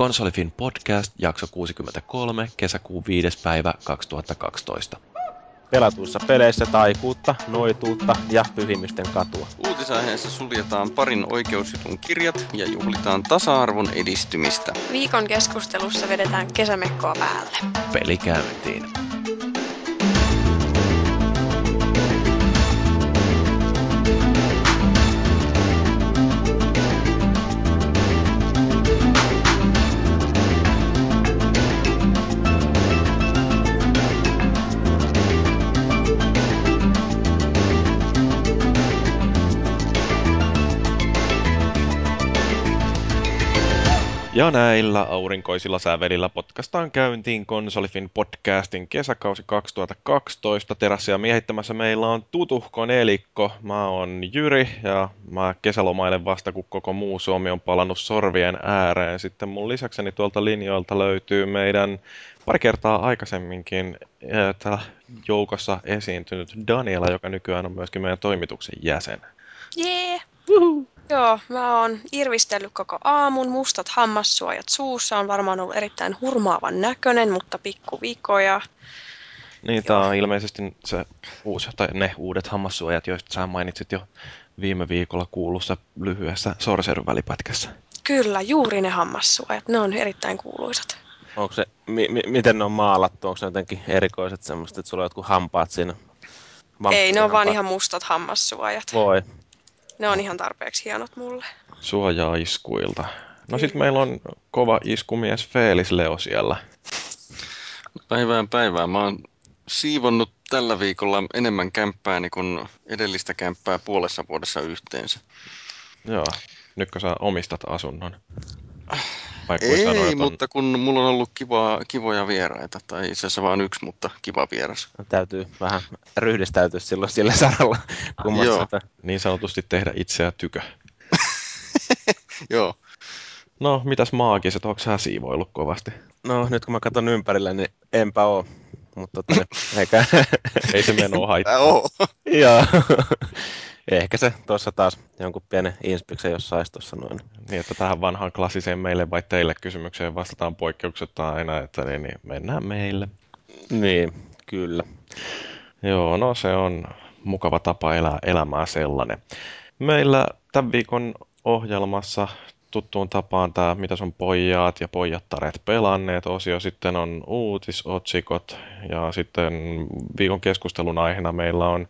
Konsolifin podcast, jakso 63, kesäkuun 5. päivä 2012. Pelatuissa peleissä taikuutta, noituutta ja pyhimysten katua. Uutisaiheessa suljetaan parin oikeusjutun kirjat ja juhlitaan tasa-arvon edistymistä. Viikon keskustelussa vedetään kesämekkoa päälle. Peli käyntiin. Ja näillä aurinkoisilla sävelillä podcastaan käyntiin Konsolifin podcastin kesäkausi 2012. Terassia miehittämässä meillä on tutuhko nelikko. Mä oon Jyri ja mä kesälomailen vasta, kun koko muu Suomi on palannut sorvien ääreen. Sitten mun lisäkseni tuolta linjoilta löytyy meidän pari kertaa aikaisemminkin täällä joukossa esiintynyt Daniela, joka nykyään on myöskin meidän toimituksen jäsen. Jee! Yeah. Joo, mä oon irvistellyt koko aamun, mustat hammassuojat suussa, on varmaan ollut erittäin hurmaavan näköinen, mutta pikkuvikoja. Niin, tää on ilmeisesti se uusi, tai ne uudet hammassuojat, joista sä mainitsit jo viime viikolla kuulussa lyhyessä Sorceryn välipätkässä. Kyllä, juuri ne hammassuojat, ne on erittäin kuuluisat. Onko se, mi- mi- miten ne on maalattu? Onko se jotenkin erikoiset semmoista, että sulla on jotkut hampaat siinä? Ei, ne on vaan ihan mustat hammassuojat. Voi. Ne on ihan tarpeeksi hienot mulle. Suojaa iskuilta. No sit meillä on kova iskumies Feelis Leo siellä. Päivään päivään. Mä oon siivonnut tällä viikolla enemmän kämppääni kuin edellistä kämppää puolessa vuodessa yhteensä. Joo. Nytkö sä omistat asunnon? Vai Ei, sanoit, on... mutta kun mulla on ollut kiva, kivoja vieraita, tai itse asiassa vain yksi, mutta kiva vieras. Täytyy vähän ryhdistäytyä silloin sillä saralla Joo. Niin sanotusti tehdä itseä tykö. Joo. No, mitäs maagiset, onko sä siivoillut kovasti? No, nyt kun mä katson ympärille, niin enpä oo. Mutta tota, eikä... Ei se menoa haittaa. Oo. Joo. Ehkä se tuossa taas jonkun pienen inspeksen, jos saisi tuossa noin. Niin, että tähän vanhaan klassiseen meille vai teille kysymykseen vastataan poikkeuksetta aina, että niin, niin mennään meille. Niin, kyllä. Joo, no se on mukava tapa elää elämää sellainen. Meillä tämän viikon ohjelmassa tuttuun tapaan tämä Mitä on pojat ja pojattaret pelanneet osio. Sitten on uutisotsikot ja sitten viikon keskustelun aiheena meillä on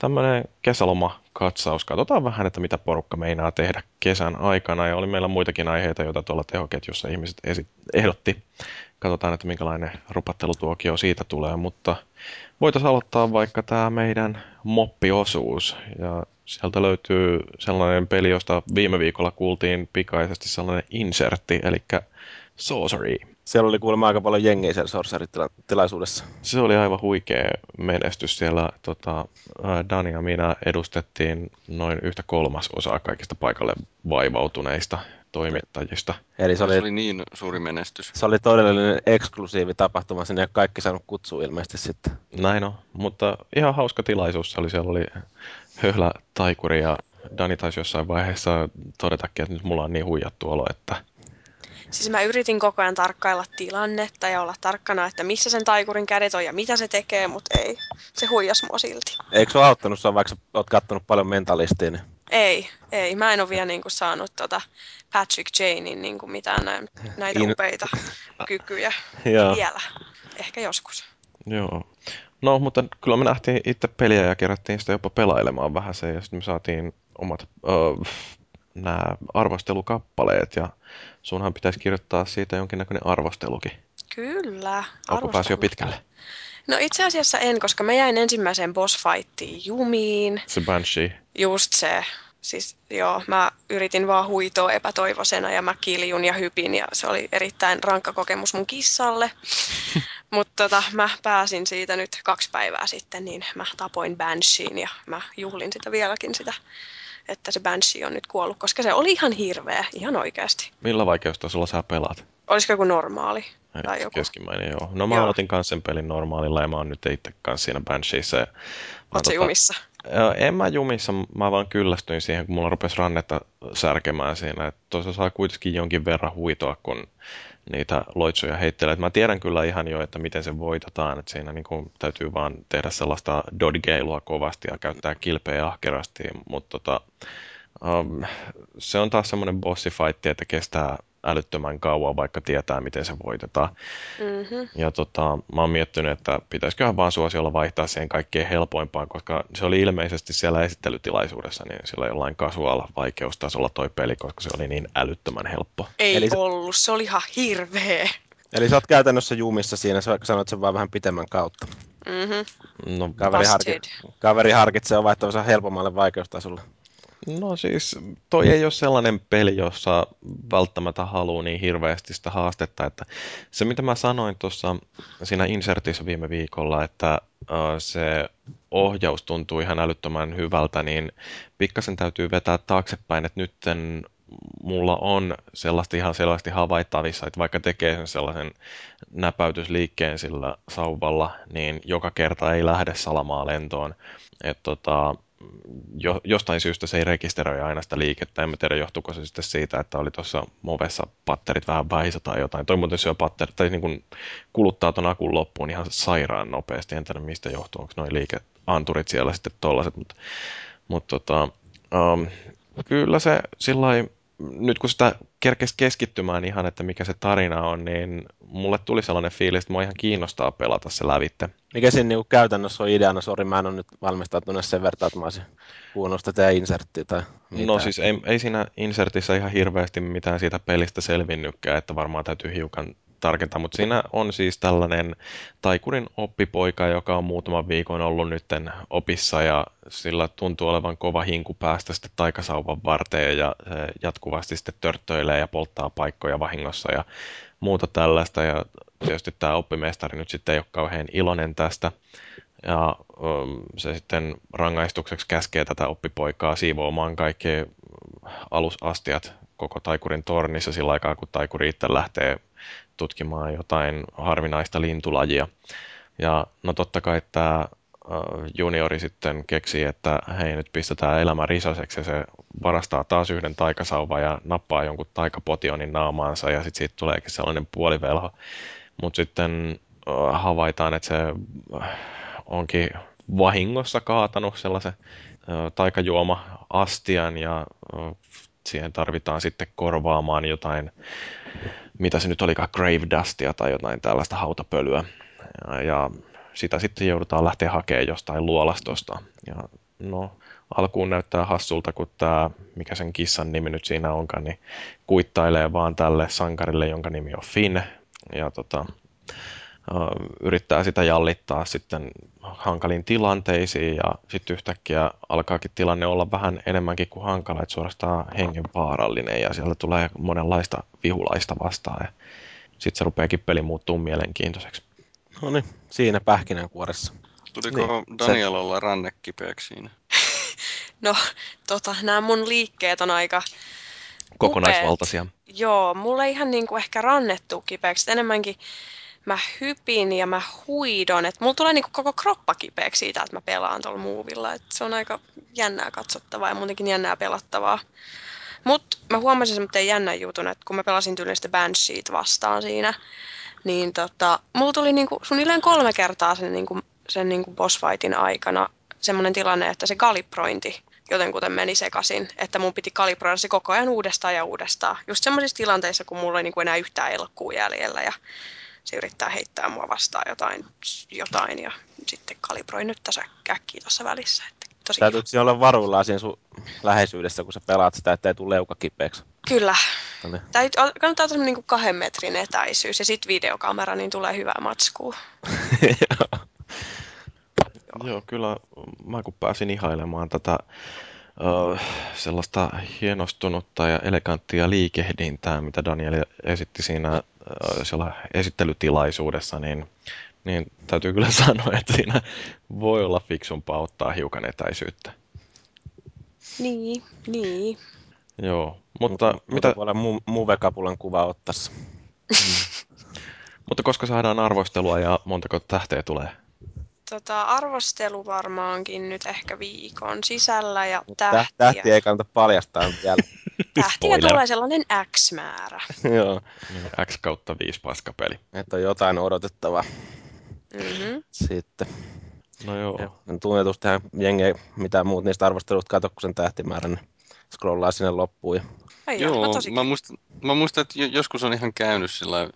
tämmöinen kesälomakatsaus. Katsotaan vähän, että mitä porukka meinaa tehdä kesän aikana. Ja oli meillä muitakin aiheita, joita tuolla tehoketjussa ihmiset esi- ehdotti. Katsotaan, että minkälainen rupattelutuokio siitä tulee. Mutta voitaisiin aloittaa vaikka tämä meidän moppiosuus. Ja sieltä löytyy sellainen peli, josta viime viikolla kuultiin pikaisesti sellainen insertti, eli Sorcery. Siellä oli kuulemma aika paljon jengiä siellä Sorcery-tilaisuudessa. Se oli aivan huikea menestys. Siellä tota, Dani ja minä edustettiin noin yhtä kolmasosaa kaikista paikalle vaivautuneista toimittajista. Eli se oli, se oli niin suuri menestys. Se oli todellinen eksklusiivi tapahtuma, sinne kaikki saanut kutsua ilmeisesti sitten. Näin on, mutta ihan hauska tilaisuus. Se oli, siellä oli höhlä taikuri ja Dani taisi jossain vaiheessa todetakin, että nyt mulla on niin huijattu olo, että Siis mä yritin koko ajan tarkkailla tilannetta ja olla tarkkana, että missä sen taikurin kädet on ja mitä se tekee, mutta ei. Se huijas mua silti. Eikö se ole auttanut sua, vaikka oot kattonut paljon mentalistiin? Niin... Ei, ei. Mä en ole vielä niin kuin, saanut tota Patrick Janein niin kuin mitään näin, näitä In... upeita kykyjä vielä. Ehkä joskus. Joo. No, mutta kyllä me nähtiin itse peliä ja kerättiin sitä jopa pelailemaan vähän se, ja sitten me saatiin omat uh, nämä arvostelukappaleet, ja sunhan pitäisi kirjoittaa siitä jonkinnäköinen arvostelukin. Kyllä. Onko päässyt jo pitkälle? No itse asiassa en, koska mä jäin ensimmäiseen boss fightiin jumiin. Se Banshee. Just se. Siis joo, mä yritin vaan huitoa epätoivoisena ja mä kiljun ja hypin ja se oli erittäin rankka kokemus mun kissalle. Mutta tota, mä pääsin siitä nyt kaksi päivää sitten, niin mä tapoin Bansheen ja mä juhlin sitä vieläkin sitä että se Banshee on nyt kuollut, koska se oli ihan hirveä, ihan oikeasti. Millä vaikeustasolla sä pelaat? Olisiko joku normaali? Tai joku. Keskimmäinen, joo. No mä Joo. aloitin kanssa sen pelin normaalilla ja mä oon nyt itse kanssa siinä Bansheessa. Oot tota- jumissa? En mä jumissa, mä vaan kyllästyin siihen, kun mulla rupesi rannetta särkemään siinä. Että tuossa saa kuitenkin jonkin verran huitoa, kun niitä loitsuja heittelee. Et mä tiedän kyllä ihan jo, että miten se voitetaan. Että siinä niin kun täytyy vaan tehdä sellaista dodgeilua kovasti ja käyttää kilpeä ahkerasti. Mutta tota, um, se on taas semmoinen bossifight, että kestää älyttömän kauan, vaikka tietää, miten se voitetaan. Mm-hmm. Ja tota, mä oon miettinyt, että pitäisiköhän vaan suosiolla vaihtaa siihen kaikkein helpoimpaan, koska se oli ilmeisesti siellä esittelytilaisuudessa, niin sillä jollain casual vaikeustasolla toi peli, koska se oli niin älyttömän helppo. Ei Eli ollut, se oli ihan hirveä. Eli sä oot käytännössä jumissa siinä, sä sanoit sen vaan vähän pitemmän kautta. Mm-hmm. No, Kaveri, harki, kaveri harkitsee vaihtavansa helpommalle vaikeustasolle. No siis toi ei ole sellainen peli, jossa välttämättä haluaa niin hirveästi sitä haastetta, että se mitä mä sanoin tuossa siinä insertissä viime viikolla, että se ohjaus tuntuu ihan älyttömän hyvältä, niin pikkasen täytyy vetää taaksepäin, että nytten mulla on sellaista ihan selvästi havaittavissa, että vaikka tekee sen sellaisen näpäytysliikkeen sillä sauvalla, niin joka kerta ei lähde salamaa lentoon. Et tota, jo, jostain syystä se ei rekisteröi aina sitä liikettä. En tiedä, johtuuko se sitten siitä, että oli tuossa movessa patterit vähän vähissä tai jotain. Toi muuten syö patterit, tai niin kuin kuluttaa ton akun loppuun ihan sairaan nopeasti. En tiedä, mistä johtuu. Onko noin liikeanturit siellä sitten tollaset, mutta, mutta tota, um, kyllä se sillä nyt kun sitä kerkesi keskittymään ihan, että mikä se tarina on, niin mulle tuli sellainen fiilis, että mua ihan kiinnostaa pelata se lävitte. Mikä siinä niinku käytännössä on ideana? Sori, mä en ole nyt valmistautunut sen verran, että mä olisin kuunnellut sitä teidän inserttiä tai mitään. No siis ei, ei siinä insertissä ihan hirveästi mitään siitä pelistä selvinnytkään, että varmaan täytyy hiukan tarkentaa, mutta siinä on siis tällainen taikurin oppipoika, joka on muutaman viikon ollut nytten opissa ja sillä tuntuu olevan kova hinku päästä sitten taikasauvan varteen ja se jatkuvasti sitten törttöilee ja polttaa paikkoja vahingossa ja muuta tällaista. Ja tietysti tämä oppimestari nyt sitten ei ole kauhean iloinen tästä. Ja um, se sitten rangaistukseksi käskee tätä oppipoikaa siivoamaan kaikki alusastiat koko taikurin tornissa sillä aikaa, kun taikuri itse lähtee tutkimaan jotain harvinaista lintulajia. Ja no totta kai tämä juniori sitten keksii, että hei nyt pistetään elämä risaseksi ja se varastaa taas yhden taikasauvan ja nappaa jonkun taikapotionin naamaansa ja sitten siitä tuleekin sellainen puolivelho. Mutta sitten havaitaan, että se onkin vahingossa kaatanut sellaisen äh, taikajuoma-astian ja siihen tarvitaan sitten korvaamaan jotain, mitä se nyt olikaan, grave dustia tai jotain tällaista hautapölyä. Ja, ja sitä sitten joudutaan lähteä hakemaan jostain luolastosta. Ja no, alkuun näyttää hassulta, kun tämä, mikä sen kissan nimi nyt siinä onkaan, niin kuittailee vaan tälle sankarille, jonka nimi on Finn. Ja tota, yrittää sitä jallittaa sitten hankaliin tilanteisiin ja sitten yhtäkkiä alkaakin tilanne olla vähän enemmänkin kuin hankala, että suorastaan hengenvaarallinen ja siellä tulee monenlaista vihulaista vastaan ja sitten se rupeakin peli muuttuu mielenkiintoiseksi. No niin, siinä pähkinänkuoressa. Tuliko niin, Daniel olla rannekipeäksi siinä? No, tota, nämä mun liikkeet on aika Kokonaisvaltaisia. upeat. Joo, mulla ei ihan niinku ehkä rannettu kipeäksi. Enemmänkin mä hypin ja mä huidon. Et mulla tulee niinku koko kroppa kipeäksi siitä, että mä pelaan tuolla muuvilla. Et se on aika jännää katsottavaa ja muutenkin jännää pelattavaa. Mutta mä huomasin semmoinen jännän jutun, että kun mä pelasin tyylistä Bansheet vastaan siinä, niin tota, mulla tuli niinku suunnilleen kolme kertaa sen, niinku, sen niinku boss fightin aikana semmoinen tilanne, että se kalibrointi jotenkuten meni sekaisin, että mun piti kalibroida se koko ajan uudestaan ja uudestaan. Just semmoisissa tilanteissa, kun mulla ei niinku enää yhtään elkkuu jäljellä ja se yrittää heittää mua vastaan jotain, jotain ja sitten kalibroin nyt tässä käkkiä tuossa välissä. Että tosi. Täytyykö siinä olla varuillaan siinä sun läheisyydessä, kun sä pelaat sitä, ettei tule leuka kipeäksi? Kyllä. No niin. Täyt, kannattaa olla niin kahden metrin etäisyys ja sitten videokamera, niin tulee hyvää matskua. Joo, kyllä mä kun pääsin ihailemaan tätä sellaista hienostunutta ja eleganttia liikehdintää, mitä Daniel esitti siinä siellä esittelytilaisuudessa, niin, niin täytyy kyllä sanoa, että siinä voi olla fiksumpaa ottaa hiukan etäisyyttä. Niin, niin. Joo, mutta mitä... Voi olla mu- Muvekapulan kuva ottaessa. Mutta koska saadaan arvostelua ja montako tähteä tulee? Tota, arvostelu varmaankin nyt ehkä viikon sisällä ja Täh- tähtiä. tähtiä ei kannata paljastaa vielä. tähtiä Spoiler. tulee sellainen X-määrä. Joo, Niin, X kautta 5 paskapeli. että on jotain odotettavaa Mm-hmm. sitten. No joo. Ja tunnetusti tähän jengi ei mitään muut niistä arvosteluista katso kuin sen tähtimäärän, niin scrollaa sinne loppuun. Ja... Ai joo, Joo, mä muistan, mä muistan, että jo- joskus on ihan käynyt sillä lailla,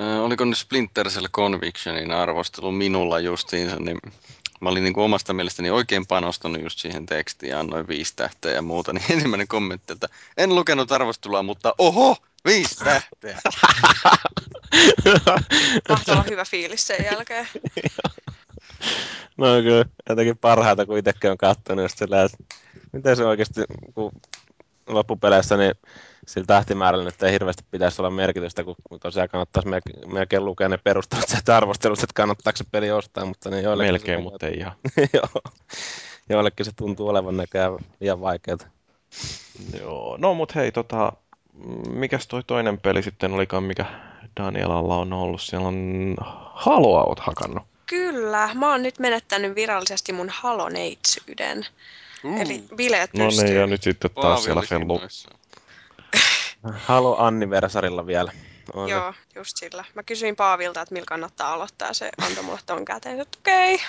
äh, oliko nyt Splinter Cell Convictionin arvostelu minulla justiinsa, niin mä olin niin kuin omasta mielestäni oikein panostanut just siihen tekstiin ja annoin viisi tähteä ja muuta, niin ensimmäinen kommentti, että en lukenut arvostelua, mutta oho, viisi tähteä. Mahtoi olla hyvä fiilis sen jälkeen. No kyllä, jotenkin parhaita, kun itsekin on katsonut, just sillä, että miten se oikeasti, kun loppupeleissä, niin sillä tähtimäärällä nyt ei hirveästi pitäisi olla merkitystä, kun tosiaan kannattaisi melkein, lukea ne perustelut sieltä arvostelusta, että kannattaako se peli ostaa, mutta niin joillekin Melkein, se, mutta ei ihan. joo, joillekin se tuntuu olevan näköjään liian vaikeaa. Joo. No mut hei, tota, mikäs toi toinen peli sitten olikaan, mikä Danielalla on ollut? Siellä on Haloa oot hakannut. Kyllä, mä oon nyt menettänyt virallisesti mun haloneitsyyden. Uh, Eli bileet No pystyy. niin, ja nyt sitten taas siellä fellu. Halo Anniversarilla vielä. Se. Joo, just sillä. Mä kysyin Paavilta, että millä kannattaa aloittaa, se antoi mulle ton käteen, että okei. Okay.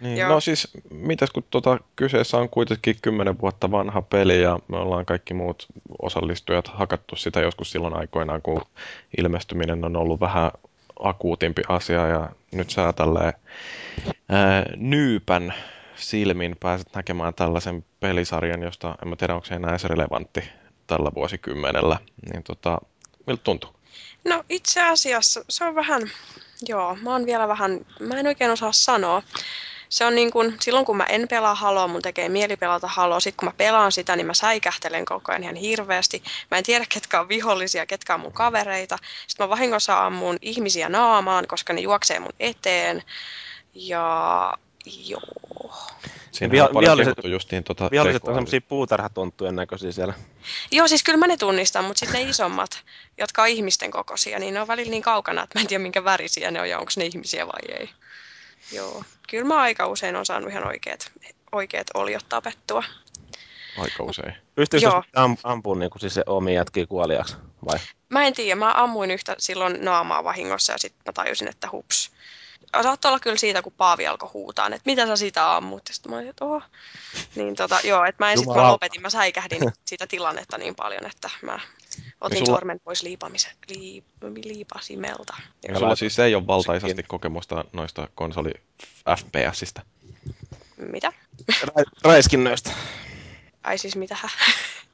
Niin, Joo. no siis, mitäs kun tota, kyseessä on kuitenkin 10 vuotta vanha peli ja me ollaan kaikki muut osallistujat hakattu sitä joskus silloin aikoinaan, kun ilmestyminen on ollut vähän akuutimpi asia ja nyt sä tälleen ää, nyypän silmin pääset näkemään tällaisen pelisarjan, josta en mä tiedä, onko se enää edes relevantti tällä vuosikymmenellä. Niin tota, miltä tuntuu? No itse asiassa se on vähän, joo, mä oon vielä vähän, mä en oikein osaa sanoa. Se on niin kuin, silloin kun mä en pelaa Haloa, mun tekee mieli pelata Haloa. Sitten kun mä pelaan sitä, niin mä säikähtelen koko ajan ihan hirveästi. Mä en tiedä, ketkä on vihollisia, ketkä on mun kavereita. Sitten mä vahingossa ammun ihmisiä naamaan, koska ne juoksee mun eteen. Ja joo. Siinä Viho- on paljon viholliset- justiin tota Viholliset on semmosia puutarhatonttujen näköisiä siellä. Joo, siis kyllä mä ne tunnistan, mutta sitten ne isommat, jotka on ihmisten kokoisia, niin ne on välillä niin kaukana, että mä en tiedä minkä värisiä ne on ja onko ne ihmisiä vai ei. Joo, kyllä mä aika usein on saanut ihan oikeat, oikeat oliot tapettua. Aika usein. Pystyykö am- ampumaan niin siis se omi jätkiä kuoliaksi? Vai? Mä en tiedä, mä ammuin yhtä silloin naamaa vahingossa ja sitten mä tajusin, että hups. Saattoi olla kyllä siitä, kun Paavi alkoi huutaa, että mitä sä sitä ammut? Ja sitten mä olin, että oho. Niin tota, joo, että mä en sitten mä lopetin, mä säikähdin sitä tilannetta niin paljon, että mä otin sulla- sormen pois liipamisen, liip, liipasimelta. Ja sulla siis ei ole valtaisasti kokemusta noista konsoli FPSistä. Mitä? Ra- Räiskinnöistä. Ai siis mitä?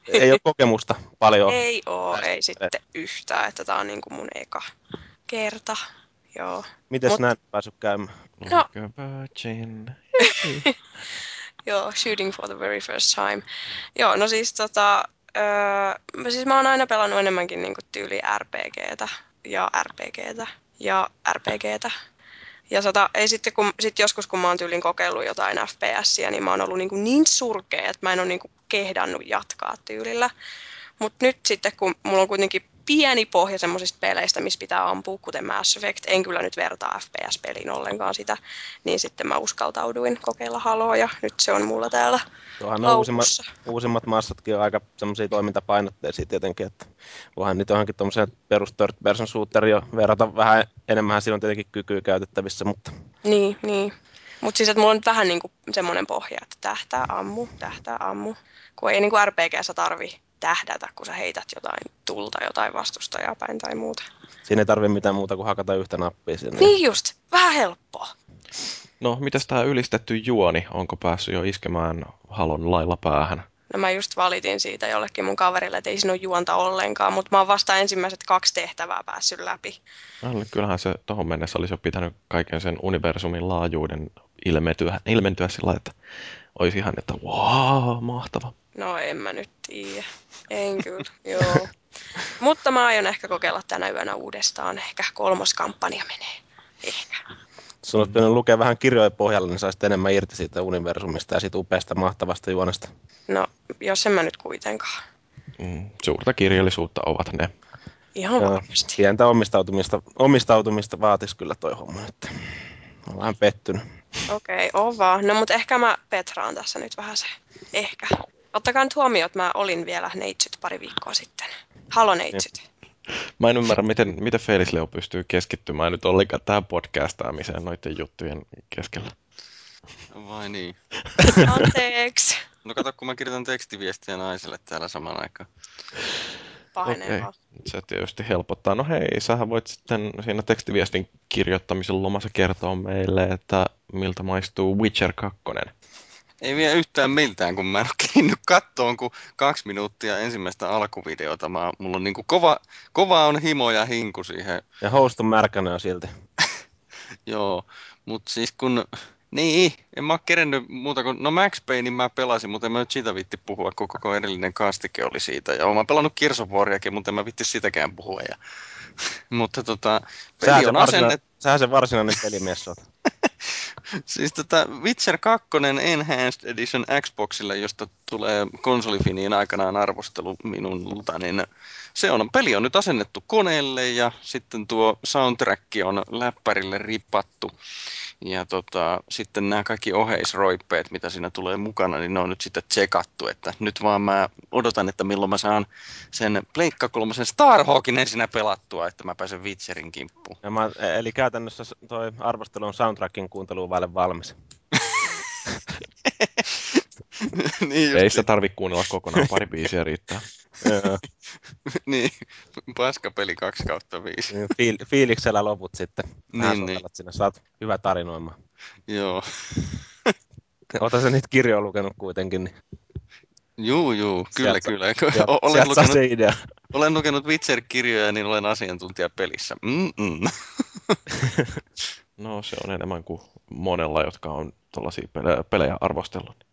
Ei ole kokemusta paljon. ei oo, ei sitten yhtään, että tää on niinku mun eka kerta. Joo. Miten Mut- näin päässyt käymään? No. Joo, shooting for the very first time. Joo, no siis tota, öö, siis mä oon aina pelannut enemmänkin niinku tyyli RPGtä ja RPGtä ja RPGtä. Ja sata, ei sitten kun, sit joskus kun mä oon tyylin kokeillut jotain FPSiä, niin mä oon ollut niinku niin surkea, että mä en ole niinku kehdannut jatkaa tyylillä. Mutta nyt sitten kun mulla on kuitenkin pieni pohja semmoisista peleistä, missä pitää ampua, kuten Mass Effect, en kyllä nyt vertaa FPS-peliin ollenkaan sitä, niin sitten mä uskaltauduin kokeilla Haloa ja nyt se on mulla täällä Tuohan on uusimmat, uusimmat massatkin on aika semmoisia toimintapainotteisia tietenkin, että voihan niitä johonkin tuommoiseen perus third person shooteria verrata vähän enemmän, siinä on tietenkin kykyä käytettävissä, mutta Niin, niin. Mutta siis, että mulla on nyt vähän niinku semmoinen pohja, että tähtää, ammu, tähtää, ammu. Kun ei niinku RPGssä tarvi tähdätä, kun sä heität jotain tulta, jotain vastustajaa päin tai muuta. siinä ei tarvitse mitään muuta kuin hakata yhtä nappia sinne. Niin just, vähän helppoa. No, mitäs tää ylistetty juoni? Onko päässyt jo iskemään halon lailla päähän? No mä just valitin siitä jollekin mun kaverille, että ei siinä ole juonta ollenkaan, mutta mä oon vasta ensimmäiset kaksi tehtävää päässyt läpi. No, Kyllähän se tohon mennessä olisi jo pitänyt kaiken sen universumin laajuuden ilmentyä, ilmentyä sillä lailla, että olisi ihan, että wow, mahtava. No en mä nyt tiedä. En kyllä, joo. Mutta mä aion ehkä kokeilla tänä yönä uudestaan. Ehkä kolmos kampanja menee. Ehkä. Jos olisi pitänyt lukea vähän kirjoja pohjalla, niin saisit enemmän irti siitä universumista ja siitä upeasta mahtavasta juonesta. No, jos en mä nyt kuitenkaan. Mm, suurta kirjallisuutta ovat ne. Ihan Joo, varmasti. pientä omistautumista, omistautumista vaatisi kyllä toi homma nyt. Olen vähän pettynyt. Okei, okay, on vaan. No mutta ehkä mä petraan tässä nyt vähän se. Ehkä. Ottakaa nyt huomioon, että mä olin vielä neitsyt pari viikkoa sitten. Halo neitsyt. Mä en ymmärrä, miten, miten Felix Leo pystyy keskittymään nyt ollenkaan tähän podcastaamiseen noiden juttujen keskellä. Vai niin? Anteeksi. No kato, kun mä kirjoitan tekstiviestiä naiselle täällä samaan aikaan. Pahenee Okei. Se tietysti helpottaa. No hei, sähän voit sitten siinä tekstiviestin kirjoittamisen lomassa kertoa meille, että miltä maistuu Witcher 2. Ei vielä yhtään miltään, kun mä en ole kattoon kuin kaksi minuuttia ensimmäistä alkuvideota. Mä, mulla on niinku kova, kova on himo ja hinku siihen. Ja houston märkänä silti. Joo, mutta siis kun... Niin, en mä kerennyt muuta kuin... No Max Paynein mä pelasin, mutta en mä nyt siitä vitti puhua, kun koko edellinen kastike oli siitä. Ja oon pelannut Kirsovuoriakin, mutta en mä vitti sitäkään puhua. Ja... mutta tota, peli Sähän se, on asennettu... sähän se varsinainen pelimies oot. Siis tota Witcher 2 Enhanced Edition Xboxille, josta tulee konsolifiniin aikanaan arvostelu minulta, niin se on, peli on nyt asennettu koneelle ja sitten tuo soundtrack on läppärille ripattu. Ja tota, sitten nämä kaikki oheisroippeet, mitä siinä tulee mukana, niin ne on nyt sitten tsekattu, että nyt vaan mä odotan, että milloin mä saan sen Pleikka 3 Starhawkin ensinnä pelattua, että mä pääsen Witcherin kimppuun. Ja mä, eli käytännössä toi arvostelu on soundtrackin kuunteluun vaille valmis. niin Ei sitä tarvi kuunnella kokonaan, pari biisiä riittää. Joo. niin, paskapeli 2 kautta 5. Niin, Fiil- fiiliksellä loput sitten. Vähän Niin, niin. sinne, saat hyvä tarinoima. Joo. Ota se niitä kirjoja lukenut kuitenkin, niin Juu, juu, kyllä, Sieltä- kyllä. sieltä, O- olen, lukenut, se idea. olen lukenut Witcher-kirjoja, niin olen asiantuntija pelissä. Mm-mm. No se on enemmän kuin monella, jotka on tuollaisia pelejä, pelejä arvostellut.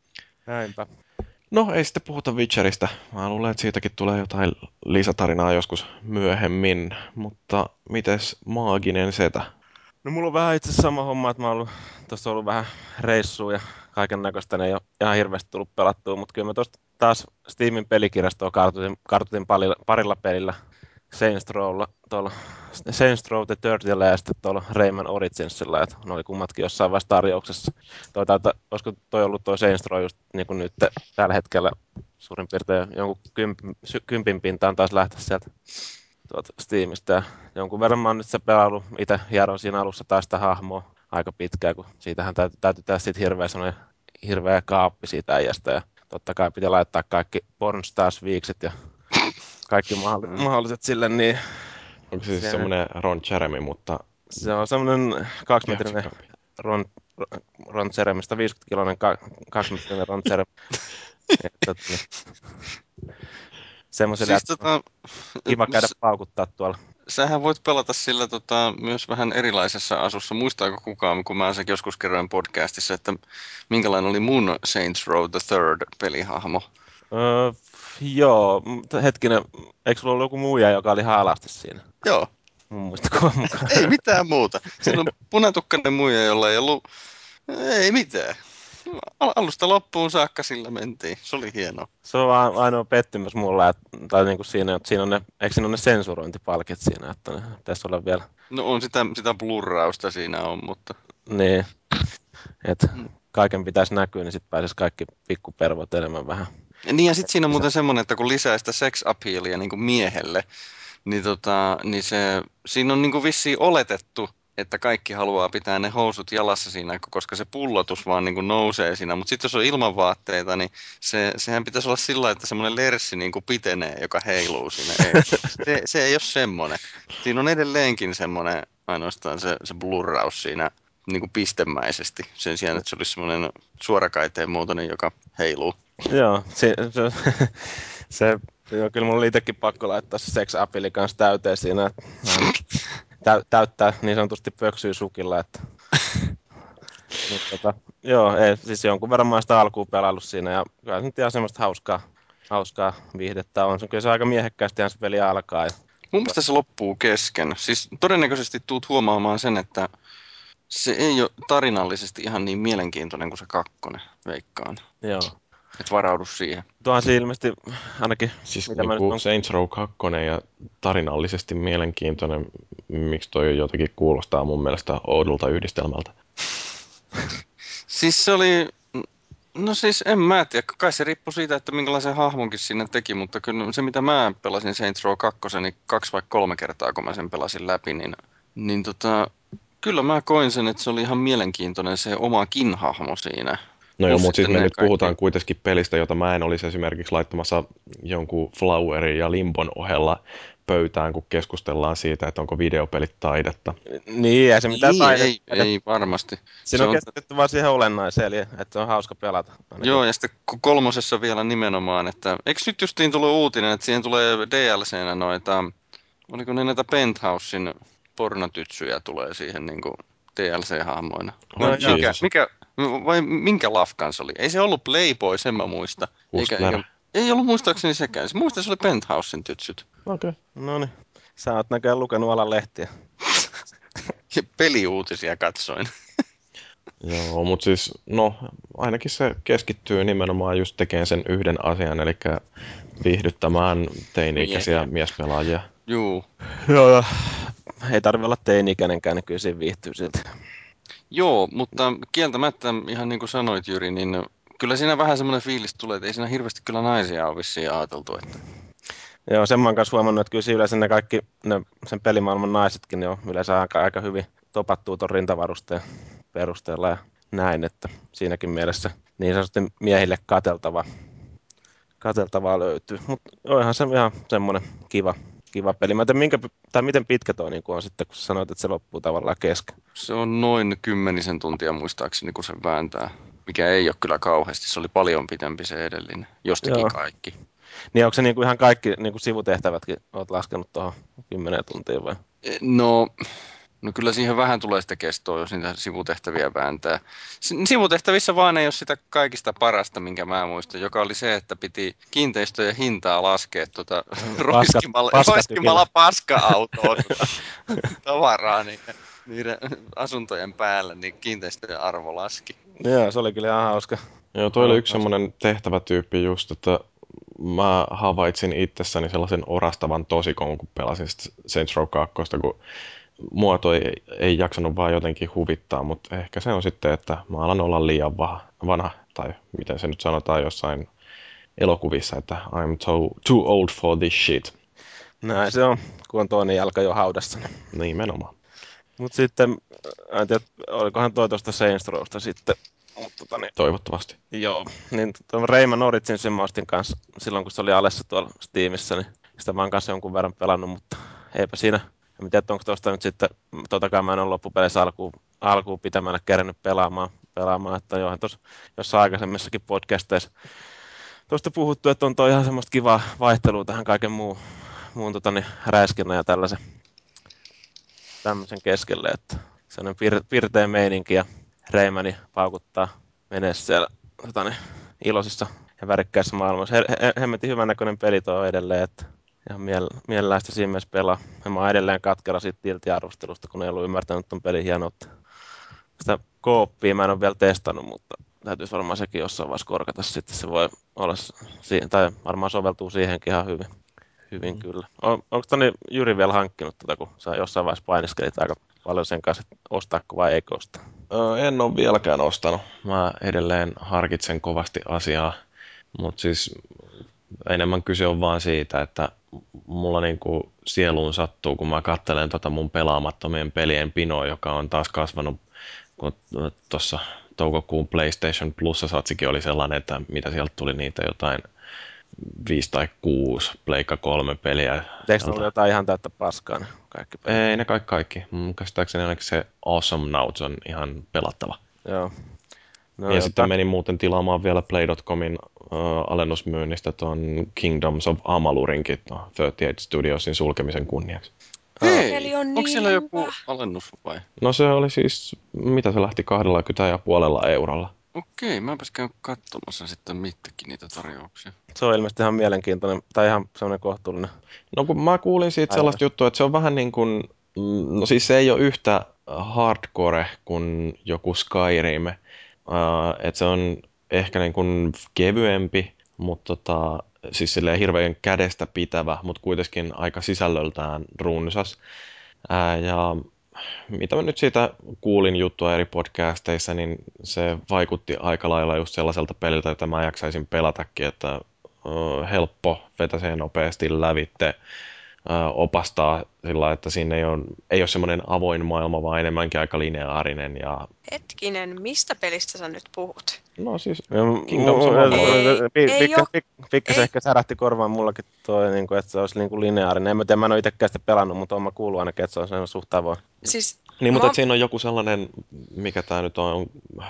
Näinpä. No ei sitten puhuta Witcheristä. Mä luulen, että siitäkin tulee jotain lisätarinaa joskus myöhemmin. Mutta mites maaginen setä? No mulla on vähän itse sama homma, että mä oon ollut, tossa ollut vähän reissua ja kaiken näköistä, ne ei ole ihan hirveästi tullut pelattua, mutta kyllä mä tosta taas Steamin pelikirjastoa kartutin, kartutin parilla, parilla pelillä. Saints Rowlla, tuolla Saints Row The Thirdillä ja sitten tuolla Rayman Originsilla, että ne oli kummatkin jossain vaiheessa tarjouksessa. Toi, taitaa, olisiko toi ollut toi Saints Row just niin kuin nyt tällä hetkellä suurin piirtein jonkun kymp, sy- kympin pintaan taas lähteä sieltä tuolta Steamista. Ja jonkun verran mä oon nyt se pelannut itse hieron siinä alussa taas sitä hahmoa aika pitkään, kun siitähän täytyy, täytyy tehdä sit hirveä, hirveä kaappi siitä äijästä. Ja totta kai piti laittaa kaikki Pornstars viikset ja kaikki mahdolliset, mahdolliset sille, niin Onko se siis Se- semmoinen Ron Jeremy, mutta se on semmoinen kaksimetrinen? Ron, Ron Jeremy, 150-kiloinen ka, kaksimetrinen Ron Jeremy. Tota, niin, semmoiselle siis siis tota, kiva käydä s- paukuttaa tuolla. sähän voit pelata sillä tota, myös vähän erilaisessa asussa. Muistaako kukaan, kun mä sen joskus kerroin podcastissa, että minkälainen oli mun Saints Row the Third pelihahmo? Öö, joo, mutta hetkinen, eikö sulla ollut joku muija, joka oli haalasti siinä? Joo, Mun mukaan. ei mitään muuta. Siinä on punatukkainen muija, jolla ei ollut... Ei mitään. Al- Alusta loppuun saakka sillä mentiin. Se oli hienoa. Se on ainoa pettymys mulla, että, tai niin kuin siinä, että siinä on ne, eikö siinä ole ne sensurointipalkit siinä, että ne pitäisi olla vielä, No on sitä, sitä blurrausta siinä on, mutta... niin, että kaiken pitäisi näkyä, niin sitten pääsisi kaikki pikkupervot enemmän vähän. Niin ja sitten siinä on muuten semmoinen, että kun lisää sitä sex appealia niin kuin miehelle, niin, tota, niin se, siinä on niin kuin vissiin oletettu, että kaikki haluaa pitää ne housut jalassa siinä, koska se pullotus vaan niin kuin nousee siinä. Mutta sitten jos on ilman vaatteita, niin se, sehän pitäisi olla sillä että semmoinen lerssi niin kuin pitenee, joka heiluu siinä. Ei, se, se ei ole semmoinen. Siinä on edelleenkin semmoinen ainoastaan se, se blurraus siinä niin kuin pistemäisesti, sen sijaan, että se olisi semmoinen suorakaiteen muotoinen, joka heiluu. Joo, se, se, se joo, kyllä mulla oli itsekin pakko laittaa se sex appeali kanssa täyteen siinä, että tä, täyttää niin sanotusti pöksyy sukilla, että Mut tota, joo, ei, siis jonkun verran mä oon sitä alkuun pelaillut siinä ja kyllä se nyt ihan semmoista hauskaa, hauskaa viihdettä on. Se, kyllä se aika miehekkäästi se peli alkaa. Ja, Mun mielestä se loppuu kesken. Siis todennäköisesti tuut huomaamaan sen, että se ei ole tarinallisesti ihan niin mielenkiintoinen kuin se kakkonen, veikkaan. joo. Et varaudu siihen. Tuohan se ilmeisesti ainakin... Siis mitä mä niinku nyt on- Saints Row 2 ja tarinallisesti mielenkiintoinen, miksi toi jotenkin kuulostaa mun mielestä oudolta yhdistelmältä. Siis se oli... No siis en mä tiedä, kai se riippuu siitä, että minkälaisen hahmonkin sinne teki, mutta kyllä se mitä mä pelasin Saints Row 2, niin kaksi vai kolme kertaa kun mä sen pelasin läpi, niin, niin tota, kyllä mä koin sen, että se oli ihan mielenkiintoinen se omakin hahmo siinä. No joo, mutta siis sitten me nyt kaikki- puhutaan kuitenkin pelistä, jota mä en olisi esimerkiksi laittamassa jonkun Flowerin ja Limbon ohella pöytään, kun keskustellaan siitä, että onko videopelit taidetta. Niin, ei se mitään Niin, taide- ei, ei varmasti. Siinä on Se on- keskitytty vaan siihen olennaiseen, eli että on hauska pelata. Ainakin. Joo, ja sitten ko- kolmosessa vielä nimenomaan, että eikö nyt justiin tullut uutinen, että siihen tulee DLCnä noita, oliko ne näitä Penthousein pornotytsyjä tulee siihen niin kuin DLC-hahmoina. No Vai joo. mikä, mikä, vai minkä lafkan se oli? Ei se ollut Playboy, sen mä muista. Hustler. eikä, ei ollut muistaakseni sekään. Se muista se oli Penthousein tytsyt. Okei. Okay. No niin. Sä oot näköjään lukenut alan lehtiä. Ja peliuutisia katsoin. Joo, mutta siis, no, ainakin se keskittyy nimenomaan just tekemään sen yhden asian, eli viihdyttämään teini-ikäisiä miespelaajia. Juu. Joo, joo. Ei tarvi olla teini-ikäinenkään, niin kyllä siinä viihtyy silti. Joo, mutta kieltämättä, ihan niin kuin sanoit Jyri, niin kyllä siinä vähän semmoinen fiilis tulee, että ei siinä hirveästi kyllä naisia ole vissiin ajateltu. Että... Joo, sen mä oon kanssa huomannut, että kyllä yleensä ne kaikki ne, sen pelimaailman naisetkin niin on yleensä aika, aika hyvin topattuu tuon rintavarusteen perusteella ja näin, että siinäkin mielessä niin sanotusti miehille kateltava, kateltavaa löytyy. Mutta onhan se ihan semmoinen kiva, kiva peli. Mä en tiedä, minkä, tai miten pitkä tuo niin on sitten, kun sanoit, että se loppuu tavallaan kesken. Se on noin kymmenisen tuntia muistaakseni, kun se vääntää. Mikä ei ole kyllä kauheasti. Se oli paljon pitempi se edellinen. Jostakin Joo. kaikki. Niin onko se niin kuin ihan kaikki niin kuin sivutehtävätkin oot laskenut tuohon 10 tuntia vai? No, no kyllä siihen vähän tulee sitä kestoa, jos niitä sivutehtäviä vääntää. Sivutehtävissä vaan ei ole sitä kaikista parasta, minkä mä muistan, joka oli se, että piti kiinteistöjen hintaa laskea tuota, roiskimalla, tuota, tavaraa niiden, niiden asuntojen päällä, niin kiinteistöjen arvo laski. Joo, se oli kyllä ihan hauska. Joo, toi oli yksi semmoinen tehtävätyyppi just, että mä havaitsin itsessäni sellaisen orastavan tosikon, kun pelasin sitä Saints Row 2, kun mua toi ei, ei jaksanut vaan jotenkin huvittaa, mutta ehkä se on sitten, että mä alan olla liian va- vanha, tai miten se nyt sanotaan jossain elokuvissa, että I'm too, too old for this shit. Näin se on, kun on toinen jalka jo haudassa. Nimenomaan. Mutta sitten, en tiedä, olikohan toi tuosta Saints Rowsta sitten. Mut Tota, niin, Toivottavasti. joo, niin tuon Rayman Origin sen ostin kanssa silloin, kun se oli alessa tuolla Steamissa, niin sitä mä oon kanssa jonkun verran pelannut, mutta eipä siinä. En tiedä, onko tuosta nyt sitten, totakaan mä en ole loppupeleissä alkuun, alkuun pitämällä kerännyt pelaamaan, pelaamaan että johan tuossa jossain aikaisemmissakin podcasteissa tuosta puhuttu, että on toi ihan semmoista kivaa vaihtelua tähän kaiken muun, muun tota, niin, räiskinnän ja tällaisen tämmöisen keskelle, että sellainen pir- pirteä meininki ja Reimani paukuttaa menee siellä tota, niin, iloisissa ja värikkäissä maailmassa. He, he, hemmetin hyvän näköinen peli tuo edelleen, että ihan miel- mielellään sitä siinä mielessä pelaa. Ja mä oon edelleen katkera siitä tilti-arvostelusta, kun ei ollut ymmärtänyt ton pelin hienoutta. Sitä kooppia mä en ole vielä testannut, mutta täytyisi varmaan sekin jossain vaiheessa korkata sitten. Se voi olla, si- tai varmaan soveltuu siihenkin ihan hyvin. Hyvin mm. kyllä. On, onko Toni Jyri vielä hankkinut tätä, kun sä jossain vaiheessa painiskelit aika paljon sen kanssa, että ostaako vai eikö ostaa? Öö, en ole vieläkään ostanut. Mä edelleen harkitsen kovasti asiaa, mutta siis enemmän kyse on vaan siitä, että mulla niinku sieluun sattuu, kun mä katselen tota mun pelaamattomien pelien pinoa, joka on taas kasvanut, kun tuossa toukokuun PlayStation Plus-satsikin oli sellainen, että mitä sieltä tuli niitä jotain viisi tai kuusi Pleikka kolme peliä. Sieltä- ollut jotain ihan täyttä paskaa kaikki pelit? Ei ne kaikki kaikki. Mun käsittääkseni ainakin se Awesome Nauts on ihan pelattava. Joo. No, ja jota- sitten menin muuten tilaamaan vielä Play.comin uh, alennusmyynnistä tuon Kingdoms of Amalurinkin, no, 38 Studiosin sulkemisen kunniaksi. Hei, Eli on onko niin siellä joku hyvä. alennus vai? No se oli siis, mitä se lähti 20 ja puolella eurolla. Okei, mäpäs käyn katsomassa sitten mittäkin niitä tarjouksia. Se on ilmeisesti ihan mielenkiintoinen, tai ihan semmoinen kohtuullinen. No kun mä kuulin siitä Aivan. sellaista juttua, että se on vähän niin kuin, mm, no siis se ei ole yhtä hardcore kuin joku Skyrim. Uh, että se on ehkä niin kuin kevyempi, mutta tota, siis silleen hirveän kädestä pitävä, mutta kuitenkin aika sisällöltään runsas. Ää, ja mitä mä nyt siitä kuulin juttua eri podcasteissa, niin se vaikutti aika lailla just sellaiselta peliltä, jota mä jaksaisin pelatakin, että helppo, vetäsee nopeasti lävitte, opastaa sillä että siinä ei ole, ei ole semmoinen avoin maailma, vaan enemmänkin aika lineaarinen. Ja... Hetkinen, mistä pelistä sä nyt puhut? No siis of Pikkasen ehkä särähti korvaan mullakin toi, niin kuin, että se olisi niin kuin lineaarinen. En mä tiedä, mä en ole itsekään sitä pelannut, mutta olen kuullut ainakin, että se on suht avoin. Siis niin, mutta mä... siinä on joku sellainen, mikä tämä nyt on,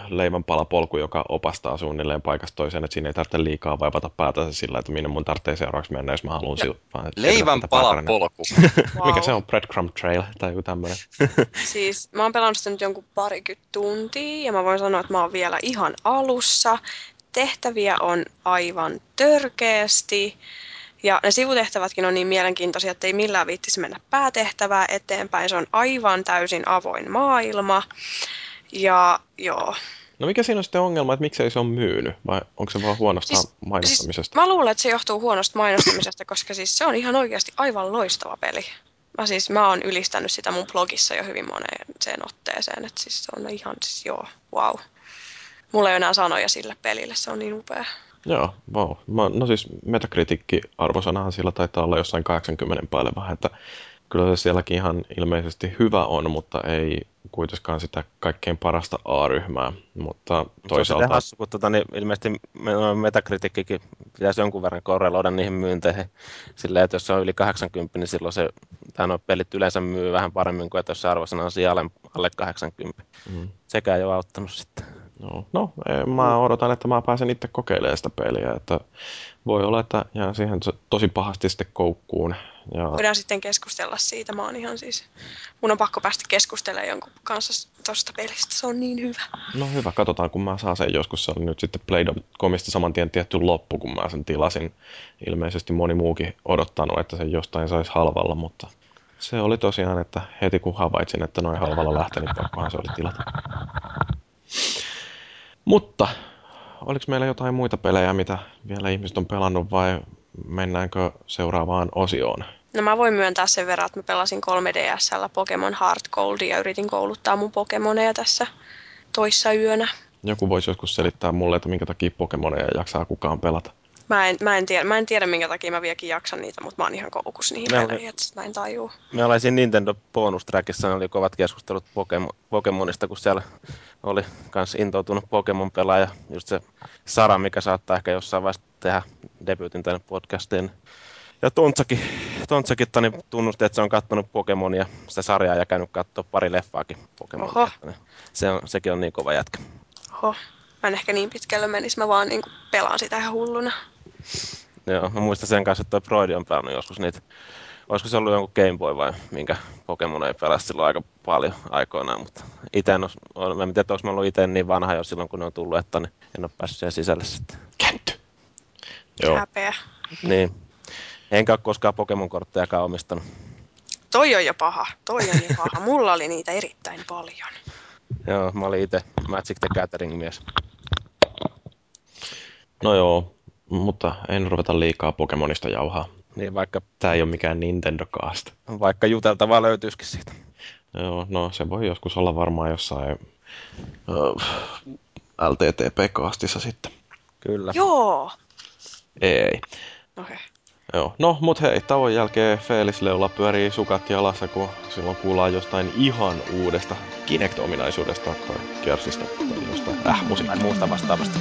leivänpalapolku, joka opastaa suunnilleen paikasta toiseen, että siinä ei tarvitse liikaa vaivata päätänsä sillä, että minne mun tarvitsee seuraavaksi mennä, jos mä haluan no. sillä. Leivänpalapolku. wow. Mikä se on? Breadcrumb Trail tai joku tämmöinen. siis mä oon pelannut sitä nyt jonkun parikymmentä tuntia ja mä voin sanoa, että mä oon vielä ihan alussa. Tehtäviä on aivan törkeästi. Ja ne sivutehtävätkin on niin mielenkiintoisia, että ei millään viittisi mennä päätehtävää eteenpäin. Se on aivan täysin avoin maailma. Ja joo. No mikä siinä on sitten ongelma, että miksei se on myynyt? Vai onko se vaan huonosta siis, mainostamisesta? Siis mä luulen, että se johtuu huonosta mainostamisesta, koska siis se on ihan oikeasti aivan loistava peli. Mä siis mä oon ylistänyt sitä mun blogissa jo hyvin moneen sen otteeseen, että siis se on ihan siis joo, wow. Mulla ei ole enää sanoja sille pelille, se on niin upea. Joo, wow. Mä, no siis metakritiikki arvosanahan sillä taitaa olla jossain 80 päälle vähän, että kyllä se sielläkin ihan ilmeisesti hyvä on, mutta ei kuitenkaan sitä kaikkein parasta A-ryhmää, mutta toisaalta... Se on hassu, kun tuota, niin ilmeisesti metakritiikkikin pitäisi jonkun verran korreloida niihin myynteihin. Silleen, että jos se on yli 80, niin silloin se, tai no pelit yleensä myy vähän paremmin kuin, että jos se arvosana on siellä alle 80. Mm. Sekä ei ole auttanut sitten. No, no mä odotan, että mä pääsen itse kokeilemaan sitä peliä, että voi olla, että jää siihen tosi pahasti sitten koukkuun. Ja... Voidaan sitten keskustella siitä, mä oon ihan siis, mun on pakko päästä keskustelemaan jonkun kanssa tuosta pelistä, se on niin hyvä. No hyvä, katsotaan kun mä saan sen joskus, se oli nyt sitten Play.comista saman tien tietty loppu, kun mä sen tilasin. Ilmeisesti moni muukin odottanut, että se jostain saisi halvalla, mutta se oli tosiaan, että heti kun havaitsin, että noin halvalla lähtee, niin pakkohan se oli tilata. Mutta oliko meillä jotain muita pelejä, mitä vielä ihmiset on pelannut vai mennäänkö seuraavaan osioon? No mä voin myöntää sen verran, että mä pelasin 3DSllä Pokemon Heart Gold ja yritin kouluttaa mun Pokemoneja tässä toissa yönä. Joku voisi joskus selittää mulle, että minkä takia Pokemoneja jaksaa kukaan pelata. Mä en, mä, en tiedä, mä en tiedä, minkä takia mä vieläkin jaksan niitä, mutta mä oon ihan koukus niihin me peleihin, että mä en tajuu. Me ollaan siinä Nintendo Bonus Trackissa, oli kovat keskustelut Pokemon, Pokemonista, kun siellä oli kans intoutunut Pokemon-pelaaja, just se Sara, mikä saattaa ehkä jossain vaiheessa tehdä debutin tänne podcastiin. Ja Tontsakin, Tontsakin tani tunnusti, että se on kattonut Pokemonia, sitä sarjaa ja käynyt katsoa pari leffaakin Pokemonia. Se on, sekin on niin kova jätkä. Oho. Mä en ehkä niin pitkälle menisi, mä vaan niin pelaan sitä ihan hulluna. Joo, mä muistan sen kanssa, että toi Broidi on pelannut joskus niitä. Olisiko se ollut jonkun Game Boy vai minkä Pokemon ei pelasi silloin aika paljon aikoinaan, mutta itse en ole, mä en tiedä, onko mä ollut itse niin vanha jo silloin, kun ne on tullut, että ne, en ole päässyt siihen sisälle sitten. Käntty! Joo. Häpeä. Niin. Enkä ole koskaan Pokemon-korttejakaan omistanut. Toi on jo paha. Toi on jo paha. Mulla oli niitä erittäin paljon. Joo, mä olin itse Magic the Gathering-mies. No joo, mutta en ruveta liikaa Pokemonista jauhaa. Niin vaikka... Tää ei ole mikään Nintendo Cast. Vaikka juteltavaa löytyisikin siitä. Joo, no se voi joskus olla varmaan jossain uh, LTTP-kaastissa sitten. Kyllä. Joo. Ei. Okei. Okay. Joo, no mut hei, tauon jälkeen Felis Leula pyörii sukat jalassa, kun silloin kuullaan jostain ihan uudesta Kinect-ominaisuudesta tai Kersistä tai jostain äh, musiikkia. muusta vastaavasta.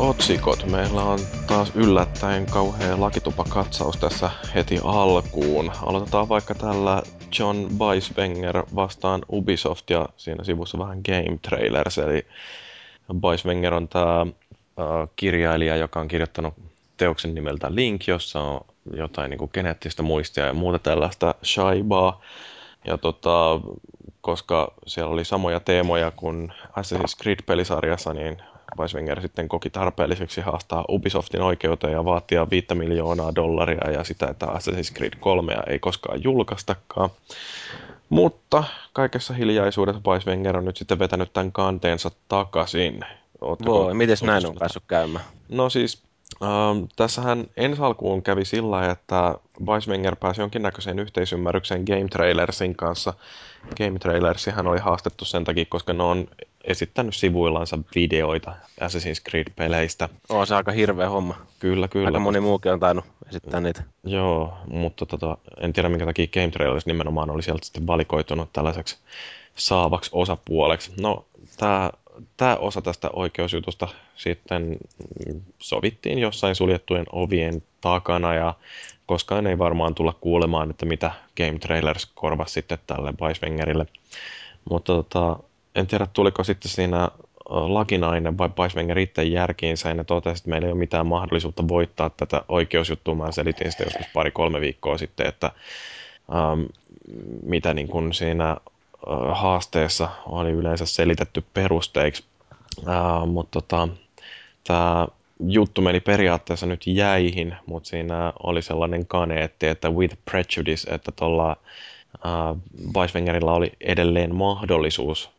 Uutisotsikot. Meillä on taas yllättäen kauhea lakitupakatsaus tässä heti alkuun. Aloitetaan vaikka tällä John Beiswenger vastaan Ubisoft ja siinä sivussa vähän Game Trailers. Eli Beiswenger on tämä kirjailija, joka on kirjoittanut teoksen nimeltä Link, jossa on jotain niin kuin geneettistä muistia ja muuta tällaista shaibaa. Ja tota, koska siellä oli samoja teemoja kuin Assassin's Creed-pelisarjassa, niin Weiswenger sitten koki tarpeelliseksi haastaa Ubisoftin oikeuteen ja vaatia 5 miljoonaa dollaria ja sitä, että Assassin's Creed 3 ei koskaan julkaistakaan. Mutta kaikessa hiljaisuudessa Weiswenger on nyt sitten vetänyt tämän kanteensa takaisin. Voi, miten näin on päässyt käymään? No siis Ähm, tässähän ensi alkuun kävi sillä, että Weiswenger pääsi jonkinnäköiseen yhteisymmärrykseen Game Trailersin kanssa. Game Trailersihän oli haastettu sen takia, koska ne on esittänyt sivuillansa videoita Assassin's Creed-peleistä. On se aika hirveä homma. Kyllä, kyllä. Aika moni muukin on tainnut esittää niitä. Joo, mutta tota, en tiedä minkä takia Game Trailers nimenomaan oli sieltä sitten valikoitunut tällaiseksi saavaksi osapuoleksi. No, tämä tämä osa tästä oikeusjutusta sitten sovittiin jossain suljettujen ovien takana ja koskaan ei varmaan tulla kuulemaan, että mitä Game Trailers korvasi sitten tälle Weiswengerille. Mutta tota, en tiedä, tuliko sitten siinä lakinainen vai Weiswenger itse järkiinsä ja ne totesi, että meillä ei ole mitään mahdollisuutta voittaa tätä oikeusjuttua. Mä selitin sitä joskus pari-kolme viikkoa sitten, että ähm, mitä niin kuin siinä haasteessa oli yleensä selitetty perusteiksi. Ää, mutta tota, tämä juttu meni periaatteessa nyt jäihin, mutta siinä oli sellainen kaneetti, että with prejudice, että tuolla Weiswengerilla oli edelleen mahdollisuus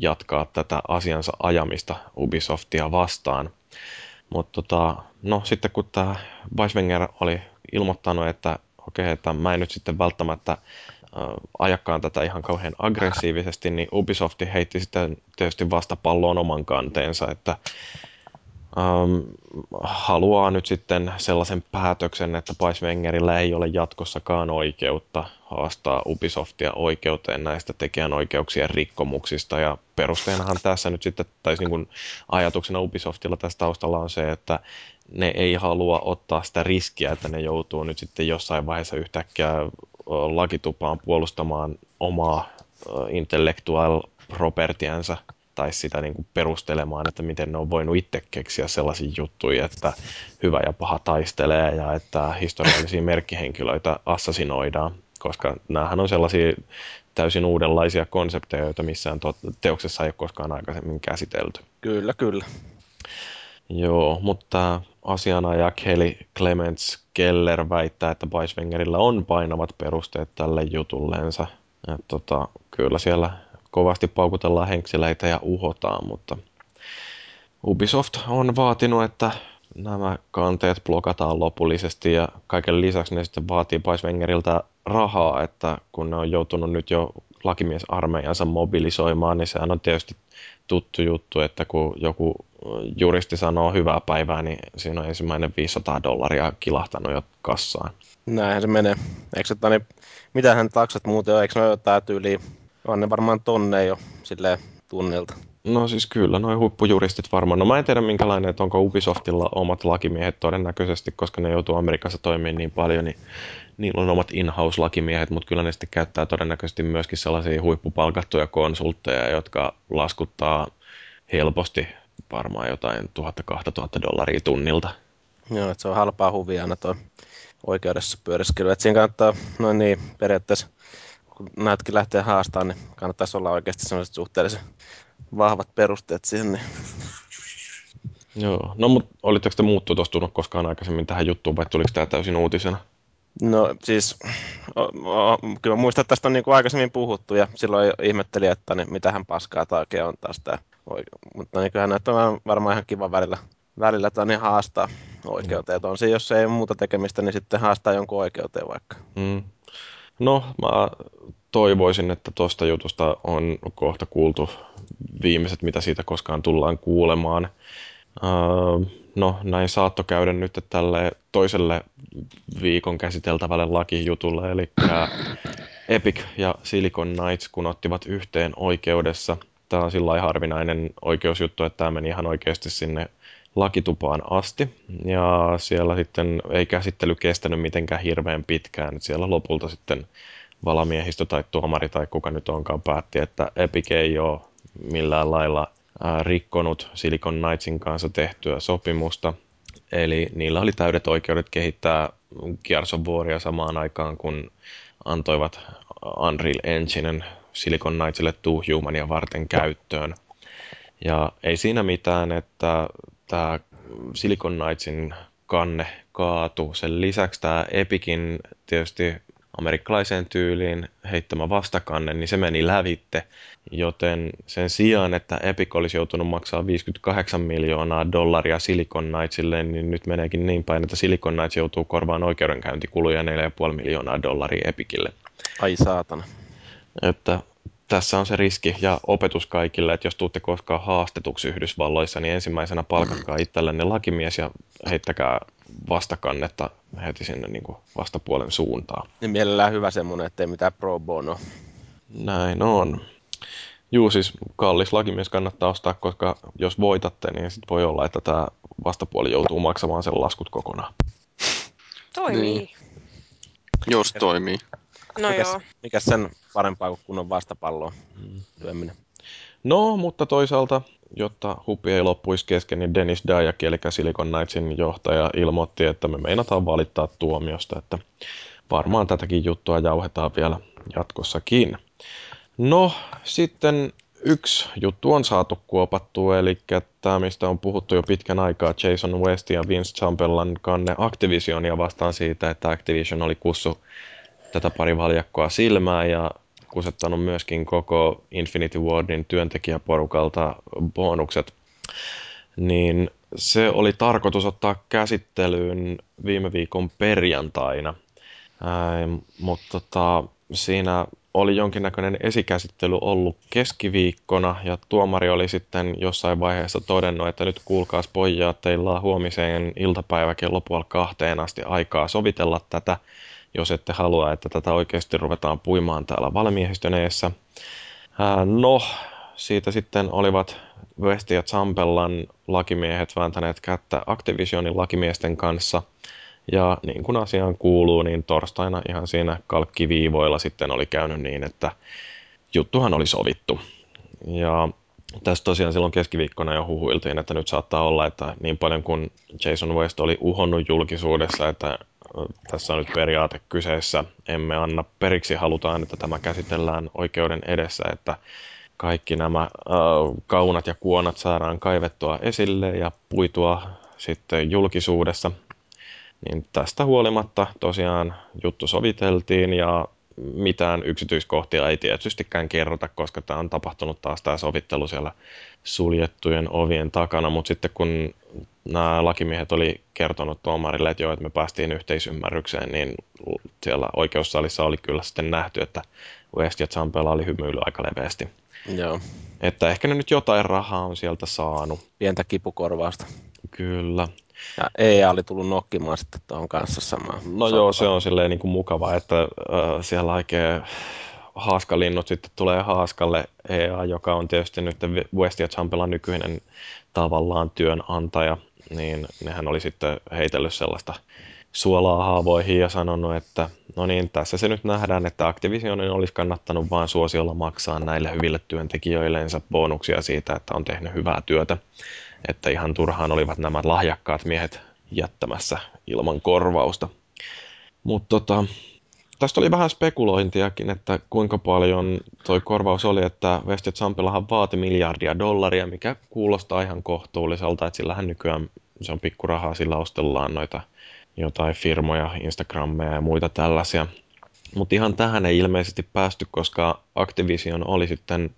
jatkaa tätä asiansa ajamista Ubisoftia vastaan. Mutta tota, no sitten kun tämä Weiswenger oli ilmoittanut, että okei, okay, että mä en nyt sitten välttämättä ajakkaan tätä ihan kauhean aggressiivisesti, niin Ubisoft heitti sitten tietysti vastapalloon oman kanteensa, että um, haluaa nyt sitten sellaisen päätöksen, että Paisvengerillä ei ole jatkossakaan oikeutta haastaa Ubisoftia oikeuteen näistä tekijänoikeuksien rikkomuksista. Ja perusteenahan tässä nyt sitten, tai siis niin kuin ajatuksena Ubisoftilla tässä taustalla on se, että ne ei halua ottaa sitä riskiä, että ne joutuu nyt sitten jossain vaiheessa yhtäkkiä lakitupaan puolustamaan omaa intellectual propertiansa tai sitä niin kuin perustelemaan, että miten ne on voinut itse keksiä sellaisia juttuja, että hyvä ja paha taistelee ja että historiallisia merkkihenkilöitä assassinoidaan, koska näähän on sellaisia täysin uudenlaisia konsepteja, joita missään teoksessa ei ole koskaan aikaisemmin käsitelty. Kyllä, kyllä. Joo, mutta asianaja Kelly Clements Keller väittää, että Weiswengerillä on painavat perusteet tälle jutullensa. Et tota, kyllä siellä kovasti paukutellaan henkseleitä ja uhotaan, mutta Ubisoft on vaatinut, että nämä kanteet blokataan lopullisesti ja kaiken lisäksi ne sitten vaatii Weiswengeriltä rahaa, että kun ne on joutunut nyt jo lakimiesarmeijansa mobilisoimaan, niin sehän on tietysti tuttu juttu, että kun joku juristi sanoo hyvää päivää, niin siinä on ensimmäinen 500 dollaria kilahtanut jo kassaan. Näinhän se menee. Eikö että niin, mitähän taksat muuten on? Eikö ne jotain tyyliin, on ne varmaan tonne jo silleen tunnilta? No siis kyllä, noin huippujuristit varmaan. No mä en tiedä minkälainen, että onko Ubisoftilla omat lakimiehet todennäköisesti, koska ne joutuu Amerikassa toimimaan niin paljon, niin niillä on omat in-house-lakimiehet, mutta kyllä ne sitten käyttää todennäköisesti myöskin sellaisia huippupalkattuja konsultteja, jotka laskuttaa helposti varmaan jotain 1000-2000 dollaria tunnilta. Joo, että se on halpaa huvia aina tuo oikeudessa pyöriskely. Että siinä kannattaa noin niin periaatteessa, kun näetkin lähtee haastamaan, niin kannattaisi olla oikeasti sellaiset suhteellisen vahvat perusteet siihen. Niin... Joo, no mutta olitteko te muut tutustunut koskaan aikaisemmin tähän juttuun vai tuliko tämä täysin uutisena? No siis, o, o, kyllä muistan, että tästä on niin kuin aikaisemmin puhuttu ja silloin ihmettelin, että niin, mitähän paskaa tämä oikein on taas tämä. Mutta niin kyllähän näitä on varmaan ihan kiva välillä, välillä tai niin haastaa oikeuteen. On se, jos ei ole muuta tekemistä, niin sitten haastaa jonkun oikeuteen vaikka. Mm. No, mä toivoisin, että tuosta jutusta on kohta kuultu viimeiset, mitä siitä koskaan tullaan kuulemaan. Uh, no, näin saatto käydä nyt tälle toiselle viikon käsiteltävälle lakijutulle, eli Epic ja Silicon Knights kun ottivat yhteen oikeudessa tämä on sillä harvinainen oikeusjuttu, että tämä meni ihan oikeasti sinne lakitupaan asti. Ja siellä sitten ei käsittely kestänyt mitenkään hirveän pitkään. Siellä lopulta sitten valamiehistö tai tuomari tai kuka nyt onkaan päätti, että Epic ei ole millään lailla rikkonut Silicon Knightsin kanssa tehtyä sopimusta. Eli niillä oli täydet oikeudet kehittää Gears of Waria samaan aikaan, kun antoivat Unreal Enginen Silicon Knightsille Two Humania varten käyttöön. Ja ei siinä mitään, että tämä Silicon Knightsin kanne kaatu. Sen lisäksi tämä Epicin tietysti amerikkalaiseen tyyliin heittämä vastakanne, niin se meni lävitte. Joten sen sijaan, että Epic olisi joutunut maksaa 58 miljoonaa dollaria Silicon Knightsille, niin nyt meneekin niin päin, että Silicon Knights joutuu korvaan oikeudenkäyntikuluja 4,5 miljoonaa dollaria Epicille. Ai saatana. Että tässä on se riski ja opetus kaikille, että jos tuutte koskaan haastetuksi Yhdysvalloissa, niin ensimmäisenä palkatkaa itsellenne lakimies ja heittäkää vastakannetta heti sinne niin kuin vastapuolen suuntaan. Niin mielellään hyvä semmoinen, ettei mitään pro bono. Näin on. Juu, siis kallis lakimies kannattaa ostaa, koska jos voitatte, niin sit voi olla, että tämä vastapuoli joutuu maksamaan sen laskut kokonaan. Toimii. Niin. Jos toimii. No mikäs, joo. mikäs sen parempaa kuin kunnon vastapalloa lyöminen? No, mutta toisaalta, jotta hupi ei loppuisi kesken, niin Dennis Dajak, eli Silicon Knightsin johtaja, ilmoitti, että me meinataan valittaa tuomiosta, että varmaan tätäkin juttua jauhetaan vielä jatkossakin. No, sitten yksi juttu on saatu kuopattua, eli tämä, mistä on puhuttu jo pitkän aikaa, Jason West ja Vince Chamberlain kanne Activisionia vastaan siitä, että Activision oli kussu tätä pari valjakkoa silmää ja kusettanut myöskin koko Infinity Wardin työntekijäporukalta bonukset, niin se oli tarkoitus ottaa käsittelyyn viime viikon perjantaina. Ää, mutta tota, siinä oli jonkinnäköinen esikäsittely ollut keskiviikkona ja tuomari oli sitten jossain vaiheessa todennut, että nyt kuulkaas pojat, teillä on huomiseen iltapäivä kello puoli kahteen asti aikaa sovitella tätä jos ette halua, että tätä oikeasti ruvetaan puimaan täällä valmiehistön eessä. no, siitä sitten olivat West ja Zampellan lakimiehet vääntäneet kättä Activisionin lakimiesten kanssa. Ja niin kuin asiaan kuuluu, niin torstaina ihan siinä kalkkiviivoilla sitten oli käynyt niin, että juttuhan oli sovittu. Ja tässä tosiaan silloin keskiviikkona jo huhuiltiin, että nyt saattaa olla, että niin paljon kuin Jason West oli uhonnut julkisuudessa, että tässä on nyt periaate kyseessä, emme anna periksi, halutaan, että tämä käsitellään oikeuden edessä, että kaikki nämä kaunat ja kuonat saadaan kaivettua esille ja puitua sitten julkisuudessa. Niin tästä huolimatta tosiaan juttu soviteltiin ja mitään yksityiskohtia ei tietystikään kerrota, koska tämä on tapahtunut taas tämä sovittelu siellä suljettujen ovien takana, mutta sitten kun nämä lakimiehet oli kertonut tuomarille, että joo, että me päästiin yhteisymmärrykseen, niin siellä oikeussalissa oli kyllä sitten nähty, että West ja Zampella oli hymyily aika leveästi. Joo. Että ehkä ne nyt jotain rahaa on sieltä saanut. Pientä kipukorvausta. Kyllä. Ja EA oli tullut nokkimaan sitten tuohon kanssa samaan. No joo, se on silleen niin kuin mukava, että äh, siellä oikein haaskalinnut sitten tulee haaskalle EA, joka on tietysti nyt West ja nykyinen tavallaan työnantaja, niin nehän oli sitten heitellyt sellaista suolaa haavoihin ja sanonut, että no niin, tässä se nyt nähdään, että Activisionin olisi kannattanut vain suosiolla maksaa näille hyville työntekijöillensä bonuksia siitä, että on tehnyt hyvää työtä. Että ihan turhaan olivat nämä lahjakkaat miehet jättämässä ilman korvausta. Mutta tota, tästä oli vähän spekulointiakin, että kuinka paljon toi korvaus oli, että West Zampillahan vaati miljardia dollaria, mikä kuulostaa ihan kohtuulliselta, että sillähän nykyään se on pikkurahaa, sillä ostellaan noita jotain firmoja, Instagrammeja ja muita tällaisia. Mutta ihan tähän ei ilmeisesti päästy, koska Activision oli sitten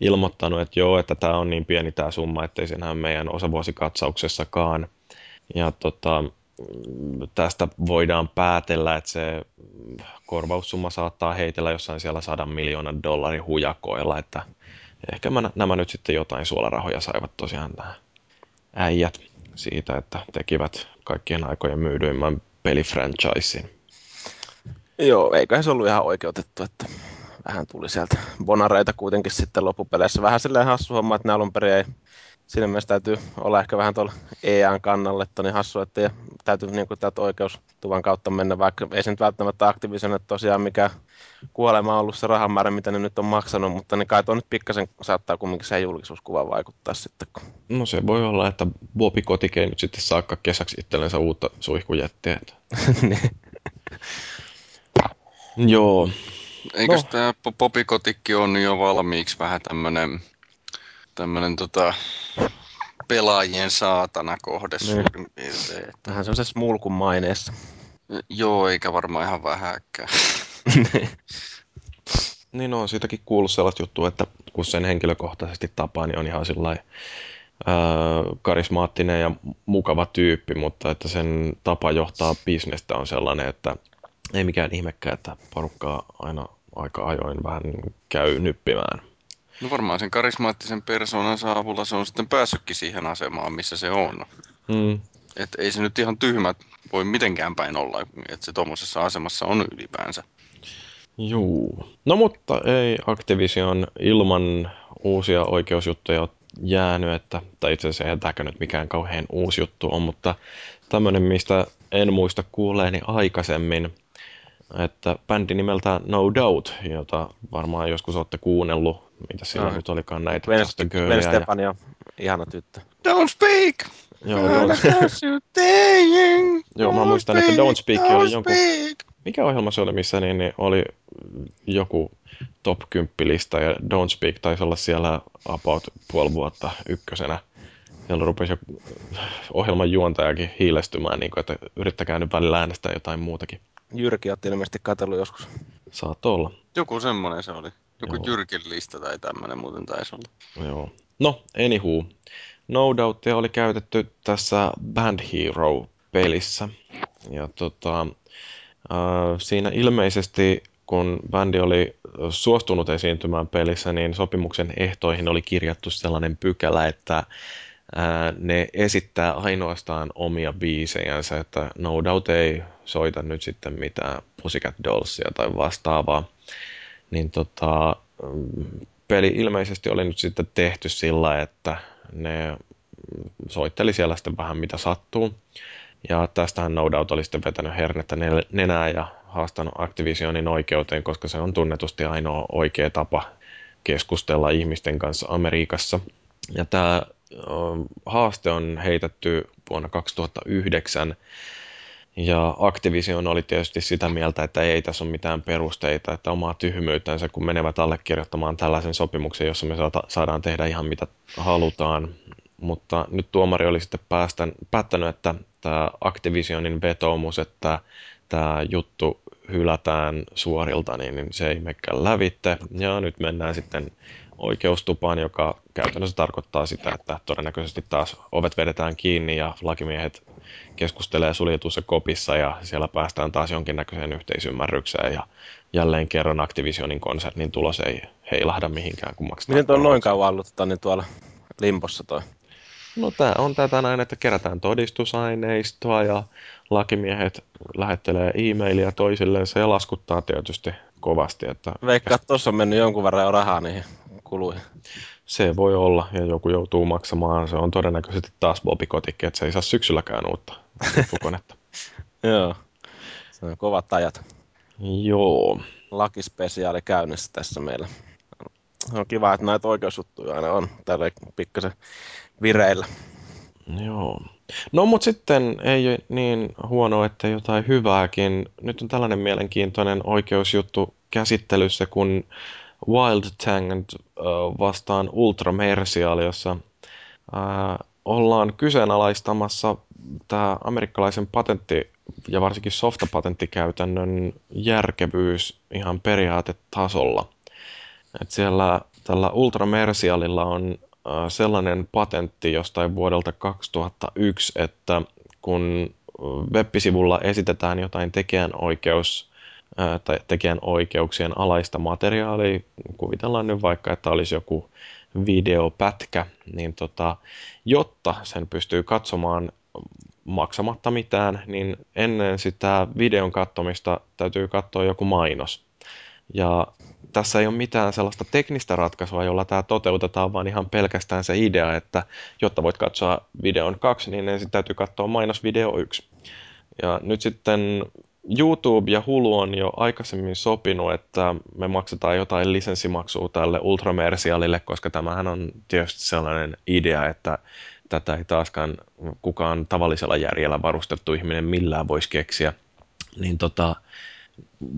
ilmoittanut, että joo, että tämä on niin pieni tämä summa, ettei se näy meidän osavuosikatsauksessakaan. Ja tota, tästä voidaan päätellä, että se korvaussumma saattaa heitellä jossain siellä sadan miljoonan dollarin hujakoilla, että ehkä mä, nämä nyt sitten jotain suolarahoja saivat tosiaan tähän äijät siitä, että tekivät kaikkien aikojen myydyimmän pelifranchisin. Joo, eiköhän se ollut ihan oikeutettu, että vähän tuli sieltä bonareita kuitenkin sitten loppupeleissä. Vähän silleen hassu homma, että ne alun perin ei siinä mielessä täytyy olla ehkä vähän tuolla EAN kannalle, että niin hassu, että täytyy niin kuin täältä oikeustuvan kautta mennä, vaikka ei se nyt välttämättä Activision tosiaan mikä kuolema on ollut se rahamäärä, mitä ne nyt on maksanut, mutta niin kai tuo nyt pikkasen saattaa kumminkin se julkisuuskuva vaikuttaa sitten. Kun... No se voi olla, että Bobi Kotike nyt sitten saakka kesäksi itsellensä uutta suihkujättiä. niin. Joo. Eikös no. tämä Bobi Kotikki on jo valmiiksi vähän tämmönen tämmönen tota, pelaajien saatana kohde niin. suurin piirtein. Vähän se on se smulkun maineessa. Joo, eikä varmaan ihan vähäkään. niin on siitäkin kuullut sellaista juttua, että kun sen henkilökohtaisesti tapaa, niin on ihan sillä karismaattinen ja mukava tyyppi, mutta että sen tapa johtaa bisnestä on sellainen, että ei mikään ihmekään, että porukkaa aina aika ajoin vähän käy nyppimään. No varmaan sen karismaattisen persoonan avulla se on sitten päässytkin siihen asemaan, missä se on. Mm. Et ei se nyt ihan tyhmä voi mitenkään päin olla, että se tuommoisessa asemassa on ylipäänsä. Juu. No mutta ei Activision ilman uusia oikeusjuttuja ole jäänyt, että, tai itse asiassa ei tämäkö nyt mikään kauhean uusi juttu on, mutta tämmöinen, mistä en muista kuulleeni aikaisemmin, että bändi nimeltä No Doubt, jota varmaan joskus olette kuunnellut, mitä siellä no. nyt olikaan näitä Gwen, Gwen Stefani ja ihana tyttö. Don't speak! Joo, don't... Joo, mä muistan, että Don't Speak don't oli jonkun... Speak. Mikä ohjelma se oli, missä niin, niin oli joku top 10 lista ja Don't Speak taisi olla siellä about puoli vuotta ykkösenä. Siellä rupesi jo ohjelman juontajakin hiilestymään, niin kuin, että yrittäkää nyt välillä äänestää jotain muutakin. Jyrki otti ilmeisesti katsellut joskus. Saat olla. Joku semmoinen se oli. Joku. Jyrkin lista tai tämmöinen muuten taisi olla. Joo. No, anywho. No Doubtia oli käytetty tässä Band Hero-pelissä. Ja tota, äh, siinä ilmeisesti kun bändi oli suostunut esiintymään pelissä, niin sopimuksen ehtoihin oli kirjattu sellainen pykälä, että ne esittää ainoastaan omia biisejänsä, että No Doubt ei soita nyt sitten mitään Pussycat Dollsia tai vastaavaa. Niin tota, peli ilmeisesti oli nyt sitten tehty sillä, että ne soitteli siellä sitten vähän mitä sattuu. Ja tästähän No Doubt oli sitten vetänyt hernettä nenää ja haastanut Activisionin oikeuteen, koska se on tunnetusti ainoa oikea tapa keskustella ihmisten kanssa Amerikassa. Ja tämä haaste on heitetty vuonna 2009 ja Activision oli tietysti sitä mieltä, että ei tässä ole mitään perusteita, että omaa tyhmyytensä, kun menevät allekirjoittamaan tällaisen sopimuksen, jossa me saadaan tehdä ihan mitä halutaan. Mutta nyt tuomari oli sitten päästän, päättänyt, että tämä Activisionin vetoomus, että tämä juttu hylätään suorilta, niin se ei mekään lävitte. Ja nyt mennään sitten oikeustupaan, joka käytännössä tarkoittaa sitä, että todennäköisesti taas ovet vedetään kiinni ja lakimiehet keskustelee suljetussa kopissa ja siellä päästään taas jonkinnäköiseen yhteisymmärrykseen ja jälleen kerran Activisionin konsernin tulos ei heilahda mihinkään, kun maksetaan. Miten tuo on noin kauan ollut tota, niin tuolla limpossa toi? No tämä on tätä näin, että kerätään todistusaineistoa ja lakimiehet lähettelee e-mailia toisilleen. Se laskuttaa tietysti kovasti. Että Veikkaa, tuossa on mennyt jonkun verran rahaa niihin kuluihin. Se voi olla, ja joku joutuu maksamaan. Se on todennäköisesti taas Bobi Kotikki, että se ei saa syksylläkään uutta konetta. Joo, se on kovat ajat. Joo. Lakispesiaali käynnissä tässä meillä. On kiva, että näitä oikeusjuttuja aina on tällä pikkasen vireillä. Joo. No mutta sitten ei niin huono, että jotain hyvääkin. Nyt on tällainen mielenkiintoinen oikeusjuttu käsittelyssä, kun Wild Tangent vastaan Ultramercial, jossa ollaan kyseenalaistamassa tämä amerikkalaisen patentti- ja varsinkin softapatenttikäytännön järkevyys ihan periaatetasolla. Et siellä tällä Ultramercialilla on sellainen patentti jostain vuodelta 2001, että kun web-sivulla esitetään jotain tekijänoikeus tai tekijän oikeuksien alaista materiaalia, kuvitellaan nyt vaikka, että olisi joku videopätkä, niin tota, jotta sen pystyy katsomaan maksamatta mitään, niin ennen sitä videon katsomista täytyy katsoa joku mainos. Ja tässä ei ole mitään sellaista teknistä ratkaisua, jolla tämä toteutetaan, vaan ihan pelkästään se idea, että jotta voit katsoa videon kaksi, niin ensin täytyy katsoa mainosvideo yksi. Ja nyt sitten YouTube ja Hulu on jo aikaisemmin sopinut, että me maksetaan jotain lisenssimaksua tälle Ultramersialille, koska tämähän on tietysti sellainen idea, että tätä ei taaskaan kukaan tavallisella järjellä varustettu ihminen millään voisi keksiä. Niin tota,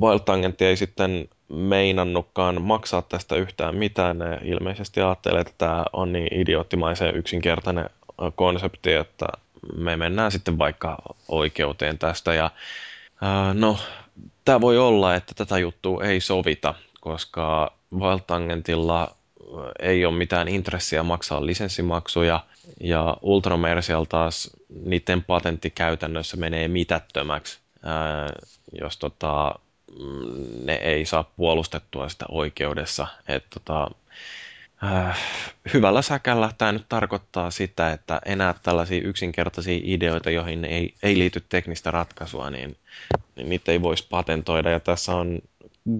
Wild Tangent ei sitten meinannutkaan maksaa tästä yhtään mitään. Ne ilmeisesti ajattelee, että tämä on niin idioottimaisen yksinkertainen konsepti, että me mennään sitten vaikka oikeuteen tästä. Ja no, tämä voi olla, että tätä juttua ei sovita, koska Wild Tangentilla ei ole mitään intressiä maksaa lisenssimaksuja, ja Ultramersial taas niiden patentti käytännössä menee mitättömäksi, jos tota, mm, ne ei saa puolustettua sitä oikeudessa. Et tota, äh, hyvällä säkällä tämä nyt tarkoittaa sitä, että enää tällaisia yksinkertaisia ideoita, joihin ei, ei liity teknistä ratkaisua, niin, niin niitä ei voisi patentoida. Ja tässä on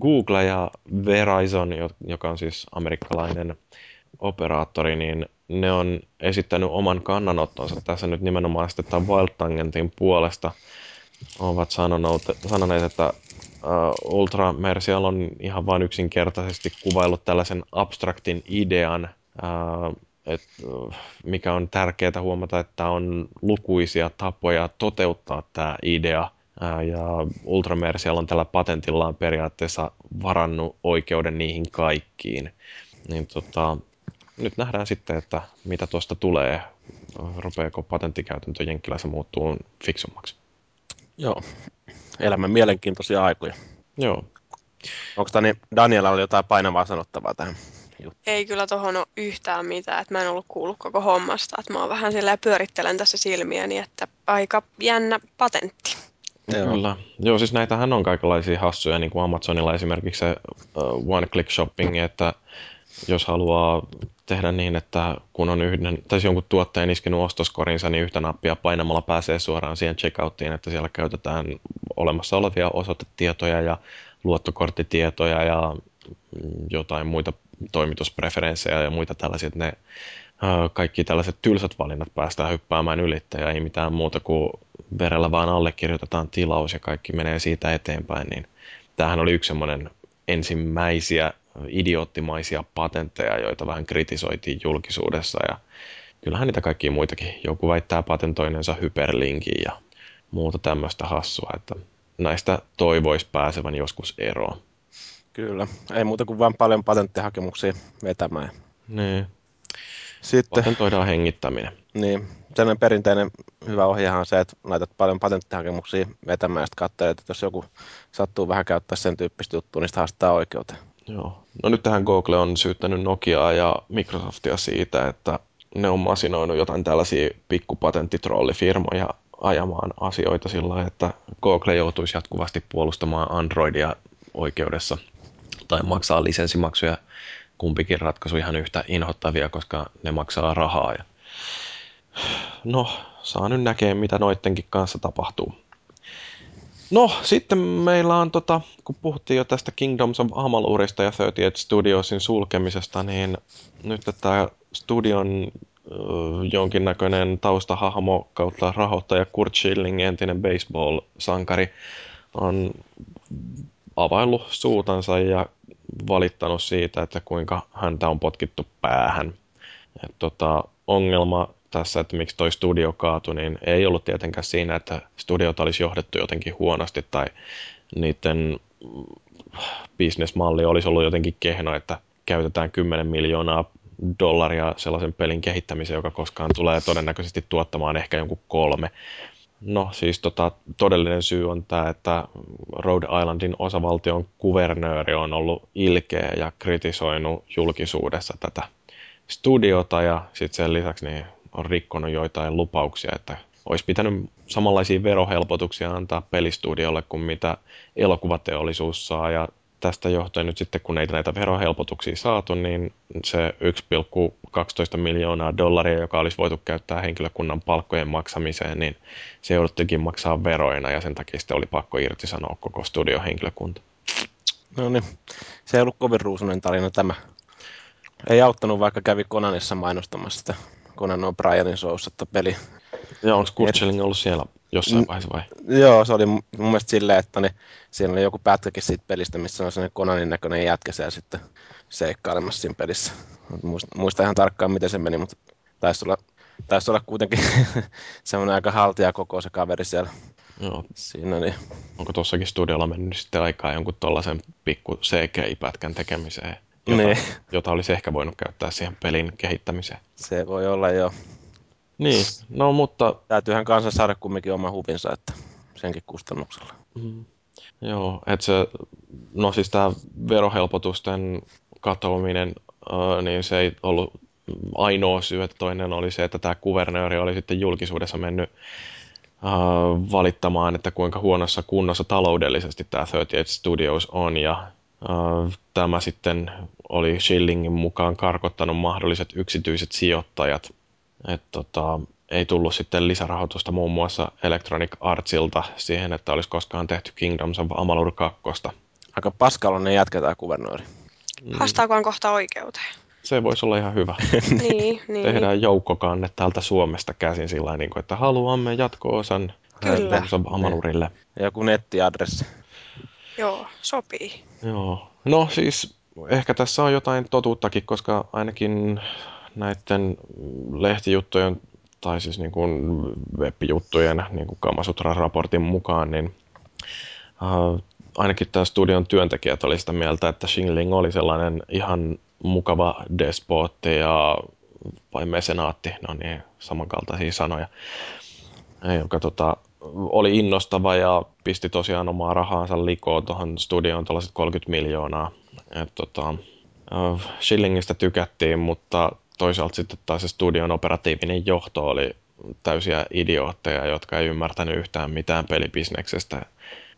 Google ja Verizon, joka on siis amerikkalainen operaattori, niin ne on esittänyt oman kannanottonsa tässä nyt nimenomaan sitten tämän Wild Tangentin puolesta. Ovat sanoneet, että uh, Ultra Mercial on ihan vain yksinkertaisesti kuvaillut tällaisen abstraktin idean, uh, et, uh, mikä on tärkeää huomata, että on lukuisia tapoja toteuttaa tämä idea, ja Ultramersial on tällä patentillaan periaatteessa varannut oikeuden niihin kaikkiin. Niin tota, nyt nähdään sitten, että mitä tuosta tulee. Rupeeko patenttikäytäntö Jenkkilässä muuttuu fiksummaksi. Joo, elämän mielenkiintoisia aikoja. Joo. Onko tani Daniela oli jotain painavaa sanottavaa tähän juttuun? Ei kyllä tuohon ole yhtään mitään, että mä en ollut kuullut koko hommasta. Että mä oon vähän sillä pyörittelen tässä silmiäni, että aika jännä patentti. Joo. Kyllä. Joo, siis näitähän on kaikenlaisia hassuja, niin kuin Amazonilla esimerkiksi se uh, one-click shopping, että jos haluaa tehdä niin, että kun on yhden, tai jonkun tuotteen iskenut ostoskorinsa, niin yhtä nappia painamalla pääsee suoraan siihen checkouttiin, että siellä käytetään olemassa olevia osoitetietoja ja luottokorttitietoja ja jotain muita toimituspreferenssejä ja muita tällaisia, että ne kaikki tällaiset tylsät valinnat päästään hyppäämään ylittäjä, ja ei mitään muuta kuin verellä vaan allekirjoitetaan tilaus ja kaikki menee siitä eteenpäin, niin tämähän oli yksi semmoinen ensimmäisiä idioottimaisia patentteja, joita vähän kritisoitiin julkisuudessa ja kyllähän niitä kaikkia muitakin. Joku väittää patentoineensa hyperlinkin ja muuta tämmöistä hassua, että näistä toivoisi pääsevän joskus eroon. Kyllä, ei muuta kuin vain paljon patenttihakemuksia vetämään. Niin. Sitten, Patentoidaan hengittäminen. Niin, sellainen perinteinen hyvä ohjehan on se, että laitat paljon patenttihakemuksia vetämään ja sitten katselet, että jos joku sattuu vähän käyttää sen tyyppistä juttua, niin sitä haastaa oikeuteen. Joo. No nyt tähän Google on syyttänyt Nokiaa ja Microsoftia siitä, että ne on masinoinut jotain tällaisia pikkupatenttitrollifirmoja ajamaan asioita sillä että Google joutuisi jatkuvasti puolustamaan Androidia oikeudessa tai maksaa lisenssimaksuja. Kumpikin ratkaisu ihan yhtä inhottavia, koska ne maksaa rahaa. Ja... No, saa nyt näkee, mitä noittenkin kanssa tapahtuu. No, sitten meillä on, tota, kun puhuttiin jo tästä Kingdoms of Amalurista ja 38 Studiosin sulkemisesta, niin nyt tämä studion jonkinnäköinen taustahahmo kautta rahoittaja Kurt Schilling, entinen baseball-sankari, on availlut suutansa ja valittanut siitä, että kuinka häntä on potkittu päähän. Et tota, ongelma tässä, että miksi toi studio kaatui, niin ei ollut tietenkään siinä, että studiota olisi johdettu jotenkin huonosti tai niiden bisnesmalli olisi ollut jotenkin kehno, että käytetään 10 miljoonaa dollaria sellaisen pelin kehittämiseen, joka koskaan tulee todennäköisesti tuottamaan ehkä jonkun kolme. No siis tota, todellinen syy on tämä, että Rhode Islandin osavaltion kuvernööri on ollut ilkeä ja kritisoinut julkisuudessa tätä studiota ja sitten sen lisäksi niin on rikkonut joitain lupauksia, että olisi pitänyt samanlaisia verohelpotuksia antaa pelistudiolle kuin mitä elokuvateollisuus saa ja tästä johtuen nyt sitten, kun ei näitä verohelpotuksia saatu, niin se 1,12 miljoonaa dollaria, joka olisi voitu käyttää henkilökunnan palkkojen maksamiseen, niin se jouduttikin maksaa veroina ja sen takia sitten oli pakko irtisanoa koko studiohenkilökunta. No niin, se ei ollut kovin ruusunen tarina tämä. Ei auttanut, vaikka kävi Konanissa mainostamassa sitä Conan O'Brienin showssa peli. Ja onko Kurtseling ollut siellä jossain vaiheessa vai? Joo, se oli mun mielestä silleen, että ne, siellä oli joku pätkäkin siitä pelistä, missä on sellainen Conanin näköinen jätkä siellä sitten seikkailemassa siinä pelissä. Muista, muista ihan tarkkaan, miten se meni, mutta taisi olla, taisi olla kuitenkin semmoinen aika haltia koko se kaveri siellä. Joo. Siinä, niin. Onko tuossakin studiolla mennyt sitten aikaa jonkun tuollaisen pikku CGI-pätkän tekemiseen, jota, Niin. jota olisi ehkä voinut käyttää siihen pelin kehittämiseen. Se voi olla jo. Niin, no mutta Täytyyhän kanssa saada kumminkin oma huvinsa, että senkin kustannuksella. Mm. Joo, että se, no siis tämä verohelpotusten katoaminen, äh, niin se ei ollut ainoa syy, että toinen oli se, että tämä kuvernööri oli sitten julkisuudessa mennyt äh, valittamaan, että kuinka huonossa kunnossa taloudellisesti tämä 38 Studios on, ja tämä sitten oli Schillingin mukaan karkottanut mahdolliset yksityiset sijoittajat, että tota, ei tullut sitten lisärahoitusta muun muassa Electronic Artsilta siihen, että olisi koskaan tehty Kingdoms of Amalur 2. Aika paskaloinen jatketaan kuvernööri. Haastaako kohta oikeuteen? Se voisi olla ihan hyvä. niin, niin. Tehdään joukkokanne täältä Suomesta käsin sillä niin kuin, että haluamme jatko-osan Kyllä. Kingdoms of Amalurille. Ja joku nettiadressi. Joo, sopii. Joo. No siis ehkä tässä on jotain totuuttakin, koska ainakin näiden lehtijuttujen tai siis niin kuin web-juttujen niin kuin Kamasutra-raportin mukaan, niin uh, ainakin tämä studion työntekijät oli sitä mieltä, että Xingling oli sellainen ihan mukava despotti ja vai mesenaatti, no niin, samankaltaisia sanoja, joka tota, oli innostava ja pisti tosiaan omaa rahaansa likoon tuohon studioon tuollaiset 30 miljoonaa. Et, tota, uh, Schillingistä tykättiin, mutta toisaalta sitten taas se studion operatiivinen johto oli täysiä idiootteja, jotka ei ymmärtänyt yhtään mitään pelibisneksestä.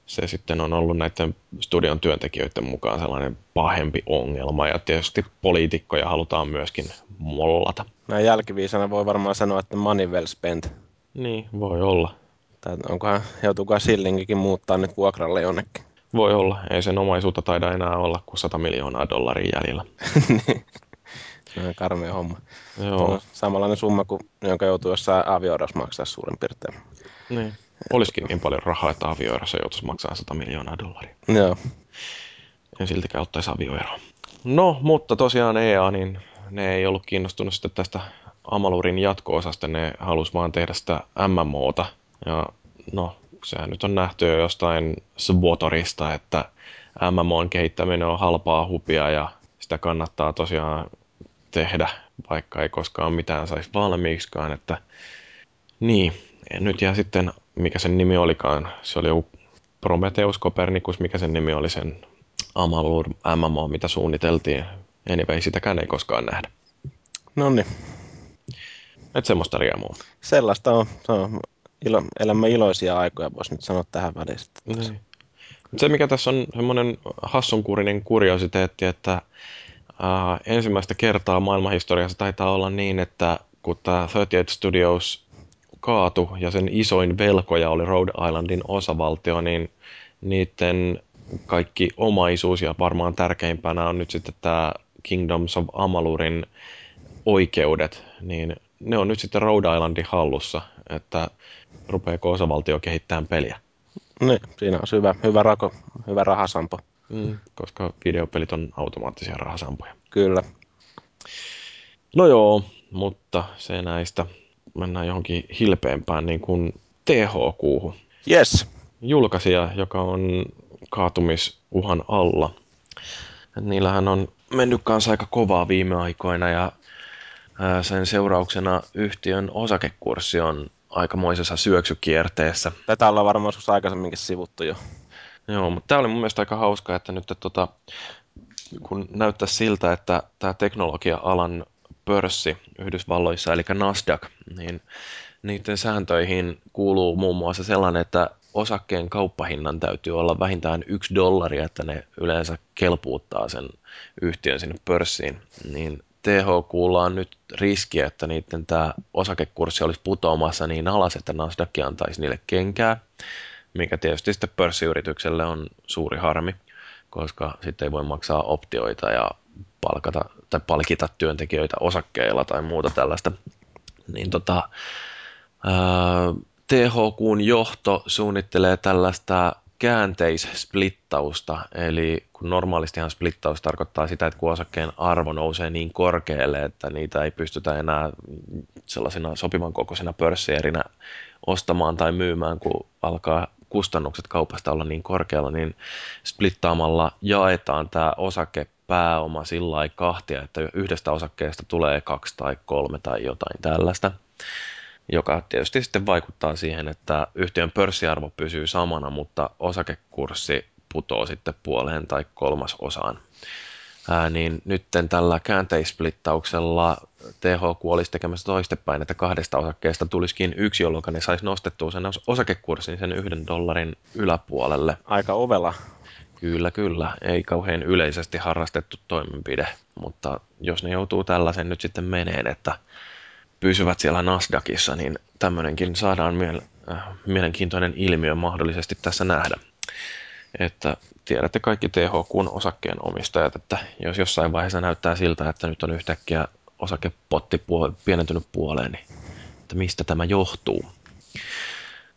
Se sitten on ollut näiden studion työntekijöiden mukaan sellainen pahempi ongelma ja tietysti poliitikkoja halutaan myöskin mollata. Näin jälkiviisana voi varmaan sanoa, että money well spent. Niin, voi olla. Tai onkohan, joutuukaan Sillingikin muuttaa nyt vuokralle jonnekin. Voi olla. Ei sen omaisuutta taida enää olla kuin 100 miljoonaa dollaria jäljellä. Se on karmea homma. Joo. On samanlainen summa, kuin, jonka joutuu jossain avioidossa maksaa suurin piirtein. Niin. Olisikin niin paljon rahaa, että avioerossa joutuisi maksaa 100 miljoonaa dollaria. Joo. En siltikään ottaisi avioeroa. No, mutta tosiaan EA, niin ne ei ollut kiinnostunut sitten tästä Amalurin jatko-osasta, ne halusi vaan tehdä sitä MMOta. Ja no, sehän nyt on nähty jo jostain Svotorista, että MMOn kehittäminen on halpaa hupia ja sitä kannattaa tosiaan tehdä, vaikka ei koskaan mitään saisi valmiiksikaan, että niin, ja nyt jää sitten, mikä sen nimi olikaan, se oli joku Prometheus Copernicus, mikä sen nimi oli sen Amalur MMO, mitä suunniteltiin. Anyway, sitäkään ei koskaan nähdä. No niin, Et semmoista riemua. sellaista on. Se on ilo, elämme iloisia aikoja, voisi nyt sanoa tähän väliin. Niin. Se, mikä tässä on semmoinen hassunkurinen kuriositeetti, että ää, ensimmäistä kertaa maailmanhistoriassa taitaa olla niin, että kun tämä 38 Studios kaatu ja sen isoin velkoja oli Rhode Islandin osavaltio, niin niiden kaikki omaisuus ja varmaan tärkeimpänä on nyt sitten tämä Kingdoms of Amalurin oikeudet, niin ne on nyt sitten Rhode Islandin hallussa, että rupeako osavaltio kehittämään peliä. Niin, siinä on hyvä, hyvä, rako, hyvä rahasampo. Mm, koska videopelit on automaattisia rahasampoja. Kyllä. No joo, mutta se näistä. Mennään johonkin hilpeämpään niin kuin THQ. Yes. Julkaisija, joka on kaatumisuhan alla. Niillähän on mennyt kanssa aika kovaa viime aikoina ja sen seurauksena yhtiön osakekurssi on aikamoisessa syöksykierteessä. Tätä ollaan varmaan joskus aikaisemminkin sivuttu jo. Joo, mutta tämä oli mun mielestä aika hauskaa, että nyt tota, kun näyttää siltä, että tämä teknologia-alan pörssi Yhdysvalloissa, eli Nasdaq, niin niiden sääntöihin kuuluu muun muassa sellainen, että osakkeen kauppahinnan täytyy olla vähintään yksi dollari, että ne yleensä kelpuuttaa sen yhtiön sinne pörssiin. Niin THQlla on nyt riski, että niiden tämä osakekurssi olisi putoamassa niin alas, että Nasdaq antaisi niille kenkää, mikä tietysti sitten pörssiyritykselle on suuri harmi. koska sitten ei voi maksaa optioita ja palkata tai palkita työntekijöitä osakkeilla tai muuta tällaista. Niin tota, ää, THQn johto suunnittelee tällaista käänteissplittausta, eli kun normaalistihan splittaus tarkoittaa sitä, että kun osakkeen arvo nousee niin korkealle, että niitä ei pystytä enää sellaisina sopivan kokoisina pörssierinä ostamaan tai myymään, kun alkaa kustannukset kaupasta olla niin korkealla, niin splittaamalla jaetaan tämä osake pääoma sillä kahtia, että yhdestä osakkeesta tulee kaksi tai kolme tai jotain tällaista joka tietysti sitten vaikuttaa siihen, että yhtiön pörssiarvo pysyy samana, mutta osakekurssi putoo sitten puoleen tai kolmasosaan. Ää, niin nytten tällä käänteissplittauksella THQ olisi tekemässä toistepäin, että kahdesta osakkeesta tulisikin yksi, jolloin ne saisi nostettua sen osakekurssin sen yhden dollarin yläpuolelle. Aika ovela. Kyllä, kyllä. Ei kauhean yleisesti harrastettu toimenpide, mutta jos ne joutuu tällaisen nyt sitten meneen, että pysyvät siellä Nasdaqissa, niin tämmöinenkin saadaan miel- äh, mielenkiintoinen ilmiö mahdollisesti tässä nähdä. Että tiedätte kaikki THQn osakkeen omistajat, että jos jossain vaiheessa näyttää siltä, että nyt on yhtäkkiä osakepotti puol- pienentynyt puoleen, niin että mistä tämä johtuu.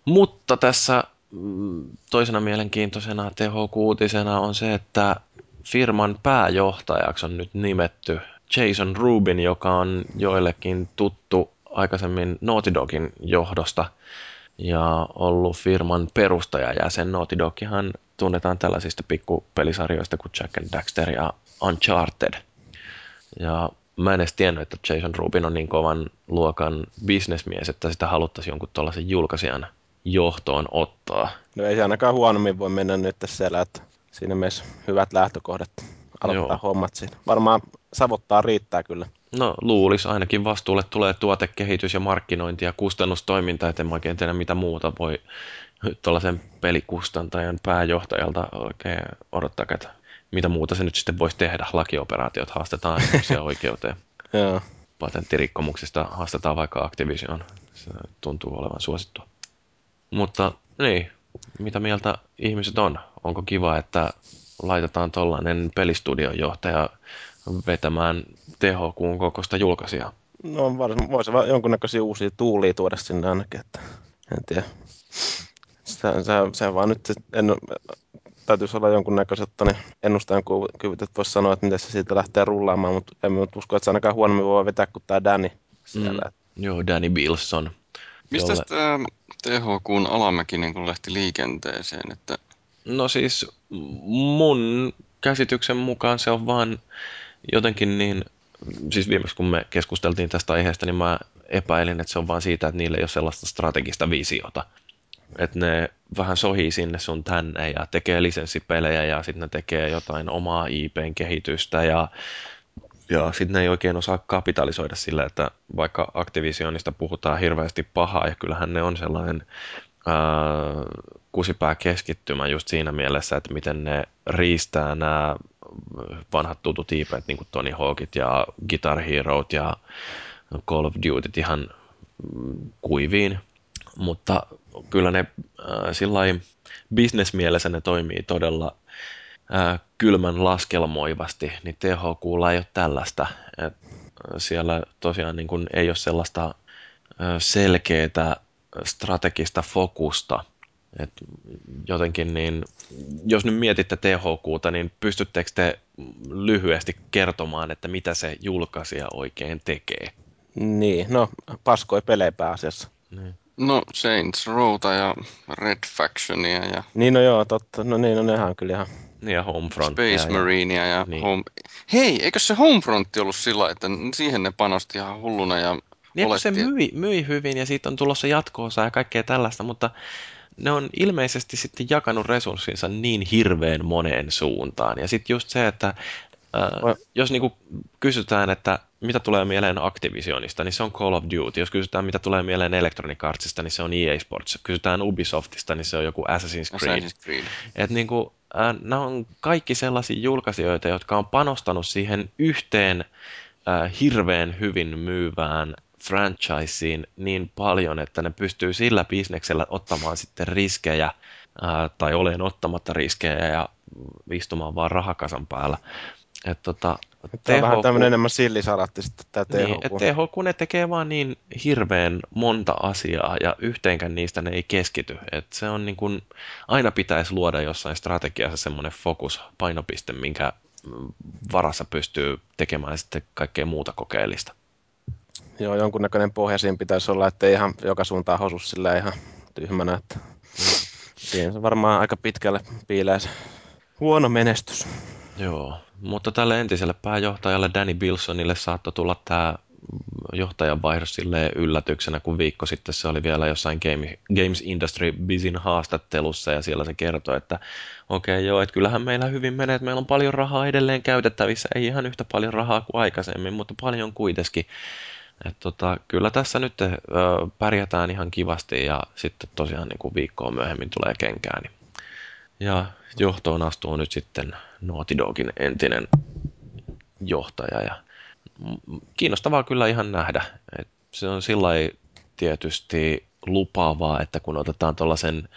Mutta tässä mm, toisena mielenkiintoisena THQ-uutisena on se, että firman pääjohtajaksi on nyt nimetty Jason Rubin, joka on joillekin tuttu aikaisemmin Naughty Dogin johdosta ja ollut firman perustajajäsen. Naughty Dogihan tunnetaan tällaisista pikkupelisarjoista kuin Jack and Daxter ja Uncharted. Ja mä en edes tiennyt, että Jason Rubin on niin kovan luokan bisnesmies, että sitä haluttaisiin jonkun tuollaisen julkaisijan johtoon ottaa. No ei se ainakaan huonommin voi mennä nyt siellä, että siinä mielessä hyvät lähtökohdat aloittaa Joo. hommat siinä. Varmaan savottaa riittää kyllä. No luulis, ainakin vastuulle tulee tuotekehitys ja markkinointi ja kustannustoiminta, että en oikein tiedä mitä muuta voi tuollaisen pelikustantajan pääjohtajalta oikein odottaa, että mitä muuta se nyt sitten voisi tehdä. Lakioperaatiot haastetaan oikeuteen. Joo. Patenttirikkomuksista haastetaan vaikka Activision. Se tuntuu olevan suosittua. Mutta niin, mitä mieltä ihmiset on? Onko kiva, että laitetaan tuollainen pelistudion johtaja vetämään THQn kokoista julkaisijaa. No voisi vaan jonkunnäköisiä uusia tuulia tuoda sinne ainakin, että en tiedä. Se, se, se vaan nyt, en, täytyisi olla jonkunnäköiset niin ennustajan kyvyt, että voisi sanoa, että miten se siitä lähtee rullaamaan, mutta en usko, että se ainakaan huonommin voi vetää kuin tämä Danny siellä. Mm, joo, Danny Bilson. Mistä jolle... tämä THQn alamäki niin lähti liikenteeseen? Että... No siis mun käsityksen mukaan se on vaan jotenkin niin, siis viimeksi kun me keskusteltiin tästä aiheesta, niin mä epäilin, että se on vaan siitä, että niillä ei ole sellaista strategista visiota. Että ne vähän sohii sinne sun tänne ja tekee lisenssipelejä ja sitten ne tekee jotain omaa IPn kehitystä ja, ja sitten ne ei oikein osaa kapitalisoida sillä, että vaikka Activisionista puhutaan hirveästi pahaa ja kyllähän ne on sellainen ää, kusipää keskittymä just siinä mielessä, että miten ne riistää nämä vanhat tutut IPt, niin kuin Tony Hawkit ja Guitar Heroet ja Call of Duty ihan kuiviin, mutta kyllä ne äh, sillä bisnesmielessä ne toimii todella äh, kylmän laskelmoivasti, niin THQ ei ole tällaista. Et siellä tosiaan niin kun ei ole sellaista äh, selkeää strategista fokusta, et jotenkin niin, jos nyt mietitte THQta, niin pystyttekö te lyhyesti kertomaan, että mitä se julkaisija oikein tekee? Niin, no paskoi pelejä pääasiassa. Niin. No Saints Rowta ja Red Factionia ja... Niin no joo, totta. No niin, no nehän on kyllä ihan... Niin ja Homefront. Space ja, Marinea ja niin. Home... Hei, eikö se Homefront ollut sillä, että siihen ne panosti ihan hulluna ja niin, se myi, myi hyvin ja siitä on tulossa jatkoosa ja kaikkea tällaista, mutta ne on ilmeisesti sitten jakanut resurssinsa niin hirveän moneen suuntaan. Ja sitten just se, että äh, jos niinku kysytään, että mitä tulee mieleen Activisionista, niin se on Call of Duty. Jos kysytään, mitä tulee mieleen Electronic Artsista, niin se on EA Sports. Kysytään Ubisoftista, niin se on joku Assassin's Creed. Assassin's Creed. Et niinku, äh, nämä on kaikki sellaisia julkaisijoita, jotka on panostanut siihen yhteen äh, hirveän hyvin myyvään franchiseen niin paljon, että ne pystyy sillä bisneksellä ottamaan sitten riskejä ää, tai olen ottamatta riskejä ja istumaan vaan rahakasan päällä. Et tota, Tämä on vähän tämmöinen enemmän sillisalatti sitten tämä THQ. Niin, että THQ ne tekee vaan niin hirveän monta asiaa ja yhteenkään niistä ne ei keskity. Et se on niin kuin, aina pitäisi luoda jossain strategiassa semmoinen fokus, painopiste, minkä varassa pystyy tekemään sitten kaikkea muuta kokeellista. Joo, jonkunnäköinen pohja siinä pitäisi olla, että ihan joka suuntaan hosu sillä ihan tyhmänä. Että siinä se varmaan aika pitkälle piilee se huono menestys. Joo, mutta tälle entiselle pääjohtajalle Danny Bilsonille saattoi tulla tämä johtajan vaihdos yllätyksenä, kun viikko sitten se oli vielä jossain Game, Games Industry Bizin haastattelussa ja siellä se kertoi, että okei okay, joo, että kyllähän meillä hyvin menee, että meillä on paljon rahaa edelleen käytettävissä, ei ihan yhtä paljon rahaa kuin aikaisemmin, mutta paljon kuitenkin. Et tota, kyllä tässä nyt ö, pärjätään ihan kivasti ja sitten tosiaan niin kuin viikkoa myöhemmin tulee kenkään. Niin. Ja johtoon astuu nyt sitten Naughty Dogin entinen johtaja ja kiinnostavaa kyllä ihan nähdä. Et se on sillä tietysti lupaavaa, että kun otetaan tuollaisen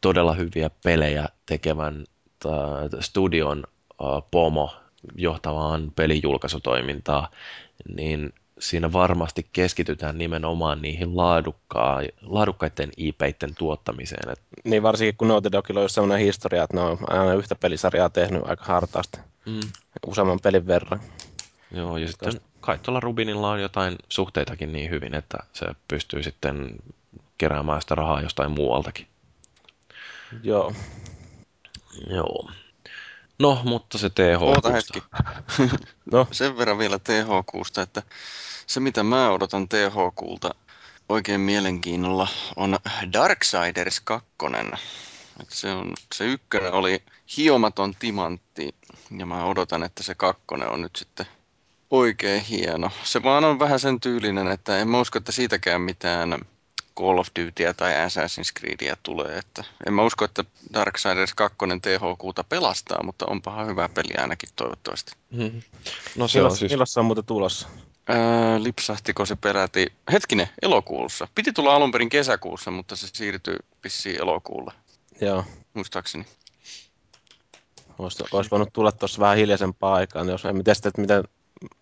todella hyviä pelejä tekevän studion pomo johtavaan pelijulkaisutoimintaa, niin siinä varmasti keskitytään nimenomaan niihin laadukkaa, laadukkaiden IP-iden tuottamiseen. Et... Niin varsinkin kun Naughty Dogilla on sellainen historia, että ne on aina yhtä pelisarjaa tehnyt aika hartaasti, mm. useamman pelin verran. Joo, ja sitten kai tuolla Rubinilla on jotain suhteitakin niin hyvin, että se pystyy sitten keräämään sitä rahaa jostain muualtakin. Joo. Joo. No, mutta se THQ. Oota hetki. no. Sen verran vielä THQsta, että se mitä mä odotan THQlta oikein mielenkiinnolla on Darksiders 2. Et se, on, se ykkönen oli hiomaton timantti ja mä odotan, että se kakkonen on nyt sitten oikein hieno. Se vaan on vähän sen tyylinen, että en mä usko, että siitäkään mitään Call of Dutyä tai Assassin's Creedia tulee. Että en mä usko, että Darksiders 2 THQta pelastaa, mutta onpahan hyvä peli ainakin toivottavasti. Mm-hmm. No se on siis... Milloin se on muuten tulossa? Ää, lipsahtiko se peräti, hetkinen, elokuussa. Piti tulla alun perin kesäkuussa, mutta se siirtyy vissiin elokuulle. Joo. Muistaakseni. Olisi, olisi voinut tulla tuossa vähän hiljaisempaa aikaan, jos en tiedä että miten,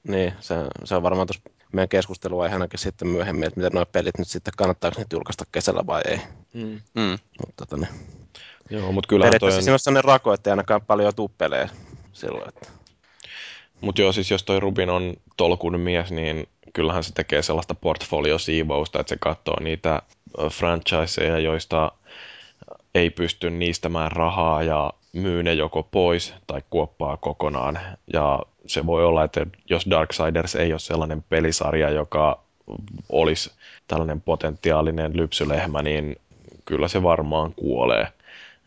niin, se, se on varmaan tuossa meidän keskusteluaiheanakin sitten myöhemmin, että miten nuo pelit nyt sitten kannattaako niitä julkaista kesällä vai ei. Mm. Mm. Mutta tota, niin. Joo, mutta kyllähän toi on... siinä on sellainen rako, että ei ainakaan paljon tuppelee silloin. Että... Mutta joo, siis jos toi Rubin on tolkun mies, niin kyllähän se tekee sellaista portfolio-siivousta, että se katsoo niitä franchiseja, joista ei pysty niistämään rahaa ja myy ne joko pois tai kuoppaa kokonaan. Ja se voi olla, että jos Darksiders ei ole sellainen pelisarja, joka olisi tällainen potentiaalinen lypsylehmä, niin kyllä se varmaan kuolee.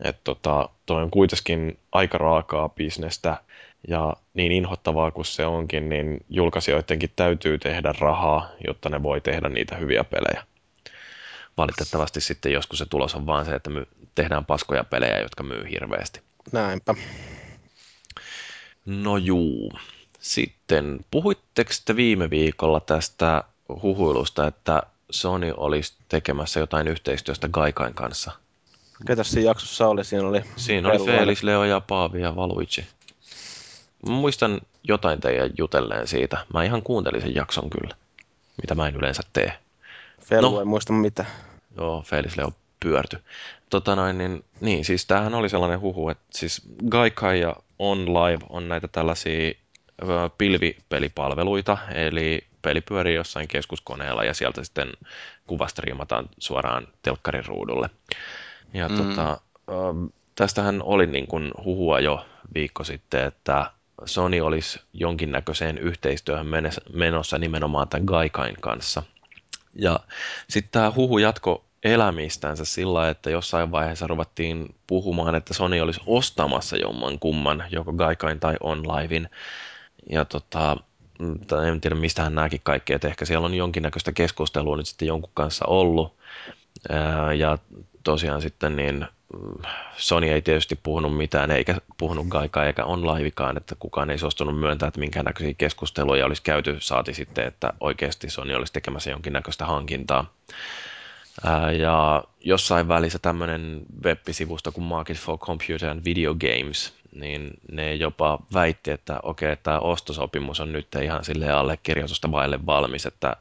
Että tota, toi on kuitenkin aika raakaa bisnestä ja niin inhottavaa kuin se onkin, niin julkaisijoidenkin täytyy tehdä rahaa, jotta ne voi tehdä niitä hyviä pelejä. Valitettavasti sitten joskus se tulos on vaan se, että me tehdään paskoja pelejä, jotka myy hirveästi. Näinpä. No juu. Sitten, puhuitteko te viime viikolla tästä huhuilusta, että Sony olisi tekemässä jotain yhteistyöstä Gaikain kanssa? Ketä siinä jaksossa oli? Siinä oli, Siinä oli Felis, Leo ja Paavi ja Muistan jotain teidän jutelleen siitä. Mä ihan kuuntelin sen jakson kyllä, mitä mä en yleensä tee. Felu no, ei muista mitä. Joo, Felis Leo pyörty. Tota noin, niin, niin, siis tämähän oli sellainen huhu, että siis Gaikai ja On Live on näitä tällaisia pilvipelipalveluita, eli peli pyörii jossain keskuskoneella ja sieltä sitten kuvasta riimataan suoraan telkkarin ruudulle. Ja mm. tota, tästähän oli niin kuin huhua jo viikko sitten, että Sony olisi jonkinnäköiseen yhteistyöhön menossa nimenomaan tämän Gaikain kanssa. Ja sitten tämä huhu jatko elämistänsä sillä, että jossain vaiheessa ruvettiin puhumaan, että Sony olisi ostamassa jomman kumman, joko Gaikain tai OnLivein. Ja tota, en tiedä mistä hän näki kaikkea, että ehkä siellä on jonkinnäköistä keskustelua nyt sitten jonkun kanssa ollut. Ja tosiaan sitten niin Sony ei tietysti puhunut mitään, eikä puhunut Gaikaa eikä OnLivekaan, että kukaan ei suostunut myöntää, että minkä näköisiä keskusteluja olisi käyty, saati sitten, että oikeasti Sony olisi tekemässä jonkinnäköistä hankintaa. Ja jossain välissä tämmöinen web-sivusto kuin Market for Computer and Video Games niin ne jopa väitti, että okei, tämä ostosopimus on nyt ihan sille allekirjoitusta vaille valmis, että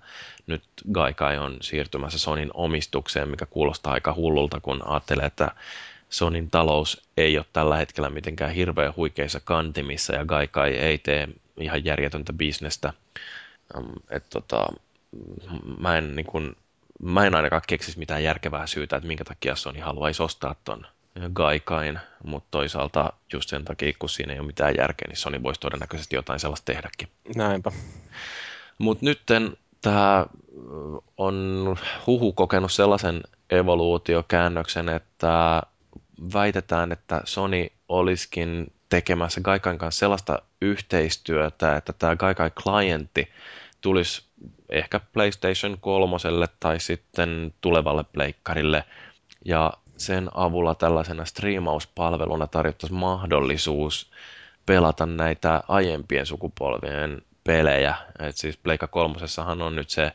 nyt Gaikai on siirtymässä Sonin omistukseen, mikä kuulostaa aika hullulta, kun ajattelee, että Sonin talous ei ole tällä hetkellä mitenkään hirveän huikeissa kantimissa ja Gaikai ei tee ihan järjetöntä bisnestä. Et tota, mä, en, niin kun, mä en ainakaan keksisi mitään järkevää syytä, että minkä takia Sony haluaisi ostaa ton Gaikain, mutta toisaalta just sen takia, kun siinä ei ole mitään järkeä, niin Sony voisi todennäköisesti jotain sellaista tehdäkin. Näinpä. Mutta nytten tämä on huhu kokenut sellaisen evoluutiokäännöksen, että väitetään, että Sony olisikin tekemässä Gaikan kanssa sellaista yhteistyötä, että tämä Gaikai-klientti tulisi ehkä PlayStation 3 tai sitten tulevalle pleikkarille, ja sen avulla tällaisena striimauspalveluna tarjottaisiin mahdollisuus pelata näitä aiempien sukupolvien pelejä. Et siis Pleikka kolmosessahan on nyt se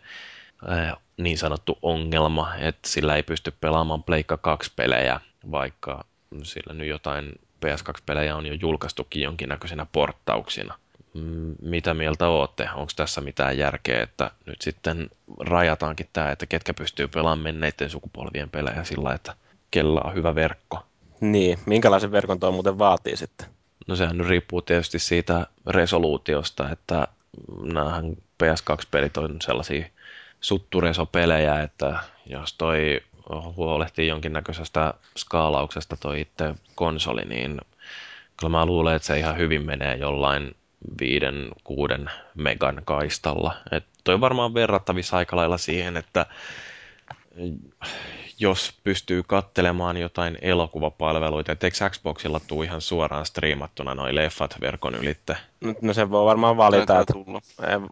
äh, niin sanottu ongelma, että sillä ei pysty pelaamaan Pleikka 2 pelejä, vaikka sillä nyt jotain PS2-pelejä on jo julkaistukin jonkinnäköisinä porttauksina. Mitä mieltä olette? Onko tässä mitään järkeä, että nyt sitten rajataankin tämä, että ketkä pystyy pelaamaan menneiden sukupolvien pelejä sillä, että kellä on hyvä verkko? Niin, minkälaisen verkon tuo muuten vaatii sitten? No sehän nyt riippuu tietysti siitä resoluutiosta, että näähän PS2-pelit on sellaisia sutturesopelejä, että jos toi huolehtii jonkinnäköisestä skaalauksesta toi itse konsoli, niin kyllä mä luulen, että se ihan hyvin menee jollain viiden, kuuden megan kaistalla. Et toi on varmaan verrattavissa aika lailla siihen, että jos pystyy kattelemaan jotain elokuvapalveluita, että eikö Xboxilla tuu ihan suoraan striimattuna noin leffat verkon ylitte? No, no se voi varmaan valita, että,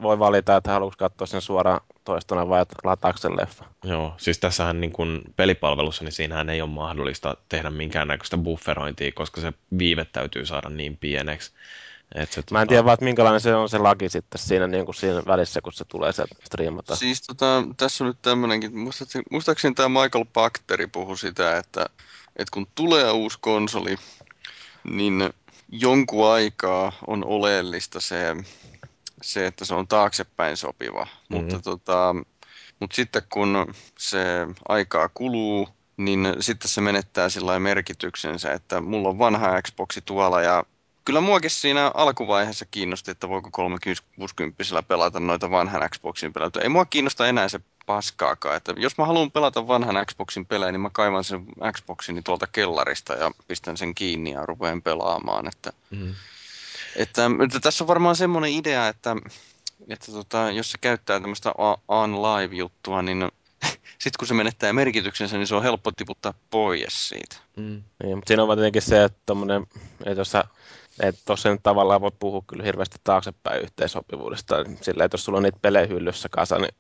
voi valita, että haluaisi katsoa sen suoraan toistona vai lataako sen leffa. Joo, siis tässähän niin kun pelipalvelussa, niin siinähän ei ole mahdollista tehdä minkäännäköistä bufferointia, koska se viive täytyy saada niin pieneksi. Et se, Mä en tota... tiedä vaan, että minkälainen se on se laki sitten siinä, niin kuin siinä välissä, kun se tulee se striimata. Siis tota, tässä on nyt tämmöinenkin, muistaakseni, muistaakseni tämä Michael Pachteri puhui sitä, että, että kun tulee uusi konsoli, niin jonkun aikaa on oleellista se, se että se on taaksepäin sopiva. Mm-hmm. Mutta, tota, mutta sitten kun se aikaa kuluu, niin sitten se menettää sillä merkityksensä, että mulla on vanha Xboxi tuolla ja kyllä muakin siinä alkuvaiheessa kiinnosti, että voiko 360 pelata noita vanhan Xboxin pelejä. Ei mua kiinnosta enää se paskaakaan. Että jos mä haluan pelata vanhan Xboxin pelejä, niin mä kaivan sen Xboxini tuolta kellarista ja pistän sen kiinni ja rupean pelaamaan. Että, mm. että, että tässä on varmaan semmoinen idea, että, että tota, jos se käyttää tämmöistä on live-juttua, niin sitten kun se menettää merkityksensä, niin se on helppo tiputtaa pois siitä. Mm. Niin, mutta siinä on tietenkin se, että, tommonen, että jos sä että tuossa nyt tavallaan voi puhua kyllä hirveästi taaksepäin yhteensopivuudesta. Sillä että jos sulla on niitä pelejä hyllyssä kasa, niin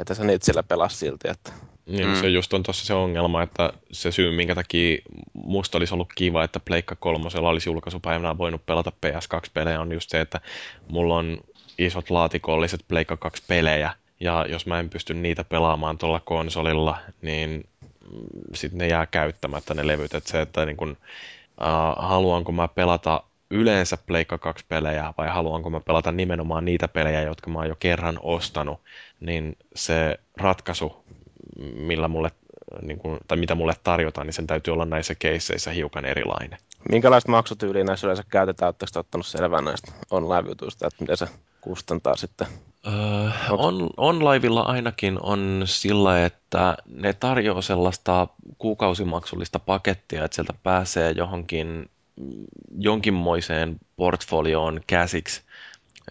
että sä niitä sillä pelaa silti. Että... Niin, mm. se just on tuossa se ongelma, että se syy, minkä takia musta olisi ollut kiva, että Pleikka kolmosella olisi julkaisupäivänä voinut pelata PS2-pelejä, on just se, että mulla on isot laatikolliset Pleikka 2 pelejä, ja jos mä en pysty niitä pelaamaan tuolla konsolilla, niin sitten ne jää käyttämättä ne levyt. Että se, että niin kun, uh, haluanko mä pelata yleensä Pleikka 2-pelejä vai haluanko mä pelata nimenomaan niitä pelejä, jotka mä oon jo kerran ostanut, niin se ratkaisu, millä mulle, niin kuin, tai mitä mulle tarjotaan, niin sen täytyy olla näissä keisseissä hiukan erilainen. Minkälaista maksutyyliä näissä yleensä käytetään? Oletteko ottanut selvää näistä online-jutuista, että miten se kustantaa sitten? Öö, on, OnLivella ainakin on sillä, että ne tarjoaa sellaista kuukausimaksullista pakettia, että sieltä pääsee johonkin jonkinmoiseen portfolioon käsiksi.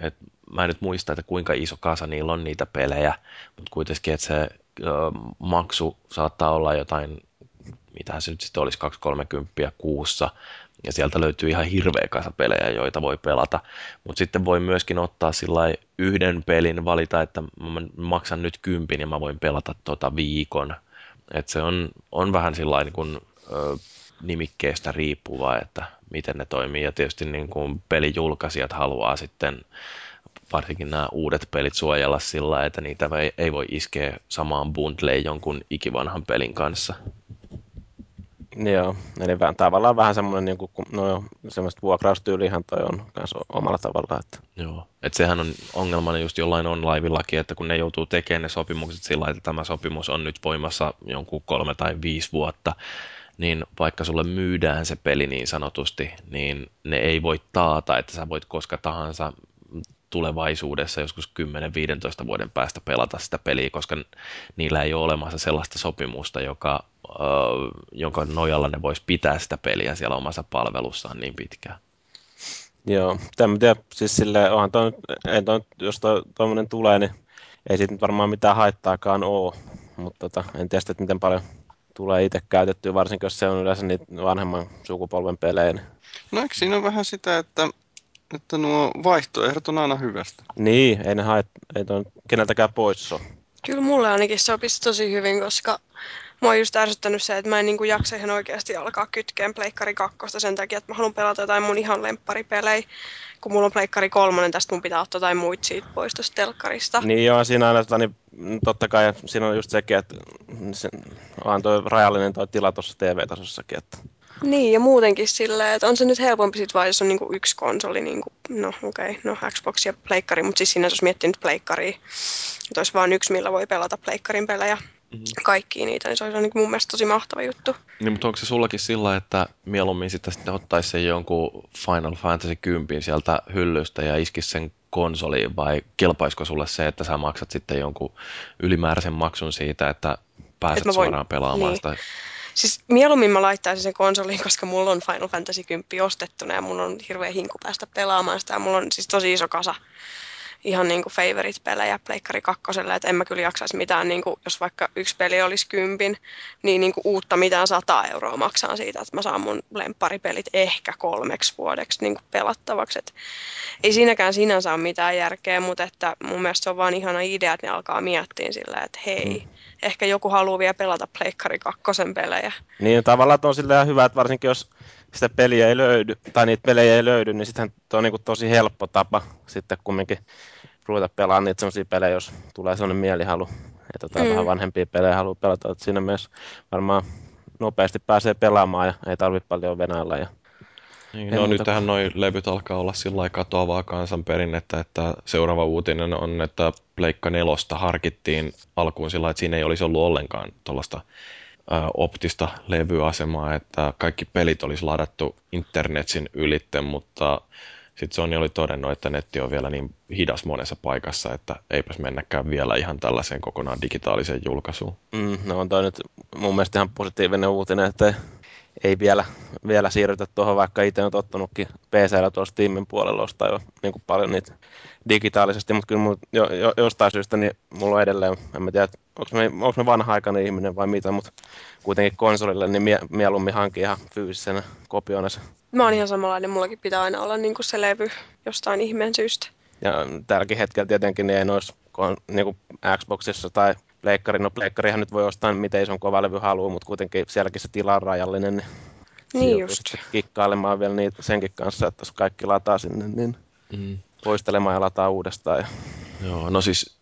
Et mä en nyt muista, että kuinka iso kasa niillä on niitä pelejä, mutta kuitenkin, että se ö, maksu saattaa olla jotain, mitä se nyt sitten olisi, 2-30 kuussa, ja sieltä löytyy ihan hirveä kasa pelejä, joita voi pelata. Mutta sitten voi myöskin ottaa sillä yhden pelin, valita, että mä maksan nyt kympin ja mä voin pelata tota viikon. Et se on, on vähän sillä niin kuin, ö, nimikkeestä riippuva, että miten ne toimii. Ja tietysti niin kuin pelijulkaisijat haluaa sitten varsinkin nämä uudet pelit suojella sillä, että niitä ei, ei voi iskeä samaan bundleen jonkun ikivanhan pelin kanssa. Joo, eli vähän, tavallaan vähän semmoinen, niin kuin, no semmoista vuokraustyylihän toi on myös omalla tavallaan. Että. Joo, että sehän on ongelmana just jollain on-live-laki, että kun ne joutuu tekemään ne sopimukset sillä että tämä sopimus on nyt voimassa jonkun kolme tai viisi vuotta, niin vaikka sulle myydään se peli niin sanotusti, niin ne ei voi taata, että sä voit koska tahansa tulevaisuudessa joskus 10-15 vuoden päästä pelata sitä peliä, koska niillä ei ole olemassa sellaista sopimusta, joka, äh, jonka nojalla ne vois pitää sitä peliä siellä omassa palvelussaan niin pitkään. Joo, en tiedä, siis silleen, onhan toi, ei toi, jos tuommoinen tulee, niin ei siitä nyt varmaan mitään haittaakaan ole, mutta tota, en tiedä että miten paljon tulee itse käytettyä, varsinkin jos se on yleensä niitä vanhemman sukupolven pelejä. Niin... No eikö siinä ole vähän sitä, että että nuo vaihtoehdot on aina hyvästä. Niin, ei ne hae, ei keneltäkään pois ole. Kyllä mulle ainakin sopisi tosi hyvin, koska mä oon just ärsyttänyt se, että mä en niin kuin jaksa ihan oikeasti alkaa kytkeen Pleikkari 2 sen takia, että mä haluan pelata jotain mun ihan lempparipelejä. Kun mulla on Pleikkari 3, niin tästä mun pitää ottaa jotain muita siitä pois tuosta telkkarista. Niin joo, siinä aina, tota, niin, totta kai siinä on just sekin, että se, on tuo rajallinen tuo tila tuossa TV-tasossakin, että niin, ja muutenkin silleen, että on se nyt helpompi sit vaan, jos on niinku yksi konsoli, niinku, no okei, okay, no Xbox ja Pleikkari, mutta siis siinä jos miettii nyt Pleikkaria, että olisi vaan yksi, millä voi pelata Pleikkarin pelejä, mm-hmm. kaikki niitä, niin se olisi niin mun mielestä tosi mahtava juttu. Niin, mutta onko se sullakin sillä, että mieluummin sitten, sitten ottaisi sen jonkun Final Fantasy 10 sieltä hyllystä ja iskisi sen konsoliin, vai kelpaisiko sulle se, että sä maksat sitten jonkun ylimääräisen maksun siitä, että pääset Et voin, suoraan pelaamaan niin. sitä? Siis mieluummin mä laittaisin sen konsoliin, koska mulla on Final Fantasy 10 ostettuna ja mulla on hirveä hinku päästä pelaamaan sitä. Mulla on siis tosi iso kasa ihan niin kuin favorite-pelejä Pleikkari kakkoselle, että en mä kyllä jaksaisi mitään, niin kuin, jos vaikka yksi peli olisi kympin, niin, niin kuin uutta mitään 100 euroa maksaa siitä, että mä saan mun lempparipelit ehkä kolmeksi vuodeksi niin kuin pelattavaksi. Et ei siinäkään sinänsä ole mitään järkeä, mutta että mun mielestä se on vaan ihana idea, että ne alkaa miettiä sillä, että hei, mm ehkä joku haluaa vielä pelata Pleikkari kakkosen pelejä. Niin, tavallaan on silleen hyvä, että varsinkin jos sitä peliä ei löydy, tai niitä pelejä ei löydy, niin sitten on niin tosi helppo tapa sitten kumminkin ruveta pelaamaan niitä sellaisia pelejä, jos tulee sellainen mielihalu, että tota, mm. vähän vanhempia pelejä haluaa pelata. Että siinä myös varmaan nopeasti pääsee pelaamaan ja ei tarvitse paljon venäillä ja niin, no tähän noin levyt alkaa olla sillä katoavaa kansanperinnettä, että seuraava uutinen on, että Pleikka nelosta harkittiin alkuun sillä että siinä ei olisi ollut ollenkaan tuollaista optista levyasemaa, että kaikki pelit olisi ladattu internetsin ylitte, mutta sitten Sony oli todennut, että netti on vielä niin hidas monessa paikassa, että eipäs mennäkään vielä ihan tällaiseen kokonaan digitaaliseen julkaisuun. Mm, no on toi nyt mun mielestä ihan positiivinen uutinen, että ei vielä, vielä siirrytä tuohon, vaikka itse on tottunutkin PCllä tuossa Steamin puolella ostaa jo niin kuin paljon niitä digitaalisesti, mutta kyllä mun, jo, jo, jostain syystä niin mulla on edelleen, en mä tiedä, onko me, onko me vanha-aikainen ihminen vai mitä, mutta kuitenkin konsolille niin mie, mieluummin hankin ihan fyysisenä kopiona se. Mä oon ihan samanlainen, mullakin pitää aina olla niin kuin se levy jostain ihmeen syystä. Ja tälläkin hetkellä tietenkin niin ei noissa niin kuin Xboxissa tai pleikkari, no pleikkarihan nyt voi ostaa miten ison levy haluaa, mutta kuitenkin sielläkin se tila on rajallinen. Niin, niin just. Kikkailemaan vielä niitä senkin kanssa, että jos kaikki lataa sinne, niin mm. poistelemaan ja lataa uudestaan. Ja... Joo, no siis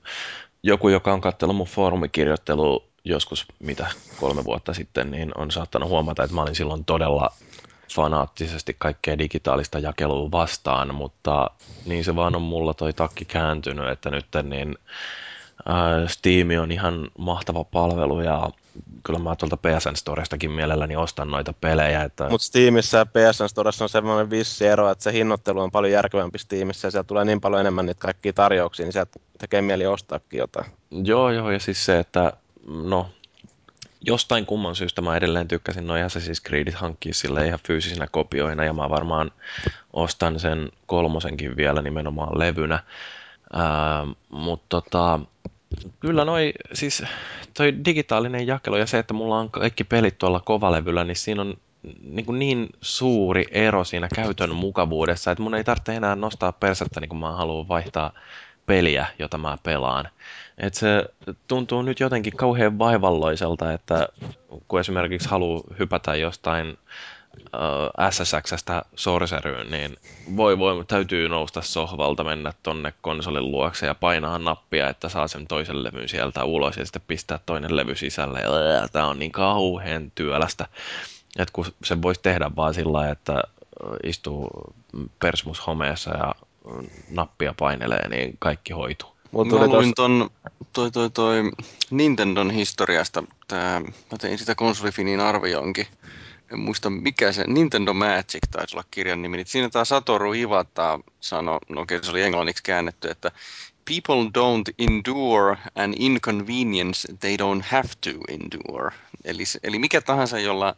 joku, joka on katsellut mun foorumikirjoittelua joskus, mitä kolme vuotta sitten, niin on saattanut huomata, että mä olin silloin todella fanaattisesti kaikkea digitaalista jakelua vastaan, mutta niin se vaan on mulla toi takki kääntynyt, että nyt niin Äh, Steam on ihan mahtava palvelu ja kyllä mä tuolta PSN Storestakin mielelläni ostan noita pelejä. Että... Mutta Steamissa ja PSN Storessa on semmoinen vissi ero, että se hinnoittelu on paljon järkevämpi Steamissa ja siellä tulee niin paljon enemmän niitä kaikkia tarjouksia, niin sieltä tekee mieli ostaakin jotain. Joo, joo, ja siis se, että no, jostain kumman syystä mä edelleen tykkäsin noin Assassin's Creedit hankkia sille ihan fyysisinä kopioina ja mä varmaan ostan sen kolmosenkin vielä nimenomaan levynä. Mutta tota, Kyllä noi, siis toi digitaalinen jakelu ja se, että mulla on kaikki pelit tuolla kovalevyllä, niin siinä on niin, kuin niin suuri ero siinä käytön mukavuudessa, että mun ei tarvitse enää nostaa persettä, niin kun mä haluan vaihtaa peliä, jota mä pelaan. Et se tuntuu nyt jotenkin kauhean vaivalloiselta, että kun esimerkiksi haluaa hypätä jostain SSXstä Sorceryyn, niin voi voi, täytyy nousta sohvalta, mennä tonne konsolin luokse ja painaa nappia, että saa sen toisen levyn sieltä ulos ja sitten pistää toinen levy sisälle. Ja tämä on niin kauhean työlästä. Että kun se voisi tehdä vaan sillä lailla, että istuu persmus homeessa ja nappia painelee, niin kaikki hoituu. Mut mä luin ton, toi, toi, toi Nintendon historiasta, tää, mä tein sitä konsolifinin arvioinkin. En muista mikä se, Nintendo Magic taisi olla kirjan nimi. Siinä tämä Satoru Iwata sanoi, no okei se oli englanniksi käännetty, että People don't endure an inconvenience they don't have to endure. Eli, eli mikä tahansa, jolla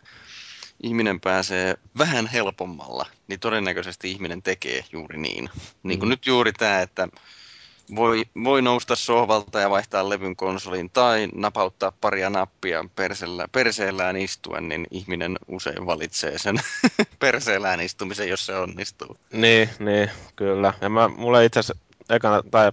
ihminen pääsee vähän helpommalla, niin todennäköisesti ihminen tekee juuri niin. Niin kuin mm. nyt juuri tämä, että voi, voi nousta sohvalta ja vaihtaa levyn konsoliin tai napauttaa paria nappia persellä, perseellään istuen, niin ihminen usein valitsee sen perseellään istumisen, jos se onnistuu. Niin, niin kyllä. Ja mä, mulle itse asiassa ekana, tai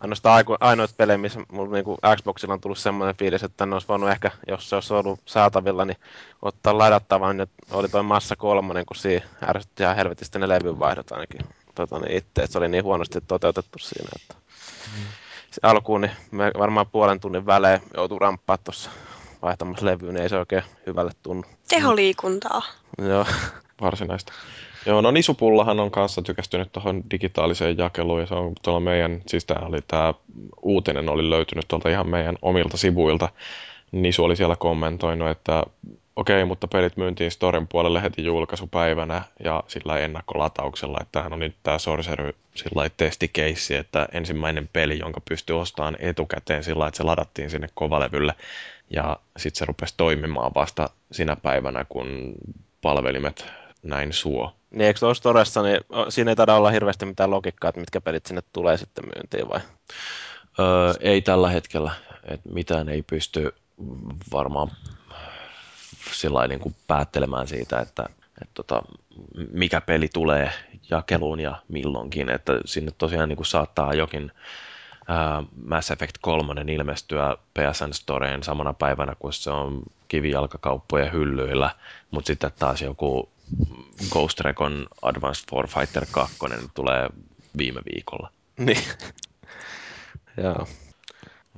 ainoastaan ainoat pelejä, missä mulla niinku Xboxilla on tullut semmoinen fiilis, että ne olisi voinut ehkä, jos se olisi ollut saatavilla, niin ottaa ladattavan, niin oli toi Massa kolmonen, kun siinä ärsytti ihan helvetisti ne levyvaihdot ainakin tota, niin itse, että se oli niin huonosti toteutettu siinä, että mm. alkuun niin me varmaan puolen tunnin välein joutuu ramppaa tuossa vaihtamassa levyyn, niin ei se oikein hyvälle tunnu. Teholiikuntaa. Joo. Varsinaista. Joo, no Nisupullahan on kanssa tykästynyt tuohon digitaaliseen jakeluun ja se on tuolla meidän, siis tämä oli tämä uutinen oli löytynyt tuolta ihan meidän omilta sivuilta. Nisu oli siellä kommentoinut, että okei, okay, mutta pelit myyntiin Storen puolelle heti julkaisupäivänä ja sillä ennakkolatauksella, että tämähän on nyt tämä Sorcery sillä testikeissi, että ensimmäinen peli, jonka pystyy ostamaan etukäteen sillä että se ladattiin sinne kovalevylle ja sitten se rupesi toimimaan vasta sinä päivänä, kun palvelimet näin suo. Niin eikö tuossa Storessa, niin siinä ei taida olla hirveästi mitään logiikkaa, että mitkä pelit sinne tulee sitten myyntiin vai? Öö, ei tällä hetkellä, että mitään ei pysty varmaan sillä niin kuin päättelemään siitä, että, että tota, mikä peli tulee jakeluun ja milloinkin, että sinne tosiaan niin kuin saattaa jokin ää, Mass Effect 3 ilmestyä PSN Storeen samana päivänä, kun se on kivijalkakauppojen hyllyillä, mutta sitten taas joku Ghost Recon Advanced Warfighter 2 tulee viime viikolla. Niin. Joo.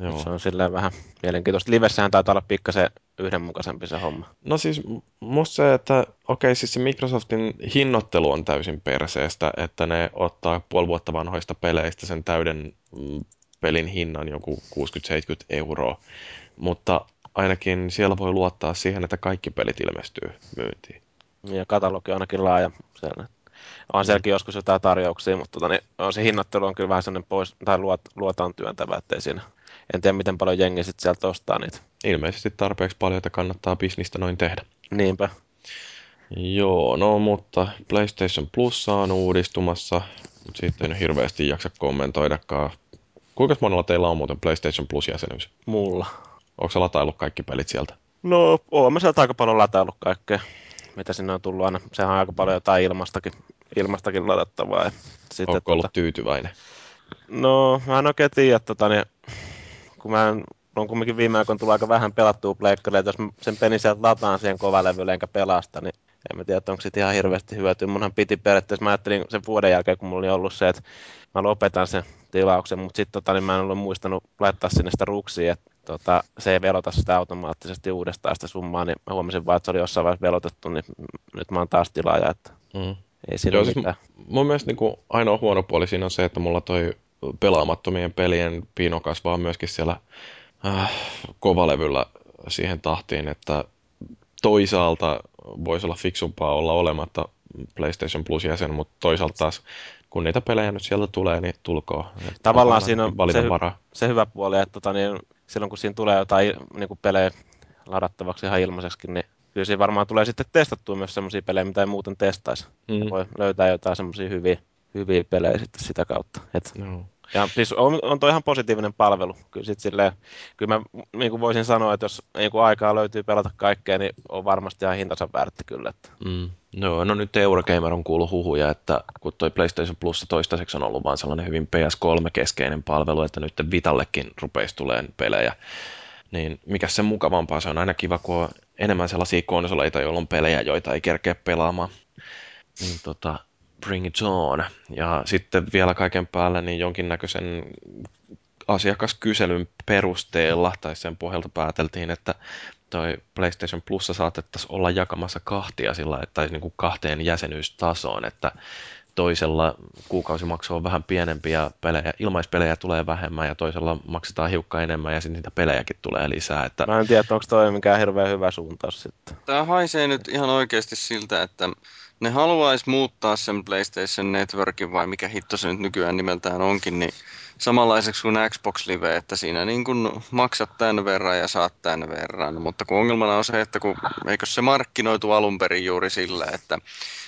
Joo. Se on silleen vähän mielenkiintoista. Livessähän taitaa olla pikkasen yhdenmukaisempi se homma. No siis musta se, että okei, siis se Microsoftin hinnoittelu on täysin perseestä, että ne ottaa puoli vuotta vanhoista peleistä sen täyden mm, pelin hinnan joku 60-70 euroa, mutta ainakin siellä voi luottaa siihen, että kaikki pelit ilmestyy myyntiin. Ja katalogi on ainakin laaja. Siellä. On sielläkin joskus jotain tarjouksia, mutta tota, niin, on se hinnoittelu on kyllä vähän sellainen pois, tai luot, luotaan työntävä, ettei siinä en tiedä, miten paljon jengi sitten sieltä ostaa niitä. Ilmeisesti tarpeeksi paljon, että kannattaa bisnistä noin tehdä. Niinpä. Joo, no mutta PlayStation Plus on uudistumassa, mutta sitten ei hirveästi jaksa kommentoidakaan. Kuinka monella teillä on muuten PlayStation Plus-jäsenyys? Mulla. Onko sä lataillut kaikki pelit sieltä? No, oon mä sieltä aika paljon lataillut kaikkea, mitä sinne on tullut aina. Sehän on aika paljon jotain ilmastakin, ilmastakin ladattavaa. Ja sitten, Onko ollut tota... tyytyväinen? No, mä en oikein tiedä, tota, niin kun mä on kumminkin viime aikoina tullut aika vähän pelattua pleikkareita, jos sen pelin sieltä lataan siihen kovalevylle enkä pelasta, niin en mä tiedä, onko sitten ihan hirveästi hyötyä. Munhan piti periaatteessa, mä ajattelin sen vuoden jälkeen, kun mulla oli ollut se, että mä lopetan sen tilauksen, mutta sitten tota, niin mä en ollut muistanut laittaa sinne sitä ruksia, että tota, se ei velota sitä automaattisesti uudestaan sitä summaa, niin mä huomasin vaan, että se oli jossain vaiheessa velotettu, niin nyt mä oon taas tilaaja, että mm. ei siinä Joo, siis mitään. mun mielestä niin kuin ainoa huono puoli siinä on se, että mulla toi pelaamattomien pelien pino kasvaa myöskin siellä äh, kovalevyllä siihen tahtiin, että toisaalta voisi olla fiksumpaa olla olematta PlayStation Plus-jäsen, mutta toisaalta taas kun niitä pelejä nyt sieltä tulee, niin tulkoon. Tavallaan siinä on se, se hyvä puoli, että tota, niin, silloin kun siinä tulee jotain niin kuin pelejä ladattavaksi ihan ilmaiseksi, niin kyllä siinä varmaan tulee sitten testattua myös sellaisia pelejä, mitä ei muuten testaisi. Mm. Voi löytää jotain semmoisia hyviä hyviä pelejä sitten sitä kautta. Et, no. Ja siis on, on toi ihan positiivinen palvelu. Kyllä, sit silleen, kyllä mä niin kuin voisin sanoa, että jos niin kuin aikaa löytyy pelata kaikkea, niin on varmasti ihan hintansa väärti kyllä. Että. Mm. No, no nyt Eurogamer on kuullut huhuja, että kun toi PlayStation Plus toistaiseksi on ollut vaan sellainen hyvin PS3-keskeinen palvelu, että nyt Vitallekin rupeisi tulemaan pelejä, niin mikä se mukavampaa, se on aina kiva, kun on enemmän sellaisia konsoleita, joilla on pelejä, joita ei kerkeä pelaamaan. Niin tota, Bring It On. Ja sitten vielä kaiken päälle niin jonkinnäköisen asiakaskyselyn perusteella, tai sen pohjalta pääteltiin, että toi PlayStation Plus saatettaisiin olla jakamassa kahtia sillä, tai niin kuin kahteen jäsenyystasoon, että toisella kuukausimaksu on vähän pienempi ja pelejä, ilmaispelejä tulee vähemmän ja toisella maksetaan hiukka enemmän ja sitten niitä pelejäkin tulee lisää. Että... Mä en tiedä, onko toi mikään hirveän hyvä suuntaus sitten. Tämä haisee nyt ihan oikeasti siltä, että ne haluaisi muuttaa sen PlayStation Networkin vai mikä hitto se nyt nykyään nimeltään onkin, niin samanlaiseksi kuin Xbox Live, että siinä niin kun maksat tämän verran ja saat tämän verran. Mutta kun ongelmana on se, että kun, eikö se markkinoitu alun perin juuri sillä, että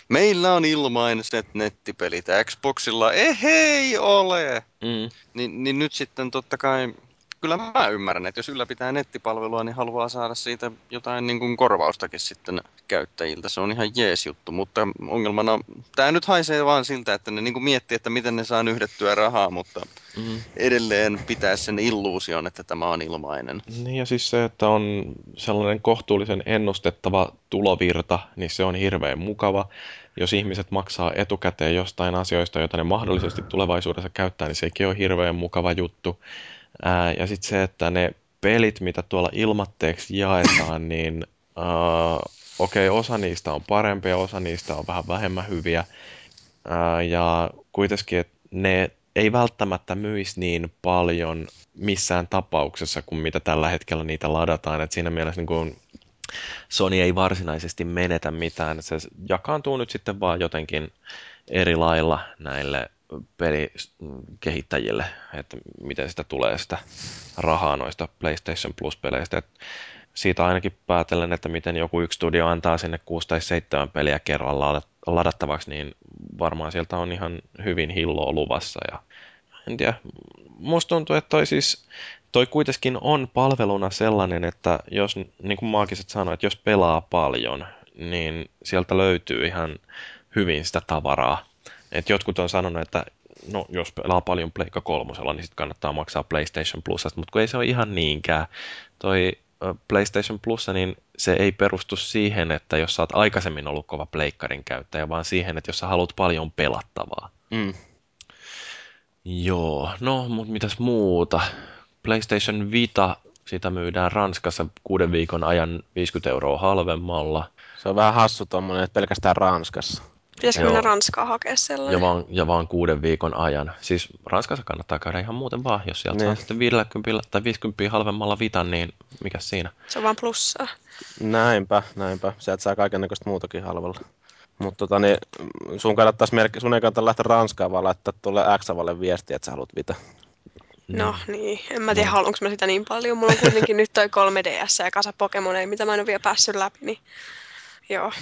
meillä on ilmaiset nettipelit, Xboxilla ei ole. Mm. Niin, niin nyt sitten totta kai kyllä mä ymmärrän, että jos ylläpitää nettipalvelua, niin haluaa saada siitä jotain niin kuin korvaustakin sitten käyttäjiltä. Se on ihan jees juttu, mutta ongelmana, tämä nyt haisee vaan siltä, että ne niin kuin miettii, että miten ne saa yhdettyä rahaa, mutta mm. edelleen pitää sen illuusion, että tämä on ilmainen. Niin ja siis se, että on sellainen kohtuullisen ennustettava tulovirta, niin se on hirveän mukava jos ihmiset maksaa etukäteen jostain asioista, joita ne mahdollisesti tulevaisuudessa käyttää, niin sekin on hirveän mukava juttu. Ää, ja sitten se, että ne pelit, mitä tuolla ilmatteeksi jaetaan, niin okei, okay, osa niistä on parempia, osa niistä on vähän vähemmän hyviä. Ää, ja kuitenkin, että ne ei välttämättä myisi niin paljon missään tapauksessa kuin mitä tällä hetkellä niitä ladataan. Et siinä mielessä niin kun Sony ei varsinaisesti menetä mitään. Se jakaantuu nyt sitten vaan jotenkin eri lailla näille pelikehittäjille, että miten sitä tulee sitä rahaa noista PlayStation Plus-peleistä. Et siitä ainakin päätellen, että miten joku yksi studio antaa sinne 6 tai 7 peliä kerralla ladattavaksi, niin varmaan sieltä on ihan hyvin hilloa luvassa. Ja en tiedä, musta tuntuu, että toi siis, toi kuitenkin on palveluna sellainen, että jos, niin kuin Maakiset sanoi, että jos pelaa paljon, niin sieltä löytyy ihan hyvin sitä tavaraa et jotkut on sanonut, että no, jos pelaa paljon Pleikka kolmosella, niin sitten kannattaa maksaa PlayStation Plusasta, mutta kun ei se ole ihan niinkään. Toi PlayStation Plus, niin se ei perustu siihen, että jos sä oot aikaisemmin ollut kova pleikkarin käyttäjä, vaan siihen, että jos sä haluat paljon pelattavaa. Mm. Joo, no, mutta mitäs muuta? PlayStation Vita, sitä myydään Ranskassa kuuden viikon ajan 50 euroa halvemmalla. Se on vähän hassu tuommoinen, että pelkästään Ranskassa. Pitäisikö mennä Ranskaan hakea sellainen? Ja vaan, ja vaan kuuden viikon ajan. Siis Ranskassa kannattaa käydä ihan muuten vaan, jos sieltä niin. saa sitten 50 tai 50 halvemmalla vitan, niin mikä siinä? Se on vaan plussaa. Näinpä, näinpä. Sieltä saa kaikenlaista muutakin halvalla. Mutta tota, niin, sun, merkki, sun ei kannata lähteä Ranskaan, vaan laittaa tuolle Xavalle viestiä, että sä haluat vita. No niin, en mä tiedä no. haluanko mä sitä niin paljon. Mulla on kuitenkin nyt toi 3DS ja kasa Pokemoneja, mitä mä en ole vielä päässyt läpi, niin joo.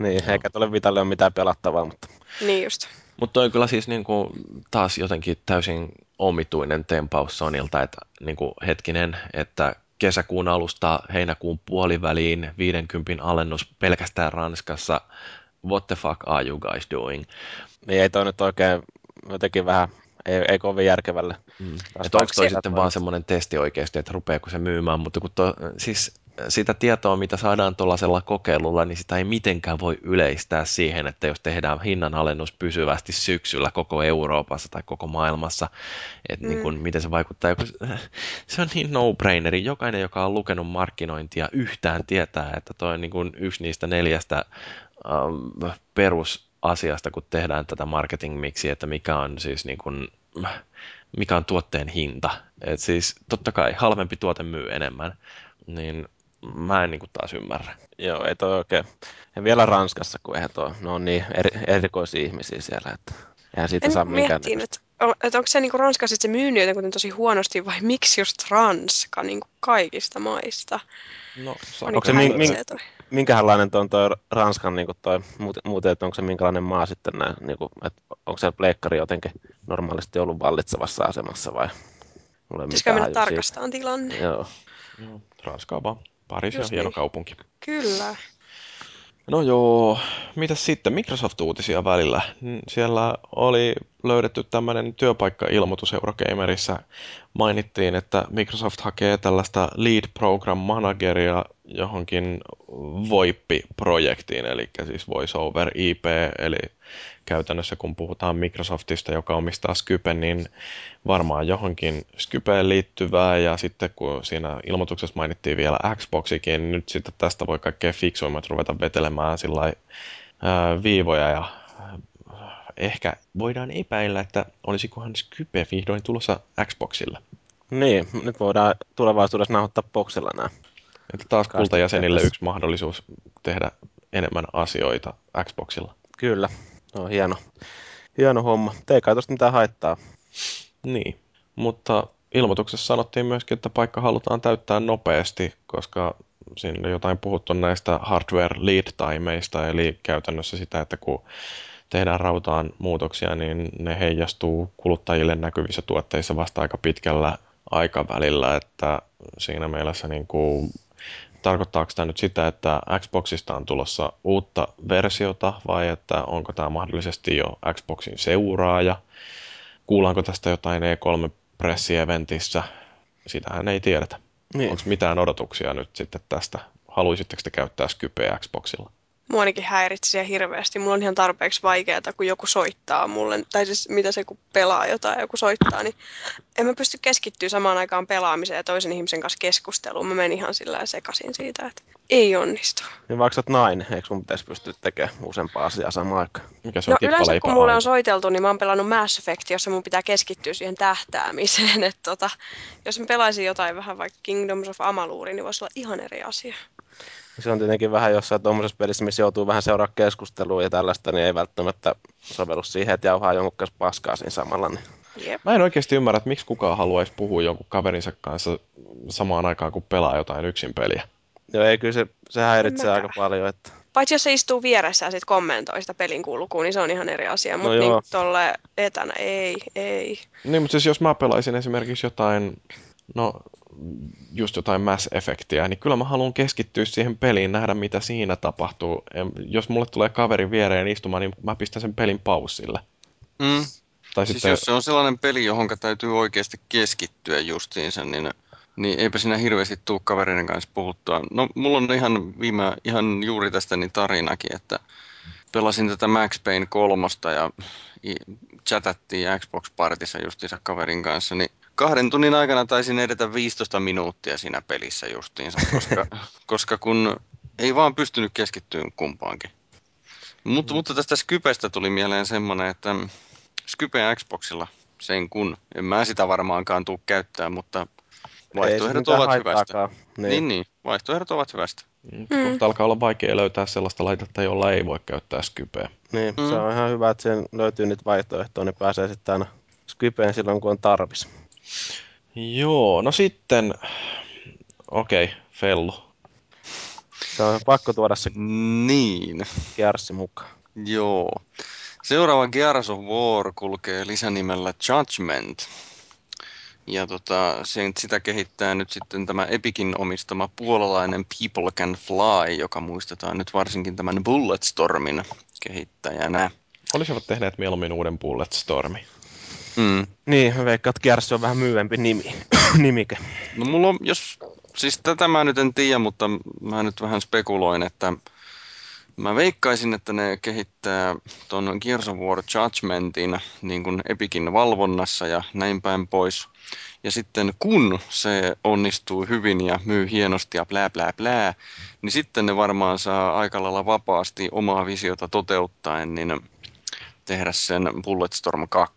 Niin, eikä tuolle Vitalle ole mitään pelattavaa, mutta... Niin just. Mutta on kyllä siis niin kuin, taas jotenkin täysin omituinen tempaus Sonilta, että niin kuin, hetkinen, että kesäkuun alusta heinäkuun puoliväliin 50 alennus pelkästään Ranskassa. What the fuck are you guys doing? Niin ei toi nyt oikein jotenkin vähän, ei, ei kovin järkevälle. Mm. Että onko toi sitten vaan semmoinen testi oikeasti, että rupeako se myymään, mutta kun to, siis sitä tietoa, mitä saadaan tuollaisella kokeilulla, niin sitä ei mitenkään voi yleistää siihen, että jos tehdään hinnanalennus pysyvästi syksyllä koko Euroopassa tai koko maailmassa, että niin mm. niin kuin, miten se vaikuttaa. Se on niin no-braineri. Jokainen, joka on lukenut markkinointia yhtään tietää, että toi on niin kuin yksi niistä neljästä um, perusasiasta, kun tehdään tätä marketing-miksi, että mikä on siis niin kuin, mikä on tuotteen hinta. Et siis totta kai halvempi tuote myy enemmän, niin mä en niin kuin taas ymmärrä. Joo, ei toi oikein. Ja vielä Ranskassa, kun eihän tuo, ne on niin eri, erikoisia ihmisiä siellä, että eihän siitä en saa minkään että, että onko se niin kuin Ranskassa se myynyt jotenkin tosi huonosti vai miksi just Ranska niin kuin kaikista maista? No, on onko se min, min, minkälainen tuo on toi Ranskan niin toi, muuten, että onko se minkälainen maa sitten näin, niin kuin, että onko se pleikkari jotenkin normaalisti ollut vallitsevassa asemassa vai? Pitäisikö mennä tarkastamaan tilanne? Joo. No, Ranska on vaan Pariisi on hieno niin. kaupunki. Kyllä. No joo, mitä sitten Microsoft-uutisia välillä? Siellä oli löydetty tämmöinen työpaikka-ilmoitus Eurogamerissa mainittiin, että Microsoft hakee tällaista Lead Program Manageria johonkin VoIP-projektiin, eli siis Voice over IP, eli käytännössä kun puhutaan Microsoftista, joka omistaa Skypen, niin varmaan johonkin Skypeen liittyvää, ja sitten kun siinä ilmoituksessa mainittiin vielä Xboxikin, niin nyt sitten tästä voi kaikkein fiksuimmat ruveta vetelemään sillä viivoja ja ehkä voidaan epäillä, että olisikohan Skype vihdoin tulossa Xboxille. Niin, nyt voidaan tulevaisuudessa nauhoittaa boksilla nämä. Että taas kultajäsenille yksi mahdollisuus tehdä enemmän asioita Xboxilla. Kyllä, no hieno, hieno homma. Ei kai tosta mitään haittaa. Niin, mutta ilmoituksessa sanottiin myöskin, että paikka halutaan täyttää nopeasti, koska siinä on jotain puhuttu näistä hardware lead timeista, eli käytännössä sitä, että kun tehdään rautaan muutoksia, niin ne heijastuu kuluttajille näkyvissä tuotteissa vasta aika pitkällä aikavälillä, että siinä mielessä niin kuin, tarkoittaako tämä nyt sitä, että Xboxista on tulossa uutta versiota vai että onko tämä mahdollisesti jo Xboxin seuraaja? Kuullaanko tästä jotain E3-pressieventissä? Sitähän ei tiedetä. Niin. Onko mitään odotuksia nyt sitten tästä? Haluaisitteko te käyttää Skypeä Xboxilla? Mua ainakin häiritsi siellä hirveästi. Mulla on ihan tarpeeksi vaikeaa, kun joku soittaa mulle, tai siis mitä se kun pelaa jotain ja joku soittaa, niin en mä pysty keskittyä samaan aikaan pelaamiseen ja toisen ihmisen kanssa keskusteluun. Mä menin ihan sillä sekaisin siitä, että ei onnistu. Niin vaikka sä oot nainen, eikö mun pitäisi pystyä tekemään useampaa asiaa samaan aikaan? Mikä se on no yleensä kun mulle on soiteltu, niin mä oon pelannut Mass Effect, jossa mun pitää keskittyä siihen tähtäämiseen. Että tota, jos mä pelaisin jotain vähän vaikka Kingdoms of Amaluri, niin voisi olla ihan eri asia. Se on tietenkin vähän jossain tuommoisessa pelissä, missä joutuu vähän seuraa keskustelua ja tällaista, niin ei välttämättä sovellu siihen, että jauhaa jonkun kanssa paskaa siinä samalla. Niin. Yep. Mä en oikeasti ymmärrä, että miksi kukaan haluaisi puhua jonkun kaverinsa kanssa samaan aikaan, kun pelaa jotain yksin peliä. Joo, ei kyllä se, se häiritsee aika paljon. Että... Paitsi jos se istuu vieressä ja sitten kommentoi sitä pelin kulkuun, niin se on ihan eri asia. No mutta niin tolle etänä ei, ei. Niin, mutta siis jos mä pelaisin esimerkiksi jotain, no just jotain Mass Effectia, niin kyllä mä haluan keskittyä siihen peliin, nähdä mitä siinä tapahtuu. Jos mulle tulee kaveri viereen istumaan, niin mä pistän sen pelin paussille. Mm. Tai siis sitten... jos se on sellainen peli, johon täytyy oikeasti keskittyä justiinsa, niin, niin eipä siinä hirveästi tuu kaverin kanssa puhuttua. No, mulla on ihan, viime, ihan juuri tästä niin tarinakin, että pelasin tätä Max Payne kolmosta ja chatattiin Xbox-partissa justiinsa kaverin kanssa, niin kahden tunnin aikana taisin edetä 15 minuuttia siinä pelissä justiinsa, koska, koska kun ei vaan pystynyt keskittymään kumpaankin. Mutta, mm. mutta tästä Skypestä tuli mieleen semmoinen, että Skype Xboxilla sen kun, en mä sitä varmaankaan tuu käyttää, mutta vaihtoehdot ovat hyvästä. Niin. niin, niin, vaihtoehdot ovat hyvästä. Mm. Kohta alkaa olla vaikea löytää sellaista laitetta, jolla ei voi käyttää Skypeä. Niin, mm. se on ihan hyvä, että sen löytyy niitä vaihtoehtoja, niin pääsee sitten aina Skypeen silloin, kun on tarvis. Joo, no sitten, okei, okay, Fellu. Se on pakko tuoda se niin. Gearssi mukaan. Joo. Seuraava Gears of War kulkee lisänimellä Judgment. Ja tota, sen, sitä kehittää nyt sitten tämä Epikin omistama puolalainen People Can Fly, joka muistetaan nyt varsinkin tämän Bulletstormin kehittäjänä. Olisivat tehneet mieluummin uuden Bulletstormi. Mm. Niin, mä veikkaan, että Gears on vähän myyvempi nimi, nimike. No mulla on, jos, siis tätä mä nyt en tiedä, mutta mä nyt vähän spekuloin, että mä veikkaisin, että ne kehittää tuon Gears of War Judgmentin niin kuin Epikin valvonnassa ja näin päin pois. Ja sitten kun se onnistuu hyvin ja myy hienosti ja plää plää plää, niin sitten ne varmaan saa aika lailla vapaasti omaa visiota toteuttaen, niin tehdä sen Bulletstorm 2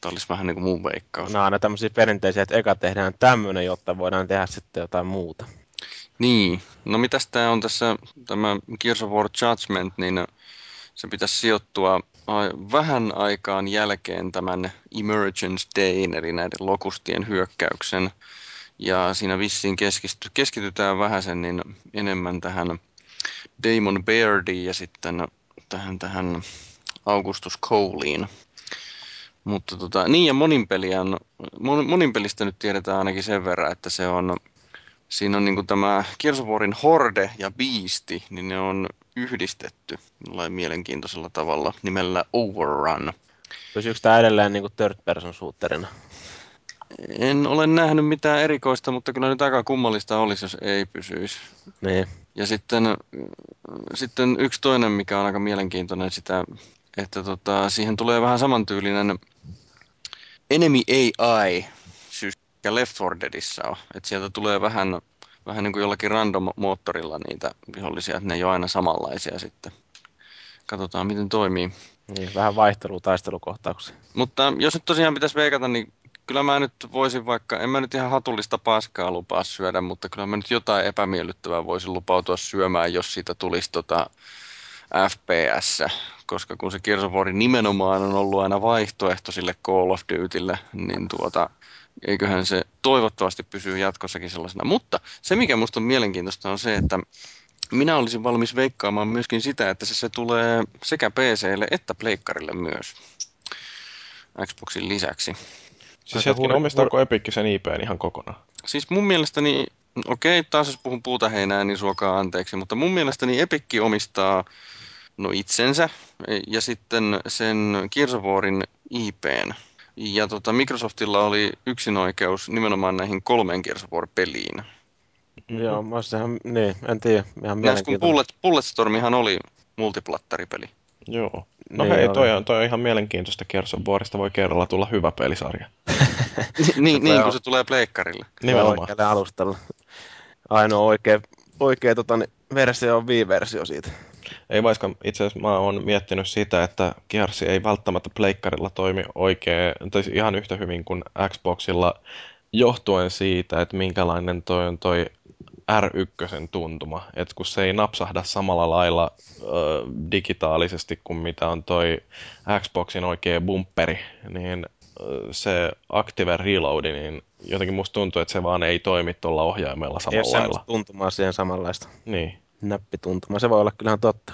Tämä olisi vähän niin kuin mun veikkaus. No aina tämmöisiä perinteisiä, että eka tehdään tämmöinen, jotta voidaan tehdä sitten jotain muuta. Niin, no mitäs tämä on tässä, tämä Gears of War Judgment, niin se pitäisi sijoittua vähän aikaan jälkeen tämän Emergence Dayn, eli näiden lokustien hyökkäyksen. Ja siinä vissiin keskity, keskitytään vähän sen niin enemmän tähän Damon Beardiin ja sitten tähän, tähän Augustus Coleiin. Mutta tota, niin ja monin, on, mon, monin pelistä nyt tiedetään ainakin sen verran, että se on, siinä on niinku tämä Warin Horde ja Beasti, niin ne on yhdistetty jollain mielenkiintoisella tavalla nimellä Overrun. Pysyykö tämä edelleen niinku third person shooterina? En ole nähnyt mitään erikoista, mutta kyllä nyt aika kummallista olisi, jos ei pysyisi. Niin. Ja sitten, sitten yksi toinen, mikä on aika mielenkiintoinen, sitä, että tota, siihen tulee vähän samantyylinen Enemy AI, mikä Left 4 Deadissä on. Että sieltä tulee vähän, vähän niin kuin jollakin random-moottorilla niitä vihollisia, että ne ei ole aina samanlaisia sitten. Katsotaan, miten toimii. Niin, vähän vaihtelua taistelukohtauksia. Mutta jos nyt tosiaan pitäisi veikata, niin kyllä mä nyt voisin vaikka, en mä nyt ihan hatullista paskaa lupaa syödä, mutta kyllä mä nyt jotain epämiellyttävää voisin lupautua syömään, jos siitä tulisi tota FPS, koska kun se Gears of War nimenomaan on ollut aina vaihtoehto sille Call of Dutylle, niin tuota, eiköhän se toivottavasti pysyy jatkossakin sellaisena. Mutta se, mikä musta on mielenkiintoista, on se, että minä olisin valmis veikkaamaan myöskin sitä, että se, se tulee sekä PClle että pleikkarille myös. Xboxin lisäksi. Siis hetken, omistaako Epic sen IPn ihan kokonaan? Siis mun mielestäni, okei, taas jos puhun puuta heinää, niin suokaa anteeksi, mutta mun mielestäni Epic omistaa no itsensä ja sitten sen Gears of Warin IPn. Ja tota, Microsoftilla oli yksinoikeus nimenomaan näihin kolmeen Gears of War-peliin. Mm-hmm. Joo, mä ihan, niin, en tiedä, ihan Näis, kun Bullet, Bulletstormihan oli multiplattaripeli. Joo. No niin, hei, toi on, toi on ihan mielenkiintoista. Gears of Warista voi kerralla tulla hyvä pelisarja. niin, niin kun se tulee pleikkarille. Nimenomaan. Oikealle alustalla. Ainoa oikea, oikea tota, niin, versio on Wii-versio siitä. Ei vaikka itse asiassa mä oon miettinyt sitä, että Gears ei välttämättä pleikkarilla toimi oikein, tai ihan yhtä hyvin kuin Xboxilla, johtuen siitä, että minkälainen toi on toi R1 tuntuma, että kun se ei napsahda samalla lailla ö, digitaalisesti kuin mitä on toi Xboxin oikea bumperi, niin se Active Reload, niin jotenkin musta tuntuu, että se vaan ei toimi tuolla ohjaimella samalla ei lailla. Ei tuntumaa siihen samanlaista. Niin. Näppituntuma, se voi olla kyllähän totta.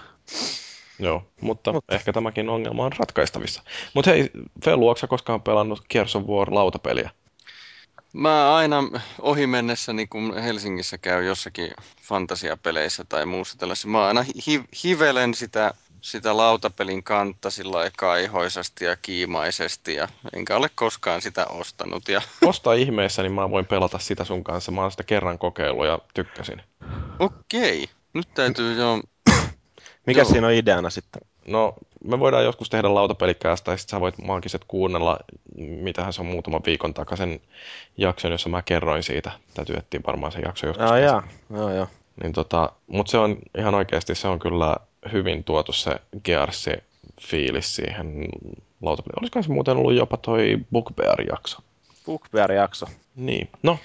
Joo, mutta, mutta, ehkä tämäkin ongelma on ratkaistavissa. Mutta hei, Fellu, onko koskaan pelannut Gears of War lautapeliä? Mä aina ohi mennessä, niin kun Helsingissä käy jossakin fantasiapeleissä tai muussa tällaisessa, mä aina hi- hivelen sitä, sitä lautapelin kantta sillä kaihoisasti ja kiimaisesti ja enkä ole koskaan sitä ostanut. Ja... Osta ihmeessä, niin mä voin pelata sitä sun kanssa. Mä oon sitä kerran kokeillut ja tykkäsin. Okei, nyt täytyy jo... Mikä Joo. siinä on ideana sitten? No, me voidaan joskus tehdä lautapelikäästä ja sitten sä voit maagiset kuunnella, mitähän se on muutaman viikon takaisen jakson, jossa mä kerroin siitä. Täytyy etsiä varmaan se jakso joskus. Joo, joo, joo, joo. Niin tota, mutta se on ihan oikeasti, se on kyllä hyvin tuotu se Gearsi fiilis siihen lautapeliin. Olisiko se muuten ollut jopa toi Bookbear-jakso? Bookbear-jakso? Niin, no.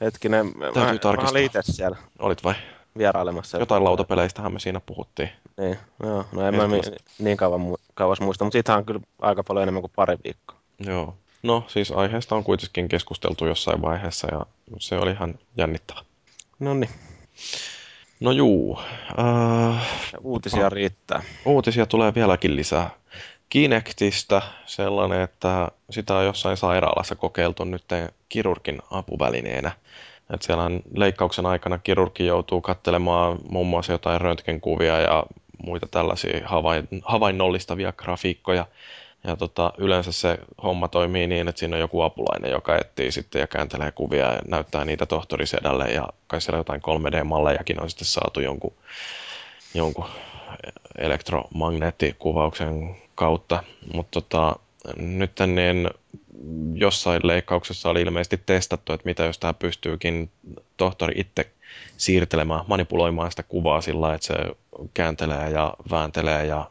Hetkinen, Täytyy mä, tarkistaa. mä olin siellä. Olit vai? Vierailemassa. Jotain lautapeleistähän me siinä puhuttiin. Niin, joo. No en mä niin kauan, kauas muista, mutta siitähän on kyllä aika paljon enemmän kuin pari viikkoa. Joo. No siis aiheesta on kuitenkin keskusteltu jossain vaiheessa ja se oli ihan jännittävä. No niin. No juu. Äh, uutisia riittää. Uutisia tulee vieläkin lisää. Kinectistä sellainen, että sitä on jossain sairaalassa kokeiltu nyt kirurgin apuvälineenä. Et siellä on leikkauksen aikana kirurgi joutuu katselemaan muun muassa jotain röntgenkuvia ja muita tällaisia havainnollistavia grafiikkoja. Ja tota, yleensä se homma toimii niin, että siinä on joku apulainen, joka etsii sitten ja kääntelee kuvia ja näyttää niitä tohtorisedälle. Ja kai siellä jotain 3D-mallejakin on sitten saatu jonkun, jonkun elektromagneettikuvauksen kautta. Mutta tota, nyt niin jossain leikkauksessa oli ilmeisesti testattu, että mitä jos tämä pystyykin tohtori itse siirtelemään, manipuloimaan sitä kuvaa sillä että se kääntelee ja vääntelee ja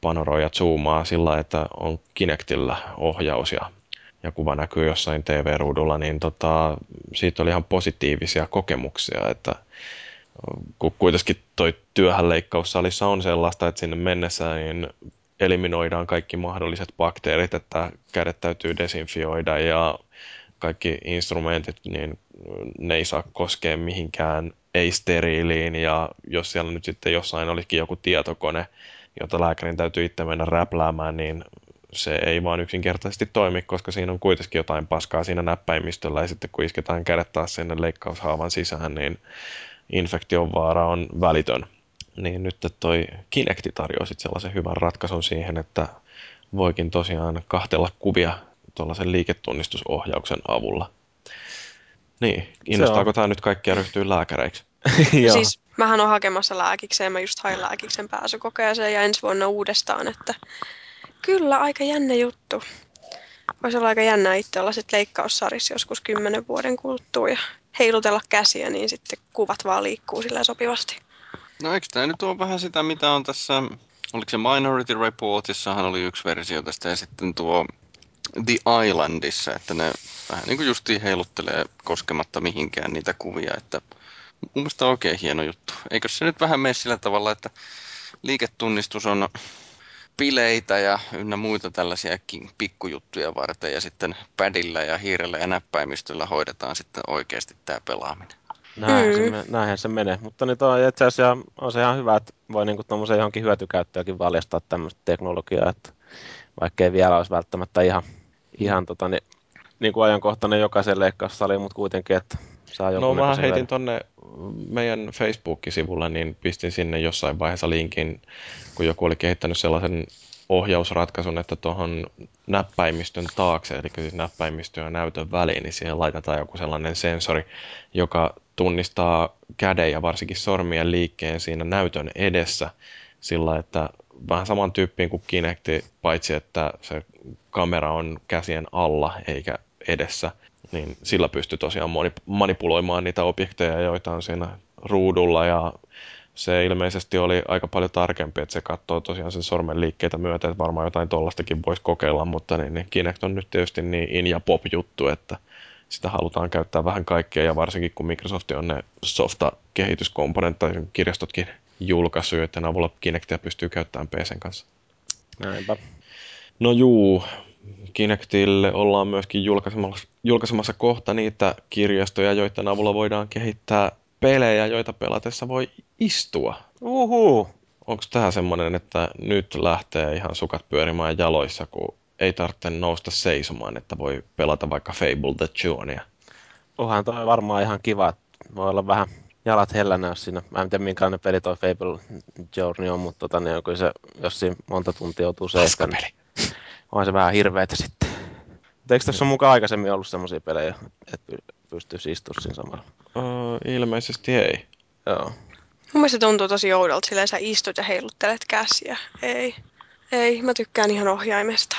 panoroi ja zoomaa sillä että on Kinectillä ohjaus ja, ja kuva näkyy jossain TV-ruudulla, niin tota, siitä oli ihan positiivisia kokemuksia, että kun kuitenkin toi työhän leikkaussalissa on sellaista, että sinne mennessä niin eliminoidaan kaikki mahdolliset bakteerit, että kädet täytyy desinfioida ja kaikki instrumentit, niin ne ei saa koskea mihinkään ei-steriiliin. Ja jos siellä nyt sitten jossain olisikin joku tietokone, jota lääkärin täytyy itse mennä räpläämään, niin se ei vaan yksinkertaisesti toimi, koska siinä on kuitenkin jotain paskaa siinä näppäimistöllä. Ja sitten kun isketään kädet taas sinne leikkaushaavan sisään, niin infektion vaara on välitön niin nyt toi Kinecti tarjoaa sitten sellaisen hyvän ratkaisun siihen, että voikin tosiaan kahtella kuvia tuollaisen liiketunnistusohjauksen avulla. Niin, innostaako tämä nyt kaikkia ryhtyä lääkäreiksi? Joo. Siis mähän on hakemassa lääkikseen, mä just hain lääkiksen pääsykokeeseen ja ensi vuonna uudestaan, että kyllä aika jännä juttu. Voisi olla aika jännää itse olla sitten leikkaussarissa joskus kymmenen vuoden kuluttua ja heilutella käsiä, niin sitten kuvat vaan liikkuu sillä sopivasti. No eikö tämä nyt ole vähän sitä, mitä on tässä, oliko se Minority Reportissahan oli yksi versio tästä ja sitten tuo The Islandissa, että ne vähän niin kuin justiin heiluttelee koskematta mihinkään niitä kuvia, että mun mielestä on oikein hieno juttu. Eikö se nyt vähän mene sillä tavalla, että liiketunnistus on pileitä ja ynnä muita tällaisia pikkujuttuja varten ja sitten pädillä ja hiirellä ja näppäimistöllä hoidetaan sitten oikeasti tämä pelaaminen. Näin, mm. se, näinhän se menee, mutta nyt on itse asiassa on se ihan hyvä, että voi niinku tuommoisen johonkin hyötykäyttöäkin valjastaa tämmöistä teknologiaa, että vaikka ei vielä olisi välttämättä ihan, ihan tota, niin, niin kuin ajankohtainen jokaisen leikkaussaliin, mutta kuitenkin, että saa joku No mä heitin tonne meidän Facebook-sivulle, niin pistin sinne jossain vaiheessa linkin, kun joku oli kehittänyt sellaisen ohjausratkaisun, että tuohon näppäimistön taakse, eli siis näppäimistön ja näytön väliin, niin siihen laitetaan joku sellainen sensori, joka tunnistaa käden ja varsinkin sormien liikkeen siinä näytön edessä sillä, että vähän saman tyyppiin kuin Kinecti, paitsi että se kamera on käsien alla eikä edessä, niin sillä pystyy tosiaan manipuloimaan niitä objekteja, joita on siinä ruudulla. Ja se ilmeisesti oli aika paljon tarkempi, että se katsoo tosiaan sen sormen liikkeitä myötä, että varmaan jotain tollastakin voisi kokeilla, mutta niin, niin Kinect on nyt tietysti niin in ja pop juttu, että sitä halutaan käyttää vähän kaikkea ja varsinkin kun Microsoft on ne softa-kehityskomponentit tai kirjastotkin julkaisuja, että avulla Kinectia pystyy käyttämään PCn kanssa. Näinpä. No juu, Kinectille ollaan myöskin julkaisemassa, julkaisemassa kohta niitä kirjastoja, joiden avulla voidaan kehittää pelejä, joita pelatessa voi istua. Uhu. Onko tämä semmoinen, että nyt lähtee ihan sukat pyörimään jaloissa, kun ei tarvitse nousta seisomaan, että voi pelata vaikka Fable the Journeya? Onhan toi varmaan ihan kiva. Voi olla vähän jalat hellänä, jos siinä, mä en tiedä minkälainen peli toi Fable Journey on, mutta tota, niin se, jos siinä monta tuntia joutuu seiskaan, niin on se vähän hirveetä sitten. Mutta eikö tässä ole mukaan aikaisemmin ollut sellaisia pelejä, että pystyisi istumaan siinä samalla? Uh, ilmeisesti ei. Joo. Mun mielestä tuntuu tosi oudolta, silleen sä istut ja heiluttelet käsiä. Ei. Ei, mä tykkään ihan ohjaimesta.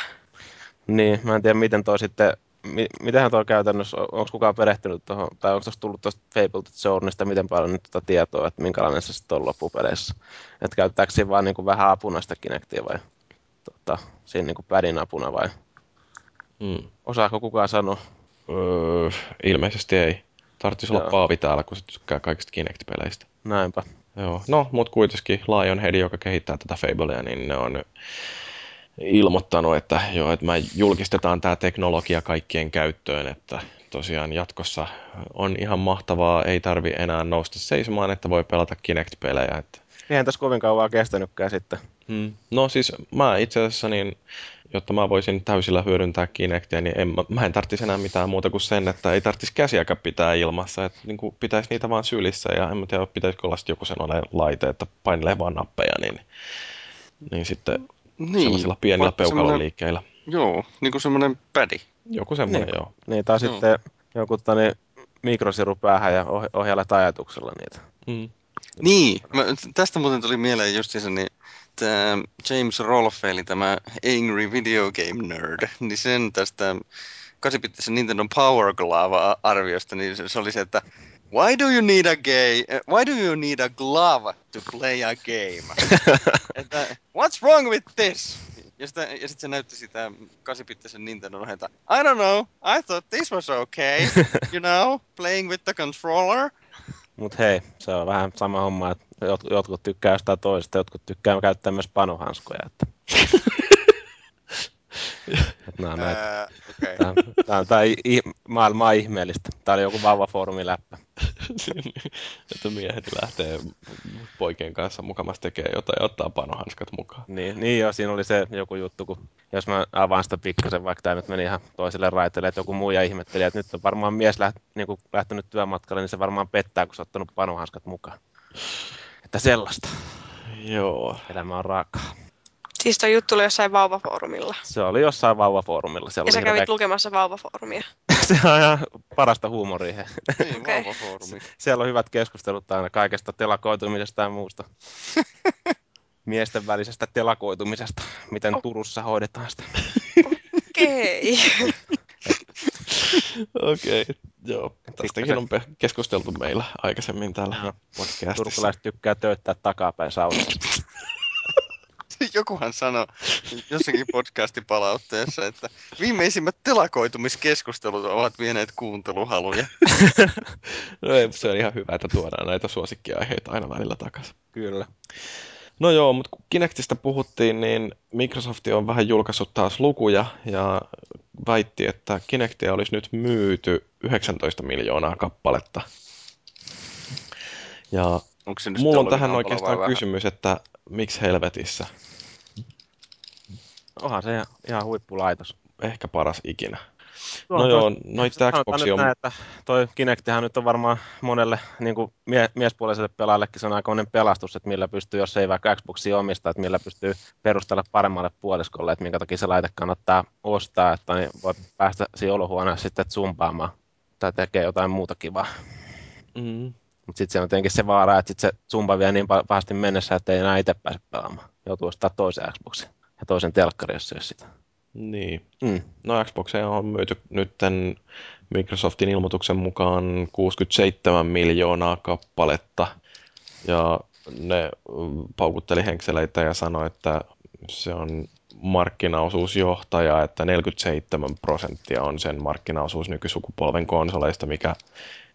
Niin, mä en tiedä miten toi sitten, mi, mitähän toi käytännössä, onko kukaan perehtynyt tuohon, tai onko tuossa tullut tuosta Fable Journeysta miten paljon nyt tuota tietoa, että minkälainen se sitten on loppupeleissä. Että käytetäänkö siinä vaan niin kuin vähän apuna sitä Kinectia vai tota, siinä niin kuin pädin apuna vai Hmm. osaako kukaan sanoa? Öö, ilmeisesti ei. Tarvitsisi olla Paavi täällä, kun se tykkää kaikista Kinect-peleistä. Näinpä. Joo, no, mutta kuitenkin Lionhead, joka kehittää tätä Fablea, niin ne on ilmoittanut, että joo, että me julkistetaan tämä teknologia kaikkien käyttöön, että tosiaan jatkossa on ihan mahtavaa, ei tarvi enää nousta seisomaan, että voi pelata Kinect-pelejä. Että... Eihän tässä kovin kauan kestänytkään sitten. Hmm. No siis mä itse asiassa, niin, jotta mä voisin täysillä hyödyntää Kinectia, niin en, mä en tarvitsisi enää mitään muuta kuin sen, että ei tarvitsisi käsiäkään pitää ilmassa, että niin kuin pitäisi niitä vaan sylissä ja en mä tiedä, pitäisikö olla joku sellainen laite, että painelee vaan nappeja, niin, niin sitten niin, sellaisilla pienillä peukaloliikkeillä. Joo, niin kuin semmoinen pädi. Joku semmoinen, niin. joo. Niin, tai joo. sitten joku tani mikrosiru päähän ja oh- ohjailla ajatuksella niitä. Mm. Niin, mä, tästä muuten tuli mieleen just se, niin tämä James Rolfe, eli tämä Angry Video Game Nerd, niin sen tästä 8 Nintendo Power Glove-arviosta, niin se, se oli se, että Why do you need a gay? Why do you need a glove to play a game? että, What's wrong with this? Ja sitten, ja sitten se näytti sitä kasipittäisen Nintendo ohjelta. I don't know, I thought this was okay. You know, playing with the controller. Mut hei, se on vähän sama homma, että jotkut tykkää jostain toisesta, jotkut tykkää käyttää myös panohanskoja. Että... Nämä on näitä. Okay. Tämä, tämä, tämä on maailmaa ihmeellistä. Tämä oli joku vauvafoorumi läppä. että miehet lähtee poikien kanssa mukamassa tekee jotain ja ottaa panohanskat mukaan. Niin, niin joo, siinä oli se joku juttu, kun jos mä avaan sitä pikkasen, vaikka tämä nyt meni ihan toiselle raiteelle, että joku muu ja ihmetteli, että nyt on varmaan mies läht, niin kuin lähtenyt työmatkalle, niin se varmaan pettää, kun se on ottanut panohanskat mukaan. Että sellaista. Joo. Elämä on raakaa. Siis toi juttu oli jossain vauvafoorumilla. Se oli jossain vauvafoorumilla. Siellä Ja sä kävit hirveä- lukemassa vauvafoorumia. se on ihan parasta huumoria. Niin, vauvafoorumi. Siellä on hyvät keskustelut aina kaikesta telakoitumisesta ja muusta. Miesten välisestä telakoitumisesta, miten Oh. Turussa hoidetaan sitä. Okei. Okei, joo. Tästäkin on pe- keskusteltu meillä aikaisemmin täällä podcastissa. Turkulaiset tykkää töyttää takapäin saunassa. Jokuhan sanoi jossakin podcastipalautteessa, että viimeisimmät telakoitumiskeskustelut ovat vieneet kuunteluhaluja. No ei, se on ihan hyvä, että tuodaan näitä suosikkiaiheita aina välillä takaisin. Kyllä. No joo, mutta kun Kinectistä puhuttiin, niin Microsoft on vähän julkaissut taas lukuja ja väitti, että Kinectia olisi nyt myyty 19 miljoonaa kappaletta. Ja Onko se nyt mulla on tähän oikeastaan kysymys, että miksi helvetissä? Onhan se ihan, huippulaitos. Ehkä paras ikinä. Tuo- No tuo- joo, Xboxia nyt on... näin, että toi Kinectihän nyt on varmaan monelle niin kuin mie- miespuoliselle pelaajallekin se on aikamoinen pelastus, että millä pystyy, jos ei vaikka Xboxia omista, että millä pystyy perustella paremmalle puoliskolle, että minkä takia se laite kannattaa ostaa, että niin voi päästä siinä olohuoneessa sitten zumpaamaan tai tekee jotain muuta kivaa. Mm, Mutta sitten se on tietenkin se vaara, että sit se zumba vie niin pa- pahasti mennessä, että ei enää itse pääse pelaamaan. Joutuu ostaa toisen Xboxin ja toisen telkkari, jos ei sitä. niin. Mm. No Xboxia on myyty nytten Microsoftin ilmoituksen mukaan 67 miljoonaa kappaletta. Ja ne mm, paukutteli henkseleitä ja sanoi, että se on markkinaosuusjohtaja, että 47 prosenttia on sen markkinaosuus nykysukupolven konsoleista, mikä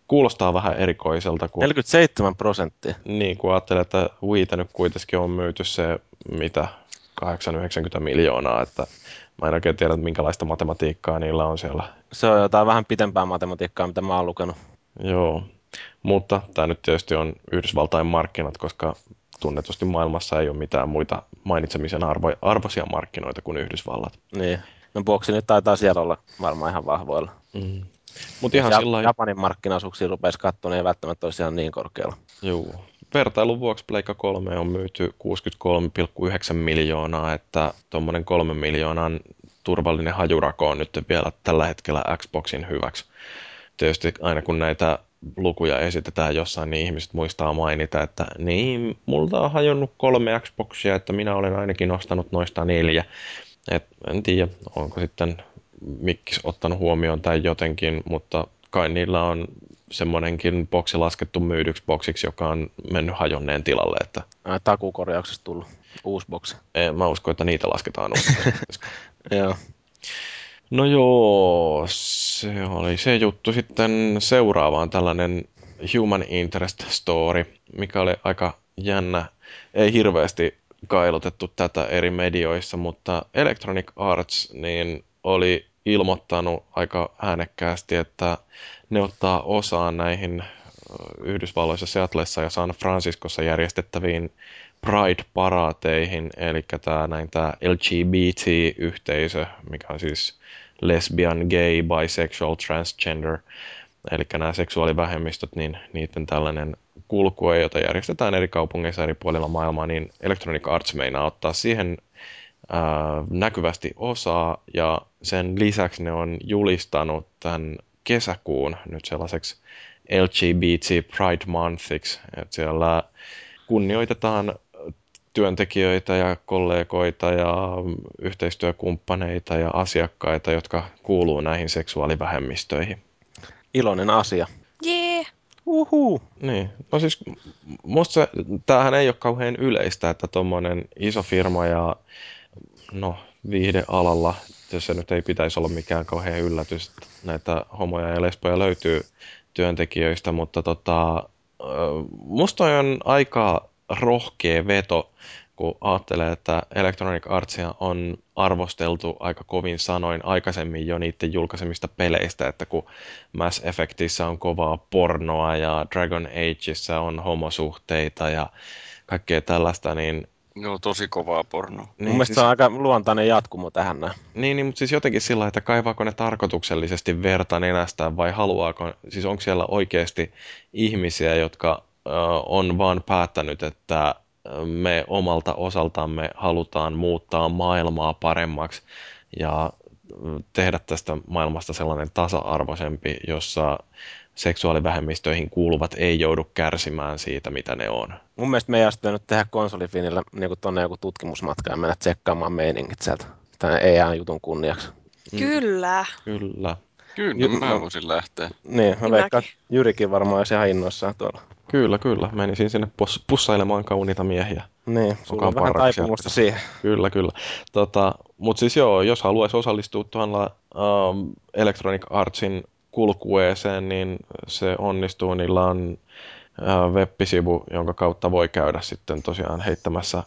kuulostaa vähän erikoiselta, kun, 47 prosenttia. niin, kun ajattelee, että Wiitä nyt kuitenkin on myyty se, mitä, 890 miljoonaa, että mä en oikein tiedä, minkälaista matematiikkaa niillä on siellä Se on jotain vähän pitempää matematiikkaa, mitä mä oon lukenut. Joo, mutta tämä nyt tietysti on Yhdysvaltain markkinat, koska tunnetusti maailmassa ei ole mitään muita mainitsemisen arvo, arvoisia markkinoita kuin Yhdysvallat. Niin. No boksi nyt taitaa siellä olla varmaan ihan vahvoilla. Mm. Mutta ihan Jos sillä Japanin markkinaosuuksia rupesi katsoa, niin ei välttämättä olisi ihan niin korkealla. Juu. Vertailun vuoksi Pleikka 3 on myyty 63,9 miljoonaa, että tuommoinen 3 miljoonan turvallinen hajurako on nyt vielä tällä hetkellä Xboxin hyväksi. Tietysti aina kun näitä lukuja esitetään jossain, niin ihmiset muistaa mainita, että niin, multa on hajonnut kolme Xboxia, että minä olen ainakin ostanut noista neljä. Et en tiedä, onko sitten Mikkis ottanut huomioon tai jotenkin, mutta kai niillä on semmoinenkin boksi laskettu myydyksi boksiksi, joka on mennyt hajonneen tilalle, että Ää, Takukorjauksesta tullut uusi boksi. en, mä uskon, että niitä lasketaan uudelleen. Joo. No joo, se oli se juttu. Sitten seuraavaan tällainen Human Interest Story, mikä oli aika jännä. Ei hirveästi kailotettu tätä eri medioissa, mutta Electronic Arts niin oli ilmoittanut aika äänekkäästi, että ne ottaa osaa näihin Yhdysvalloissa, Seattleissa ja San Franciscossa järjestettäviin Pride-paraateihin, eli tämä näin tämä LGBT-yhteisö, mikä on siis lesbian, gay, bisexual, transgender, eli nämä seksuaalivähemmistöt, niin niiden tällainen kulkue, jota järjestetään eri kaupungeissa eri puolilla maailmaa, niin Electronic Arts meinaa ottaa siihen ää, näkyvästi osaa, ja sen lisäksi ne on julistanut tämän kesäkuun nyt sellaiseksi LGBT Pride Monthiksi, että siellä kunnioitetaan työntekijöitä ja kollegoita ja yhteistyökumppaneita ja asiakkaita, jotka kuuluu näihin seksuaalivähemmistöihin. Iloinen asia. Jee. Uhu. Niin, no siis musta se, tämähän ei ole kauhean yleistä, että tuommoinen iso firma ja no viihdealalla, jos se nyt ei pitäisi olla mikään kauhean yllätys, että näitä homoja ja lesboja löytyy työntekijöistä, mutta tota, musta on aika rohkea veto, kun ajattelee, että Electronic Artsia on arvosteltu aika kovin sanoin aikaisemmin jo niiden julkaisemista peleistä, että kun Mass Effectissä on kovaa pornoa ja Dragon Ageissa on homosuhteita ja kaikkea tällaista, niin Joo, tosi kovaa pornoa. Niin, Mun mielestä siis, se on aika luontainen jatkumo tähän näin. niin, niin, mutta siis jotenkin sillä, että kaivaako ne tarkoituksellisesti verta nenästään vai haluaako, siis onko siellä oikeasti ihmisiä, jotka ö, on vaan päättänyt, että me omalta osaltamme halutaan muuttaa maailmaa paremmaksi ja tehdä tästä maailmasta sellainen tasa-arvoisempi, jossa seksuaalivähemmistöihin kuuluvat ei joudu kärsimään siitä, mitä ne on. Mun mielestä me ei olisi pitänyt tehdä konsolifinillä niin tuonne joku tutkimusmatka ja mennä tsekkaamaan meiningit sieltä tämän EA-jutun kunniaksi. Kyllä. Kyllä. Kyllä, Ju- mä voisin lähteä. Niin, mä veikkaan, Jyrikin varmaan olisi ihan innoissaan tuolla. Kyllä, kyllä. Menisin sinne pus- pussailemaan kauniita miehiä. Niin, sulla on vähän taipumusta siihen. Kyllä, kyllä. Tota, Mutta siis joo, jos haluaisi osallistua tuolla um, Electronic Artsin kulkueeseen, niin se onnistuu. Niillä on web-sivu, jonka kautta voi käydä sitten tosiaan heittämässä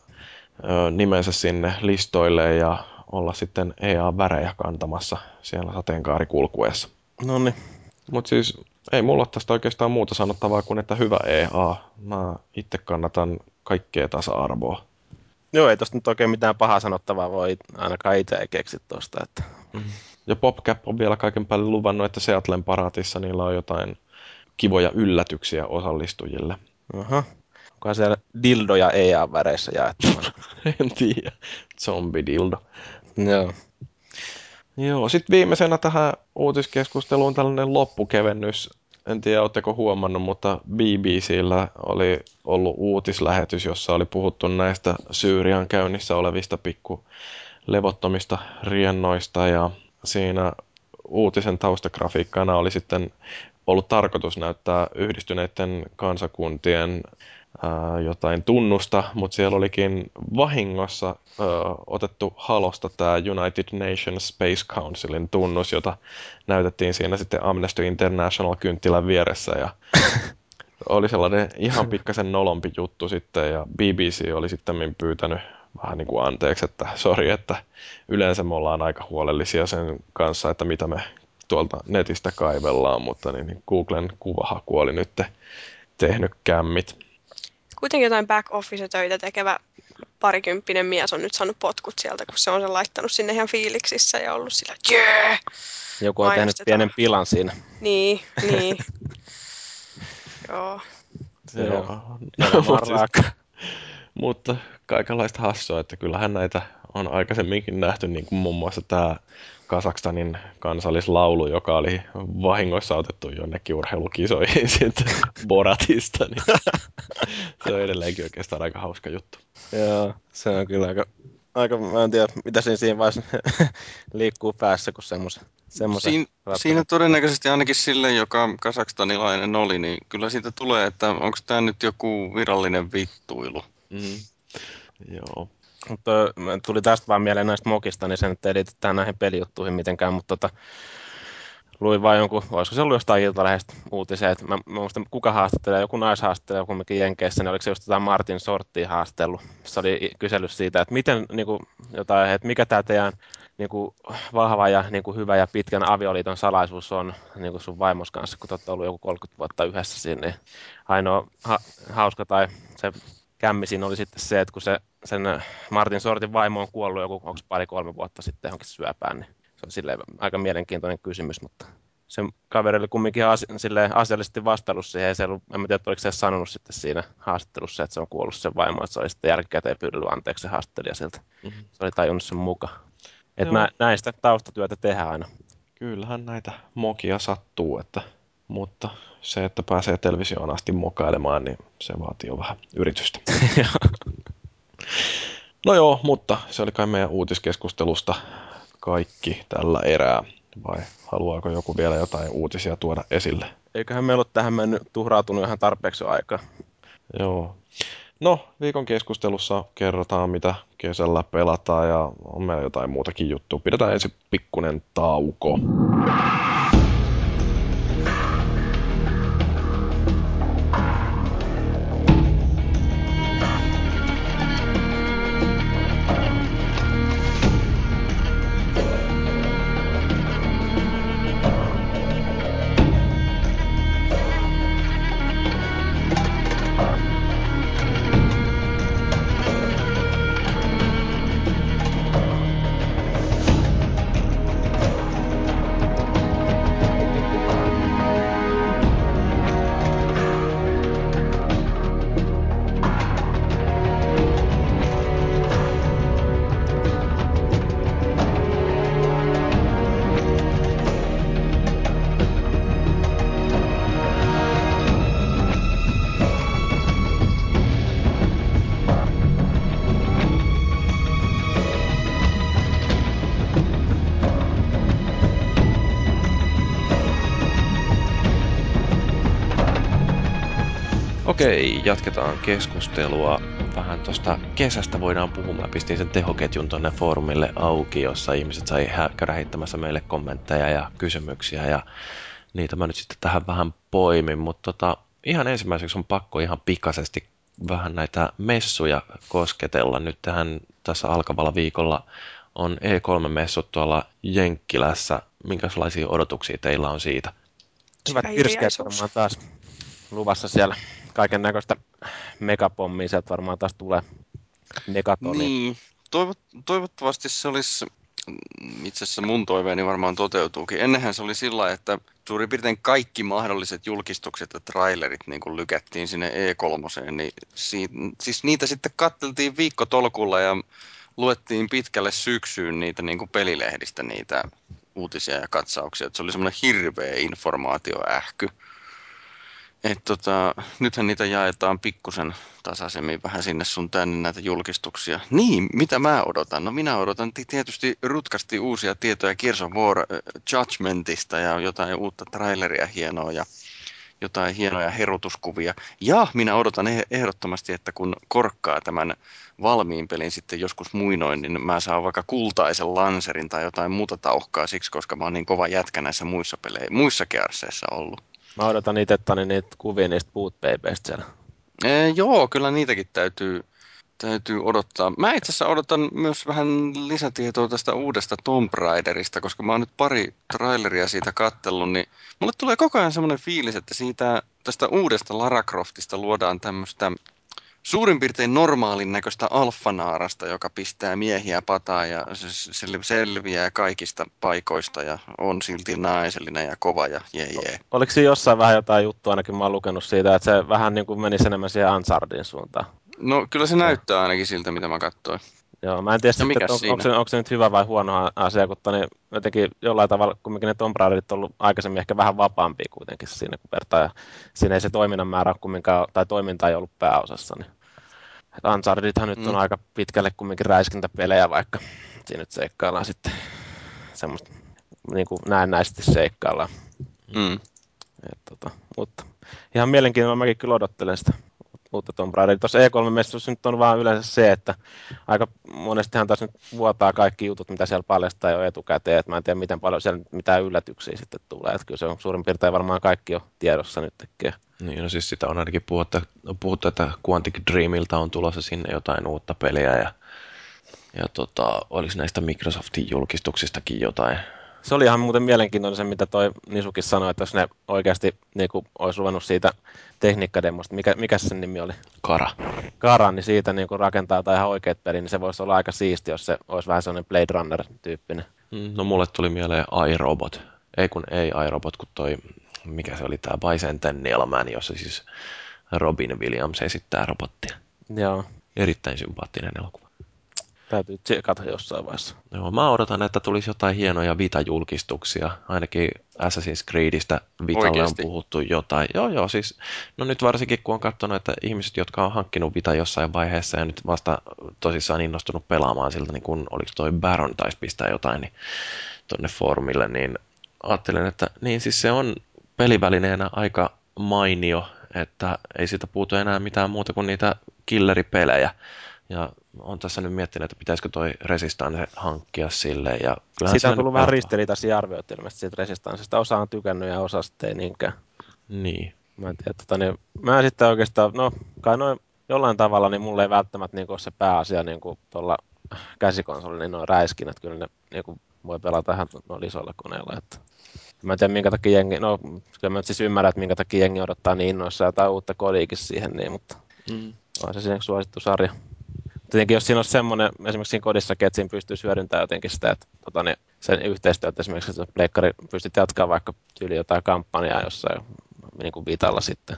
nimensä sinne listoille ja olla sitten EA-värejä kantamassa siellä sateenkaarikulkueessa. No niin. Mutta siis ei mulla tästä oikeastaan muuta sanottavaa kuin, että hyvä EA. Mä itse kannatan kaikkea tasa-arvoa. Joo, ei tosta nyt oikein mitään pahaa sanottavaa voi ainakaan itse ei keksi tosta. Että... Mm. Ja PopCap on vielä kaiken päälle luvannut, että Seattlen paraatissa niillä on jotain kivoja yllätyksiä osallistujille. Aha. Onko siellä dildoja EA-väreissä jaettu? en tiedä. Zombie-dildo. Joo. Joo, sitten viimeisenä tähän uutiskeskusteluun tällainen loppukevennys. En tiedä, oletteko huomannut, mutta BBCllä oli ollut uutislähetys, jossa oli puhuttu näistä Syyrian käynnissä olevista pikku levottomista riennoista ja siinä uutisen taustagrafiikkana oli sitten ollut tarkoitus näyttää yhdistyneiden kansakuntien ää, jotain tunnusta, mutta siellä olikin vahingossa ää, otettu halosta tämä United Nations Space Councilin tunnus, jota näytettiin siinä sitten Amnesty International kynttilän vieressä ja oli sellainen ihan pikkasen nolompi juttu sitten ja BBC oli sitten pyytänyt vähän niin kuin anteeksi, että sori, että yleensä me ollaan aika huolellisia sen kanssa, että mitä me tuolta netistä kaivellaan, mutta niin, niin Googlen kuvahaku oli nyt tehnyt kämmit kuitenkin jotain back office-töitä tekevä parikymppinen mies on nyt saanut potkut sieltä, kun se on sen laittanut sinne ihan fiiliksissä ja ollut sillä, jee! Joku on tehnyt pienen pilan siinä. Niin, niin. Joo. Se on, no, mutta kaikenlaista hassua, että kyllähän näitä on aikaisemminkin nähty, niin kuin muun muassa tämä Kasakstanin kansallislaulu, joka oli vahingossa otettu jonnekin urheilukisoihin sitten Boratista, niin se on edelleenkin oikeastaan aika hauska juttu. Joo, se on kyllä aika, aika mä en tiedä, mitä siinä, siinä vaiheessa liikkuu päässä, kun semmoisen Siin, siinä todennäköisesti ainakin sille, joka kasakstanilainen oli, niin kyllä siitä tulee, että onko tämä nyt joku virallinen vittuilu. Mm. Joo. Mutta tuli tästä vaan mieleen näistä mokista, niin sen nyt liity näihin pelijuttuihin mitenkään, mutta tota, luin vain jonkun, olisiko se ollut jostain iltalehdestä uutisia, että mä, mä muistan, kuka haastattelee, joku naishaastattelee kumminkin Jenkeissä, niin oliko se just jotain Martin Sorttia haastellut. Se oli kysely siitä, että miten, niin kuin, jotain, että mikä tämä teidän niin kuin, vahva ja niin kuin, hyvä ja pitkän avioliiton salaisuus on niin kuin sun vaimos kanssa, kun te olette ollut joku 30 vuotta yhdessä siinä, niin ainoa ha, hauska tai se kämmi siinä oli sitten se, että kun se, sen Martin Sortin vaimo on kuollut joku, onko pari-kolme vuotta sitten johonkin syöpään, niin se on silleen aika mielenkiintoinen kysymys, mutta se kaveri oli kumminkin asi, silleen asiallisesti vastannut siihen, se ollut, en tiedä, oliko se sanonut sitten siinä haastattelussa, että se on kuollut sen vaimo, että se oli sitten jälkikäteen pyydellyt anteeksi se haastattelija sieltä. Mm-hmm. Se oli tajunnut sen muka. Että nä, näistä taustatyötä tehdään aina. Kyllähän näitä mokia sattuu, että, mutta se, että pääsee televisioon asti mokailemaan, niin se vaatii jo vähän yritystä. no joo, mutta se oli kai meidän uutiskeskustelusta kaikki tällä erää. Vai haluaako joku vielä jotain uutisia tuoda esille? Eiköhän meillä ole tähän mennyt tuhrautunut ihan tarpeeksi aikaa. Joo. No, viikon keskustelussa kerrotaan, mitä kesällä pelataan ja on meillä jotain muutakin juttua. Pidetään ensin pikkunen tauko. Jatketaan keskustelua. Vähän tuosta kesästä voidaan puhua. Mä pistin sen tehoketjun tonne foorumille auki, jossa ihmiset sai käydä heittämässä meille kommentteja ja kysymyksiä. Ja niitä mä nyt sitten tähän vähän poimin. Mutta tota, ihan ensimmäiseksi on pakko ihan pikaisesti vähän näitä messuja kosketella. Nyt tähän tässä alkavalla viikolla on E3-messut tuolla Jenkkilässä. Minkälaisia odotuksia teillä on siitä? Hyvät pirskeet varmaan taas luvassa siellä. Kaiken näköistä megapommia sieltä varmaan taas tulee. Megatoni. Niin, toivot, toivottavasti se olisi itse asiassa mun toiveeni varmaan toteutuukin. Ennenhän se oli sillä että suurin piirtein kaikki mahdolliset julkistukset ja trailerit niin kuin lykättiin sinne E3, niin si- siis niitä sitten katteltiin viikkotolkulla ja luettiin pitkälle syksyyn niitä niin kuin pelilehdistä niitä uutisia ja katsauksia. Että se oli semmoinen hirveä informaatioähky. Et tota, nythän niitä jaetaan pikkusen tasaisemmin vähän sinne sun tänne näitä julkistuksia. Niin, mitä mä odotan? No minä odotan tietysti rutkasti uusia tietoja Gears of War Judgmentista ja jotain uutta traileria hienoa ja jotain hienoja herutuskuvia. Ja minä odotan eh-, ehdottomasti, että kun korkkaa tämän valmiin pelin sitten joskus muinoin, niin mä saan vaikka kultaisen lanserin tai jotain muuta tauhkaa siksi, koska mä oon niin kova jätkä näissä muissa peleissä, muissa kearseissa ollut. Mä odotan itse niitä kuvia niistä boot siellä. Ee, joo, kyllä niitäkin täytyy, täytyy odottaa. Mä itse asiassa odotan myös vähän lisätietoa tästä uudesta Tomb Raiderista, koska mä oon nyt pari traileria siitä kattellut, niin mulle tulee koko ajan semmoinen fiilis, että siitä tästä uudesta Lara Croftista luodaan tämmöistä suurin piirtein normaalin näköistä alfanaarasta, joka pistää miehiä pataa ja selviää kaikista paikoista ja on silti naisellinen ja kova ja jee jee. Oliko siinä jossain vähän jotain juttua, ainakin mä oon lukenut siitä, että se vähän niin kuin menisi enemmän siihen Ansardin suuntaan? No kyllä se näyttää ainakin siltä, mitä mä katsoin. Joo, mä en tiedä, no, sitten, on, onko, se, onko se nyt hyvä vai huono asia, kun toni, jotenkin jollain tavalla kumminkin ne Tomb Raiderit on ollut aikaisemmin ehkä vähän vapaampia kuitenkin siinä kun vertaa, ja siinä ei se toiminnan määrä kumminkaan, tai toiminta ei ollut pääosassa, niin Unchartedithan nyt mm. on aika pitkälle kumminkin räiskintäpelejä, vaikka siinä nyt seikkaillaan sitten semmoista niin kuin näennäisesti seikkaillaan. Mm. Et, tota, mutta ihan mielenkiinnolla mäkin kyllä odottelen sitä uutta Tomb Raideria. Tuossa E3-messussa nyt on vaan yleensä se, että aika monestihan taas nyt vuotaa kaikki jutut, mitä siellä paljastaa jo etukäteen. Et mä en tiedä, miten paljon siellä mitään yllätyksiä sitten tulee. Et kyllä se on suurin piirtein varmaan kaikki jo tiedossa nyt tekee. Niin, no siis sitä on ainakin puhuttu, puhuttu että Quantic Dreamilta on tulossa sinne jotain uutta peliä ja, ja tota, oliko näistä Microsoftin julkistuksistakin jotain. Se oli ihan muuten mielenkiintoinen se, mitä toi Nisukin sanoi, että jos ne oikeasti niin kuin, olisi ruvennut siitä tekniikkademosta, mikä, mikä sen nimi oli? Kara. Kara, niin siitä niin kuin rakentaa tai ihan oikeat peli, niin se voisi olla aika siisti, jos se olisi vähän sellainen Blade Runner-tyyppinen. Mm, no mulle tuli mieleen iRobot. Ei kun ei iRobot, kun toi mikä se oli tämä Bicentennial Man, jossa siis Robin Williams esittää robottia. Joo. Erittäin sympaattinen elokuva. Täytyy tsekata jossain vaiheessa. Joo, mä odotan, että tulisi jotain hienoja Vita-julkistuksia. Ainakin Assassin's Creedistä Vitalle Oikeasti? on puhuttu jotain. Joo, joo, siis no nyt varsinkin kun on katsonut, että ihmiset, jotka on hankkinut Vita jossain vaiheessa ja nyt vasta tosissaan innostunut pelaamaan siltä, niin kun oliko toi Baron taisi pistää jotain niin tonne foorumille, niin ajattelen, että niin siis se on pelivälineenä aika mainio, että ei siitä puutu enää mitään muuta kuin niitä killeripelejä. Ja on tässä nyt miettinyt, että pitäisikö toi Resistance hankkia sille. Ja siitä on tullut vähän ristiriitaisia arvioita ilmeisesti siitä Resistancesta. Osa on tykännyt ja osa sitten ei niinkään. Niin. Mä en tiedä, tota, niin, mä sitten oikeastaan, no kai noin jollain tavalla, niin mulle ei välttämättä niin ole se pääasia niin kuin tuolla käsikonsolilla, niin noin räiskinnät, kyllä ne niin kuin voi pelata ihan noilla isoilla koneilla. Että Mä en tiedä, minkä takia jengi, no kyllä mä siis ymmärrän, että minkä takia jengi odottaa niin innoissa jotain uutta kodiikin siihen, niin, mutta mm. on se siinä suosittu sarja. Tietenkin jos siinä olisi semmoinen, esimerkiksi siinä kodissa, että siinä pystyy hyödyntämään jotenkin sitä, että tota, niin sen yhteistyötä esimerkiksi, että pleikkari pystyt jatkaa vaikka tyyli jotain kampanjaa jossain niin kuin vitalla sitten,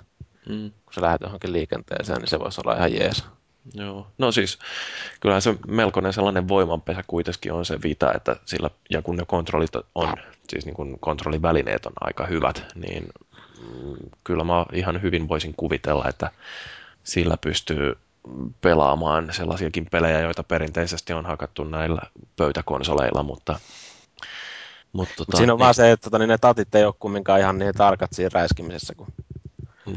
mm. kun sä lähdet johonkin liikenteeseen, niin se voisi olla ihan jees. Joo, no siis kyllähän se melkoinen sellainen voimanpesä kuitenkin on se Vita, että sillä, ja kun ne kontrollit on, siis niin kun kontrollivälineet on aika hyvät, niin mm, kyllä mä ihan hyvin voisin kuvitella, että sillä pystyy pelaamaan sellaisiakin pelejä, joita perinteisesti on hakattu näillä pöytäkonsoleilla, mutta mutta tota, Mut siinä on niin, vaan se, että tota, niin ne tatit ei ole kumminkaan ihan niin tarkat siinä räiskimisessä kuin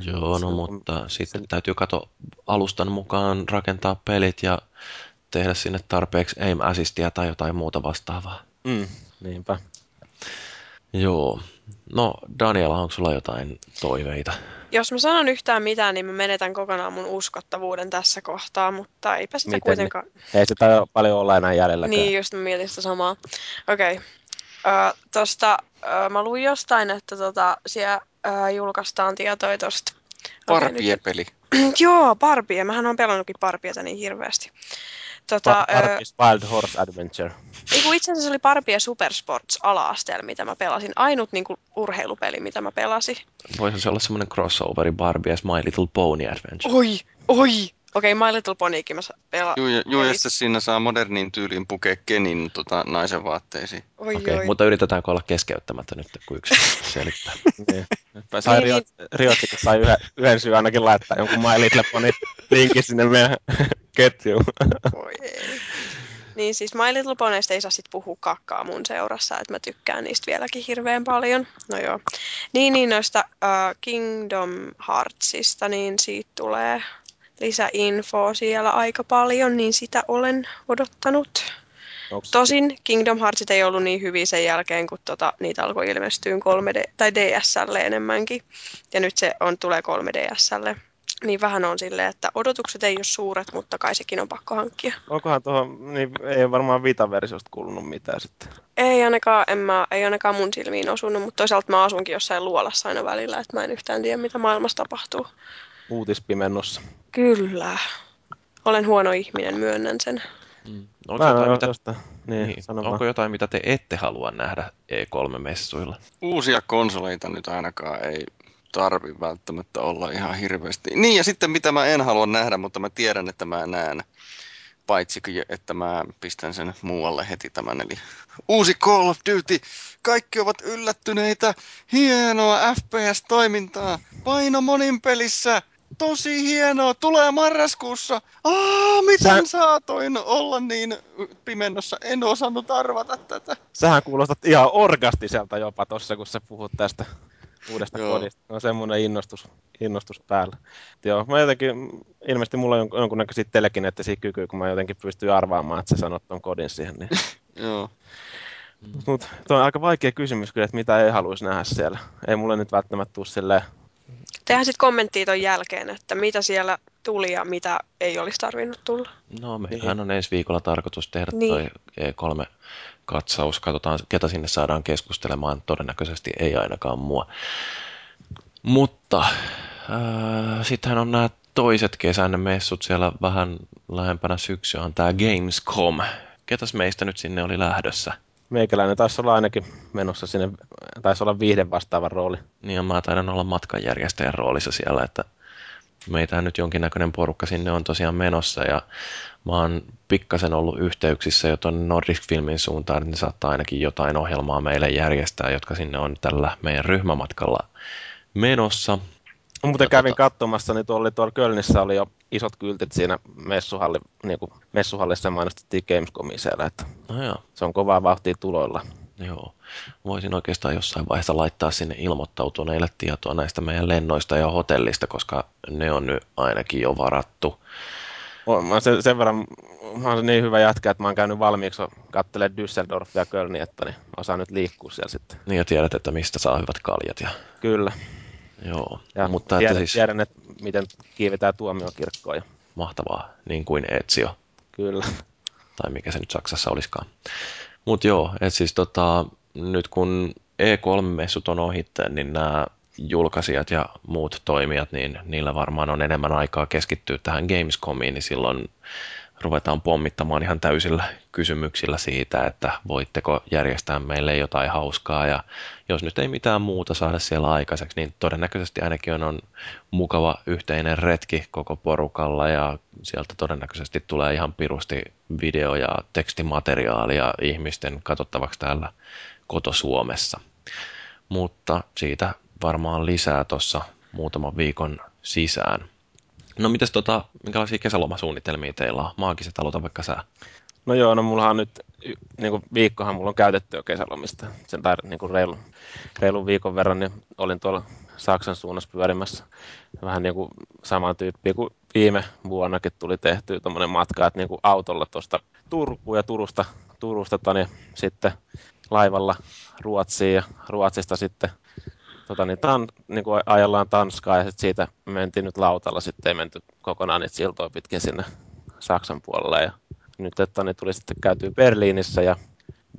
Joo, no mutta sitten täytyy kato alustan mukaan rakentaa pelit ja tehdä sinne tarpeeksi aim assistia tai jotain muuta vastaavaa. Mm, niinpä. Joo. No, Daniela, onko sulla jotain toiveita? Jos mä sanon yhtään mitään, niin mä menetän kokonaan mun uskottavuuden tässä kohtaa, mutta eipä sitä Miten kuitenkaan... Ei sitä taida paljon olla enää jäljellä. Niin, just mä mietin sitä samaa. Okei. Okay. Ö, tosta, ö, mä luin jostain, että tota, siellä ö, julkaistaan tietoja tosta. Okei, nyt- Barbie-peli. Joo, Barbie. Mähän on pelannutkin Barbieta niin hirveästi. Tota, ö, Barbie's Wild Horse Adventure. ei kun itse asiassa se oli Barbie Super Sports ala-asteella, mitä mä pelasin. Ainut niin kuin, urheilupeli, mitä mä pelasin. Voisi se olla semmoinen crossoveri Barbie as My Little Pony Adventure. Oi, oi! Okei, My Little Ponykin mä pelaan. Juu, juu, ja sitten siinä saa moderniin tyyliin pukea Kenin tota, naisen vaatteisiin. Oi, Okei, oi. mutta yritetäänkö olla keskeyttämättä nyt, kun yksi selittää. Niin. Sai Niin, Riot, Riotsikin sai yhden, yhden syyn ainakin laittaa jonkun My Little Pony linkin sinne meidän ketjuun. Voi ei. Niin siis My Little Ponysta ei saa sit puhua kakkaa mun seurassa, että mä tykkään niistä vieläkin hirveän paljon. No joo. Niin, niin noista uh, Kingdom Heartsista, niin siitä tulee lisäinfoa siellä aika paljon, niin sitä olen odottanut. Onks, Tosin Kingdom Heartsit ei ollut niin hyviä sen jälkeen, kun tota, niitä alkoi ilmestyä 3D, tai DSlle enemmänkin. Ja nyt se on, tulee 3DSlle. Niin vähän on silleen, että odotukset ei ole suuret, mutta kai sekin on pakko hankkia. onkohan tuohon, niin ei varmaan Vita-versiosta kuulunut mitään sitten. Ei ainakaan, en mä, ei ainakaan mun silmiin osunut, mutta toisaalta mä asunkin jossain luolassa aina välillä, että mä en yhtään tiedä, mitä maailmassa tapahtuu. Uutispimennossa. Kyllä. Olen huono ihminen, myönnän sen. Mm. Onko, Mä jotain, mitä. Niin, niin, onko jotain, mitä te ette halua nähdä E3-messuilla? Uusia konsoleita nyt ainakaan ei tarvi välttämättä olla ihan hirveästi. Niin ja sitten mitä mä en halua nähdä, mutta mä tiedän, että mä näen. Paitsi että mä pistän sen muualle heti tämän. Eli uusi Call of Duty. Kaikki ovat yllättyneitä. Hienoa FPS-toimintaa. Paino monin pelissä. Tosi hienoa. Tulee marraskuussa. Aa, miten Sä- saatoin olla niin pimennossa? En osannut arvata tätä. Sähän kuulostat ihan orgastiselta jopa tossa, kun sä puhut tästä uudesta Joo. kodista. On semmoinen innostus, innostus päällä. Et Joo, mä jotenkin, ilmeisesti mulla on jonkun- jonkunnäköisiä telekineettisiä kykyjä, kun mä jotenkin pystyn arvaamaan, että sä sanot ton kodin siihen. Niin. Joo. Tuo on aika vaikea kysymys kyllä, että mitä ei haluaisi nähdä siellä. Ei mulle nyt välttämättä tule silleen, Tehdään sitten kommenttia ton jälkeen, että mitä siellä tuli ja mitä ei olisi tarvinnut tulla. No, meillähän on ensi viikolla tarkoitus tehdä Niin. toi E3-katsaus. Katsotaan, ketä sinne saadaan keskustelemaan. Todennäköisesti ei ainakaan mua. Mutta äh, sittenhän on nämä toiset kesän messut siellä vähän lähempänä syksyä on tämä Gamescom. Ketäs meistä nyt sinne oli lähdössä? Meikäläinen taisi olla ainakin menossa sinne, taisi olla viihden vastaavan rooli. Niin ja mä taidan olla matkanjärjestäjän roolissa siellä, että meitä nyt jonkinnäköinen porukka sinne on tosiaan menossa ja mä oon pikkasen ollut yhteyksissä jo tuonne Nordic Filmin suuntaan, ne saattaa ainakin jotain ohjelmaa meille järjestää, jotka sinne on tällä meidän ryhmämatkalla menossa. Muuten Ja kävin tota- katsomassa, niin tuolla, tuolla Kölnissä oli jo isot kyltit siinä messuhalli, niin kuin messuhallissa mainostettiin Gamescomin siellä, että No joo, se on kovaa vauhtia tuloilla. joo. Voisin oikeastaan jossain vaiheessa laittaa sinne ilmoittautuneille tietoa näistä meidän lennoista ja hotellista, koska ne on nyt ainakin jo varattu. Oon- Mä sen, sen verran, mä oon niin hyvä jätkä, että mä oon käynyt valmiiksi katselemaan Düsseldorfia ja Kölniä, että niin osaan nyt liikkua siellä sitten. Niin ja tiedät, että mistä saa hyvät kaljat. Ja, Kyllä. Joo, Ja mutta tiedän, että siis tiedän, että miten kiivetään tuomiokirkkoon. Ja, mahtavaa, niin kuin Ezio, kyllä. tai mikä se nyt Saksassa olisikaan. Mutta joo, että siis tota, nyt kun E3-messut on ohitteen, niin nämä julkaisijat ja muut toimijat, niin niillä varmaan on enemmän aikaa keskittyä tähän Gamescomiin, niin silloin ruvetaan pommittamaan ihan täysillä kysymyksillä siitä, että voitteko järjestää meille jotain hauskaa ja jos nyt ei mitään muuta saada siellä aikaiseksi, niin todennäköisesti ainakin on, on mukava yhteinen retki koko porukalla ja sieltä todennäköisesti tulee ihan pirusti video- ja tekstimateriaalia ihmisten katsottavaksi täällä koto-Suomessa. Mutta siitä varmaan lisää tuossa muutaman viikon sisään. No mites tota, minkälaisia kesälomasuunnitelmia teillä on? Maagiset aloita vaikka sä. No joo, no mullahan nyt niin kuin viikkohan mulla on käytetty jo kesälomista. Sen tai niin kuin reilun, reilun viikon verran, niin olin tuolla Saksan suunnassa pyörimässä. Vähän niin kuin saman tyyppiä kuin viime vuonnakin tuli tehty tuommoinen matka, että niin kuin autolla tuosta Turkuun ja Turusta, Turusta tani, sitten laivalla Ruotsiin ja Ruotsista sitten tota, niin, tan, niin kuin ajellaan Tanskaa ja sitten siitä mentiin nyt lautalla, sitten ei menty kokonaan niitä siltoja pitkin sinne Saksan puolelle. Ja nyt että niin tuli sitten käytyä Berliinissä ja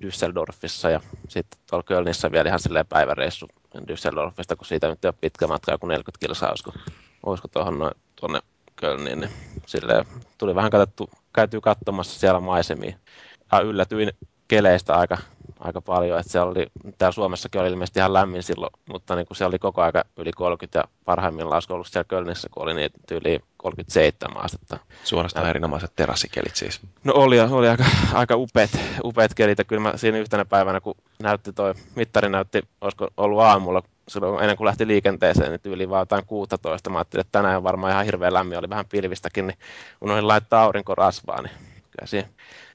Düsseldorfissa ja sitten tuolla Kölnissä vielä ihan silleen päiväreissu Düsseldorfista, kun siitä nyt ei ole pitkä matka, joku 40 kilsaa, olisiko, olisiko tuohon noin tuonne Kölniin, niin silleen tuli vähän katsottu, käytyy katsomassa siellä maisemia. Ja yllätyin keleistä aika aika paljon. Että siellä oli, täällä Suomessakin oli ilmeisesti ihan lämmin silloin, mutta niin kuin se oli koko aika yli 30 ja parhaimmillaan olisiko ollut siellä Kölnissä, kun oli niin yli 37 astetta. Suorastaan ja, erinomaiset terassikelit siis. No oli, oli aika, aika upeat, upeat kelit ja kyllä mä siinä yhtenä päivänä, kun näytti toi, mittari näytti, olisiko ollut aamulla, silloin ennen kuin lähti liikenteeseen, niin tyyli vaan jotain 16. Mä ajattelin, että tänään varmaan ihan hirveän lämmin, oli vähän pilvistäkin, niin unohdin laittaa aurinkorasvaa, niin kyllä siinä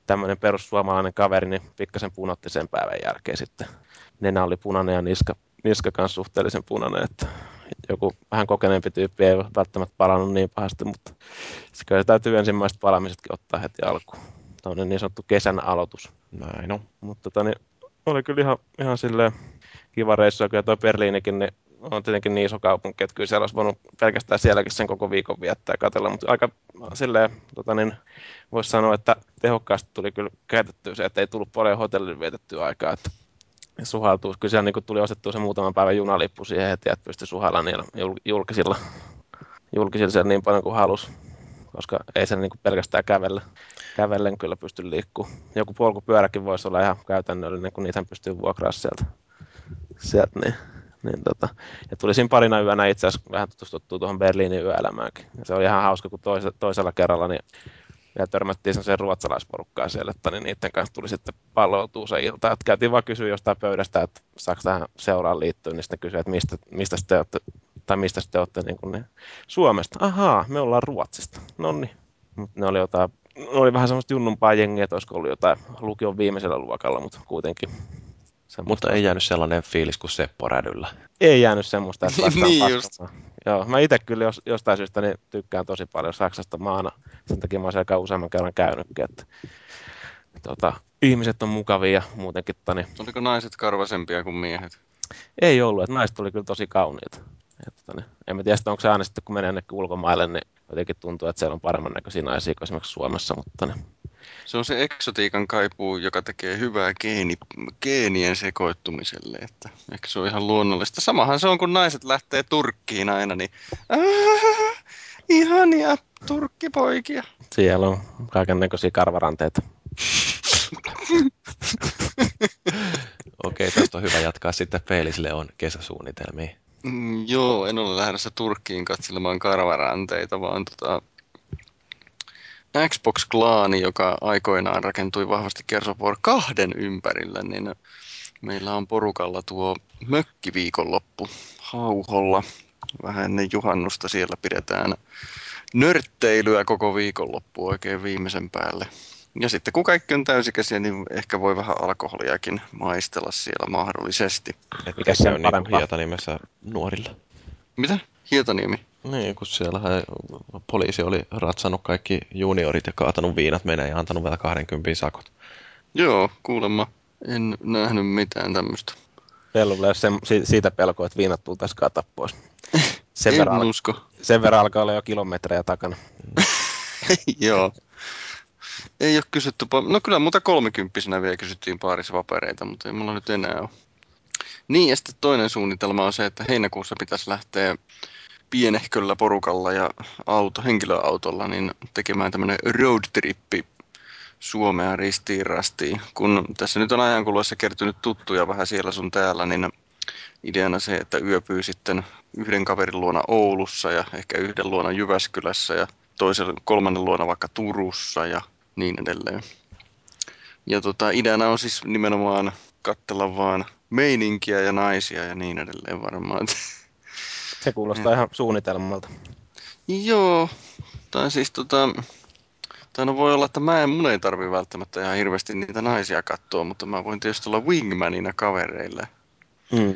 tämmöinen perussuomalainen kaveri, niin pikkasen punotti sen päivän jälkeen sitten. Nenä oli punainen ja niska, niska kanssa suhteellisen punainen, että joku vähän kokeneempi tyyppi ei välttämättä palannut niin pahasti, mutta se kyllä täytyy ensimmäiset palamisetkin ottaa heti alkuun. Tuollainen niin sanottu kesän aloitus. Näin on. Mutta tota, niin, oli kyllä ihan, ihan silleen kiva reissu, ja kyllä tuo Berliinikin, niin on tietenkin niin iso kaupunki, että kyllä siellä olisi voinut pelkästään sielläkin sen koko viikon viettää ja katsella, mutta aika silleen, tota niin, voisi sanoa, että tehokkaasti tuli kyllä käytettyä se, että ei tullut paljon hotellin vietettyä aikaa, että suhaltuu. Kyllä siellä niin tuli ostettua se muutaman päivän junalippu siihen heti, että pystyi suhalla niillä julkisilla, julkisilla siellä niin paljon kuin halusi, koska ei se niin pelkästään kävellä, kävellen kyllä pysty liikkumaan. Joku polkupyöräkin voisi olla ihan käytännöllinen, kun niitä pystyy vuokraamaan sieltä. sieltä niin niin tota, ja tuli siinä parina yönä itse asiassa vähän tutustuttua tuohon Berliinin yöelämäänkin. Ja se oli ihan hauska, kun toise, toisella kerralla niin ja törmättiin sen ruotsalaisporukkaan siellä, että niin niiden kanssa tuli sitten palloutua se ilta. Että käytiin vaan kysyä jostain pöydästä, että saako tähän seuraan liittyä, niin sitten kysyi, että mistä, mistä te olette, tai mistä te olette niin kuin, niin, Suomesta. Ahaa, me ollaan Ruotsista. No niin. Ne oli jotain, ne oli vähän semmoista junnumpaa jengiä, että olisiko ollut jotain lukion viimeisellä luokalla, mutta kuitenkin Semmoista ei jäänyt sellainen fiilis kuin Seppo Rädyllä. Ei jäänyt semmoista, että niin just. Joo, mä itse kyllä jos, jostain syystä niin tykkään tosi paljon Saksasta maana. Sen takia mä oon siellä useamman kerran käynytkin. Että, tota, ihmiset on mukavia ja muutenkin. Tani. Oliko naiset karvasempia kuin miehet? Ei ollut, että naiset oli kyllä tosi kauniita. Että, tani, en mä tiedä, onko se aina sitten, kun menee ulkomaille, niin jotenkin tuntuu, että siellä on paremman näköisiä naisia kuin esimerkiksi Suomessa, mutta niin, se on se eksotiikan kaipuu, joka tekee hyvää geeni, geenien sekoittumiselle, että ehkä se on ihan luonnollista. Samahan se on, kun naiset lähtee Turkkiin aina, niin äh, ihania turkkipoikia. Siellä on kaiken näköisiä karvaranteita. Okei, tästä on hyvä jatkaa sitten Felisille on kesäsuunnitelmia. Mm, joo, en ole lähdössä Turkkiin katselemaan karvaranteita, vaan tota, Xbox-klaani, joka aikoinaan rakentui vahvasti Gears of War kahden ympärillä, niin meillä on porukalla tuo mökkiviikonloppu hauholla. Vähän ennen juhannusta siellä pidetään nörtteilyä koko viikonloppu oikein viimeisen päälle. Ja sitten kun kaikki on täysikäisiä, niin ehkä voi vähän alkoholiakin maistella siellä mahdollisesti. Mikä se on niin Hietanimessä nuorilla? Mitä? Hietaniemi? Niin, kun siellä poliisi oli ratsannut kaikki juniorit ja kaatanut viinat menee ja antanut vielä 20 sakot. Joo, kuulemma. En nähnyt mitään tämmöistä. Pellulle se, siitä pelkoa, että viinat tultaisiin kaataa pois. Sen en verran, usko. Sen verran alkaa olla jo kilometrejä takana. Joo. Ei ole kysytty, no kyllä muuta kolmikymppisenä vielä kysyttiin paarissa papereita, mutta ei mulla nyt enää ole. Niin, ja sitten toinen suunnitelma on se, että heinäkuussa pitäisi lähteä pienehköllä porukalla ja auto, henkilöautolla niin tekemään tämmöinen roadtrippi Suomea ristiin rastiin. Kun tässä nyt on ajankuluessa kertynyt tuttuja vähän siellä sun täällä, niin ideana se, että yöpyy sitten yhden kaverin luona Oulussa ja ehkä yhden luona Jyväskylässä ja toisen kolmannen luona vaikka Turussa ja niin edelleen. Ja tota, ideana on siis nimenomaan katsella vaan meininkiä ja naisia ja niin edelleen varmaan. Se kuulostaa ihan suunnitelmalta. Joo, tai siis tota, tai no voi olla, että mä en, mun ei tarvi välttämättä ihan hirveästi niitä naisia katsoa, mutta mä voin tietysti olla wingmanina kavereille. Mm.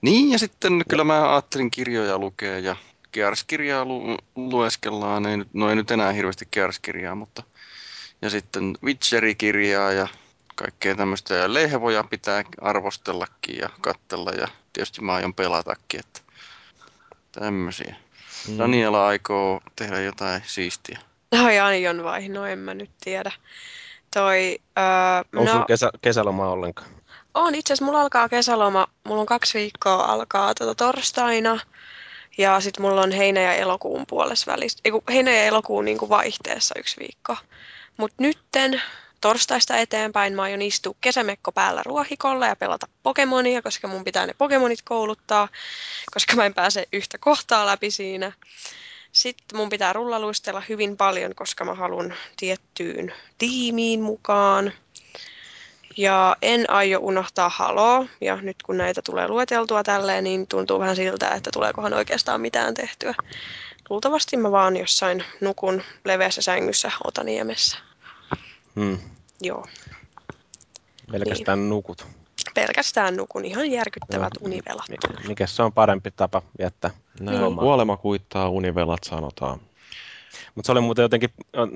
Niin, ja sitten kyllä mä ajattelin kirjoja lukea ja Gears-kirjaa lu- lueskellaan. Ei nyt, no ei nyt enää hirveästi Gears-kirjaa, mutta... Ja sitten Witcheri-kirjaa ja kaikkea tämmöistä. Ja lehvoja pitää arvostellakin ja kattella ja tietysti mä aion pelatakin, että tämmöisiä. Mm. Daniela aikoo tehdä jotain siistiä. Ai aion vai? No en mä nyt tiedä. Toi, öö, Onko no, sulla kesä, kesäloma ollenkaan? on itse asiassa, mulla alkaa kesäloma, mulla on kaksi viikkoa alkaa tota torstaina. Ja sitten mulla on heinä- ja elokuun puolessa välissä, ei kun heinä- ja elokuun niin kuin vaihteessa yksi viikko. Mutta nytten torstaista eteenpäin mä aion istua kesämekko päällä ruohikolla ja pelata Pokemonia, koska mun pitää ne Pokemonit kouluttaa, koska mä en pääse yhtä kohtaa läpi siinä. Sitten mun pitää rullaluistella hyvin paljon, koska mä haluan tiettyyn tiimiin mukaan. Ja en aio unohtaa haloa, ja nyt kun näitä tulee lueteltua tälleen, niin tuntuu vähän siltä, että tuleekohan oikeastaan mitään tehtyä. Luultavasti mä vaan jossain nukun leveässä sängyssä Otaniemessä. Hmm. Joo, Pelkästään niin. nukut. pelkästään nukun ihan järkyttävät Joo. univelat. Mi- Mikä se on parempi tapa viettää? Nää Niin. kuolema kuittaa, univelat sanotaan. Mutta se oli muuten jotenkin,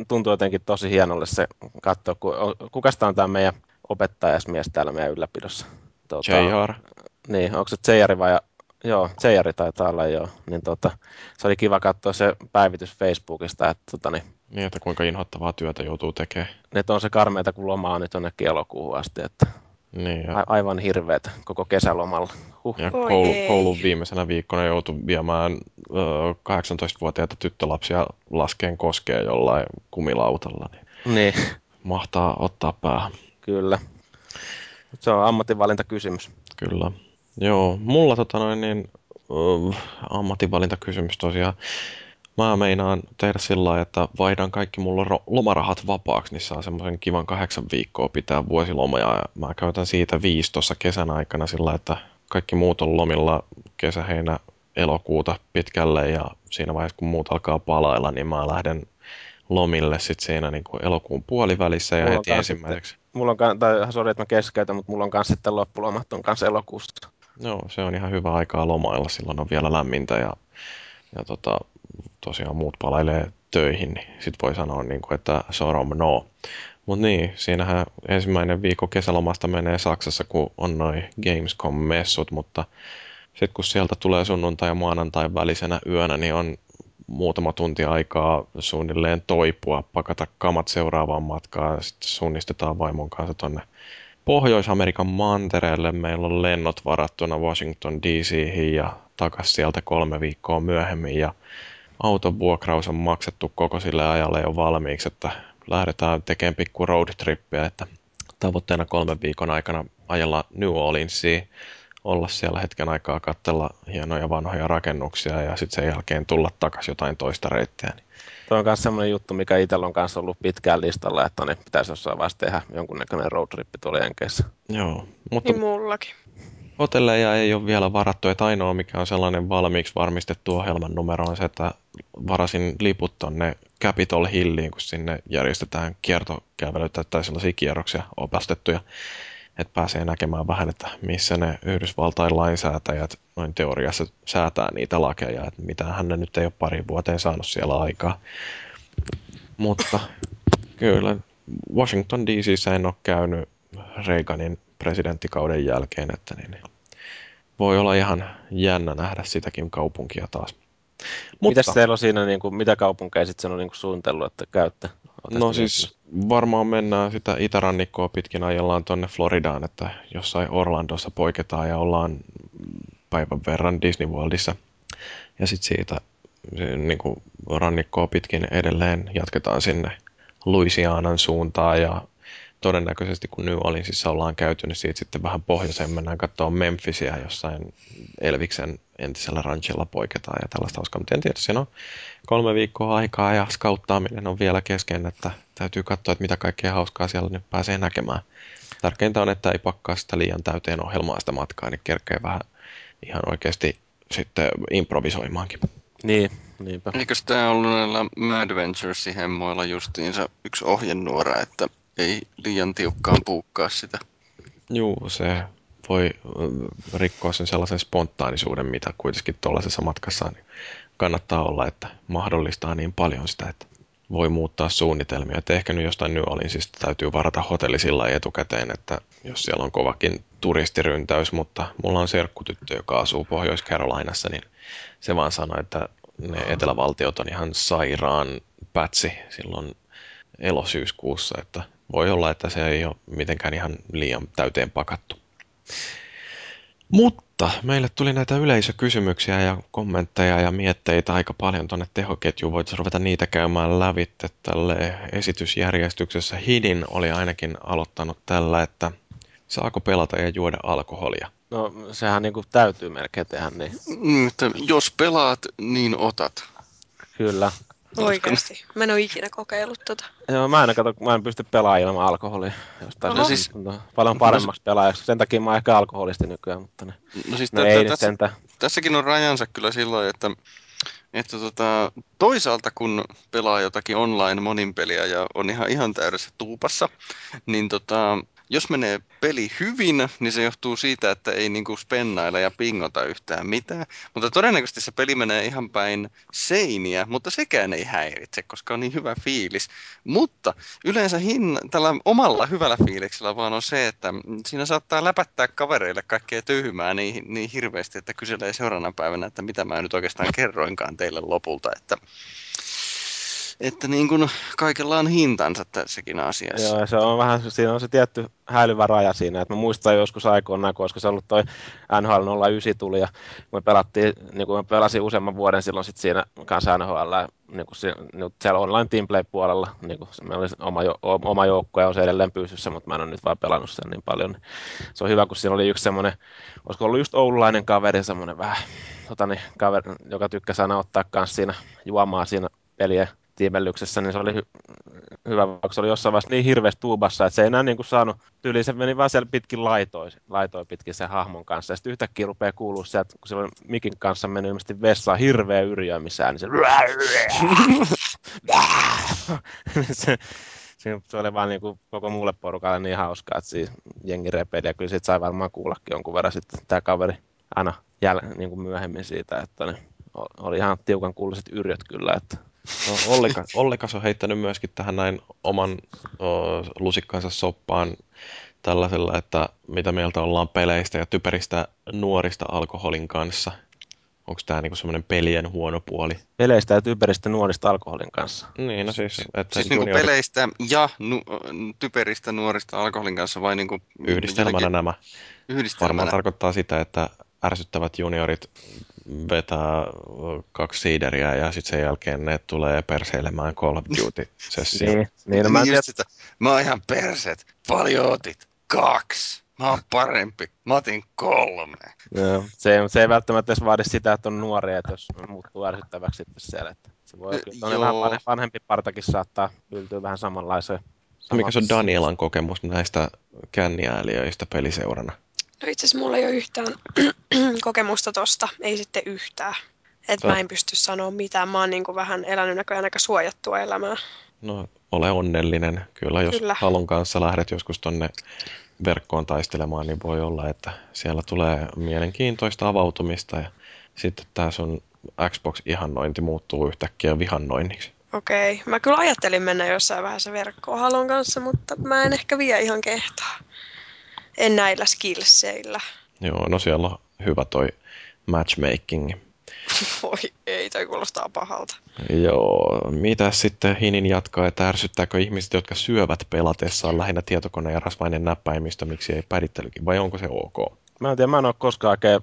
tuntuu jotenkin tosi hienolle se katsoa, kun, kuka on tämä meidän opettajasmies täällä meidän ylläpidossa? Tuota, JR. Niin, onko se Tsejari vai... Joo, Tsejari taitaa olla joo. Niin tota, se oli kiva katsoa se päivitys Facebookista, että tota, niin, Niin, että kuinka inhottavaa työtä joutuu tekemään. että on se karmeita, kun loma on nyt jonnekin elokuuhun asti, että Niin, ja, a- aivan hirveetä koko kesälomalla. Huh. ja koulu, koulun viimeisenä viikkona joutui viemään ö, 18-vuotiaita tyttölapsia laskeen koskeen jollain kumilautalla. Niin Niin, mahtaa ottaa päähän. kyllä. Mut se on ammatinvalintakysymys. Kyllä. Joo, mulla tota noin niin, uh, ammatinvalintakysymys tosiaan. Mä meinaan tehdä sillä lailla, että vaihdan kaikki mulla lomarahat vapaaksi, niin saa semmoisen kivan kahdeksan viikkoa pitää vuosiloma ja mä käytän siitä viisi tuossa kesän aikana sillä että kaikki muut on lomilla kesä, heinä, elokuuta pitkälle ja siinä vaiheessa kun muut alkaa palailla, niin mä lähden lomille sitten siinä niin kuin elokuun puolivälissä ja Mulla heti ensimmäiseksi. Mulla on, tai sori, että mä keskeytän, mutta mulla on kanssa sitten loppulomat on kanssa elokuussa. Joo, se on ihan hyvä aikaa lomailla, silloin on vielä lämmintä ja, ja tota, tosiaan muut palailee töihin, niin sit voi sanoa, niin kuin, että sorom no. Mutta niin, siinähän ensimmäinen viikko kesälomasta menee Saksassa, kun on noin Gamescom-messut, mutta sitten kun sieltä tulee sunnuntai ja maanantai välisenä yönä, niin on muutama tunti aikaa suunnilleen toipua, pakata kamat seuraavaan matkaan, sitten suunnistetaan vaimon kanssa tonne Pohjois-Amerikan mantereelle. Meillä on lennot varattuna Washington DC:hin ja takas sieltä kolme viikkoa myöhemmin ja auton vuokraus on maksettu koko sille ajalle jo valmiiksi, että lähdetään tekemään pikku roadtrippiä, että tavoitteena kolmen viikon aikana ajella New Orleansiin, olla siellä hetken aikaa katsella hienoja vanhoja rakennuksia ja sitten sen jälkeen tulla takaisin jotain toista reittiä. Niin Tuo on myös sellainen juttu, mikä itsellä on kanssa ollut pitkään listalla, että ne pitäisi jossain vaiheessa tehdä jonkunnäköinen roadtrippi tuolla Jenkeissä. Joo, mutta Niin mullakin. Hotelleja ei ole vielä varattu, että ainoa mikä on sellainen valmiiksi varmistettu ohjelman numero on se, että varasin liput tonne Capitol Hilliin, kun sinne järjestetään kiertokävelyitä tai sellaisia kierroksia opastettuja, että pääsee näkemään vähän, että missä ne Yhdysvaltain lainsäätäjät noin teoriassa säätää niitä lakeja, että mitä hän nyt ei ole pari vuoteen saanut siellä aikaa. Mutta kyllä Washington DC:ssä en ole käynyt Reaganin presidenttikauden jälkeen, että niin, niin voi olla ihan jännä nähdä sitäkin kaupunkia taas. Mutta... Mitäs teillä on siinä, niin kuin, mitä kaupunkeja sitten on niin kuin suunnitellut, että käytte? Ootte No siis varmaan mennään sitä itärannikkoa pitkin ajellaan tonne Floridaan, että jossain Orlandossa poiketaan ja ollaan päivän verran Disney Worldissa. Ja sitten siitä niin kuin rannikkoa pitkin edelleen jatketaan sinne Louisianan suuntaan ja todennäköisesti kun New Orleansissa ollaan käyty, niin siitä sitten vähän pohjoiseen mennään katsoa Memphisia jossain Elviksen entisellä ranchilla poiketaan ja tällaista hauskaa. Mutta en tiedä, siinä on kolme viikkoa aikaa ja skauttaaminen on vielä kesken, että täytyy katsoa, että mitä kaikkea hauskaa siellä nyt pääsee näkemään. Tärkeintä on, että ei pakkaa sitä liian täyteen ohjelmaa sitä matkaa, niin kerkee vähän ihan oikeasti sitten improvisoimaankin. Niin, niinpä. Eikö tämä ollut näillä Mad Venturesin hemmoilla justiinsa yksi ohjenuora, että ei liian tiukkaan puukkaa sitä? Juu, se voi rikkoa sen sellaisen spontaanisuuden, mitä kuitenkin tuollaisessa matkassa niin kannattaa olla, että mahdollistaa niin paljon sitä, että voi muuttaa suunnitelmia. Että ehkä nyt jostain New Orleansista täytyy varata hotelli sillä etukäteen, että jos siellä on kovakin turistiryntäys, mutta mulla on serkkutyttö, joka asuu Pohjois-Carolinassa, niin se vaan sanoi, että ne etelävaltiot on ihan sairaan pätsi silloin elosyyskuussa, että voi olla, että se ei ole mitenkään ihan liian täyteen pakattu. Mutta meille tuli näitä yleisökysymyksiä ja kommentteja ja mietteitä aika paljon tuonne tehoketjuun. Voitaisiin ruveta niitä käymään lävitte tälle esitysjärjestyksessä. Hidin oli ainakin aloittanut tällä, että saako pelata ja juoda alkoholia? No sehän niin kuin täytyy melkein tehdä niin. Mm, että jos pelaat, niin otat. Kyllä. Oikeasti. Mä en ole ikinä kokeillut tota. Joo, mä en, kato, mä en pysty pelaamaan ilman alkoholia. Jostain No no, siis- no, paljon paremmaksi pelaajaksi. Sen takia mä oon ehkä alkoholisti nykyään, mutta ne, No siis no tä- ei tässä, tässäkin on rajansa kyllä silloin, että, että tota, toisaalta kun pelaa jotakin online moninpeliä ja on ihan, ihan täydessä tuupassa, niin tota, jos menee peli hyvin, niin se johtuu siitä, että ei niinku spennailla ja pingota yhtään mitään. Mutta todennäköisesti se peli menee ihan päin seiniä, mutta sekään ei häiritse, koska on niin hyvä fiilis. Mutta yleensä hin, tällä omalla hyvällä fiiliksellä vaan on se, että siinä saattaa läpättää kavereille kaikkea tyhmää niin, niin hirveästi, että kyselee seuraavana päivänä, että mitä mä nyt oikeastaan kerroinkaan teille lopulta. Että, että niin kuin kaikella on hintansa tässäkin asiassa. Joo, se on vähän, siinä on se tietty häilyvä raja siinä, että mä muistan joskus aikoinaan, koska se ollut toi NHL 09 tuli ja me pelattiin, niin kuin mä pelasin useamman vuoden silloin sit siinä kanssa NHL, niin kuin niin siellä online teamplay puolella, niin kuin se- oli oma, jo, oma joukko ja on se edelleen pystyssä, mutta mä en ole nyt vaan pelannut sen niin paljon. Niin se on hyvä, kun siinä oli yksi semmoinen, olisiko ollut just oululainen kaveri, semmoinen vähän, tota niin, kaveri, joka tykkäsi aina ottaa kanssa siinä juomaa siinä pelien tiimellyksessä, niin se oli hy- hyvä, vaikka se oli jossain vaiheessa niin hirveästi tuubassa, että se ei enää niin kuin saanut, tyyliin se meni vaan siellä pitkin laitoi, laitoi pitkin sen hahmon kanssa, ja sitten yhtäkkiä rupeaa kuulua sieltä, kun se on mikin kanssa mennyt ilmeisesti vessaan hirveä yrjöimisään, niin se, se, se, se oli vaan niin kuin koko muulle porukalle niin hauskaa, että siis jengi repeili, ja kyllä siitä sai varmaan kuullakin jonkun verran sitten tämä kaveri aina jäl, niin kuin myöhemmin siitä, että ne, oli ihan tiukan kuuluiset yrjöt kyllä, että No, Ollikas, Ollikas on heittänyt myöskin tähän näin oman o, lusikkansa soppaan tällaisella, että mitä mieltä ollaan peleistä ja typeristä nuorista alkoholin kanssa. Onko tämä niinku semmoinen pelien huono puoli? peleistä ja typeristä nuorista alkoholin kanssa. Niin, no siis, että Siis niinku peleistä ja nu- typeristä nuorista alkoholin kanssa vai niinku yhdistelmänä jotenkin nämä. Yhdistelmänä. Varmaan tarkoittaa sitä, että ärsyttävät juniorit vetää kaksi siideriä ja sitten sen jälkeen ne tulee perseilemään Call of Duty-sessioon. Niin, niin no, mä niin sitä. Mä oon ihan perset. Paljon otit? Kaksi. Mä oon parempi. Mä otin kolme. joo, se, ei- se ei välttämättä edes vaadi sitä, että on nuoria, että jos muuttuu ärsyttäväksi sitten siellä. Että se voi olla vähän vanhe- vanhempi partakin saattaa yltyä vähän samanlaiseen. Mikä se on Danielan kokemus näistä känniääliöistä peliseurana? No itse asiassa mulla ei ole yhtään kokemusta tosta, ei sitten yhtään. Että Tää- mä en pysty sanoa mitään. Mä oon niin kuin vähän elänyt näköjään aika suojattua elämää. No, ole onnellinen. Kyllä, jos Kyllä. halun kanssa lähdet joskus tonne verkkoon taistelemaan, niin voi olla, että siellä tulee mielenkiintoista avautumista ja sitten tämä sun Xbox-ihannointi muuttuu yhtäkkiä vihannoinniksi. Okei. Mä kyllä ajattelin mennä jossain vaiheessa verkkoon halon kanssa, mutta mä en ehkä vie ihan kehtaa. En näillä skillseillä. Joo, no siellä on hyvä toi matchmaking. Voi ei, toi kuulostaa pahalta. Joo, mitä sitten Hinin jatkaa, että ärsyttääkö ihmiset, jotka syövät pelatessaan lähinnä tietokone ja rasvainen näppäimistö, miksi ei pädittelykin, vai onko se ok? Mä en tiedä, mä en ole koskaan oikein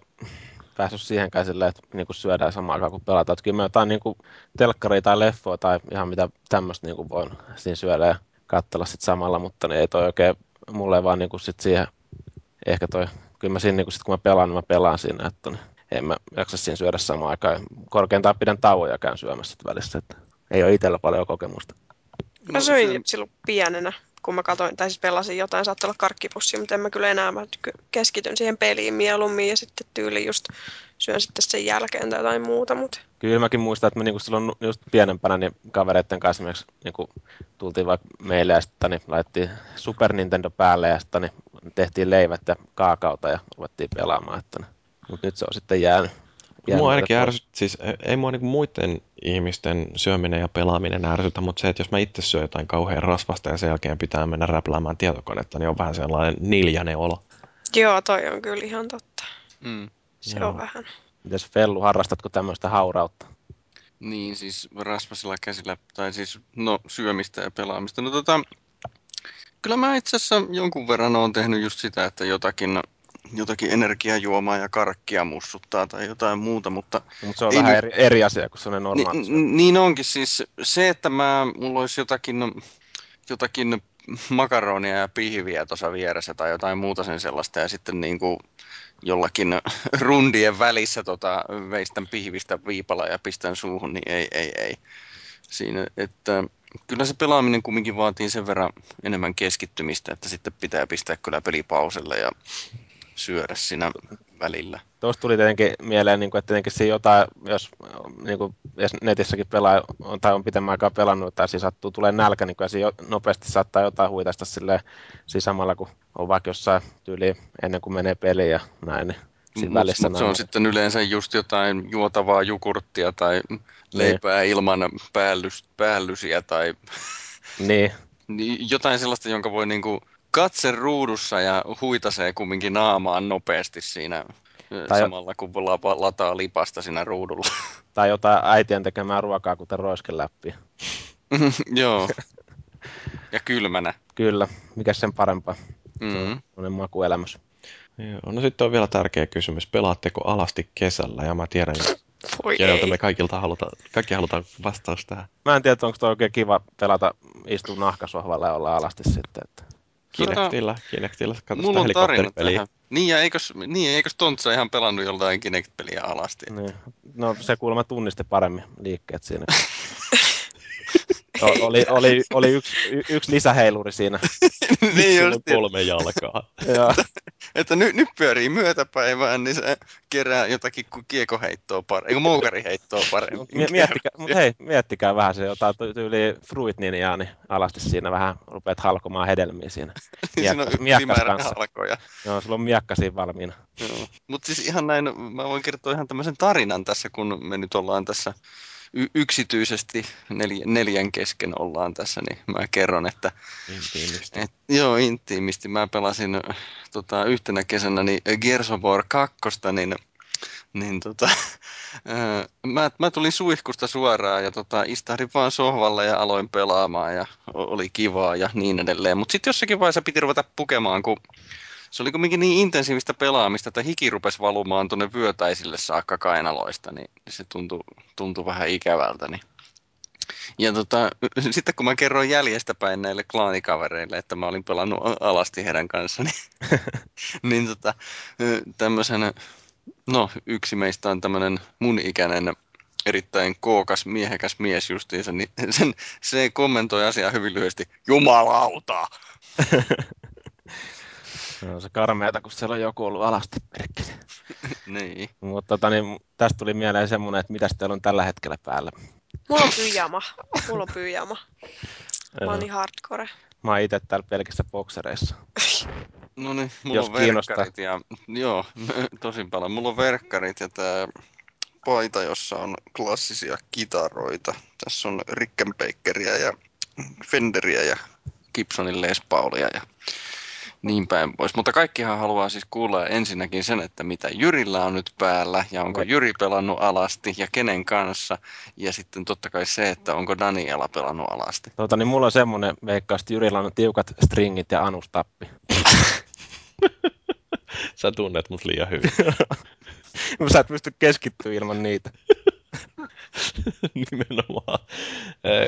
päässyt siihenkään silleen, että niinku syödään samaan aikaan kuin pelataan. Että kyllä mä jotain niinku telkkaria tai leffoa tai ihan mitä tämmöistä niinku voin siinä syödä ja katsella sit samalla, mutta niin ei toi oikein mulle vaan niinku sit siihen, ehkä toi, kyllä mä siinä niinku sit kun mä pelaan, niin mä pelaan siinä, että niin en mä jaksa siinä syödä samaan aikaan. Korkeintaan pidän tauon ja käyn syömässä välissä, että ei ole itsellä paljon kokemusta. Mä söin se- silloin pienenä kun mä katsoin, tai siis pelasin jotain, saattoi olla karkkipussi, mutta en mä kyllä enää, mä keskityn siihen peliin mieluummin ja sitten tyyli just syön sitten sen jälkeen tai jotain muuta. Mutta... Kyllä mäkin muistan, että me niinku silloin just pienempänä niin kavereiden kanssa esimerkiksi niinku, tultiin vaikka meille ja sitten niin laitettiin Super Nintendo päälle ja sitten niin tehtiin leivät ja kaakauta ja ruvettiin pelaamaan. Että, niin. Mutta nyt se on sitten jäänyt. Mua ainakin ärsyt, siis ei mua niinku muiden ihmisten syöminen ja pelaaminen ärsytä, mutta se, että jos mä itse syön jotain kauhean rasvasta ja sen jälkeen pitää mennä räpläämään tietokonetta, niin on vähän sellainen niljainen olo. Joo, toi on kyllä ihan totta. Mm. Se Joo. on vähän. Mites Fellu, harrastatko tämmöistä haurautta? Niin, siis rasvasilla käsillä, tai siis no syömistä ja pelaamista. No tota, kyllä mä itse asiassa jonkun verran oon tehnyt just sitä, että jotakin, jotakin energiajuomaa ja karkkia mussuttaa tai jotain muuta, mutta... Mutta se on vähän eri, eri asia kuin sellainen normaali. Ni, niin onkin siis se, että mä, mulla olisi jotakin, jotakin makaronia ja pihviä tuossa vieressä tai jotain muuta sen sellaista ja sitten niin kuin jollakin rundien välissä tota, veistän pihvistä viipala ja pistän suuhun, niin ei, ei, ei. Siinä, että kyllä se pelaaminen kumminkin vaatii sen verran enemmän keskittymistä, että sitten pitää pistää kyllä pelipauselle ja syödä siinä välillä. Tuosta tuli tietenkin mieleen, niin kuin, että tietenkin se jotain, jos, niin kuin, jos netissäkin pelaa tai on pitemmän aikaa pelannut tai siis sattuu tulee nälkä, niin kyllä se nopeasti saattaa jotain huitaista silleen, siis samalla kun on vaikka jossain tyyliin ennen kuin menee peliin ja näin. Niin Mut, välissä mut se on sitten yleensä just jotain juotavaa jukurttia tai leipää niin. ilman päällys, päällysiä tai niin. niin. jotain sellaista, jonka voi niinku katse ruudussa ja huitasee kumminkin naamaan nopeasti siinä tai samalla kun lataa lipasta siinä ruudulla. Tai jotain äitien tekemää ruokaa, kuten roiskeläppiä. Joo. Ja kylmänä. Kyllä. Mikä sen parempaa? Mm-hmm. Se on makuelämys. Joo, no sitten on vielä tärkeä kysymys. Pelaatteko alasti kesällä? Ja mä tiedän, keneltä me kaikilta halutaan, kaikki halutaan vastaus tähän. Mä en tiedä, onko toi oikein kiva pelata, istua nahkasohvalla ja olla alasti sitten. Että... Kinectillä, Kinectillä. Mulla on tarina tähän. Niin, ja eikös, niin, eikös Tontsa ihan pelannut joltain Kinect-peliä alasti? Niin. No se kuulemma tunnisti paremmin liikkeet siinä. oli, oli, oli yksi, yksi lisäheiluri siinä. niin just. kolme jalkaa. Että nyt, nyt pyörii myötäpäivään, niin se kerää jotakin kuin kiekoheittoa paremmin, eikö moukariheittoa paremmin. miettikää, mutta hei, miettikää vähän se jotain tyyli Fruit Ninjaa, niin alasti siinä vähän rupeat halkomaan hedelmiä siinä. Miekka, siinä on kanssa. halkoja. Joo, sulla on miakka siinä valmiina. Mutta siis ihan näin, mä voin kertoa ihan tämmöisen tarinan tässä, kun me nyt ollaan tässä y- yksityisesti neljä, neljän kesken ollaan tässä, niin mä kerron, että... Intiimisti. Et, joo, intiimisti. Mä pelasin tota, yhtenä kesänä niin Gears of War 2, niin niin tota, mä, mä tulin suihkusta suoraan ja tota, istahdin vaan sohvalle ja aloin pelaamaan ja oli kivaa ja niin edelleen. Mutta sitten jossakin vaiheessa piti ruveta pukemaan, kun se oli kuitenkin niin intensiivistä pelaamista, että hiki rupesi valumaan tuonne vyötäisille saakka kainaloista, niin se tuntui, tuntui vähän ikävältä. Niin. Ja tota, sitten kun mä kerroin jäljestäpäin näille klaanikavereille, että mä olin pelannut alasti heidän kanssa, niin, niin tota, tämmöisen, no yksi meistä on tämmöinen mun ikäinen erittäin kookas, miehekäs mies justiinsa, niin sen, se kommentoi asiaa hyvin lyhyesti, jumalauta! Se on se karmeata, kun siellä on joku ollut alasti perkele. niin. Mutta tota, niin, tästä tuli mieleen semmoinen, että mitä teillä on tällä hetkellä päällä? Mulla on pyjama. Mulla on pyjama. Mä oon niin hardcore. Mä oon itse täällä pelkissä boksereissa. No niin, mulla Jos on verkkarit ja... Joo, tosin paljon. Mulla on verkkarit ja tää paita, jossa on klassisia kitaroita. Tässä on Rickenbackeriä ja Fenderiä ja Gibsonin Les Paulia ja niin päin pois. Mutta kaikkihan haluaa siis kuulla ensinnäkin sen, että mitä Jyrillä on nyt päällä ja onko Jyri pelannut alasti ja kenen kanssa. Ja sitten totta kai se, että onko Daniela pelannut alasti. Tota, niin mulla on semmoinen veikka, että Jyrillä on tiukat stringit ja anustappi. Sä tunnet mut liian hyvin. Sä et pysty keskittyä ilman niitä. Nimenomaan.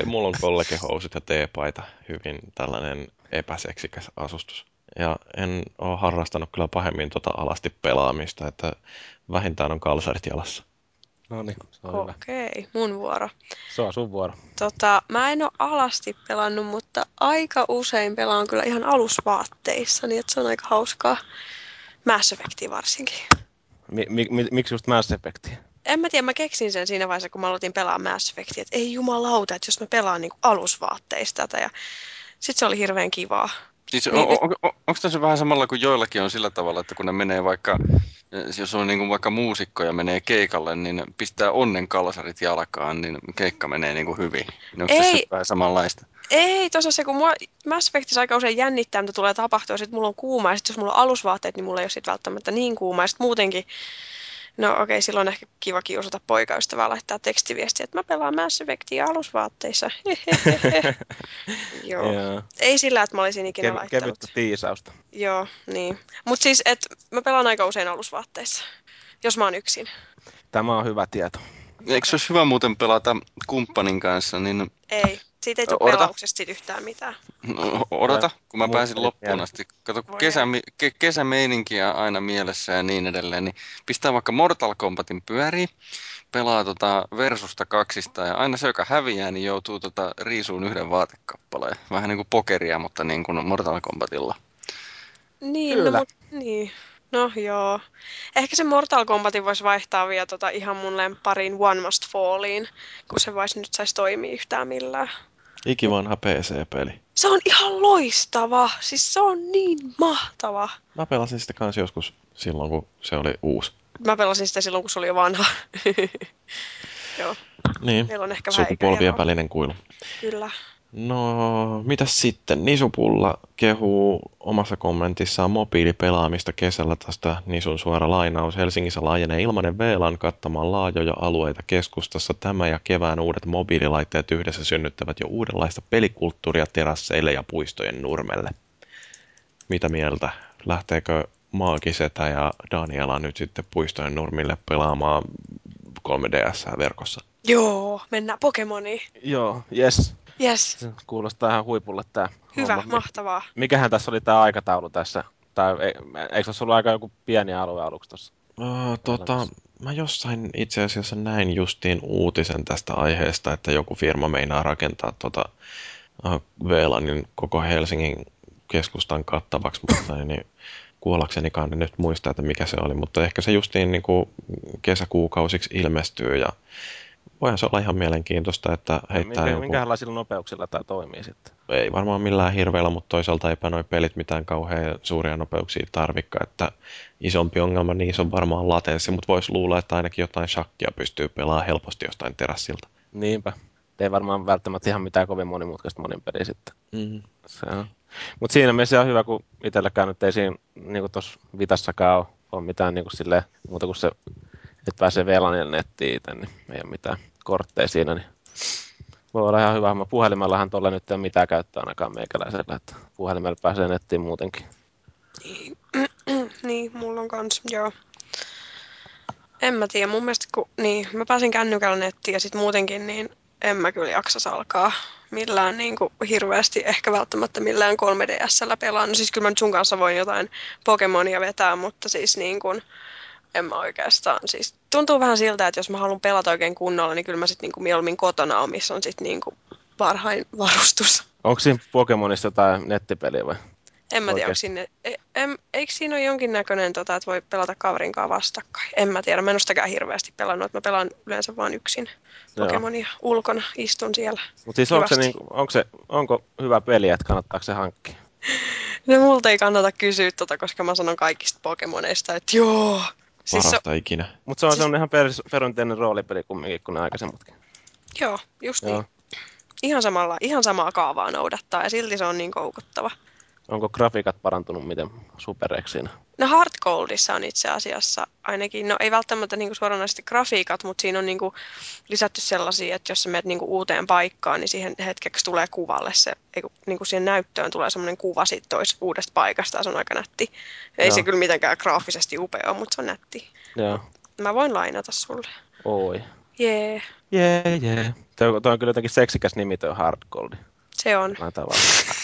Mulla on kollegehousut ja teepaita. Hyvin tällainen epäseksikäs asustus. Ja en ole harrastanut kyllä pahemmin tota alasti pelaamista, että vähintään on kalsarit jalassa. No niin, se on hyvä. Okei, mun vuoro. Se on sun vuoro. Tota, mä en ole alasti pelannut, mutta aika usein pelaan kyllä ihan alusvaatteissa, niin että se on aika hauskaa. Mass Effectia varsinkin. Mi- mi- mi- miksi just Mass Effectia? En mä tiedä, mä keksin sen siinä vaiheessa, kun mä aloitin pelaa Mass Effectia, että ei jumalauta, että jos mä pelaan niinku alusvaatteista tätä. Ja sit se oli hirveän kivaa. Siis Niin, niin, on, on, on, onko tässä vähän samalla kuin joillakin on sillä tavalla, että kun ne menee vaikka, jos on niin kuin vaikka muusikko ja menee keikalle, niin pistää onnen kalsarit jalkaan, niin keikka menee niin kuin hyvin. Niin onko Ei. tässä vähän samanlaista? Ei, tossa se, kun mua Mass Effectissä aika usein jännittää, mitä tulee tapahtua, sit mulla on kuuma, ja sit jos mulla on alusvaatteet, niin mulla ei ole sit välttämättä niin kuuma, ja sit muutenkin, no okei, okay, silloin ehkä kiva kiusata poikaystävää laittaa tekstiviestiä, että mä pelaan Mass Effectia alusvaatteissa. Joo. Joo. Ei sillä, että mä olisin ikinä Kev- laittanut. kevyttä tiisausta. Joo, niin. Mutta siis, että mä pelaan aika usein alusvaatteissa, jos mä oon yksin. Tämä on hyvä tieto. Eikö se olisi hyvä muuten pelata kumppanin kanssa, niin Ei, siitä ei tule pelauksesta sit yhtään mitään. no, odota, kun mä pääsin loppuun asti. Kato, kun kesä, ke, kesämeininkiä aina mielessä ja niin edelleen, niin pistää vaikka Mortal Kombatin pyöriin, pelaa tota versusta kaksista ja aina se, joka häviää, niin joutuu tota riisuun yhden vaatekappaleen. Vähän niin kuin pokeria, mutta niin kuin Mortal Kombatilla. Niin, Kyllä. no, mut, niin. No joo. Ehkä se Mortal Kombatin voisi vaihtaa vielä tota ihan mun lemppariin One Must Falliin, kun se voisi nyt saisi toimia yhtään millään. Ikivanha PC-peli. Se on ihan loistava. Siis se on niin mahtava. Mä pelasin sitä kanssa joskus silloin, kun se oli uusi. Mä pelasin sitä silloin, kun se oli jo vanha. joo, Niin, meillä on ehkä vähän sukupolvien välinen kuilu. Kyllä. No, mitäs sitten? Nisupulla kehuu omassa kommentissaan mobiilipelaamista kesällä tästä Nisun suora lainaus. Helsingissä laajenee ilmainen VLAN kattamaan laajoja alueita keskustassa. Tämä ja kevään uudet mobiililaitteet yhdessä synnyttävät jo uudenlaista pelikulttuuria terasseille ja puistojen nurmelle. Mitä mieltä? Lähteekö Maagisetä ja Daniela nyt sitten puistojen nurmille pelaamaan 3DS verkossa? Joo, mennään Pokemoniin. Joo, yes. Yes, Se kuulostaa ihan huipulle tää hyvä, homma. mahtavaa. Mikähän tässä oli tää aikataulu tässä? Tai e- eikö tässä ollut aika joku pieni alue aluksi tossa? Uh, tota, mä jossain itse asiassa näin justiin uutisen tästä aiheesta, että joku firma meinaa rakentaa tota uh, VLANin koko Helsingin keskustan kattavaksi, mutta niin, kuollaksenikaan en nyt muista, että mikä se oli, mutta ehkä se justiin niin kuin kesäkuukausiksi ilmestyy ja voihan se olla ihan mielenkiintoista, että heittää Minkä, jonkun... minkälaisilla nopeuksilla tämä toimii sitten? ei varmaan millään hirveellä, mutta toisaalta eipä noi pelit mitään kauhean suuria nopeuksia tarvikka, että isompi ongelma niissä on varmaan latenssi, mutta voisi luulla, että ainakin jotain shakkia pystyy pelaamaan helposti jostain terassilta. Niinpä. Ei varmaan välttämättä ihan mitään kovin monimutkaista monin peliä sitten. Mm. Se on. Mutta siinä mielessä on hyvä, kun itselläkään nyt ei siinä, niin kuin tuossa Vitassakaan ole, ole mitään niin kuin silleen, muuta kuin se, että pääsee VLANille nettiin itse, niin ei ole mitään kortteja siinä, niin voi olla ihan hyvä. Mä puhelimellahan tuolla nyt ei ole mitään käyttöä ainakaan meikäläisellä, että puhelimella pääsee nettiin muutenkin. Niin, niin, mulla on kans, joo. En mä tiedä, mun mielestä kun, niin, mä pääsin kännykällä nettiin ja sit muutenkin, niin en mä kyllä jaksas alkaa millään niin kuin, hirveästi, ehkä välttämättä millään 3DSllä pelaa. No siis kyllä mä nyt sun kanssa voin jotain Pokemonia vetää, mutta siis niin kuin, en mä oikeastaan, siis tuntuu vähän siltä, että jos mä haluan pelata oikein kunnolla, niin kyllä mä sit niin kuin mieluummin kotona on, missä on sit niin kuin parhain varustus. Onko siinä Pokemonissa jotain nettipeliä vai? En mä tiedä, onko sinne, e, em, eikö siinä ole jonkinnäköinen, tota, että voi pelata kaverin kanssa vastakkain? En mä tiedä, mä en ole sitäkään hirveästi pelannut, että mä pelaan yleensä vain yksin Joo. Pokemonia ulkona, istun siellä. Mutta siis onko se, niin, onko, se, onko hyvä peli, että kannattaako se hankkia? No multa ei kannata kysyä tota, koska mä sanon kaikista Pokemoneista, että joo. Siis se, Parasta ikinä. Mutta se on Siis- ihan per, perinteinen roolipeli kumminkin kuin aikaisemmatkin. joo, just Joo. niin. Ihan, samalla, ihan samaa kaavaa noudattaa ja silti se on niin koukuttava. Onko grafiikat parantunut miten supereksi siinä? No Hard Goldissa on itse asiassa ainakin, no ei välttämättä niinku suoranaisesti grafiikat, mutta siinä on niinku lisätty sellaisia, että jos sä menet niinku uuteen paikkaan, niin siihen hetkeksi tulee kuvalle se, ei niinku siihen näyttöön tulee semmoinen kuva sit tois uudesta paikasta ja se on aika nätti. Ei Joo. se kyllä mitenkään graafisesti upea ole, mutta se on nätti. Joo. Mä voin lainata sulle. Oi. Jee, Jee, jee. Tuo, tuo on kyllä jotenkin seksikäs nimi tuo Hard Gold. se on. Tavalla.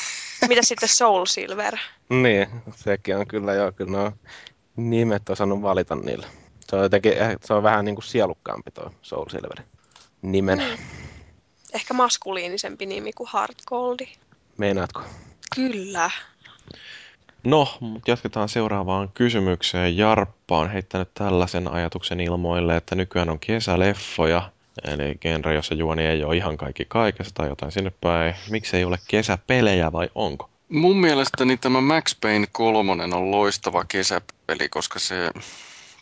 Mitä sitten Soul Silver? niin, sekin on kyllä joo, kyllä nuo nimet osannut valita niille. Se on jotenkin, eh, se on vähän niin kuin sielukkaampi tuo Soul Silver nimenä. Mm. Ehkä maskuliinisempi nimi kuin Hard Goldi. Meinaatko? Kyllä. No, mutta jatketaan seuraavaan kysymykseen. Jarppa on heittänyt tällaisen ajatuksen ilmoille, että nykyään on kesäleffoja, eli genre, jossa juoni ei ole ihan kaikki kaikessa tai jotain sinne päin. Miksi ei ole kesäpelejä vai onko? Mun mielestäni tämä Max Payne 3 on loistava kesäpeli, koska se,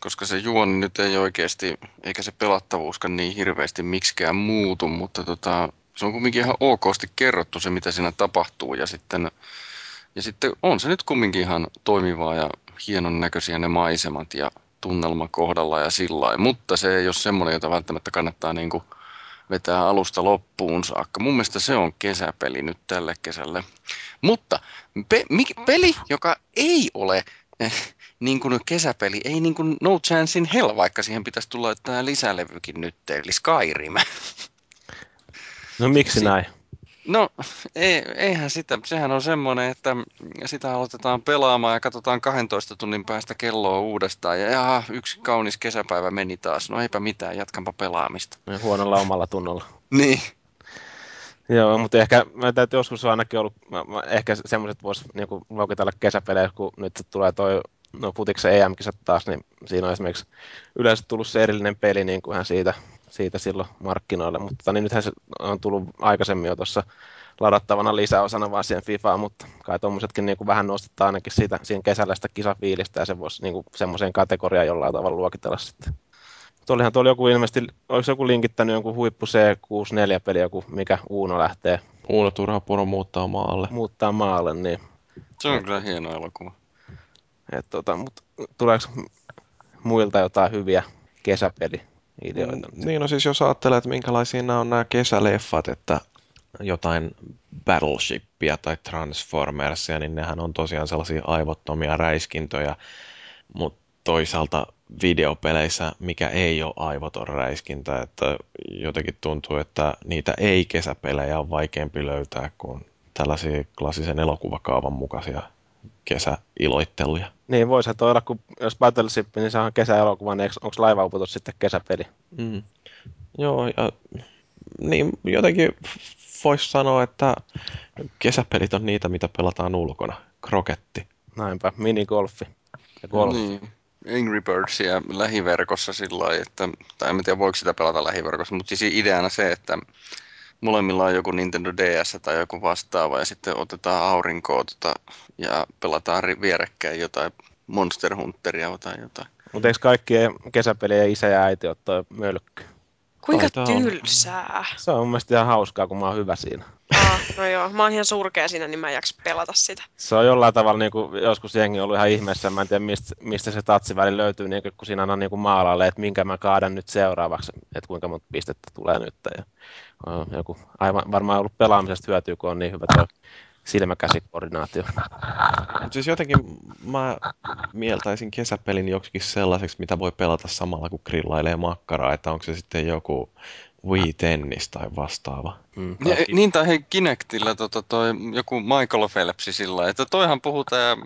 koska se juoni nyt ei oikeasti, eikä se pelattavuuskaan niin hirveästi miksikään muutu, mutta tota, se on kuitenkin ihan okosti kerrottu se, mitä siinä tapahtuu ja sitten ja sitten on se nyt kumminkin ihan toimivaa ja hienon näköisiä ne maisemat ja tunnelma kohdalla ja sillä Mutta se ei ole semmoinen, jota välttämättä kannattaa niin kuin vetää alusta loppuun saakka. Mun mielestä se on kesäpeli nyt tälle kesälle. Mutta pe- mi- peli, joka ei ole eh, niin kuin kesäpeli, ei niin kuin No Chance in Hell, vaikka siihen pitäisi tulla tämä lisälevykin nyt, eli Skyrim. No miksi si- näin? No, ei, eihän sitä. Sehän on semmoinen, että sitä aloitetaan pelaamaan ja katsotaan 12 tunnin päästä kelloa uudestaan. Ja jaha, yksi kaunis kesäpäivä meni taas. No eipä mitään, jatkanpa pelaamista. Ja huonolla omalla tunnolla. niin. Joo, mutta ehkä mä täytyy joskus on ainakin ollut, mä, mä, ehkä semmoiset voisi niinku, luokitella kesäpelejä, kun nyt tulee toi no futiksen EM-kisat taas, niin siinä on esimerkiksi yleensä tullut se erillinen peli niin kuin siitä siitä silloin markkinoille, mutta niin nythän se on tullut aikaisemmin jo tuossa ladattavana lisäosana vaan siihen FIFAan, mutta kai tuommoisetkin niin vähän nostetaan ainakin siitä, siihen kesällä sitä kisafiilistä ja se voisi niin semmoiseen kategoriaan jollain tavalla luokitella sitten. Mutta olihan tuolla joku ilmeisesti, olisi joku linkittänyt jonkun huippu C64-peli, joku mikä Uuno lähtee. Uuno turha puro muuttaa maalle. Muuttaa maalle, niin. Se on kyllä hieno elokuva. Et, tota, mutta tuleeko muilta jotain hyviä kesäpeli ideoita. Mm, niin, no siis jos ajattelee, että minkälaisia nämä on nämä kesäleffat, että jotain Battleshipia tai Transformersia, niin nehän on tosiaan sellaisia aivottomia räiskintöjä, mutta toisaalta videopeleissä, mikä ei ole aivoton räiskintä, että jotenkin tuntuu, että niitä ei-kesäpelejä on vaikeampi löytää kuin tällaisia klassisen elokuvakaavan mukaisia kesäiloitteluja. Niin, voisi se olla, kun jos Battleship, niin se on kesäelokuva, niin onko laivauputus sitten kesäpeli? Mm. Joo, ja niin jotenkin voisi sanoa, että kesäpelit on niitä, mitä pelataan ulkona. Kroketti. Näinpä, minigolfi ja golf. Niin. Angry Birdsia lähiverkossa sillä lailla, että, tai en tiedä voiko sitä pelata lähiverkossa, mutta siis ideana se, että molemmilla on joku Nintendo DS tai joku vastaava ja sitten otetaan aurinkoa tota, ja pelataan vierekkäin jotain Monster Hunteria tai jotain. Mutta eikö kaikkien kesäpelien isä ja äiti ottaa mölkky? Kuinka tylsää. Se on mun mielestä ihan hauskaa, kun mä oon hyvä siinä. Aa, no joo, mä oon ihan surkea siinä, niin mä en jaksa pelata sitä. Se on jollain tavalla, niin kuin joskus jengi on ollut ihan ihmeessä, mä en tiedä mistä, mistä se tatsiväli löytyy, niin kuin, kun siinä on niin kuin maalalle, että minkä mä kaadan nyt seuraavaksi, että kuinka monta pistettä tulee nyt. Ja joku, aivan varmaan ollut pelaamisesta hyötyä, kun on niin hyvä tuo silmäkäsikoordinaatio. Siis jotenkin mä mieltäisin kesäpelin joksikin sellaiseksi, mitä voi pelata samalla kun grillailee makkaraa, että onko se sitten joku Wii Tennis tai vastaava. Mm. Ja, niin tai hei Kinectillä tota, toi, joku Michael Phelpsi sillä että toihan puhutaan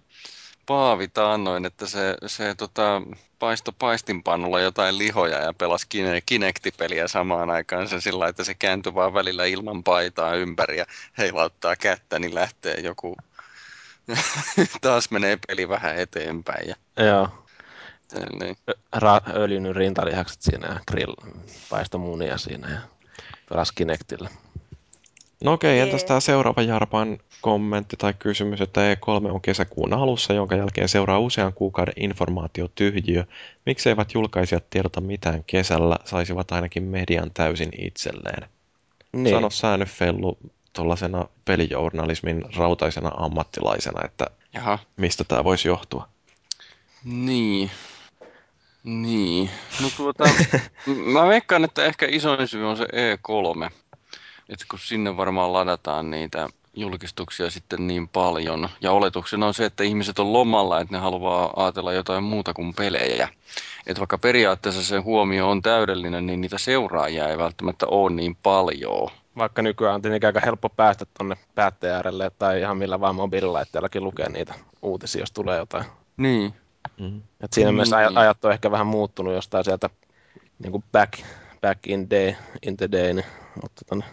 Paavi taannoin, että se, se tota, paisto paistinpannulla jotain lihoja ja pelasi Kinecti-peliä samaan aikaan se sillä että se kääntyi vaan välillä ilman paitaa ympäri ja heilauttaa kättä, niin lähtee joku, taas menee peli vähän eteenpäin. Ja... Joo. Niin. Ra- öljynyt rintalihakset siinä ja grill paisto munia siinä ja pelasi Kinectillä. No okei, entäs tämä seuraava Jarpan kommentti tai kysymys, että E3 on kesäkuun alussa, jonka jälkeen seuraa usean kuukauden informaatiotyhjiö. Mikseivät julkaisijat tiedota mitään kesällä, saisivat ainakin median täysin itselleen? Niin. Sano säännöfellu tuollaisena pelijournalismin rautaisena ammattilaisena, että Jaha. mistä tämä voisi johtua? Niin. Niin. No tuota, mä veikkaan, että ehkä isoin syy on se E3 että kun sinne varmaan ladataan niitä julkistuksia sitten niin paljon. Ja oletuksena on se, että ihmiset on lomalla, että ne haluaa ajatella jotain muuta kuin pelejä. Että vaikka periaatteessa se huomio on täydellinen, niin niitä seuraajia ei välttämättä ole niin paljon. Vaikka nykyään on tietenkin aika helppo päästä tuonne päätteen äärelle tai ihan millä vaan mobiililaitteellakin lukea niitä uutisia, jos tulee jotain. Niin, Mm. Et siinä Mm. mielessä aj- ajat on ehkä vähän muuttunut jostain sieltä niin kuin back, back in, day, in the day. Niin, mutta tota,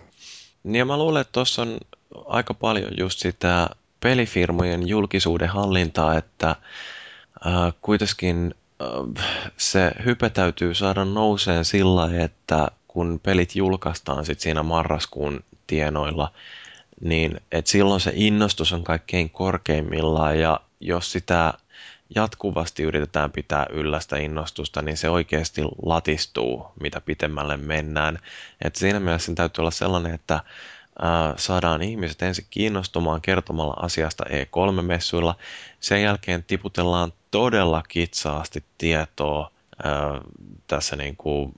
Niin mä luulen, että tuossa on aika paljon just sitä pelifirmojen julkisuuden hallintaa, että äh, kuitenkin äh, se hype täytyy saada nouseen sillä että kun pelit julkaistaan sit siinä marraskuun tienoilla, niin et silloin se innostus on kaikkein korkeimmillaan. Ja jos sitä jatkuvasti yritetään pitää yllä sitä innostusta, niin se oikeasti latistuu, mitä pitemmälle mennään. Et siinä mielessä täytyy olla sellainen, että saadaan ihmiset ensin kiinnostumaan kertomalla asiasta E3-messuilla. Sen jälkeen tiputellaan todella kitsaasti tietoa ää, tässä niin kuin,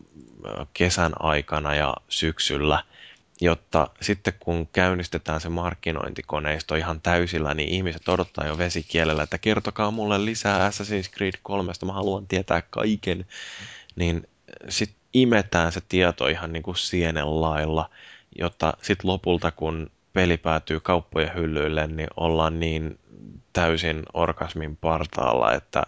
kesän aikana ja syksyllä, jotta sitten kun käynnistetään se markkinointikoneisto ihan täysillä, niin ihmiset odottaa jo vesikielellä, että kertokaa mulle lisää Assassin's Creed 3, mä haluan tietää kaiken. Niin sitten imetään se tieto ihan niin kuin sienen lailla, jotta sitten lopulta kun peli päätyy kauppojen hyllyille, niin ollaan niin täysin orgasmin partaalla, että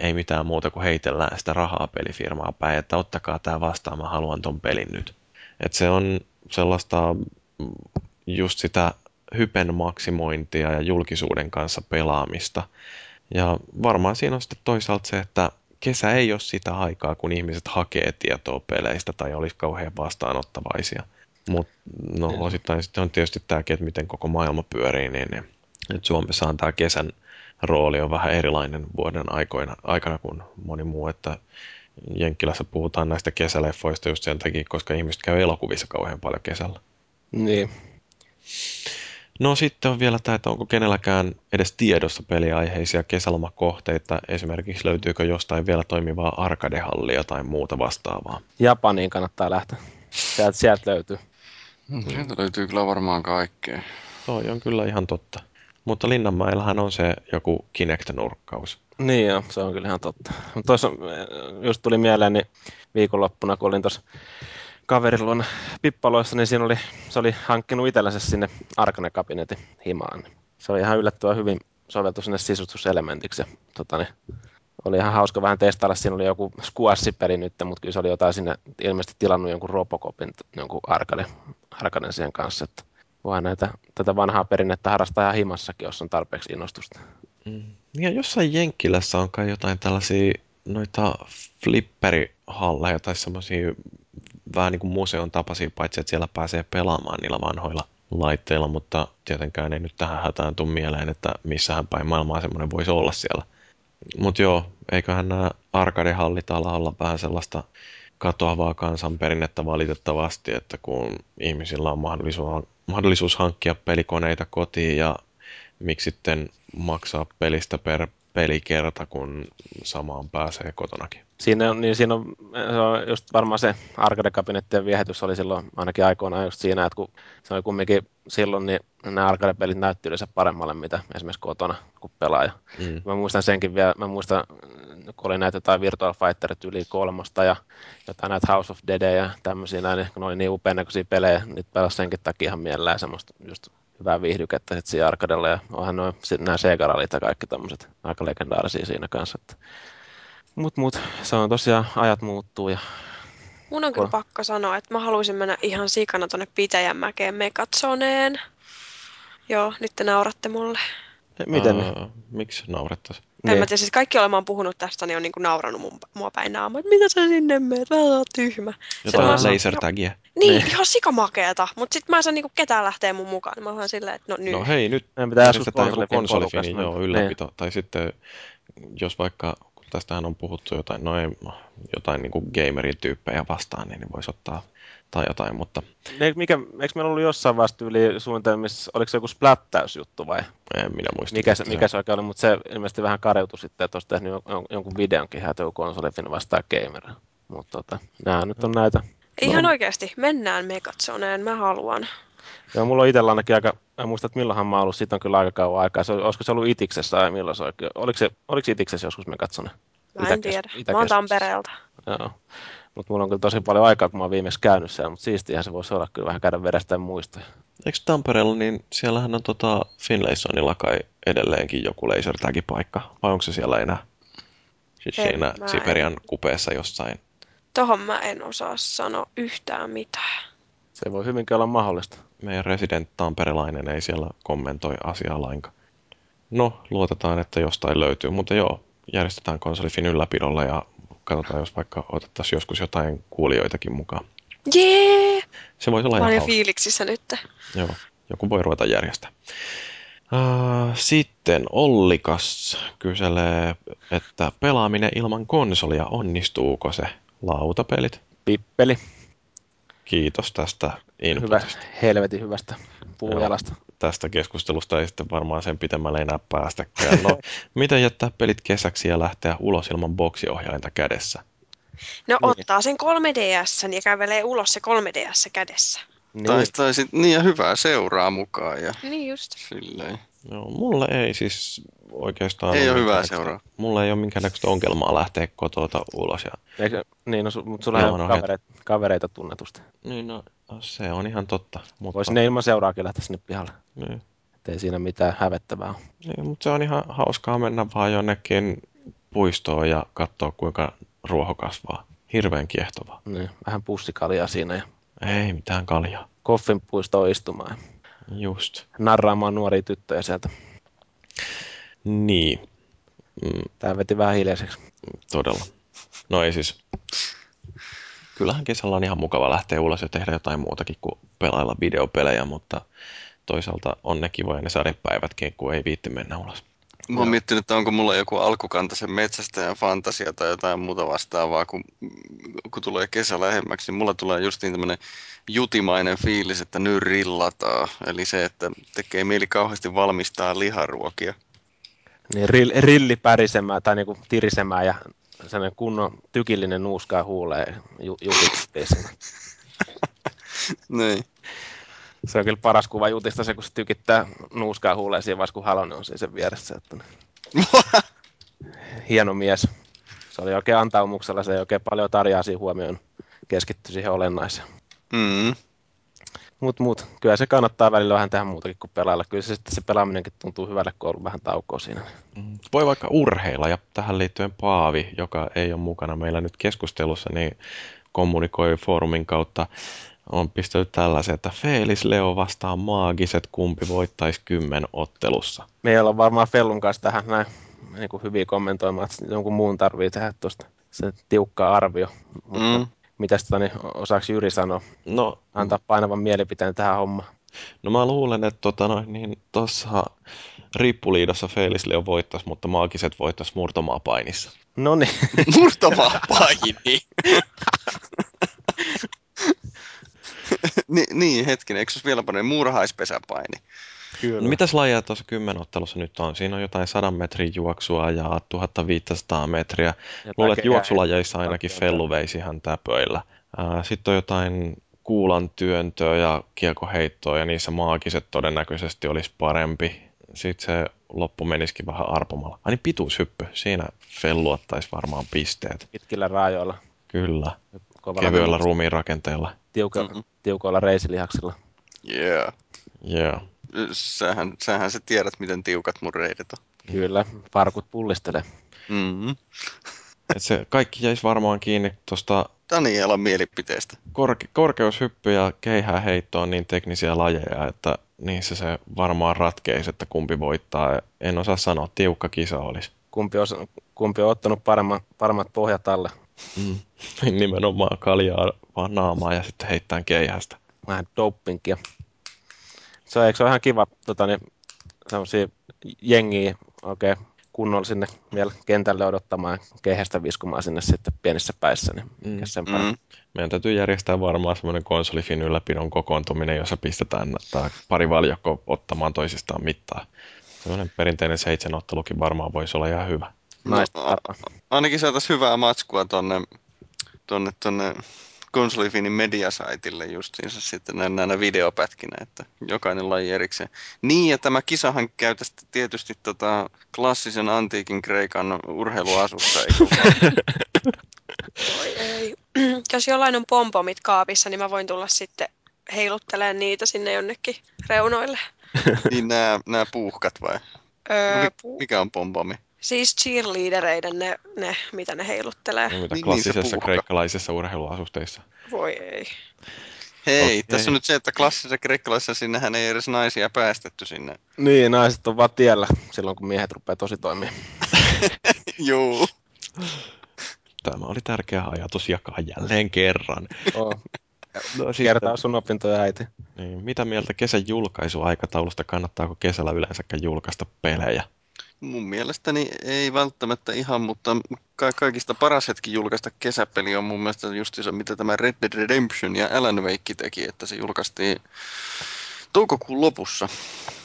ei mitään muuta kuin heitellään sitä rahaa pelifirmaa päin, että ottakaa tämä vastaan, mä haluan ton pelin nyt. Et se on sellaista mm, just sitä hypen maksimointia ja julkisuuden kanssa pelaamista. Ja varmaan siinä on sitten toisaalta se, että kesä ei ole sitä aikaa, kun ihmiset hakee tietoa peleistä tai olisi kauhean vastaanottavaisia. Mutta no osittain sitten on tietysti tämäkin, että miten koko maailma pyörii, niin niin nyt Suomessa on tämä kesän rooli on vähän erilainen vuoden aikoina, aikana kuin moni muu, että Jenkkilässä puhutaan näistä kesäleffoista just sen takia, koska ihmiset käy elokuvissa kauhean paljon kesällä. niin. No sitten on vielä tämä, että onko kenelläkään edes tiedossa peliaiheisia kesälomakohteita, esimerkiksi löytyykö jostain vielä toimivaa arkadehallia tai muuta vastaavaa. Japaniin kannattaa lähteä. Sieltä, sieltä löytyy. Sieltä löytyy kyllä varmaan kaikkea. Toi on kyllä ihan totta. Mutta Linnanmäellähän on se joku Kinect-nurkkaus. Niin joo, se on kyllä ihan totta. Tuossa äh, just tuli mieleen, niin viikonloppuna, kun olin tuossa kaverin luona pippaloissa, niin siinä oli, se oli hankkinut itsellensä sinne Arkane-kabinetin himaan. Se oli ihan yllättävän hyvin soveltu sinne sisustuselementiksi. Tota, niin, oli ihan hauska vähän testailla. Siinä oli joku squash-peli nyt, mutta kyllä se oli jotain sinne ilmeisesti tilannut jonkun Robocopin, jonkun Arkane, Arkanen siihen kanssa. Että voi näitä, tätä vanhaa perinnettä harrastaa ihan himassakin, jos on tarpeeksi innostusta. Mm. Ja jossain Jenkkilässä on kai jotain tällaisia noita flipperihalleja tai semmoisia vähän niin kuin museon tapaisia, paitsi että siellä pääsee pelaamaan niillä vanhoilla laitteilla, mutta tietenkään ei nyt tähän hätään tule mieleen, että missähän päin maailmaa semmoinen voisi olla siellä. Mutta joo, eiköhän nämä arkadehallit ala olla vähän sellaista katoavaa kansanperinnettä valitettavasti, että kun ihmisillä on mahdollisuus, mahdollisuus hankkia pelikoneita kotiin ja miksi sitten maksaa pelistä per pelikerta, kun samaan pääsee kotonakin. Siinä on, niin siinä on, se on just varmaan se arcade-kabinettien viehätys oli silloin ainakin aikoinaan just siinä, että kun se oli kumminkin silloin, niin nämä arcade-pelit näytti yleensä paremmalle, mitä esimerkiksi kotona, kun pelaaja. Mm. Mä muistan senkin vielä, mä muistan, kun oli näitä jotain Virtual Fighterit yli kolmosta ja jotain näitä House of Dead ja tämmöisiä näin, kun ne oli niin upean näköisiä pelejä, niitä pelasi senkin takia ihan mielellään semmoista just hyvää viihdykettä sitten siinä arkadella ja onhan noin sit nämä sega ja kaikki tämmöiset aika legendaarisia siinä kanssa. Että. Mut mut, se on tosiaan, ajat muuttuu ja Mun on kyllä Ko- pakko sanoa, että mä haluaisin mennä ihan sikana tonne Pitäjänmäkeen Mekatsoneen. Joo, nyt te nauratte mulle. miten, Ää, miksi naurettaisiin? En niin, mä tiedä, siis kaikki olemaan puhunut tästä, niin on niinku naurannut mun, mua päin naamaa, että mitä sä sinne meet, vähän oot tyhmä. Jotain mä saan- laser tagia. Niin, Niin. ihan sikamakeeta, mutta sit mä en saa niinku ketään lähteä mun mukaan. Mä oon silleen, että no nyt. No hei, nyt meidän pitää järjestetään joku konsolifin konsolifini, porukas joo, ylläpito. Tai sitten, jos vaikka, tästähän on puhuttu jotain, no ei, jotain niin kuin gamerin tyyppejä vastaan, niin ne voisi ottaa tai jotain, mutta Niin, mikä, eikö meillä ollut jossain vaiheessa yli suunnitelmissa, oliko se joku splattäysjuttu vai en minä muista. mikä se, mikä se oikein oli, mutta se ilmeisesti vähän kareutui sitten, että olisi tehnyt jon- jonkun videonkin joku konsolifin vastaan gameria. Mutta tota, nämä nyt on näitä. Ihan no. oikeasti, mennään Mekatsoneen, mä haluan. Ja mulla on itsellä ainakin aika, mä en muista, että milloinhan mä oon ollut, siitä on kyllä aika kauan aikaa. Se, oli- olisiko se ollut Itiksessä vai milloin se oikein? Oliko se, oliko se Itiksessä joskus me katson? Mä en tiedä. Mä oon Tampereelta. Joo. Mutta mulla on kyllä tosi paljon aikaa, kun mä oon viimeksi käynyt siellä, mutta siistiähän se voisi olla kyllä vähän käydä vedestä muista. Eikö Tampereella, niin siellähän on tota Finlaysonilla kai edelleenkin joku lasertag-paikka, vai onko se siellä enää? Siis En, siinä mä en. Siperian kupeessa jossain. Tohon mä en osaa sanoa yhtään mitään. Se voi hyvinkin olla mahdollista. Meidän resident tamperilainen ei siellä kommentoi asiaa lainkaan. No, luotetaan, että jostain löytyy, mutta joo, järjestetään konsolifin ylläpidolla ja katsotaan, jos vaikka otettaisiin joskus jotain kuulijoitakin mukaan. Jee! Se voisi olla Mä hauska. fiiliksissä nyt. Joo, joku voi ruveta järjestää. Uh, sitten Ollikas kyselee, että pelaaminen ilman konsolia, onnistuuko se? Lautapelit. Pippeli. Kiitos tästä Hyvä, inputista. helvetin hyvästä puujalasta. Tästä keskustelusta ei sitten varmaan sen pitemmälle enää päästäkään. No, miten jättää pelit kesäksi ja lähteä ulos ilman boksiohjainta kädessä? No Niin. ottaa sen 3DS ja kävelee ulos se 3DS kädessä. Niin, Tai, tai sit, niin ja hyvää seuraa mukaan ja Niin just. silleen. No, mulle ei siis oikeastaan... Ei ole hyvää seuraa. Mulla ei ole minkäännäköistä ongelmaa lähteä kotoa ulos. Ja... Eikö, niin no, su, mutta sulla on kavereita, kavereita tunnetusti. Niin, no, se on ihan totta. Mutta, Voisi ne ilman seuraakin lähteä sinne pihalle. niin, Ettei siinä mitään hävettävää ole. niin, mutta se on ihan hauskaa mennä vaan jonnekin puistoon ja katsoa, kuinka ruoho kasvaa. Hirveän kiehtovaa. Niin, vähän pussikaljaa siinä ja Ei mitään kaljaa. koffin puistoon istumaan Just. narraamaan nuoria tyttöjä sieltä. Niin. Mm, Tää veti vähän hiljaiseksi. todella. No ei siis. Kyllähän kesällä on ihan mukava lähteä ulos ja tehdä jotain muutakin kuin pelailla videopelejä, mutta toisaalta on ne kivoja ne sadepäivätkin, kun ei viitti mennä ulos. Mä oon miettinyt, että onko mulla joku alkukantaisen metsästäjän fantasia tai jotain muuta vastaavaa, kun, kun tulee kesä lähemmäksi, niin mulla tulee justiin tämmönen jutimainen fiilis, että nyt rillataan. Eli se, että tekee mieli kauheasti valmistaa liharuokia. Niin rill, rilli pärisemään tai niinku tirisemään ja sellainen kunnon tykillinen nuuskaa huuleen ju, jutittiin. Niin. Se on kyllä paras kuva jutista se, kun se tykittää nuuskaa huuleen siinä vaiheessa, kun Halonen on siinä sen vieressä. Että hieno mies. Se oli oikein antaumuksella, se ei oikein paljon tarjaa siinä huomioon. Keskittyi siihen olennaiseen. Mm. Mut, mut, kyllä se kannattaa välillä vähän tehdä muutakin kuin pelailla. Kyllä se sitten se pelaaminenkin tuntuu hyvälle, kun on ollut vähän taukoa siinä. Mm. Voi vaikka urheilla ja tähän liittyen Paavi, joka ei ole mukana meillä nyt keskustelussa, niin kommunikoi foorumin kautta on pistänyt tällaisen, että Felis Leo vastaa maagiset, kumpi voittaisi kymmen ottelussa. Me ei olla varmaan Fellun kanssa tähän näin niin kuin hyviä kommentoimaan, että jonkun muun tarvii tehdä tuosta se tiukka arvio. Mutta Mm. mitäs tota, niin, osaako Jyri sanoa, No, antaa painavan mielipiteen tähän hommaan? no mä luulen, että tota, no, niin tuossa Riippuliidossa Felis Leo voittaisi, mutta maagiset voittaisi murtomaapainissa. No niin, Murtavaa paini. Ni, niin, hetkinen, eikö se vielä paljon muurahaispesäpaini? kyllä. No, mitäs lajeja tuossa kymmenottelussa nyt on? Siinä on jotain 100 metrin juoksua ja 1500 metriä. Luulen, että juoksulajeissa ainakin. Fellu veisi ihan täpöillä. Sitten on jotain kuulan työntöä ja kiekoheittoa ja niissä maagiset todennäköisesti olisi parempi. Sitten se loppu menisikin vähän arpomalla. Ai niin pituushyppy. Siinä Fellu ottaisi varmaan pisteet. Pitkillä raajoilla, Kyllä. kovalla Kevyellä ruumiin rakenteella. tiuko, Mhm. Tiukoilla reisilihaksilla. Yeah. Joo. Sähän, sähän sä tiedät, miten tiukat mun reidit on. Kyllä, farkut pullistelee. Mm-hmm. Et se kaikki jäisi varmaan kiinni tuosta Danielan mielipiteestä. korke- korkeushyppy ja keihääheitto on niin teknisiä lajeja, että niissä se varmaan ratkeisi, että kumpi voittaa. En osaa sanoa, tiukka kisa olisi. Kumpi, osa, kumpi on ottanut paremmat, paremmat pohjat alle? Mm. Nimenomaan kaljaa vaan naamaa ja sitten heittää keihästä. Vähän dopinkia. Se on, eikö se ole ihan kiva tota, niin, sellaisia jengiä oikein kunnolla sinne vielä kentälle odottamaan keihästä viskumaan sinne sitten pienissä päissä, niin Mm. sen Mm. Meidän täytyy järjestää varmaan semmoinen konsolifin ylläpidon kokoontuminen, jossa pistetään tää pari valjakko ottamaan toisistaan mittaa. Semmoinen perinteinen seitsemänottelukin varmaan voisi olla ihan hyvä. Naista No. Ainakin saataisiin hyvää matskua tonne, tonne, tonne konsolifinin mediasaitille justiinsa sitten näin näinä videopätkinä, että jokainen laji erikseen. Niin, ja tämä kisahan käytäisi tietysti tota klassisen antiikin Kreikan urheiluasusta? Oi ei. Jos jollain on pompomit kaapissa, niin mä voin tulla sitten heiluttelemaan niitä sinne jonnekin reunoille. niin nämä, nämä puuhkat vai? Öö, puu- Mikä on pompomi? Siis cheerleadereiden ne, ne mitä ne heiluttelee. Mitä Niin, klassisessa niin se puukka. kreikkalaisessa urheiluasusteissa. Voi ei. Hei, Okei. tässä on nyt se, että klassisessa kreikkalaisessa sinnehän ei edes naisia päästetty sinne. Niin, naiset on vaan tiellä silloin, kun miehet rupeaa tosi toimia. Juu. Tämä oli tärkeä ajatus jakaa jälleen kerran. Oh, No, kertaa sun opintoja äiti. Niin, mitä mieltä kesän julkaisuaikataulusta? Kannattaako kesällä yleensäkään julkaista pelejä? Mun mielestäni ei välttämättä ihan, mutta ka- kaikista paras hetki julkaista kesäpeli on mun mielestä just se, mitä tämä Red Dead Redemption ja Alan Wake teki, että se julkaistiin toukokuun lopussa.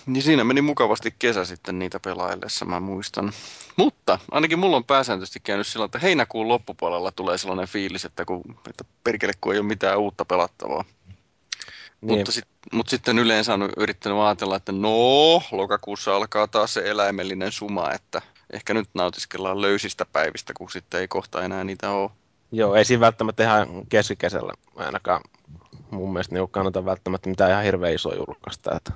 Niin siinä meni mukavasti kesä sitten niitä pelaillessa, mä muistan. Mutta ainakin mulla on pääsääntöisesti käynyt sillä, että heinäkuun loppupuolella tulee sellainen fiilis, että, kun, että perkele kun ei ole mitään uutta pelattavaa. Niin, Mutta, sit, mutta sitten yleensä on yrittänyt ajatella, että no, lokakuussa alkaa taas se eläimellinen suma, että ehkä nyt nautiskellaan löysistä päivistä, kun sitten ei kohta enää niitä ole. Joo, ei siinä välttämättä ihan keskikesällä ainakaan mun mielestä niin kannata välttämättä mitään ihan hirveän isoa julkaista. Että.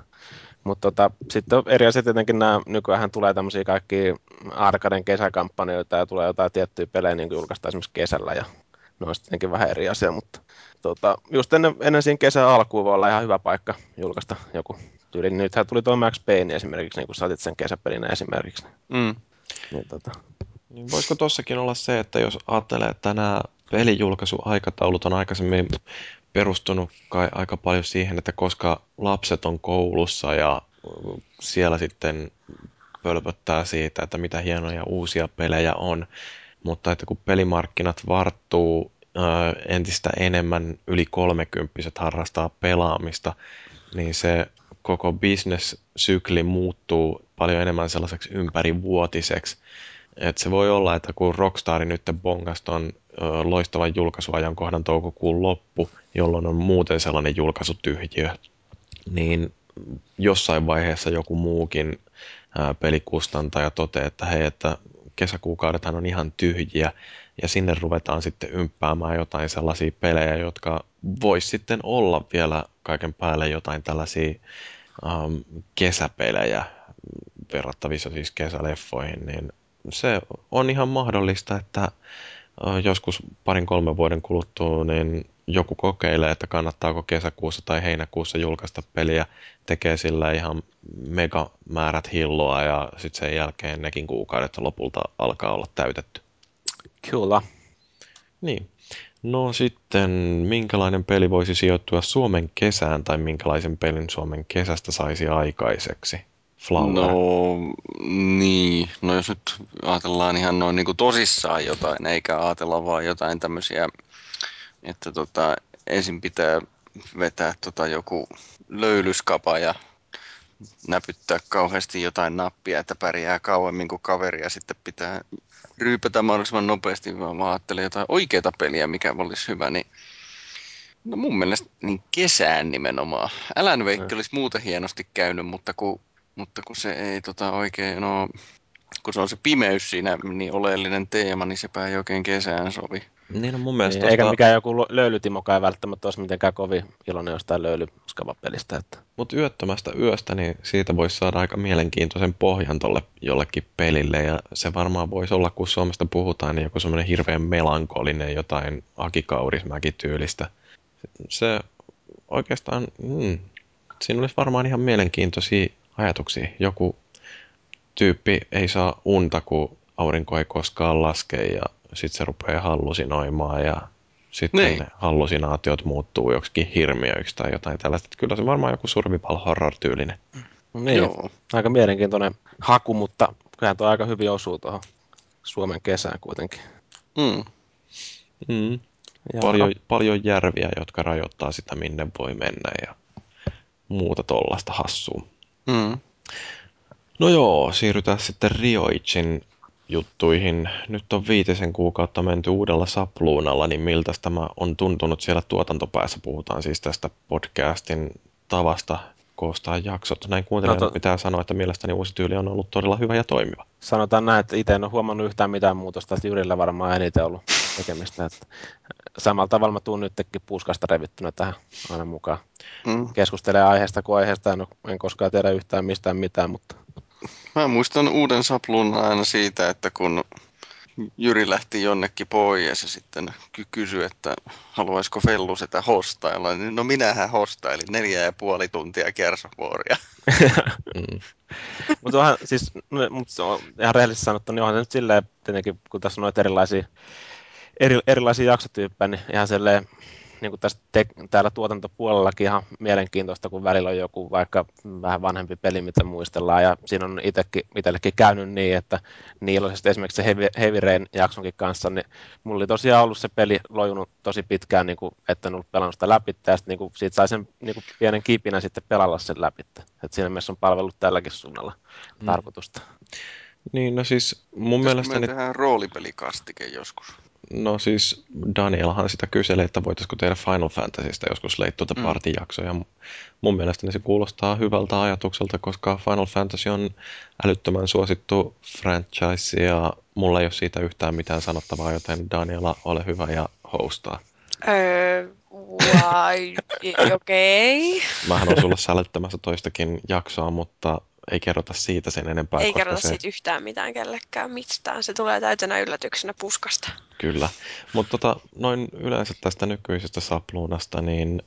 Mutta tota, sitten on eri asia tietenkin nämä, nykyään tulee tämmöisiä kaikki arkaden kesäkampanjoita ja tulee jotain tiettyjä pelejä niin julkaista esimerkiksi kesällä ja ne on sitten tietenkin vähän eri asia, mutta tota, just ennen, ennen siinä kesän alkuun voi olla ihan hyvä paikka julkaista joku tyyli. Nythän tuli tuo Max Payne esimerkiksi, niin kun saatit sen kesäpelinä esimerkiksi. Mm. Niin, tota, Niin voisiko tossakin olla se, että jos ajattelee, että nämä pelijulkaisuaikataulut on aikaisemmin perustunut kai aika paljon siihen, että koska lapset on koulussa ja siellä sitten pölpöttää siitä, että mitä hienoja uusia pelejä on, mutta että kun pelimarkkinat varttuu entistä enemmän yli kolmekymppiset harrastaa pelaamista, niin se koko business-sykli muuttuu paljon enemmän sellaiseksi ympärivuotiseksi. Et se voi olla, että kun Rockstar nyt bongas ton loistavan julkaisuajankohdan toukokuun loppu, jolloin on muuten sellainen julkaisutyhjiö, niin jossain vaiheessa joku muukin pelikustantaja toteaa, että hei, että kesäkuukaudethan on ihan tyhjiä, ja sinne ruvetaan sitten ymppäämään jotain sellaisia pelejä, jotka vois sitten olla vielä kaiken päälle jotain tällaisia um, kesäpelejä verrattavissa siis kesäleffoihin, niin se on ihan mahdollista, että ö, joskus parin kolmen vuoden kuluttua niin joku kokeilee, että kannattaako kesäkuussa tai heinäkuussa julkaista peliä, tekee sillä ihan megamäärät hilloa ja sitten sen jälkeen nekin kuukaudet lopulta alkaa olla täytetty. Kyllä. Niin. No sitten, minkälainen peli voisi sijoittua Suomen kesään tai minkälaisen pelin Suomen kesästä saisi aikaiseksi? Flower. No niin, no jos nyt ajatellaan ihan noin niin kuin tosissaan jotain, eikä ajatella vaan jotain tämmöisiä, että tota, ensin pitää vetää tota joku löylyskapa ja näpyttää kauheasti jotain nappia, että pärjää kauemmin kuin kaveri ja sitten pitää ryypätä mahdollisimman nopeasti, vaan mä ajattelin jotain oikeaa peliä, mikä olisi hyvä, niin No mun mielestä niin kesään nimenomaan. Alan Wake olisi muuten hienosti käynyt, mutta kun, mutta kun se ei tota oikein, no kun se on se pimeys siinä niin oleellinen teema, niin sepä ei oikein kesään sovi. Niin on mun mielestä Niin, eikä tosta, mikään joku lo- löylytimoka ei välttämättä olisi mitenkään kovin iloinen jostain löylyskavapelistä. Että. mutta yöttömästä yöstä, niin siitä voisi saada aika mielenkiintoisen pohjan tolle jollekin pelille. Ja se varmaan voisi olla, kun Suomesta puhutaan, niin joku semmoinen hirveän melankolinen jotain Aki Kaurismäki-tyylistä. Se oikeastaan, mm, siinä olisi varmaan ihan mielenkiintoisia ajatuksia. Joku tyyppi ei saa unta, kun aurinko ei koskaan laske ja sitten se rupeaa hallusinoimaan ja sitten Niin. ne hallusinaatiot muuttuu joksikin hirmiöiksi tai jotain tällaista. Kyllä se varmaan joku survival horror tyylinen. No Niin, Joo. aika mielenkiintoinen haku, mutta kyllähän tuo aika hyvin osuu tuohon Suomen kesään kuitenkin. Mm. Mm. Ja Paljon, paljon järviä, jotka rajoittaa sitä, minne voi mennä ja muuta tollasta hassua. Mm. No joo, siirrytään sitten Rioichin juttuihin. Nyt on viitisen kuukautta menty uudella sapluunalla, niin miltä tämä on tuntunut siellä tuotantopäässä? Puhutaan siis tästä podcastin tavasta koostaa jaksot. Näin kuuntelijana No to- pitää sanoa, että mielestäni uusi tyyli on ollut todella hyvä ja toimiva. Sanotaan näin, että itse en ole huomannut yhtään mitään muutosta, Jyrillä varmaan eniten ollut tekemistä. Että samalla tavalla mä tuun nytkin puskasta revittynä tähän aina mukaan. Mm. Keskustelee aiheesta kuin aiheesta, en, ole, en koskaan tiedä yhtään mistään mitään, mutta Mä muistan uuden sapluunan aina siitä, että kun Jyri lähti jonnekin pois ja sitten ky- kysyi, että haluaisiko Fellu sitä hostailla. Niin no minähän hostailin neljä ja puoli tuntia kersovuoria. Mutta onhan, siis, no, mut se on ihan rehellisesti sanottuna, niin onhan se nyt silleen, tietenkin, kun tässä on noita erilaisia, eri, erilaisia jaksotyyppejä, niin ihan silleen, niin kuin tästä te, täällä tuotantopuolellakin ihan mielenkiintoista, kun välillä on joku vaikka vähän vanhempi peli, mitä muistellaan, ja siinä on itsekin, itsellekin käynyt niin, että niillä esimerkiksi se Heavy, Heavy Rain jaksonkin kanssa, niin mulla oli tosiaan ollut se peli lojunut tosi pitkään, niin kuin, että en ollut pelannut sitä läpi, ja sitten niin kuin, siitä sai sen niin kuin, pienen kipinä sitten pelalla sen läpi. Että siinä mielessä on palvellut tälläkin suunnalla mm. tarkoitusta. Niin, no siis mun Pitäisikö mielestäni... me tehdään roolipelikastike joskus? No siis Danielhan sitä kyseli, että voitaisiko tehdä Final Fantasystä joskus Late to the Party jakso. Ja mun mielestäni se kuulostaa hyvältä ajatukselta, koska Final Fantasy on älyttömän suosittu franchise ja mulla ei ole siitä yhtään mitään sanottavaa, joten Daniela, ole hyvä ja hostaa. Öö, why? Okei. Okay. Mähän on sulle sälyttämässä toistakin jaksoa, mutta ei kerrota siitä sen enempää. Ei kerrota se... siitä yhtään mitään kellekään mistään. Se tulee täytänä yllätyksenä puskasta. Kyllä. Mutta tota, noin yleensä tästä nykyisestä sapluunasta, niin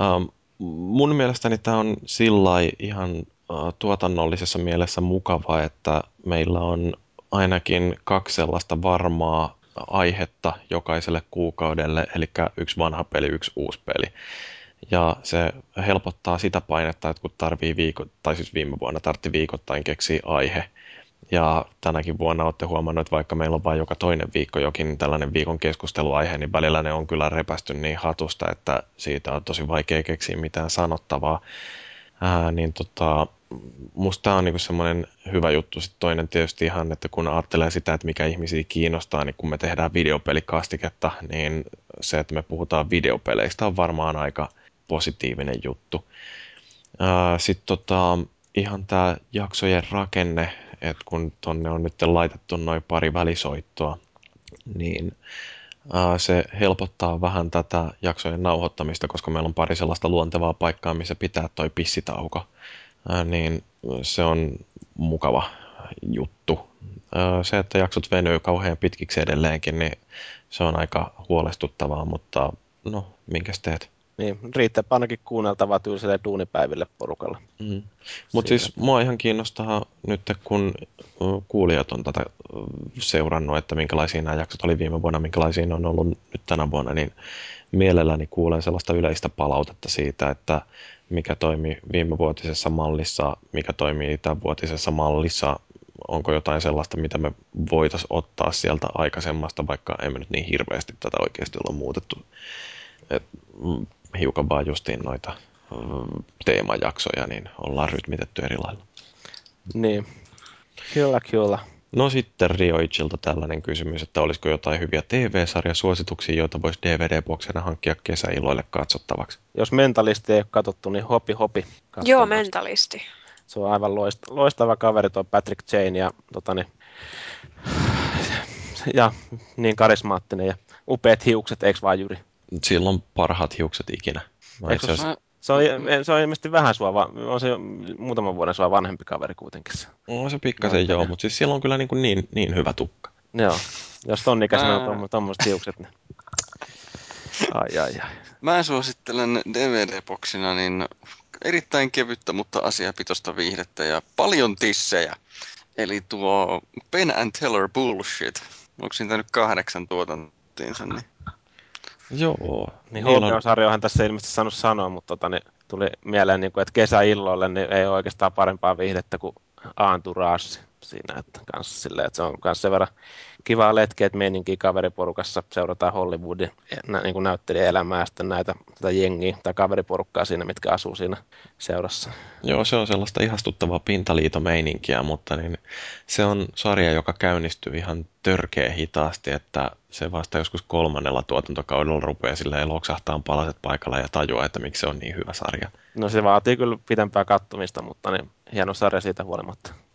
ähm, mun mielestäni tämä on sillä ihan äh, tuotannollisessa mielessä mukava, että meillä on ainakin kaksi sellaista varmaa aihetta jokaiselle kuukaudelle, eli yksi vanha peli, yksi uusi peli. Ja se helpottaa sitä painetta, että kun tarvii viikot, tai siis viime vuonna tartti viikoittain keksiä aihe. Ja tänäkin vuonna olette huomannut, että vaikka meillä on vain joka toinen viikko jokin tällainen viikon keskusteluaihe, niin välillä ne on kyllä repästy niin hatusta, että siitä on tosi vaikea keksiä mitään sanottavaa. Ää, niin tota, musta tämä on niinku semmoinen hyvä juttu. Sitten toinen tietysti ihan, että kun ajattelee sitä, että mikä ihmisiä kiinnostaa, niin kun me tehdään videopelikastiketta, niin se, että me puhutaan videopeleistä on varmaan aika positiivinen juttu. Sitten tota, ihan tämä jaksojen rakenne, että kun tonne on nyt laitettu noin pari välisoittoa, niin se helpottaa vähän tätä jaksojen nauhoittamista, koska meillä on pari sellaista luontevaa paikkaa, missä pitää toi pissitauko. Niin se on mukava juttu. Se, että jaksot venyy kauhean pitkiksi edelleenkin, niin se on aika huolestuttavaa, mutta no, minkäs teet? Niin, riittää ainakin kuunneltavaa tyyliselle duunipäiville porukalla. Mm. Mutta siis mua ihan kiinnostaa nyt, kun kuulijat on tätä seurannut, että minkälaisia nämä jaksot oli viime vuonna, minkälaisia on ollut nyt tänä vuonna, niin mielelläni kuulen sellaista yleistä palautetta siitä, että mikä toimi viimevuotisessa mallissa, mikä toimii tämänvuotisessa mallissa, onko jotain sellaista, mitä me voitaisiin ottaa sieltä aikaisemmasta, vaikka emme nyt niin hirveästi tätä oikeasti olla muutettu. Et, mm, hiukan vaan justiin noita mm, teemajaksoja, niin ollaan rytmitetty eri lailla. Niin, kyllä, kyllä. No sitten Rioichilta tällainen kysymys, että olisiko jotain hyviä TV-sarjasuosituksia, joita voisi DVD-boksena hankkia kesäiloille katsottavaksi? Jos mentalisti ei ole katsottu, niin hopi hopi. Joo, mentalisti. Se on aivan loistava, loistava kaveri tuo Patrick Jane ja, tota niin, ja niin karismaattinen ja upeat hiukset, eikö vaan Jyri? Sillä on parhaat hiukset ikinä. Eikö se, se, on, se on ilmeisesti vähän sua, on se muutaman vuoden sua vanhempi kaveri kuitenkin. On se pikkasen no, joo, mutta siis siellä on kyllä niin, kuin niin, niin hyvä tukka. Joo, jos ton ikäisenä on tuommoiset hiukset, niin... Ai, ai, ai. Mä suosittelen DVD-boksina niin erittäin kevyttä, mutta asiapitoista viihdettä ja paljon tissejä. Eli tuo Pen and Teller Bullshit. Onko siinä nyt kahdeksan tuotantiinsa, niin Joo. Niin HBO-sarjoahan tässä ilmeisesti saanut sanoa, mutta tota, niin tuli mieleen, niin kuin, että kesäilloille niin ei ole oikeastaan parempaa viihdettä kuin Entourage siinä, että, kanssa silleen, että se on myös sen verran kivaa letkeä, että meininkin kaveriporukassa seurataan Hollywoodin niin kuin näyttelijä elämää ja sitten näitä tätä jengiä tai kaveriporukkaa siinä, mitkä asuu siinä seurassa. Joo, se on sellaista ihastuttavaa pintaliitomeininkiä, mutta niin se on sarja, joka käynnistyy ihan törkeä hitaasti, että se vasta joskus kolmannella tuotantokaudella rupeaa silleen loksahtaa palaset paikalla ja tajua, että miksi se on niin hyvä sarja. No se vaatii kyllä pitempää kattomista, mutta niin, hieno sarja siitä huolimatta.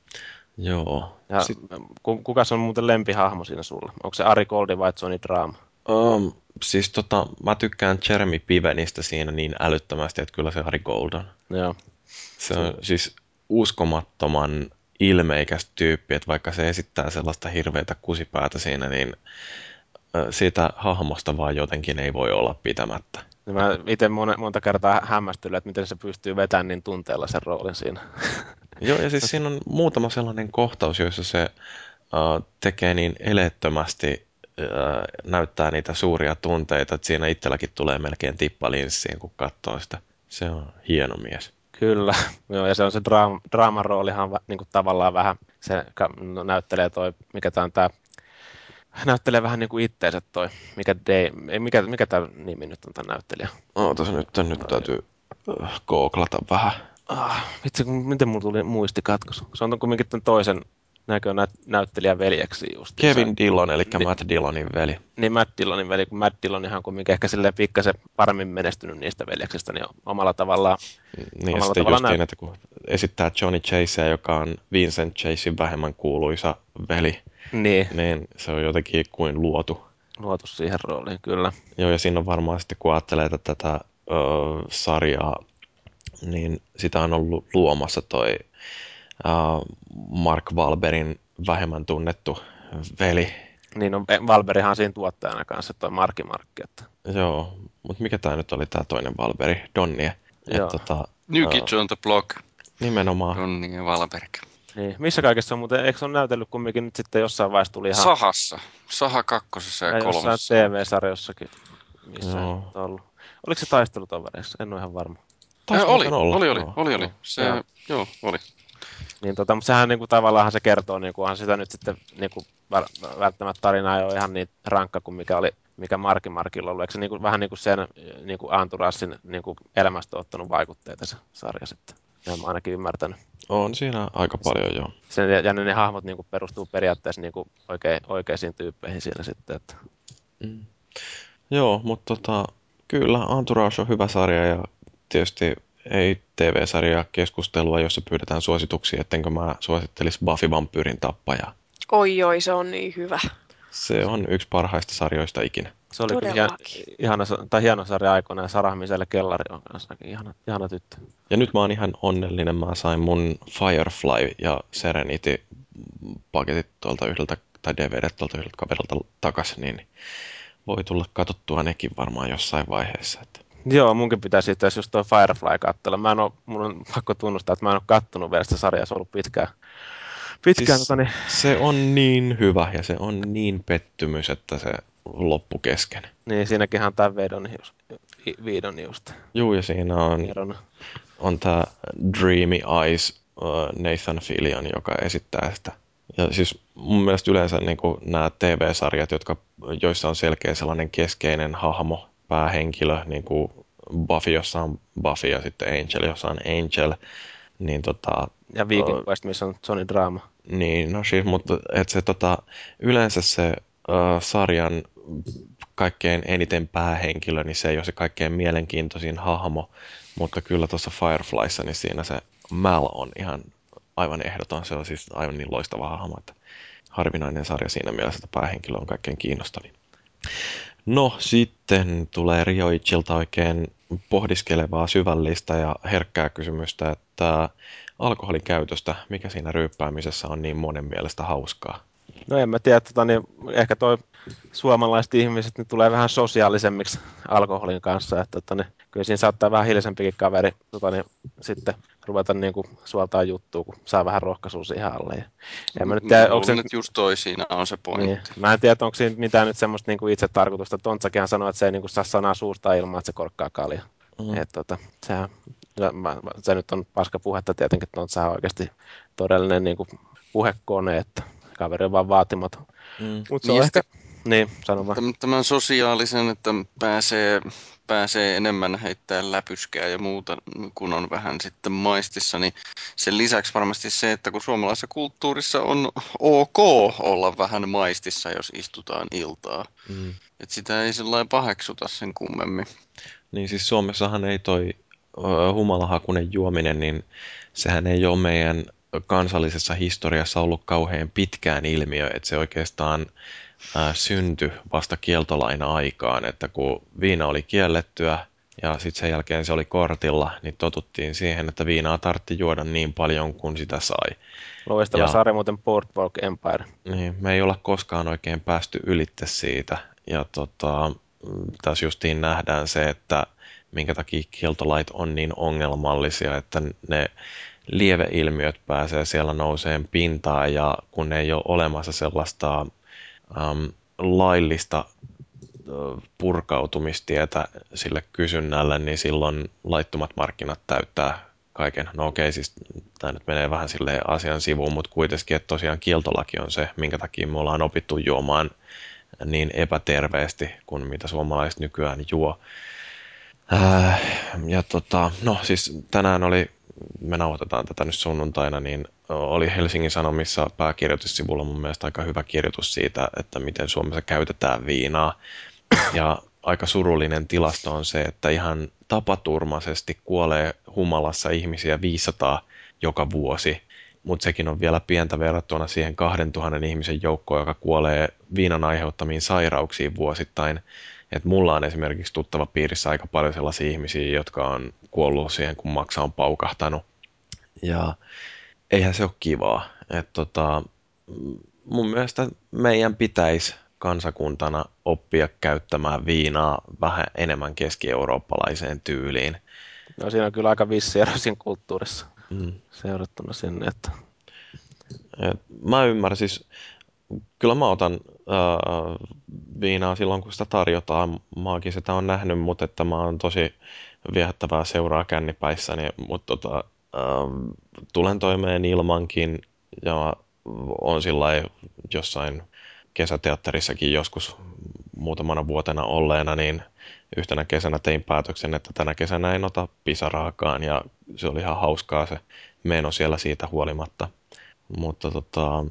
Joo. Ja Sit... kuka on muuten lempihahmo siinä sulla? Onko se Ari Goldi vai Johnny Drama? Um, siis tota, mä tykkään Jeremy Pivenistä siinä niin älyttömästi, että kyllä se Ari Gold on. Joo. Se on siis uskomattoman ilmeikäs tyyppi, että vaikka se esittää sellaista hirveätä kusipäätä siinä, niin siitä hahmosta vaan jotenkin ei voi olla pitämättä. Mä itse monta kertaa hämmästynyt, että miten se pystyy vetämään niin tunteella sen roolin siinä. Joo, ja siis siinä on muutama sellainen kohtaus, jossa se uh, tekee niin eleettömästi, uh, näyttää niitä suuria tunteita, että siinä itselläkin tulee melkein tippa linssiin, kun katsoo sitä. Se on hieno mies. Kyllä, joo, ja se on se draama, draaman roolihan niin kuin tavallaan vähän, se no, näyttelee toi, mikä tämä on tämä näyttelee vähän niin kuin itteensä toi, mikä, Dave, mikä, mikä tämä nimi nyt on tämä näyttelijä? Ootas nyt, nyt täytyy äh, googlata vähän. Ah, vitsi, miten mulla tuli muistikatkos? Se on kuitenkin tämän toisen näkö nä- näyttelijän veljeksi just. Kevin Dillon, eli niin, Matt Dillonin veli. Niin, Matt Dillonin veli, kun Matt Dillon ihan kuitenkin ehkä silleen pikkasen paremmin menestynyt niistä veljeksistä, niin omalla tavallaan Niin, omalla sitten tavallaan justiin, että kun esittää Johnny Chasea, joka on Vincent Chasein vähemmän kuuluisa veli, niin. niin se on jotenkin kuin luotu. Luotu siihen rooliin, kyllä. Joo, ja siinä on varmaan sitten, kun ajattelee että tätä ö, sarjaa, niin sitä on ollut luomassa toi ö, Mark Valberin vähemmän tunnettu veli. Niin, no Valberihan siinä tuottajana kanssa, toi Marki Markki. Että... Joo, mutta mikä tämä nyt oli tämä toinen Valberi, Donnie? Joo. tota, New Kids on the Block. Nimenomaan. Donnie Valberg. Niin. Missä kaikessa on muuten, eikö se ole näytellyt kumminkin nyt sitten jossain vaiheessa tuli ihan... Sahassa. Saha kakkosessa ja, ja kolmosessa. TV-sarjossakin. Missä no. on ollut. Oliko se taistelutovereissa? En ole ihan varma. Äh, oli, olla. oli, oli, oli, oli. Se, joo. joo, oli. Niin, tota, mutta sehän niin kuin, tavallaan se kertoo, niin kuin, sitä nyt sitten niin kuin, välttämättä tarina ei ole ihan niin rankka kuin mikä oli mikä Marki Markilla ollut. Eikö se niin kuin, vähän niin kuin sen niin kuin Anturassin niin kuin elämästä ottanut vaikutteita se sarja sitten? Ja mä ainakin ymmärtänyt. On siinä aika paljon, joo. Sen, ja ne, ne hahmot niin kuin, perustuu periaatteessa niin kuin, oikein, oikeisiin tyyppeihin siinä sitten. Että... Mm. Joo, mutta tota, kyllä Entourage on hyvä sarja ja tietysti ei TV-sarja keskustelua, jossa pyydetään suosituksia, ettenkö mä suosittelisi Buffy Vampyrin tappajaa. Oi oi, se on niin hyvä. Se on yksi parhaista sarjoista ikinä. Se oli kyllä ihana, tai hieno sarja aikoina ja Sarah Miselle Kellari on kanssa ihana, ihana tyttö. Ja nyt mä oon ihan onnellinen. Mä sain mun Firefly ja Serenity paketit tuolta yhdeltä, tai DVD tuolta yhdeltä kaverilta takas, niin voi tulla katsottua nekin varmaan jossain vaiheessa. Että. Joo, munkin pitäisi itse just tuo Firefly katsella. Mä en ole, mun on pakko tunnustaa, että mä en ole kattonut vielä sitä sarjaa, se on ollut pitkään. pitkään siis tota, niin... Se on niin hyvä ja se on niin pettymys, että se loppu kesken. Niin, siinäkin on tämä vedon just, viidon just. Juu, ja siinä on, on tämä Dreamy Eyes Nathan Fillion, joka esittää sitä. Ja siis mun mielestä yleensä niin nämä TV-sarjat, jotka, joissa on selkeä sellainen keskeinen hahmo, päähenkilö, niin kuin Buffy, jossa on Buffy ja sitten Angel, jossa on Angel, niin tota... Ja Viking uh, Quest, missä on Sony Drama. Niin, no siis, mutta et se tota, yleensä se uh, sarjan kaikkein eniten päähenkilö, niin se ei ole se kaikkein mielenkiintoisin hahmo, mutta kyllä tuossa Fireflyssa, niin siinä se Mal on ihan aivan ehdoton. Se on siis aivan niin loistava hahmo, että harvinainen sarja siinä mielessä, että päähenkilö on kaikkein kiinnostavin. No sitten tulee Rioichilta oikein pohdiskelevaa, syvällistä ja herkkää kysymystä, että alkoholin käytöstä, mikä siinä ryyppäämisessä on niin monen mielestä hauskaa? No en mä tiedä, tota, niin ehkä toi suomalaiset ihmiset niin tulee vähän sosiaalisemmiksi alkoholin kanssa. Että, että niin, kyllä siinä saattaa vähän hiljaisempikin kaveri tota, niin, sitten ruveta niin kuin, suoltaan juttua, kun saa vähän rohkaisua siihen alle. Ja, en mä nyt tiedä, onko se... nyt just toi siinä on se pointti. Niin. Mä en tiedä, onko siinä mitään nyt semmoista niin kuin itse tarkoitusta. Tontsakinhan sanoi, että se ei niin kuin, saa sanaa suusta ilman, että se korkkaa kalja. Mm. Et, tota, sehän, se nyt on paska puhetta tietenkin, että Tontsa on oikeasti todellinen niin kuin, puhekone, että kaveri on vaan vaatimaton. Mm. Mutta se niin on ehkä... Niin, sano vaan. Tämän sosiaalisen, että pääsee, pääsee enemmän heittämään läpyskää ja muuta, kun on vähän sitten maistissa, niin sen lisäksi varmasti se, että kun suomalaisessa kulttuurissa on ok olla vähän maistissa, jos istutaan iltaa. Mm. Että sitä ei sellainen paheksuta sen kummemmin. Niin siis Suomessahan ei toi humalahakunen juominen, niin sehän ei ole meidän kansallisessa historiassa ollut kauhean pitkään ilmiö, että se oikeastaan ää, syntyi vasta kieltolain aikaan, että kun viina oli kiellettyä ja sitten sen jälkeen se oli kortilla, niin totuttiin siihen, että viinaa tartti juoda niin paljon kuin sitä sai. Loistava ja, sarja muuten Boardwalk Empire. Niin, me ei olla koskaan oikein päästy ylitte siitä. Ja tota, tässä justiin nähdään se, että minkä takia kieltolait on niin ongelmallisia, että ne lieveilmiöt pääsee siellä nouseen pintaan ja kun ei ole olemassa sellaista um, laillista purkautumistietä sille kysynnälle, niin silloin laittomat markkinat täyttää kaiken. No okei, siis tämä nyt menee vähän sille asian sivuun, mutta kuitenkin, että tosiaan kieltolaki on se, minkä takia me ollaan opittu juomaan niin epäterveesti kuin mitä suomalaiset nykyään juo. Äh, ja tota, no siis tänään oli, me nauhoitetaan tätä nyt sunnuntaina, niin oli Helsingin Sanomissa pääkirjoitussivulla mun mielestä aika hyvä kirjoitus siitä, että miten Suomessa käytetään viinaa. Ja aika surullinen tilasto on se, että ihan tapaturmaisesti kuolee humalassa ihmisiä 500 joka vuosi. Mutta sekin on vielä pientä verrattuna siihen 2000 ihmisen joukkoon, joka kuolee viinan aiheuttamiin sairauksiin vuosittain. Et mulla on esimerkiksi tuttava piirissä aika paljon sellaisia ihmisiä, jotka on kuollut siihen, kun maksa on paukahtanut. Ja eihän se ole kivaa. Et tota, mun mielestä meidän pitäisi kansakuntana oppia käyttämään viinaa vähän enemmän keski-eurooppalaiseen tyyliin. No siinä on kyllä aika vissi ero siinä kulttuurissa mm. seurattuna sinne. Että... Et mä ymmärrän siis, kyllä mä otan äh, viinaa silloin, kun sitä tarjotaan. Maakin sitä on nähnyt, mutta että mä oon tosi viehättävää seuraa kännipäissäni, mutta tota, äh, tulen toimeen ilmankin ja on sillä jossain kesäteatterissakin joskus muutamana vuotena olleena, niin yhtenä kesänä tein päätöksen, että tänä kesänä en ota pisaraakaan ja se oli ihan hauskaa se meno siellä siitä huolimatta. Mutta tota,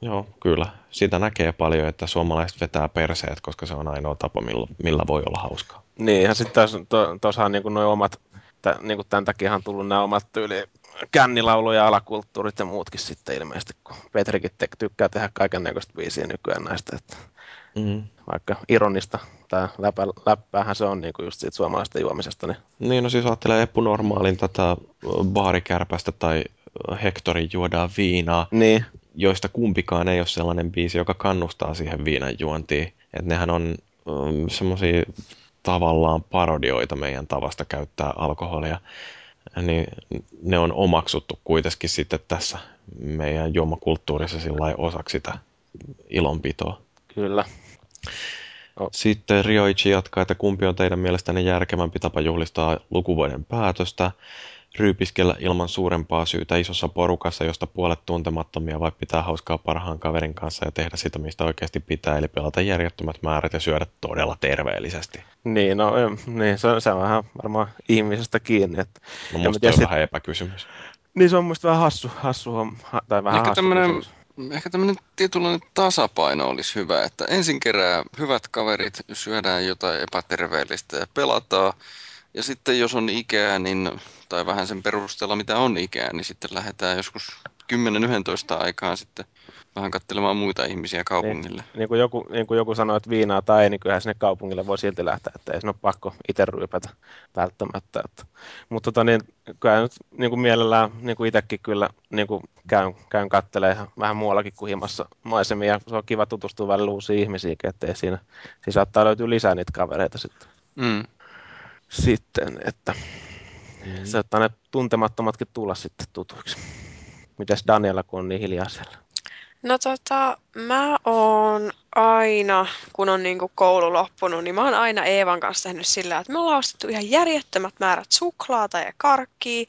joo, kyllä, sitä näkee paljon, että suomalaiset vetää perseet, koska se on ainoa tapa, millä, millä voi olla hauskaa. Niin, ja sitten tuossahan to, niin noin omat, t- niin kuin tämän takia on tullut nämä omat tyyli kännilaulu ja alakulttuurit ja muutkin sitten ilmeisesti, kun Petrikin te- tykkää tehdä kaiken näköistä biisiä nykyään näistä, että mm. vaikka ironista tai läppä, läppäähän se on niin kuin just siitä suomalaisesta juomisesta. Niin... niin, no siis ajattelee Eppu Normaalin tätä baarikärpästä tai Hektorin juodaan viinaa, niin. Joista kumpikaan ei ole sellainen biisi, joka kannustaa siihen viinan juontiin. Että nehän on um, semmoisia tavallaan parodioita meidän tavasta käyttää alkoholia niin ne on omaksuttu kuitenkin sitten tässä meidän juomakulttuurissa sillä osaksi sitä ilonpitoa. Kyllä. Oh. Sitten Rioichi jatkaa, että kumpi on teidän mielestänne järkevämpi tapa juhlistaa lukuvuoden päätöstä ryypiskellä ilman suurempaa syytä isossa porukassa, josta puolet tuntemattomia, vai pitää hauskaa parhaan kaverin kanssa ja tehdä sitä, mistä oikeasti pitää, eli pelata järjettömät määrät ja syödä todella terveellisesti. Niin, no niin, se, on, se on vähän varmaan ihmisestä kiinni. Että, no musta on sit... vähän epäkysymys. Niin se on musta vähän hassu, hassu tai vähän Ehkä hassu tämmönen, Ehkä tämmöinen tietynlainen tasapaino olisi hyvä, että ensin kerää hyvät kaverit, syödään jotain epäterveellistä ja pelataan, ja sitten jos on ikää, niin, tai vähän sen perusteella mitä on ikää, niin sitten lähdetään joskus 10-11 aikaan sitten vähän katselemaan muita ihmisiä kaupungille. Niin, niin, kuin joku, niin kuin joku sanoi, että viinaa tai ei, niin kyllähän sinne kaupungille voi silti lähteä, että ei sinne ole pakko itse ryypätä välttämättä. Että. Mutta tota, niin, kyllä nyt niin kuin mielellään niin kuin itsekin kyllä niin kuin käyn, käyn katselemaan vähän muuallakin kuin himassa maisemia. Se on kiva tutustua välillä uusiin ihmisiin, ettei siinä, siinä saattaa löytyä lisää niitä kavereita sitten. Mm sitten, että mm. saattaa ne tuntemattomatkin tulla sitten tutuiksi. Mites Daniela, kun on niin hiljaa siellä? No tota, mä oon aina, kun on niinku koulu loppunut, niin mä oon aina Eevan kanssa tehnyt sillä, että me ollaan ostettu ihan järjettömät määrät suklaata ja karkkia.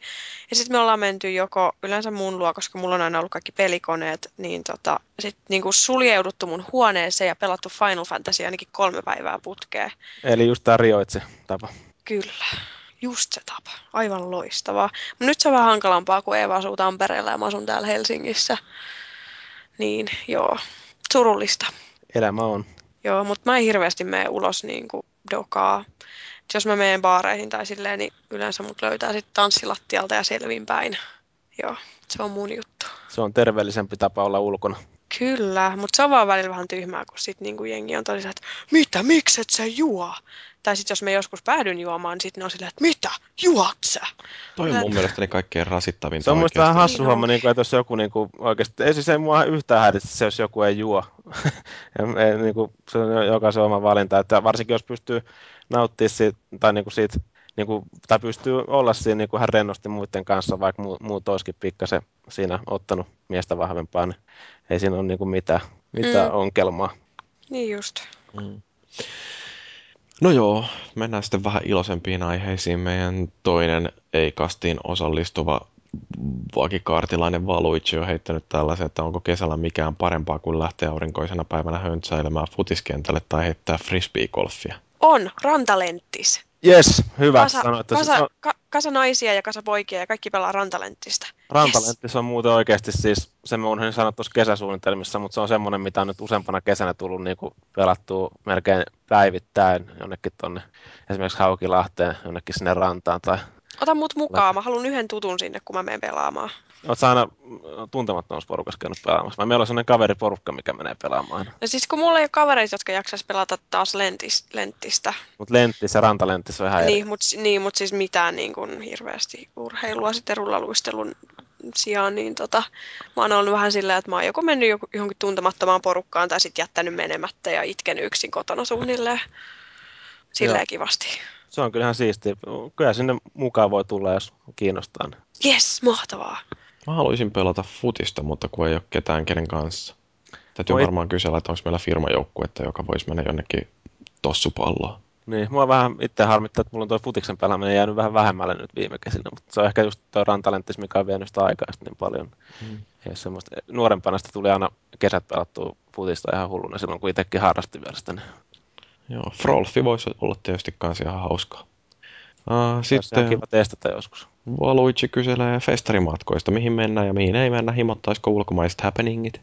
Ja sitten me ollaan menty joko yleensä mun luo, koska mulla on aina ollut kaikki pelikoneet, niin tota, sitten niinku suljeuduttu mun huoneeseen ja pelattu Final Fantasy ainakin kolme päivää putkeen. Eli just tämä rioitse tapa. Kyllä. Just se tapa. Aivan loistavaa. Mut nyt se on vähän hankalampaa, kun Eeva asuu Tampereella ja mä asun täällä Helsingissä. Niin, joo. Surullista. Elämä on. Joo, mutta mä en hirveästi mene ulos niin kuin dokaa. Et jos mä menen baareihin tai silleen, niin yleensä mut löytää sitten tanssilattialta ja selvinpäin. Joo, se on mun juttu. Se on terveellisempi tapa olla ulkona. Kyllä, mutta se on vaan välillä vähän tyhmää, kun sit niinku jengi on todella, että mitä, miksi et sä juo? Tai sitten jos me joskus päädyn juomaan, niin sitten ne on silleen, että mitä, juot sä? Toi on mun mielestäni kaikkein rasittavinta Se on mun vähän hassu Niin homma, niin kuin, että jos joku niin kuin, oikeasti, ei siis ei mua yhtään häiritä se, jos joku ei juo. ja, ei, niin kuin, se on jokaisen oma valinta, että varsinkin jos pystyy nauttimaan siitä, tai niin kuin siitä, niin kuin, tai pystyy olla siinä niin kuin ihan rennosti muiden kanssa, vaikka muu, muut olisikin pikkasen siinä ottanut miestä vahvempaa, niin ei siinä ole niin kuin mitään, mitään Mm. ongelmaa. Niin just. Mm. No joo, mennään sitten vähän iloisempiin aiheisiin. Meidän toinen ei-kastiin osallistuva vakikaartilainen Valuichi on heittänyt tällaisen, että onko kesällä mikään parempaa kuin lähteä aurinkoisena päivänä höntsäilemään futiskentälle tai heittää frisbee-golfia. On, rantalenttis. Jes, hyvä Kasa, sanoa, että kasa, se on, ka, kasa naisia ja kasa poikia ja kaikki pelaa rantalenttistä. Rantalentti se on muuten oikeasti siis, sen mä unohdin sanoa tuossa kesäsuunnitelmissa, mutta se on semmoinen, mitä on nyt useampana kesänä tullut niin kuin pelattua melkein päivittäin jonnekin tonne esimerkiksi Haukilahteen jonnekin sinne rantaan. Tai Ota mut mukaan, mä haluan yhden tutun sinne, kun mä menen pelaamaan. Sä aina tuntemattomassa porukassa käynyt pelaamassa. Vai meillä on sellainen kaveriporukka, mikä menee pelaamaan. Ja siis kun mulla ei ole kavereita, jotka jaksais pelata taas lentis, lenttistä, Mutta lenttissä ja rantalenttissä on ihan eri. niin, mutta niin, mut siis mitään niin kuin hirveästi urheilua sitten rullaluistelun sijaan, niin tota, mä oon ollut vähän silleen, että mä oon joko mennyt joku- johonkin tuntemattomaan porukkaan tai sitten jättänyt menemättä ja itken yksin kotona suunnilleen. Silleen Joo. kivasti. Se on kyllä ihan siistiä. Kyllä sinne mukaan voi tulla, jos kiinnostaa. Yes, mahtavaa. Mä haluaisin pelata futista, mutta kun ei ole ketään kenen kanssa. Täytyy Voi- varmaan kysellä, että onko meillä firmajoukkuetta, joka voisi mennä jonnekin tossupalloon. Niin, mua vähän itse harmittaa, että mulla on tuo futiksen pelaaminen jäänyt vähän vähemmälle nyt viime kesinä, mutta se on ehkä just tuo rantalenttis, mikä on vienyt sitä aikaa sitten niin paljon. Mm. Ja semmoista, nuorempana sitä tuli aina kesät pelattua futista ihan hulluna silloin, kun itsekin harrasti vielä sitä. Niin Joo, Frolfi voisi olla tietysti kans ihan hauskaa. Uh, Sitten... sitten kiva testata joskus. Valuitsi kyselee festarimatkoista, mihin mennään ja mihin ei mennä, himottaisiko ulkomaiset happeningit.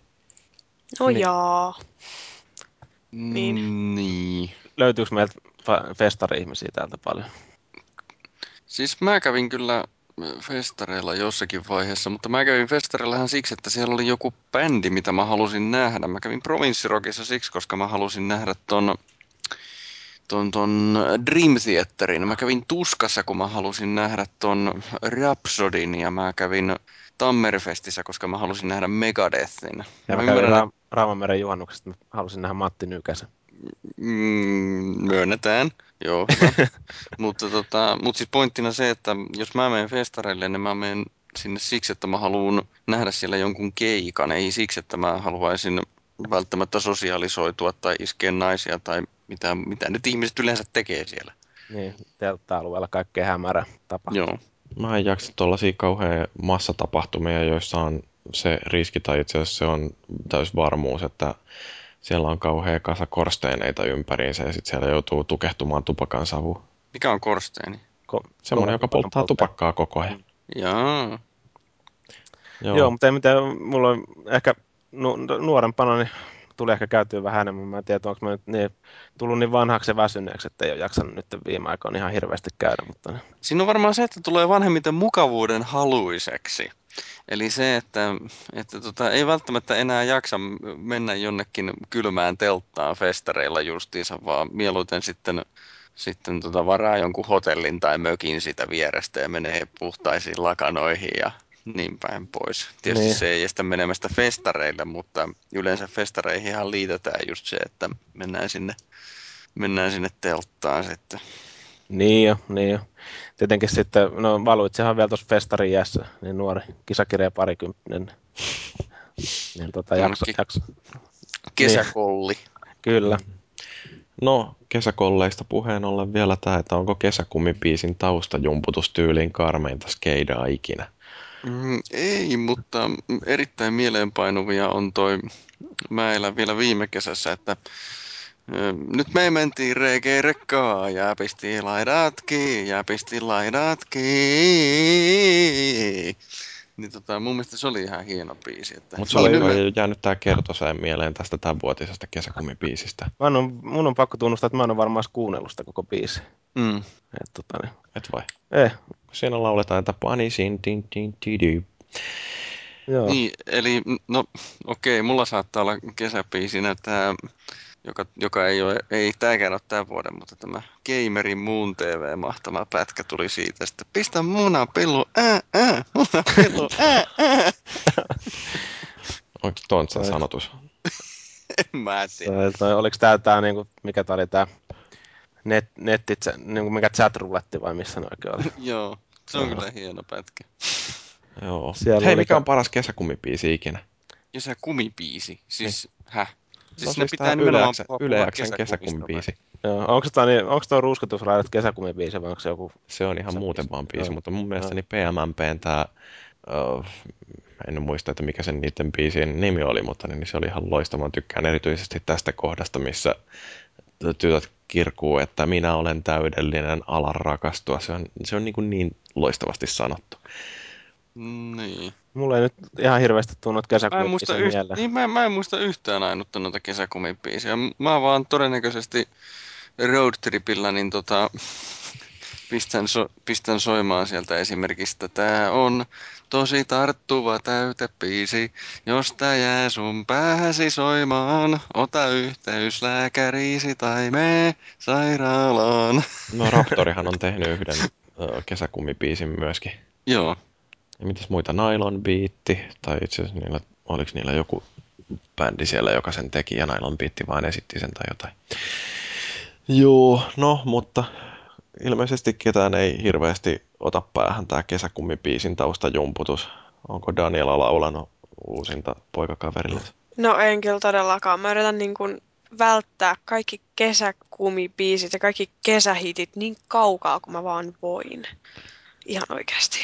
No Niin. jaa. Niin. niin. Löytyykö meiltä festari-ihmisiä täältä paljon? Siis mä kävin kyllä festareilla jossakin vaiheessa, mutta mä kävin festareilla ihan siksi, että siellä oli joku bändi, mitä mä halusin nähdä. Mä kävin Provinssirokissa siksi, koska mä halusin nähdä ton, ton, ton Dream Theaterin. Mä kävin Tuskassa, kun mä halusin nähdä ton Rhapsodin ja mä kävin Tammerfestissä, koska mä halusin nähdä Megadethin. Ja Mä mä kävin ymmärrän, Ra- Raamanmeren juhannuksesta, mä halusin nähdä Matti Nykäsen. Mm, myönnetään, joo. mutta tota, mut siis pointtina se, että jos mä menen festareille, niin mä menen sinne siksi, että mä haluan nähdä siellä jonkun keikan, ei siksi, että mä haluaisin välttämättä sosiaalisoitua tai iskeä naisia tai mitä, mitä nyt ihmiset yleensä tekee siellä. Niin, teltta-alueella kaikkea hämärä tapa. Joo. Mä en jaksa tuollaisia kauhean massatapahtumia, joissa on se riski, tai itse asiassa se on täys varmuus, että siellä on kauhea kasa korsteineita ympäriinsä ja sitten siellä joutuu tukehtumaan tupakan savuun. Mikä on korsteeni? Ko- Semmoinen, joka polttaa polttaja. tupakkaa koko ajan. Jaa. Joo. Joo. Joo, mutta ei mitään, mulla on ehkä nu- nuorempana niin tuli ehkä käytyä vähän enemmän. Mä en tiedä, onko mä nyt niin, tullut niin vanhaksi ja väsyneeksi, että ei ole jaksanut nyt viime aikoina ihan hirveästi käydä. Mutta niin. Siinä on varmaan se, että tulee vanhemmiten mukavuuden haluiseksi. Eli se, että, että tota, ei välttämättä enää jaksa mennä jonnekin kylmään telttaan festareilla justiinsa, vaan mieluiten sitten, sitten tota varaa jonkun hotellin tai mökin sitä vierestä ja menee puhtaisiin lakanoihin ja niin päin pois. Tietysti Niin. se ei estä menemästä festareille, mutta yleensä festareihinhan liitetään just se, että mennään sinne, mennään sinne telttaan sitten. Niin jo, niin jo. Tietenkin sitten, no Valuitsehan vielä tuossa festarin iässä, niin nuori kisakirja parikymppinen. Niin tota, jakso, jakso, Kesäkolli. kyllä. No, kesäkolleista puheen ollen vielä tämä, että onko kesäkummipiisin taustajumputus-tyyliin karmeinta skeidaa ikinä. Mm, ei, mutta erittäin mieleenpainuvia on toi, mä elän vielä viime kesässä, että nyt me mentiin reggae-rekkaa ja pisti laidat kiinni ja pisti laidat kiinni. Niin tota, mun mielestä se oli ihan hieno biisi. Että Mutta se Niin, oli hyvä. kai jäänyt tämä kertoseen mieleen tästä tämänvuotisesta kesäkummipiisistä. Mä on, mun on pakko tunnustaa, että mä en ole varmaan kuunnellut sitä koko biisi. Mm. Et, tota, niin. Et vai? Eh, Siinä lauletaan, että panisin tin tin tidy. Joo. Niin, eli no okei, mulla saattaa olla kesäpiisinä tämä, joka, joka ei ole, ei tääkään ole tämän vuoden, mutta tämä Gamerin Moon TV mahtava pätkä tuli siitä, että pistä munapillu, ää, ää, munapillu, ää, ää. Onko Tontsan Ai. sanotus? En mä tiedä. Toi, oliko tää, tää niinku, mikä tää oli tää net, netti, niinku mikä chat-ruletti vai missä ne oikein oli? Joo, se on Joo. kyllä hieno pätkä. Joo. Siellä Hei, oli mikä on paras kesäkummipiisi ikinä? Ja se kumipiisi, siis häh? Siis no ne siis pitää tää nimenomaan Yle kesäkumista kesäkummipiisi. Joo, onko tää, niin, onko tuo kesäkumibiisi vai onko se joku... Se on ihan Se muuten biisi. vaan biisi, Joo. mutta mun mielestäni PMMPn tää, uh, en muista, että mikä sen niiden biisien nimi oli, mutta niin se oli ihan loistava. Tykkään erityisesti tästä kohdasta, missä tytöt kirkuu, että minä olen täydellinen, alan rakastua. Se on, se on niin, kuin niin loistavasti sanottu. Niin. Mulla ei nyt ihan hirveästi tuu noita Mä en, muista kesäkumibiisejä yht... mieleen. niin, mä, mä en muista yhtään ainutta noita kesäkumipiisiä. Mä vaan todennäköisesti roadtripillä niin tota, pistän, so, pistän soimaan sieltä esimerkiksi, että tää on tosi tarttuva täytepiisi. Jos tää jää sun päähäsi soimaan, ota yhteys lääkäriisi tai mene sairaalaan. No Raptorihan on tehnyt yhden kesäkummipiisin myöskin. Joo. Ja mitäs muita? Nylon Beatti, tai itse asiassa niillä, oliko niillä joku bändi siellä, joka sen teki, ja Nylon Beatti vaan esitti sen tai jotain. Joo, no, mutta ilmeisesti ketään ei hirveästi ota päähän tämä kesäkummipiisin taustajumputus. Onko Daniela laulanut uusinta poikakaverille? No en kyllä todellakaan. Mä yritän niin kuin välttää kaikki kesäkumibiisit ja kaikki kesähitit niin kaukaa kuin mä vaan voin. Ihan oikeasti.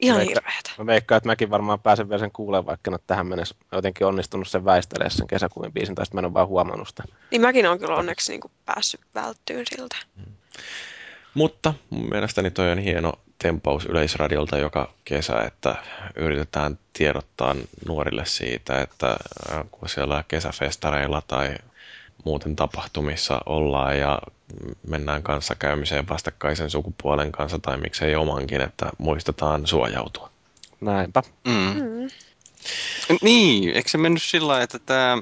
Ihan Veikka- hirveetä. Mä veikkaan, että mäkin varmaan pääsen vielä sen kuulemaan, vaikka en ole tähän mennessä jotenkin onnistunut sen väistelemään sen kesäkumibiisin, tai sitten mä en ole vaan huomannut sitä. Niin mäkin on kyllä onneksi niin kuin päässyt välttyyn siltä. Mutta mun mielestäni toi on hieno tempaus Yleisradiolta joka kesä, että yritetään tiedottaa nuorille siitä, että äh, kun siellä kesäfestareilla tai muuten tapahtumissa ollaan ja mennään kanssakäymiseen vastakkaisen sukupuolen kanssa tai miksei omankin, että muistetaan suojautua. Näinpä. Mm. Mm. Niin, eikö se mennyt sillä että tämä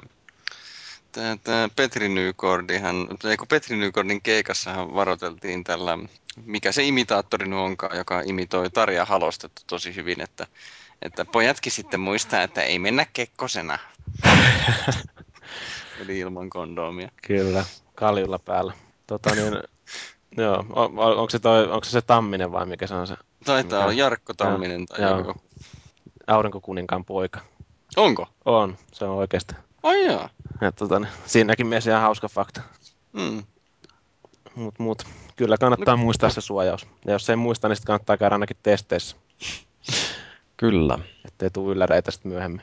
Tää, tää Petri Nykordihan, kun Petri Nykordin keikassahan varoiteltiin tällä, mikä se imitaattori nyt onkaan, joka imitoi Tarja Halostetta tosi hyvin, että, että pojatkin sitten muistaa, että ei mennä kekkosena. Eli ilman kondomia. Kyllä, kaljulla päällä. Tota niin, joo, on, on- onko, se toi, onko se se Tamminen vai mikä se on se Taitaa olla Jarkko Tamminen tai Joo. joku. aurinkokuninkaan poika? Onko? On, se on oikeasti. Ai jaa. Ja, tota, niin, siinäkin mielessä ihan hauska fakta. Mm. Mut, mut, kyllä kannattaa no. muistaa se suojaus. Ja jos ei muista, niin sitten kannattaa käydä ainakin testeissä, Kyllä. ettei tule ylläreitä sitten myöhemmin.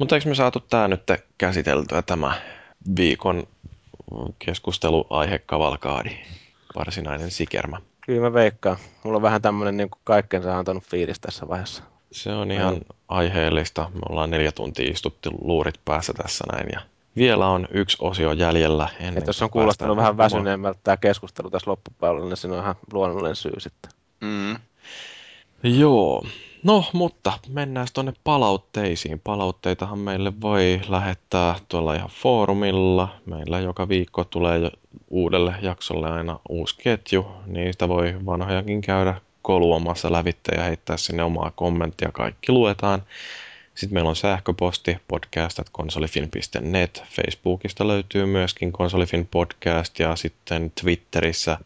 Mutta eikö me saatu tämä nyt käsiteltyä, tämä viikon keskusteluaihe kavalkaadi, varsinainen sikermä. Kyllä mä veikkaan. Mulla on vähän tämmönen niin kaikkensa antanut fiilis tässä vaiheessa. Se on ihan aiheellista. Me ollaan neljä tuntia istuttu luurit päässä tässä näin ja vielä on yksi osio jäljellä. Ennen Et jos kuin on kuulostanut vähän väsyneemmältä tämä keskustelu tässä loppupäivällä, niin siinä on ihan luonnollinen syy sitten. Mm. Joo. No, mutta mennään tuonne palautteisiin. Palautteitahan meille voi lähettää tuolla ihan foorumilla. Meillä joka viikko tulee uudelle jaksolle aina uusi ketju. Niistä voi vanhojakin käydä koluamassa lävitte ja heittää sinne omaa kommenttia. Kaikki luetaan. Sitten meillä on sähköposti podcast.konsolifin.net. Facebookista löytyy myöskin Konsolifin podcast ja sitten Twitterissä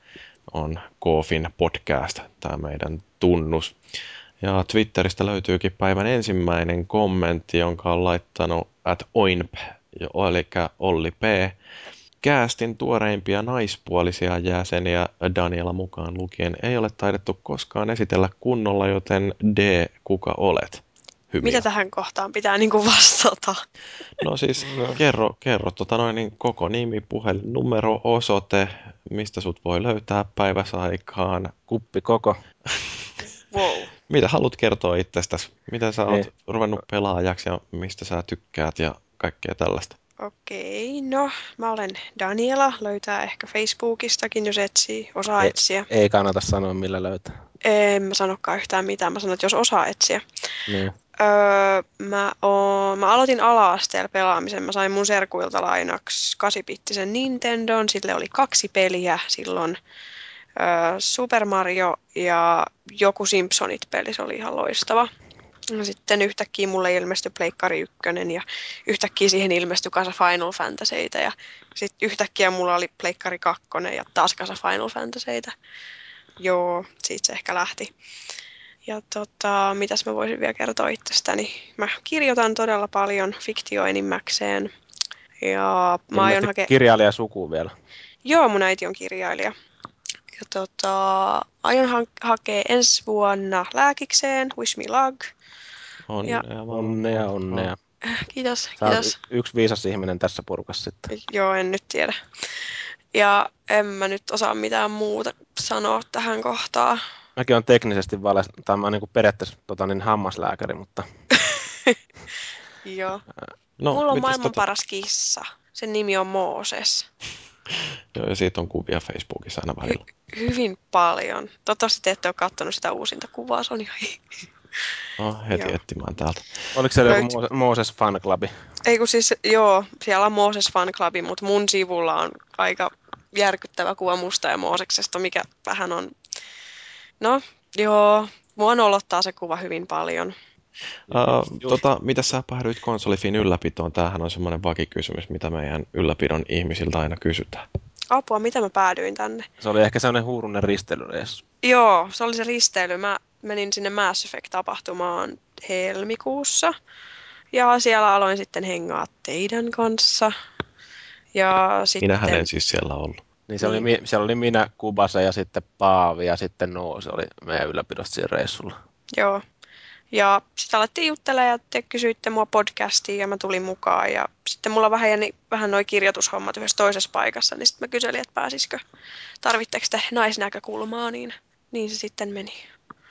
on Kofin podcast, tämä meidän tunnus. Ja Twitteristä löytyykin päivän ensimmäinen kommentti, jonka on laittanut at oinp, eli Olli P. Käästin tuoreimpia naispuolisia jäseniä Daniela mukaan lukien ei ole taidettu koskaan esitellä kunnolla, joten D, kuka olet? Hymiö. Mitä tähän kohtaan pitää niin kuin vastata? No siis kerro, kerro tota noin, niin koko nimi, puhelinnumero, osoite, mistä sut voi löytää päiväsaikaan. Kuppi koko. Wow. Mitä haluat kertoa itsestäsi? Mitä sä oot Ei. ruvennut pelaajaksi ja mistä sä tykkäät ja kaikkea tällaista? Okei, no mä olen Daniela, löytää ehkä Facebookistakin, jos etsii, osaa Ei. etsiä. Ei kannata sanoa, millä löytää. En mä sanokaan yhtään mitään, mä sanon, että jos osaa etsiä. Niin. Öö, mä, oon, mä aloitin ala-asteella pelaamisen. Mä sain mun serkuilta lainaksi 8-bittisen Nintendon. Sille oli kaksi peliä silloin. Super Mario ja joku Simpsonit-peli. Se oli ihan loistava. Sitten yhtäkkiä mulle ilmestyi Pleikkari 1 ja yhtäkkiä siihen ilmestyi kasa Final Fantasyitä ja sitten yhtäkkiä mulla oli Pleikkari 2 ja taas kasa Final Fantasyitä. Joo, siitä se ehkä lähti. Ja tota, mitäs mä voisin vielä kertoa itsestäni? Mä kirjoitan todella paljon, fiktio enimmäkseen. Ja mä aion hakea... kirjailija suku vielä. Joo, mun äiti on kirjailija. Ja tota, aion ha- hakea ensi vuonna lääkikseen, Wish Me Luck. Onnea, Ja-. Onnea, onnea. Kiitos, Sä kiitos. y- yksi viisas ihminen tässä porukassa sitten. Joo, en nyt tiedä. Ja en mä nyt osaa mitään muuta sanoa tähän kohtaan. Mäkin on teknisesti vales, tai mä oon niin periaatteessa tota, niin hammaslääkäri, mutta Joo. No, Mulla on maailman tota- paras kissa. Sen nimi on Mooses. Joo, ja siitä on kuvia Facebookissa aina välillä. Hyvin paljon. Toivottavasti te ette ole katsonut sitä uusinta kuvaa. Se on ihan... No, heti Joo. etsimään täältä. oliko siellä joku Löyt- Mooses- Mooses Fan Club? Ei kun siis, joo, siellä on Mooses Fan Club, mutta mun sivulla on aika järkyttävä kuva musta ja Mooseksesta, mikä vähän on... No, joo, mua nolottaa se kuva hyvin paljon. Uh, tota, mitä sä päädyit konsolifin ylläpitoon? Tämähän on semmoinen vakikysymys, mitä meidän ylläpidon ihmisiltä aina kysytään. Apua, mitä mä päädyin tänne? Se oli ehkä sellainen huurunen risteilyreissu. Joo, se oli se risteily. Mä menin sinne Mass Effect-tapahtumaan helmikuussa. Ja siellä aloin sitten hengaa teidän kanssa. Ja sitten... Minähän en siis siellä ollut. Niin se oli, mi- siellä oli minä, Kubasa ja sitten Paavi ja sitten Noose oli meidän ylläpidossa siinä reissulla. Joo. Ja sitten alettiin juttelemaan ja te kysyitte mua podcastiin ja mä tulin mukaan. Ja sitten mulla vähän jäni vähän noi kirjoitushommat yhdessä toisessa paikassa, niin sitten mä kyselin, että pääsisikö, tarvitteko te naisnäkökulmaa, niin, niin se sitten meni.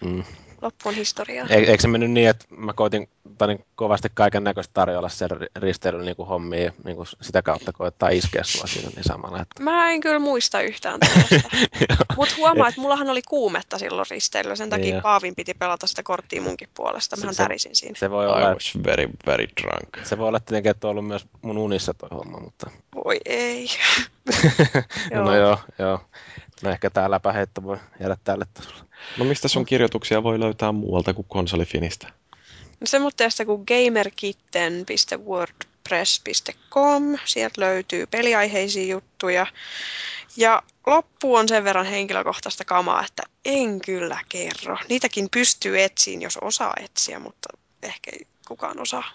Mm. Loppu on historiaa. E- eikö se mennyt niin, että mä koitin tai niin kovasti kaiken näköistä tarjolla sen ri- risteilyn niin hommia niin kuin sitä kautta koittaa iskeä sua siinä niin samalla. Että... Mä en kyllä muista yhtään tällaista. Mutta huomaa, että mullahan oli kuumetta silloin risteilyllä. Sen takia Niin jo. Paavin piti pelata sitä korttia munkin puolesta. Mähän Se- tärisin siinä. Se voi I olla, was very, very drunk. se voi olla tietenkin, että on ollut myös mun unissa toi homma, mutta... Voi ei. Joo. No joo, joo. No ehkä tää läpäheitto voi jäädä tälle tasolle. No mistä sun kirjoituksia voi löytää muualta kuin konsolifinistä? No semmoitteesta kuin gamerkitten.wordpress.com. Sieltä löytyy peliaiheisia juttuja. Ja loppu on sen verran henkilökohtaista kamaa, että en kyllä kerro. Niitäkin pystyy etsiin, jos osaa etsiä, mutta ehkä ei kukaan osaa.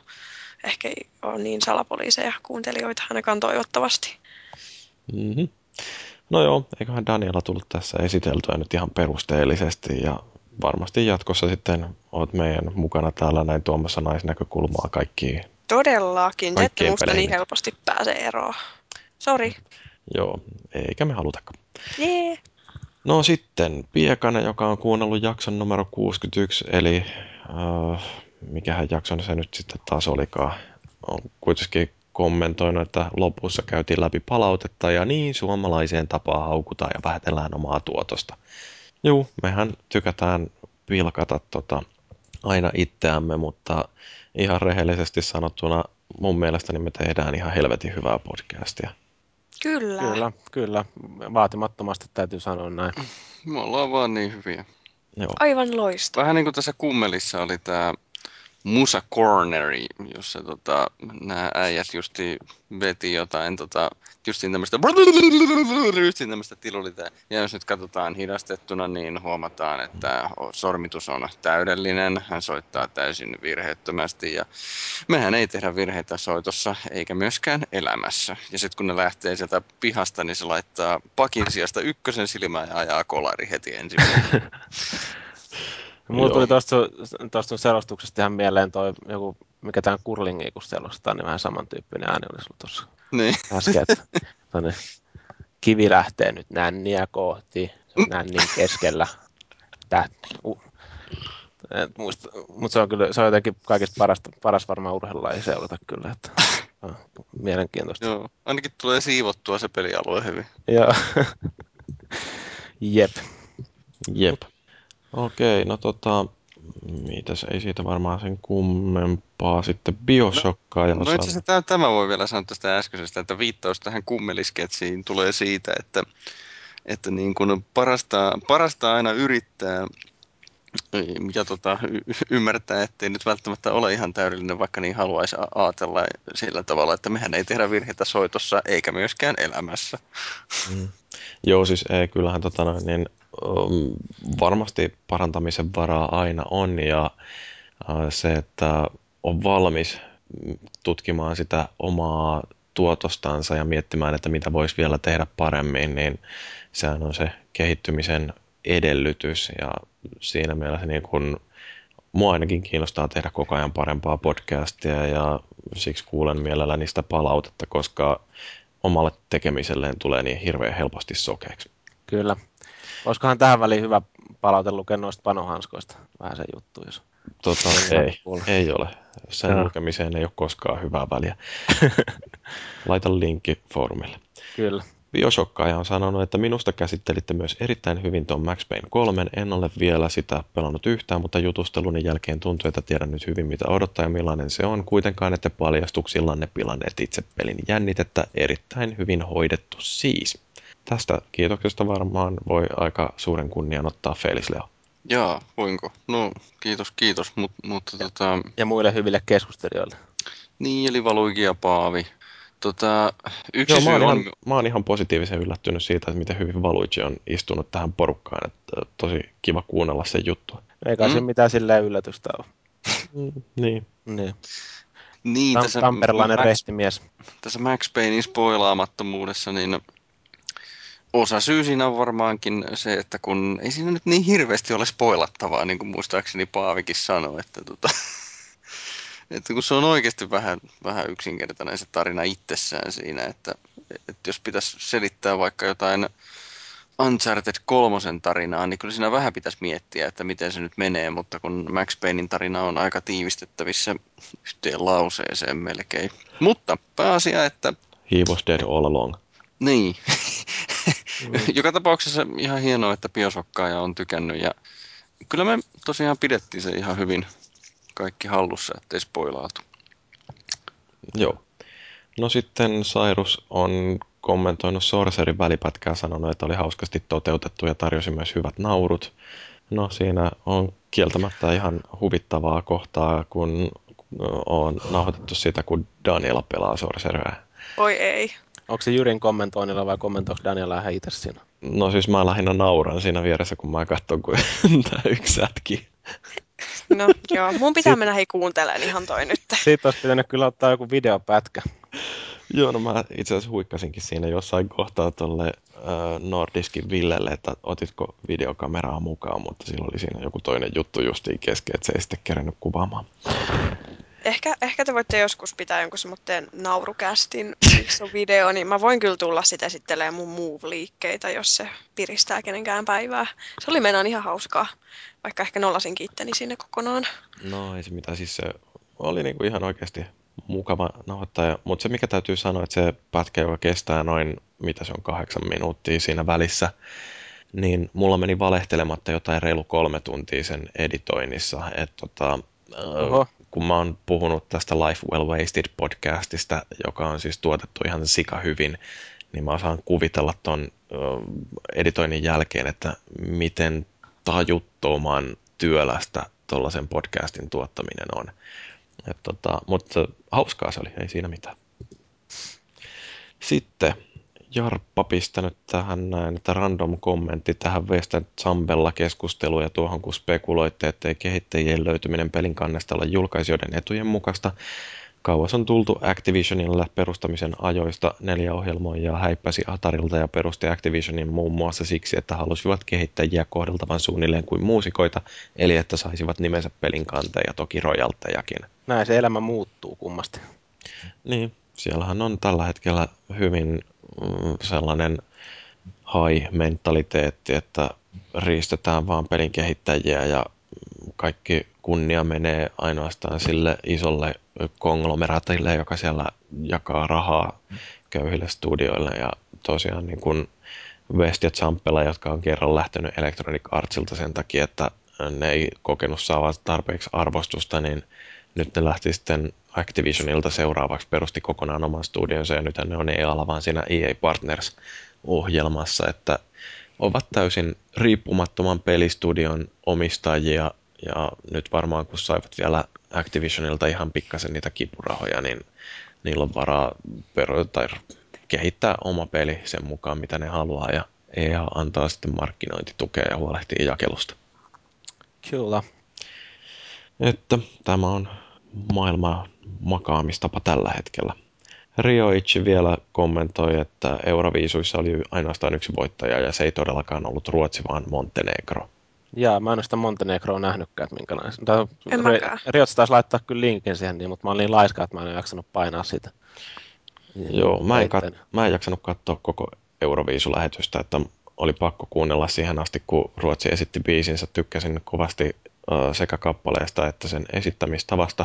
Ehkä ei ole niin salapoliiseja kuuntelijoita ainakaan toivottavasti. Mm-hmm. No joo, eiköhän Daniela tullut tässä esiteltyä nyt ihan perusteellisesti ja varmasti jatkossa sitten oot meidän mukana täällä näin tuomassa naisnäkökulmaa kaikkiin. Todellakin, te ette Kaikkien musta peleihin. niin helposti pääse eroon. Sori. Joo, eikä me halutakaan. Jee. No sitten Piekanen, joka on kuunnellut jakson numero 61, eli äh, mikähän jakson se nyt sitten taas olikaan, on kuitenkin kommentoinut, että lopussa käytiin läpi palautetta ja niin suomalaiseen tapaan haukutaan ja vähätellään omaa tuotosta. Juu, mehän tykätään pilkata tota, aina itseämme, mutta ihan rehellisesti sanottuna mun mielestäni me tehdään ihan helvetin hyvää podcastia. Kyllä. Kyllä, kyllä. Vaatimattomasti täytyy sanoa näin. Me ollaan vaan niin hyviä. Joo. Aivan loistava. Vähän niin kuin tässä kummelissa oli tämä Musa Corneri, jossa tota, nämä äijät justi veti jotain tota, justiin tämmöistä justiin tämmöistä tilulita. Ja jos nyt katsotaan hidastettuna, niin huomataan, että sormitus on täydellinen. Hän soittaa täysin virheettömästi ja mehän ei tehdä virheitä soitossa eikä myöskään elämässä. Ja sitten kun ne lähtee sieltä pihasta, niin se laittaa pakin sijasta ykkösen silmään ja ajaa kolari heti ensimmäisenä. Mulla Joo. tuli tuosta, tuosta sun selostuksesta ihan mieleen toi joku, mikä tämän kurlingi kun selostaa, niin vähän samantyyppinen ääni oli sulla tuossa niin. äsken, että kivi lähtee nyt nänniä kohti, se on nännin keskellä. Tää, uh. Et muista, mutta se on kyllä, se on jotenkin kaikista parasta, paras varmaan urheilulaji seurata kyllä, että on mielenkiintoista. Joo, ainakin tulee siivottua se pelialue hyvin. Joo. Jep. Jep. Okei, no tota, mitäs ei siitä varmaan sen kummempaa. Sitten Bioshockaa ja No itse asiassa tämä, tämä voi vielä sanoa tästä äskeisestä, että viittaus tähän kummelisketsiin tulee siitä, että, että niin kuin parasta, parasta aina yrittää ja tota, y- ymmärtää, ettei nyt välttämättä ole ihan täydellinen, vaikka niin haluaisi a- ajatella sillä tavalla, että mehän ei tehdä virheitä soitossa eikä myöskään elämässä. Mm. Joo, siis ei, kyllähän tota noin, niin, um, varmasti parantamisen varaa aina on ja uh, se, että on valmis tutkimaan sitä omaa tuotostansa ja miettimään, että mitä voisi vielä tehdä paremmin, niin sehän on se kehittymisen edellytys ja siinä mielessä niin kun, mua ainakin kiinnostaa tehdä koko ajan parempaa podcastia ja siksi kuulen mielelläni sitä palautetta, koska omalle tekemiselleen tulee niin hirveän helposti sokeeksi. Kyllä. Olisikohan tähän väliin hyvä palaute lukea noista panohanskoista vähän se juttu, jos... Tota, ei, ei ole. Sen no. lukemiseen ei ole koskaan hyvää väliä. Laita linkki foorumille. Kyllä. Bioshockkaaja on sanonut, että minusta käsittelitte myös erittäin hyvin tuon Max Payne 3. En ole vielä sitä pelannut yhtään, mutta jutustelun jälkeen tuntuu, että tiedän nyt hyvin mitä odottaa ja millainen se on. Kuitenkaan ette paljastuksillanne pilanneet itse pelin jännitettä. Erittäin hyvin hoidettu siis. Tästä kiitoksesta varmaan voi aika suuren kunnian ottaa Felix Leo. Jaa, voinko? No, kiitos, kiitos. Mut, mutta tota... Ja muille hyville keskustelijoille. Niin, eli Valuiki ja Paavi. Tota, yksi Joo, mä, oon on... ihan, mä oon ihan positiivisen yllättynyt siitä, että miten hyvin Valuigi on istunut tähän porukkaan. Että tosi kiva kuunnella sen juttu. Eikä mm. se mitään silleen yllätystä ole. Mm, niin. Niin. Niin, Tam- tässä, Tamperelainen Max, rehtimies. tässä Max Paynein spoilaamattomuudessa, niin osa syy siinä on varmaankin se, että kun ei siinä nyt niin hirveästi ole spoilattavaa, niin kuin muistaakseni Paavikin sanoi, että, tota, että kun se on oikeasti vähän, vähän yksinkertainen se tarina itsessään siinä, että, että jos pitäisi selittää vaikka jotain Uncharted kolmosen tarinaa, niin kyllä siinä vähän pitäisi miettiä, että miten se nyt menee, mutta kun Max Paynein tarina on aika tiivistettävissä yhteen lauseeseen melkein. Mutta pääasia, että... He was dead all along. Niin. Mm. Joka tapauksessa ihan hienoa, että Biosokkaaja on tykännyt ja kyllä me tosiaan pidettiin se ihan hyvin kaikki hallussa, ettei spoilaatu. Joo. No sitten Cyrus on kommentoinut Sorcerin välipätkää sanonut, että oli hauskasti toteutettu ja tarjosi myös hyvät naurut. No siinä on kieltämättä ihan huvittavaa kohtaa, kun on nauhoitettu sitä, kun Daniela pelaa Sorceria. Oi ei. Onko se Jyrin kommentoinnilla vai kommentoiko Daniela ihan itse siinä? No siis mä lähinnä nauran siinä vieressä, kun mä katson, kun tämä yksi sätki. No joo, mun pitää mennä hei kuuntelemaan ihan toi nyt. Siitä olisi pitänyt kyllä ottaa joku videopätkä. Joo, no mä itse asiassa huikkasinkin siinä jossain kohtaa tuolle äh, Nordiskin Villelle, että otitko videokameraa mukaan, mutta silloin oli siinä joku toinen juttu justiin kesken, että se ei sitten kerännyt kuvaamaan. Ehkä, ehkä te voitte joskus pitää jonkun semmoinen naurukästin, video, niin mä voin kyllä tulla sitten esittelemään mun move-liikkeitä, jos se piristää kenenkään päivää. Se oli meinaan ihan hauskaa, vaikka ehkä nollasin itteni sinne kokonaan. No ei se mitään, siis se oli niinku ihan oikeasti mukava nauhoittaja, mutta se mikä täytyy sanoa, että se pätkä, joka kestää noin, mitä se on, kahdeksan minuuttia siinä välissä, niin mulla meni valehtelematta jotain reilu kolme tuntia sen editoinnissa, että tota, Oho. Kun mä oon puhunut tästä Life Well Wasted podcastista, joka on siis tuotettu ihan sika hyvin, niin mä osaan kuvitella ton editoinnin jälkeen, että miten tajuttoman työlästä tuollaisen podcastin tuottaminen on. Tota, mutta hauskaa se oli, ei siinä mitään. Sitten Jarppa pistänyt tähän näin, että random kommentti tähän Western Zambella keskusteluun ja tuohon kun spekuloitte, ettei kehittäjien löytyminen pelin kannesta olla julkaisijoiden etujen mukaista. Kauas on tultu Activisionille perustamisen ajoista neljä ohjelmoijaa häippäsi Atarilta ja perusti Activisionin muun muassa siksi, että halusivat kehittäjiä kohdeltavan suunnilleen kuin muusikoita, eli että saisivat nimensä pelin kanteen ja toki rojaltejakin. Näin se elämä muuttuu kummasti. Niin, siellähän on tällä hetkellä hyvin sellainen high-mentaliteetti, että riistetään vaan pelin kehittäjiä ja kaikki kunnia menee ainoastaan sille isolle konglomeraatille, joka siellä jakaa rahaa köyhille studioille. Ja tosiaan niin kuin West ja Zampella, jotka on kerran lähtenyt Electronic Artsilta sen takia, että ne ei kokenut saavansa tarpeeksi arvostusta, niin nyt ne lähti sitten Activisionilta seuraavaksi, perusti kokonaan oman studionsa ja nyt ne on EA vaan siinä EA Partners-ohjelmassa, että ovat täysin riippumattoman pelistudion omistajia ja nyt varmaan kun saivat vielä Activisionilta ihan pikkasen niitä kipurahoja, niin niillä on varaa per- tai kehittää oma peli sen mukaan, mitä ne haluaa ja EA antaa sitten markkinointitukea ja huolehtii jakelusta. Kyllä. Että tämä on maailman makaamistapa tällä hetkellä. Rioichi vielä kommentoi, että Euroviisuissa oli ainoastaan yksi voittaja ja se ei todellakaan ollut Ruotsi, vaan Montenegro. Jaa, mä en ole sitä Montenegroa nähnytkään, että minkälainen. Tai, En. Riotsi taisi laittaa kyllä linkin siihen, niin, mutta mä olin niin laiska, että mä en ole jaksanut painaa sitä. Joo, mä en, kat- mä en jaksanut katsoa koko Euroviisulähetystä, että oli pakko kuunnella siihen asti, kun Ruotsi esitti biisinsä. Tykkäsin kovasti sekä kappaleesta että sen esittämistavasta.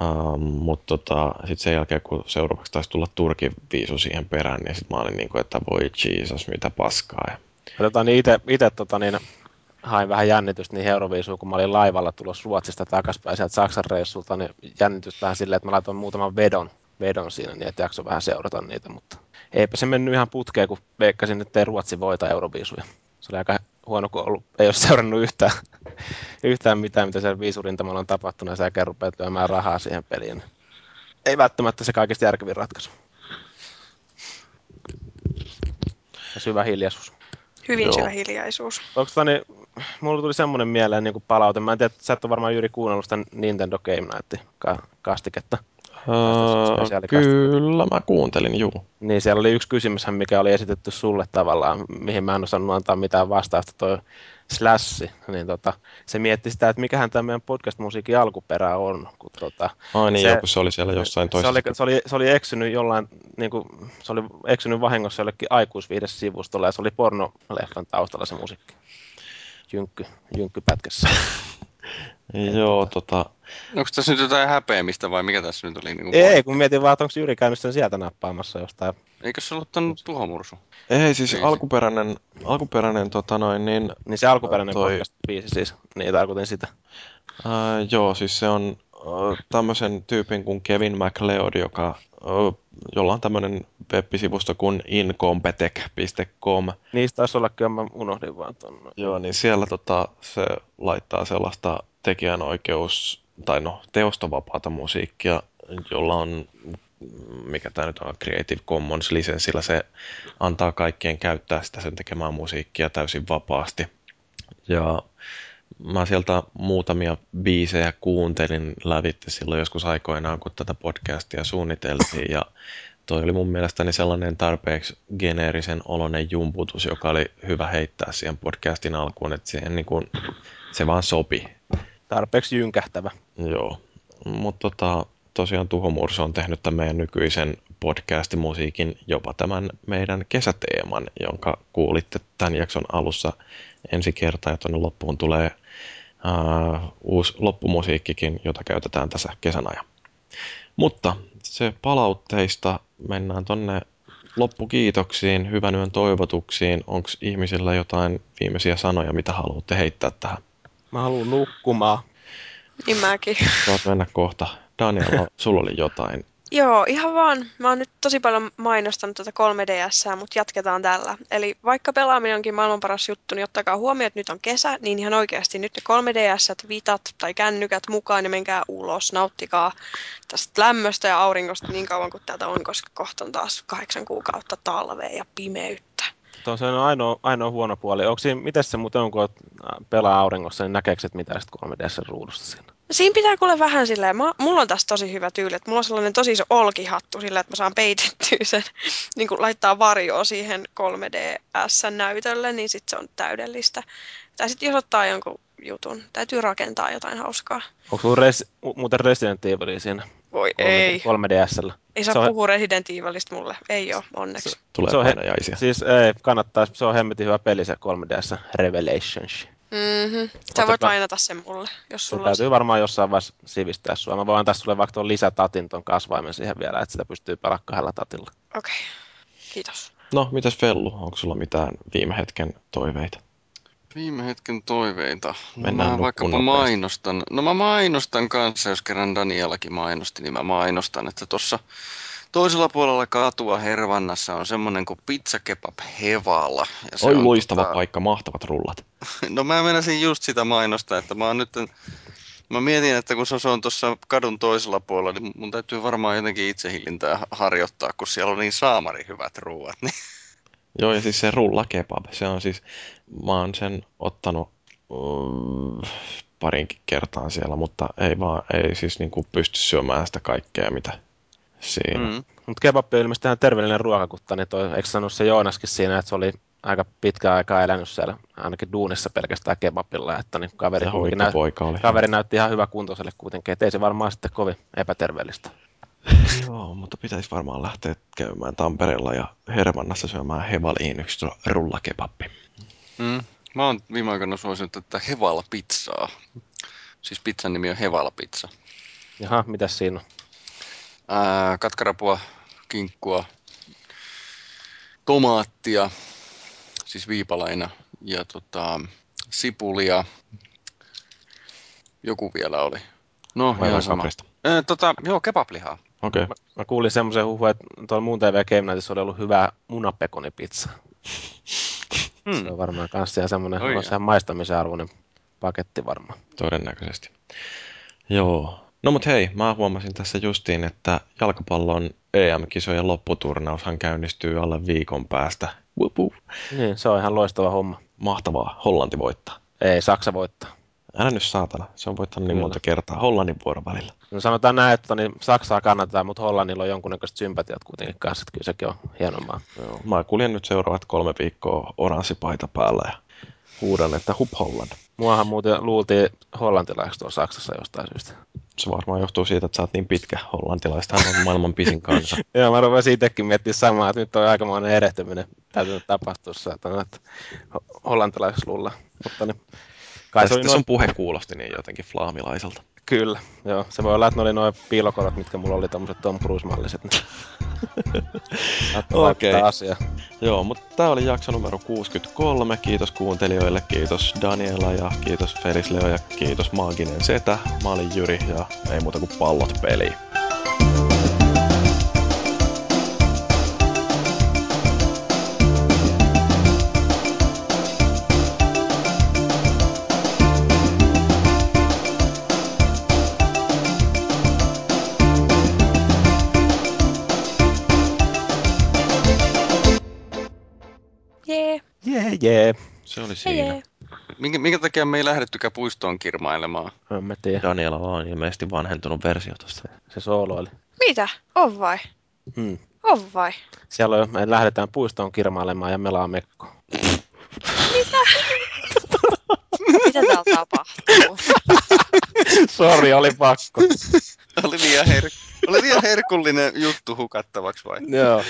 Uh, mutta tota, sitten sen jälkeen, kun seuraavaksi taisi tulla Turkin viisu siihen perään, niin sitten mä olin niin kuin, että voi Jesus, mitä paskaa. Ja Tota, niin ite tota, niin, hain vähän jännitystä niin Euroviisuun, kun mä olin laivalla tulossa Ruotsista takaspäin sieltä Saksan reissulta, niin jännitystä vähän silleen, että mä laitoin muutaman vedon, vedon siinä, niin että jakso vähän seurata niitä, mutta eipä se mennyt ihan putkeen, kun veikkasin, että ei Ruotsi voita Euroviisuja. Se oli aika huono, kun ollut, ei ole seurannut yhtään, yhtään mitään, mitä siellä viisurintamalla on tapahtunut, ja säkään rupeat lyömään rahaa siihen peliin. Ei välttämättä se kaikista järkevin ratkaisu. Ja syvä hiljaisuus. Hyvin Joo. syvä hiljaisuus. Onko tota, niin, mulla tuli semmoinen mieleen niin palaute. Mä en tiedä, sä et ole varmaan juuri kuunnellut sitä Nintendo Game Night ka- kastiketta. Öö, kyllä, mä kuuntelin, juu. Niin siellä oli yksi kysymys, mikä oli esitetty sulle tavallaan, mihin mä en osannut antaa mitään vastausta, toi Slash, niin tota, se mietti sitä, että mikähän tämä meidän podcast-musiikin alkuperä on. Kun tota, Ai niin, Se- se, joku se oli siellä jossain se toisessa. oli, se, oli, se oli eksynyt jollain, niin kuin, se oli eksynyt vahingossa jollekin aikuisviidesivustolla ja se oli pornoleffan taustalla se musiikki. Jynkky, jynkkypätkässä. Joo, tota, Onko tässä nyt jotain häpeämistä vai mikä tässä nyt oli? Niin Ei, kun mietin vaan, että onko Jyri käynyt sen sieltä nappaamassa jostain. Eikö se ollut ton tuhomursu? ei siis Biisi. alkuperäinen, alkuperäinen tota noin, niin, Niin se alkuperäinen Toi- podcast-biisi siis, niin tarkoitin sitä. ää, joo, siis se on ää, tämmöisen tyypin kuin Kevin MacLeod, joka, jolla on tämmöinen web-sivusto kuin incompetech.com. Niistä taisi olla kyllä, mä unohdin vaan ton. Joo, niin siellä tota, se laittaa sellaista tekijänoikeus, tai no, teostovapaata musiikkia, jolla on, mikä tämä nyt on, Creative Commons lisenssillä, se antaa kaikkien käyttää sitä sen tekemää musiikkia täysin vapaasti. Ja mä sieltä muutamia biisejä kuuntelin lävitte silloin joskus aikoinaan, kun tätä podcastia suunniteltiin, ja toi oli mun mielestäni sellainen tarpeeksi geneerisen oloinen jumputus, joka oli hyvä heittää siihen podcastin alkuun, että siihen niin kuin, se vaan sopi. Tarpeeksi jynkähtävä. Joo, mutta tota, tosiaan Tuho Murso on tehnyt tämän meidän nykyisen podcast-musiikin, jopa tämän meidän kesäteeman, jonka kuulitte tämän jakson alussa ensi kertaa, ja tuonne loppuun tulee uh, uusi loppumusiikkikin, jota käytetään tässä kesän ajan. Mutta se palautteista mennään tonne loppukiitoksiin, hyvän yön toivotuksiin. Onko ihmisillä jotain viimeisiä sanoja, mitä haluatte heittää tähän? Mä haluan nukkumaan. Niin mäkin. Saat mennä kohta. Daniela, sulla oli jotain. Joo, ihan vaan. Mä oon nyt tosi paljon mainostanut tuota 3DS, mutta jatketaan tällä. Eli vaikka pelaaminen onkin maailman paras juttu, niin ottakaa huomioon, että nyt on kesä, niin ihan oikeasti nyt ne 3DS, vitat tai kännykät mukaan ja menkää ulos, nauttikaa tästä lämmöstä ja auringosta niin kauan kuin täältä on, koska kohta on taas kahdeksan kuukautta talvea ja pimeyttä. Tuo on ainoa, ainoa huono puoli. Onko siinä, miten se muuten on, kun äh, pelaa auringossa, niin näkeekö mitään sitten 3DS-ruudusta siinä? No Siinä pitää kuule vähän silleen, mä, mulla on tässä tosi hyvä tyyli, että mulla on sellainen tosi iso olkihattu silleen, että mä saan peitettyä sen, niin kun laittaa varjoa siihen 3DS-näytölle, niin sitten se on täydellistä. Tai sitten jos ottaa jonkun jutun, täytyy rakentaa jotain hauskaa. Onko sulla res, mu- muuten Resident Evil siinä Voi 3, ei. 3DSllä? Ei saa on- puhua Resident Evilistä mulle. Ei oo, onneksi. Se- Tulee Se on he-. Siis ei, kannattaa, se on hemmetin hyvä peli se 3DS Revelations. Mm-hmm. Sä voit lainata sen mulle, jos sulla on täytyy varmaan jossain vaiheessa sivistää sua. Mä voin antaa sulle vaikka tuon lisätatin ton kasvaimen siihen vielä, että sitä pystyy pelaamaan kahdella tatilla. Okei, kiitos. No, mitäs Fellu? Onko sulla mitään viime hetken toiveita? Viime hetken toiveita. No Mennään mä vaikkapa mainostan. No mä mainostan kanssa, jos kerran Danielakin mainosti, niin mä mainostan, että tuossa toisella puolella katua Hervannassa on semmonen kuin Pizza Kebab Hevala. Ja se Oi on loistava tota- paikka, mahtavat rullat. No mä menisin just sitä mainostaa, että mä oon nyt... Mä mietin, että kun se on tuossa kadun toisella puolella, niin mun täytyy varmaan jotenkin itsehillintää harjoittaa, kun siellä on niin saamari hyvät ruuat. Niin. Joo, ja siis se rulla kebab, se on siis, mä oon sen ottanut mm, parinkin kertaan siellä, mutta ei vaan, ei siis niinku pysty syömään sitä kaikkea, mitä siinä. Mm. Mutta kebab on ilmeisesti ihan terveellinen ruokakutta, niin toi, eikö sanonut se Joonaskin siinä, että se oli aika pitkä aikaa elänyt siellä, ainakin duunissa pelkästään kebabilla, että niin kaveri, nä- oli. kaveri näytti ihan hyvä kuntoiselle kuitenkin, että ei se varmaan sitten kovin epäterveellistä. Joo, mutta pitäisi varmaan lähteä käymään Tampereella ja Hermannassa syömään Hevaliin yksi rullakebappi. Mm. Mä oon viime aikoina suosinut tätä Hevala pizzaa. Siis pizzan nimi on Hevala pizza. Jaha, mitäs siinä on? Ää, katkarapua, kinkkua, tomaattia, siis viipalaina ja tota, sipulia. Joku vielä oli. No, Vai ihan sama. Ää, tota, joo, kebablihaa. Okei. Okay. Mä kuulin semmoisen huhun, että tuolla muun TV Game Nightissa oli ollut hyvää munapekonipizza. Hmm. Se on varmaan kanssa ihan semmoinen, jaa. ihan maistamisen arvoinen paketti varmaan. Todennäköisesti. Joo. No mut hei, mä huomasin tässä justiin, että jalkapallon EM-kisojen lopputurnaushan käynnistyy alle viikon päästä. Wup, wup. Niin, se on ihan loistava homma. Mahtavaa, Hollanti voittaa. Ei, Saksa voittaa. Älä nyt saatana, se on voittanut niin Kyllä. monta kertaa Hollannin vuoron välillä. No sanotaan näin, että niin Saksaa kannatetaan, mutta Hollannilla on jonkunnäköiset sympatiat kuitenkin kanssa, että kyllä sekin on hieno maa. Joo. Mä kuljen nyt seuraavat kolme viikkoa oranssipaita päällä ja huudan, että hup Holland. Muahan muuten luultiin hollantilaiseksi tuolla Saksassa jostain syystä. Se varmaan johtuu siitä, että sä oot niin pitkä hollantilaistahan on maailman pisin kansa. Joo, mä rupesin itsekin miettimään samaa, että nyt on aikamoinen erehtyminen täytynyt tapahtua saatana, että ho- hollantilaiseksi luulla. Mutta niin, kai se sitten noin, sun puhe kuulosti niin jotenkin flaamilaiselta. Kyllä, joo. Se voi olla, että ne oli noin piilokorot, mitkä mulla oli tommoset Tom Cruise-malliset. Niin. Okei. asiaan. Joo, mutta tämä oli jakso numero 63. Kiitos kuuntelijoille, kiitos Daniela ja kiitos Felisleo ja kiitos Maaginen Setä. Mä olin Jyri ja ei muuta kuin pallot peliin. Jee, jee. Se oli siinä. jee. Minkä, minkä takia me ei lähdettykään puistoon kirmailemaan? En mä tiedä. Daniela on ilmeisesti vanhentunut versio tosta. Se soolo oli. Mitä? On vai? Hmm. On vai? Siellä on, me lähdetään puistoon kirmailemaan ja melaa mekko. Mitä täällä tapahtuu? Sori, oli pakko. Oli liian, her- oli liian herkullinen juttu hukattavaksi vai? joo,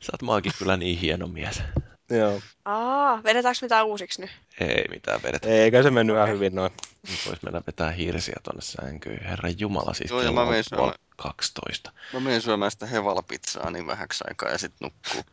Sä oot maakin kyllä niin hieno mies. Joo. Aa, vedetäänkö mitään uusiksi nyt? Ei mitään vedetä. Eikä se mennyt ihan hyvin noin. Nyt vois mennä vetää hiirsiä tonne sänkyyn. Herran Jumala, siis Joo, ja kello mä on menen syömään. 12. Mä menen syömään sitä Hevala-pizzaa niin vähäksi aikaa ja sitten nukkuu.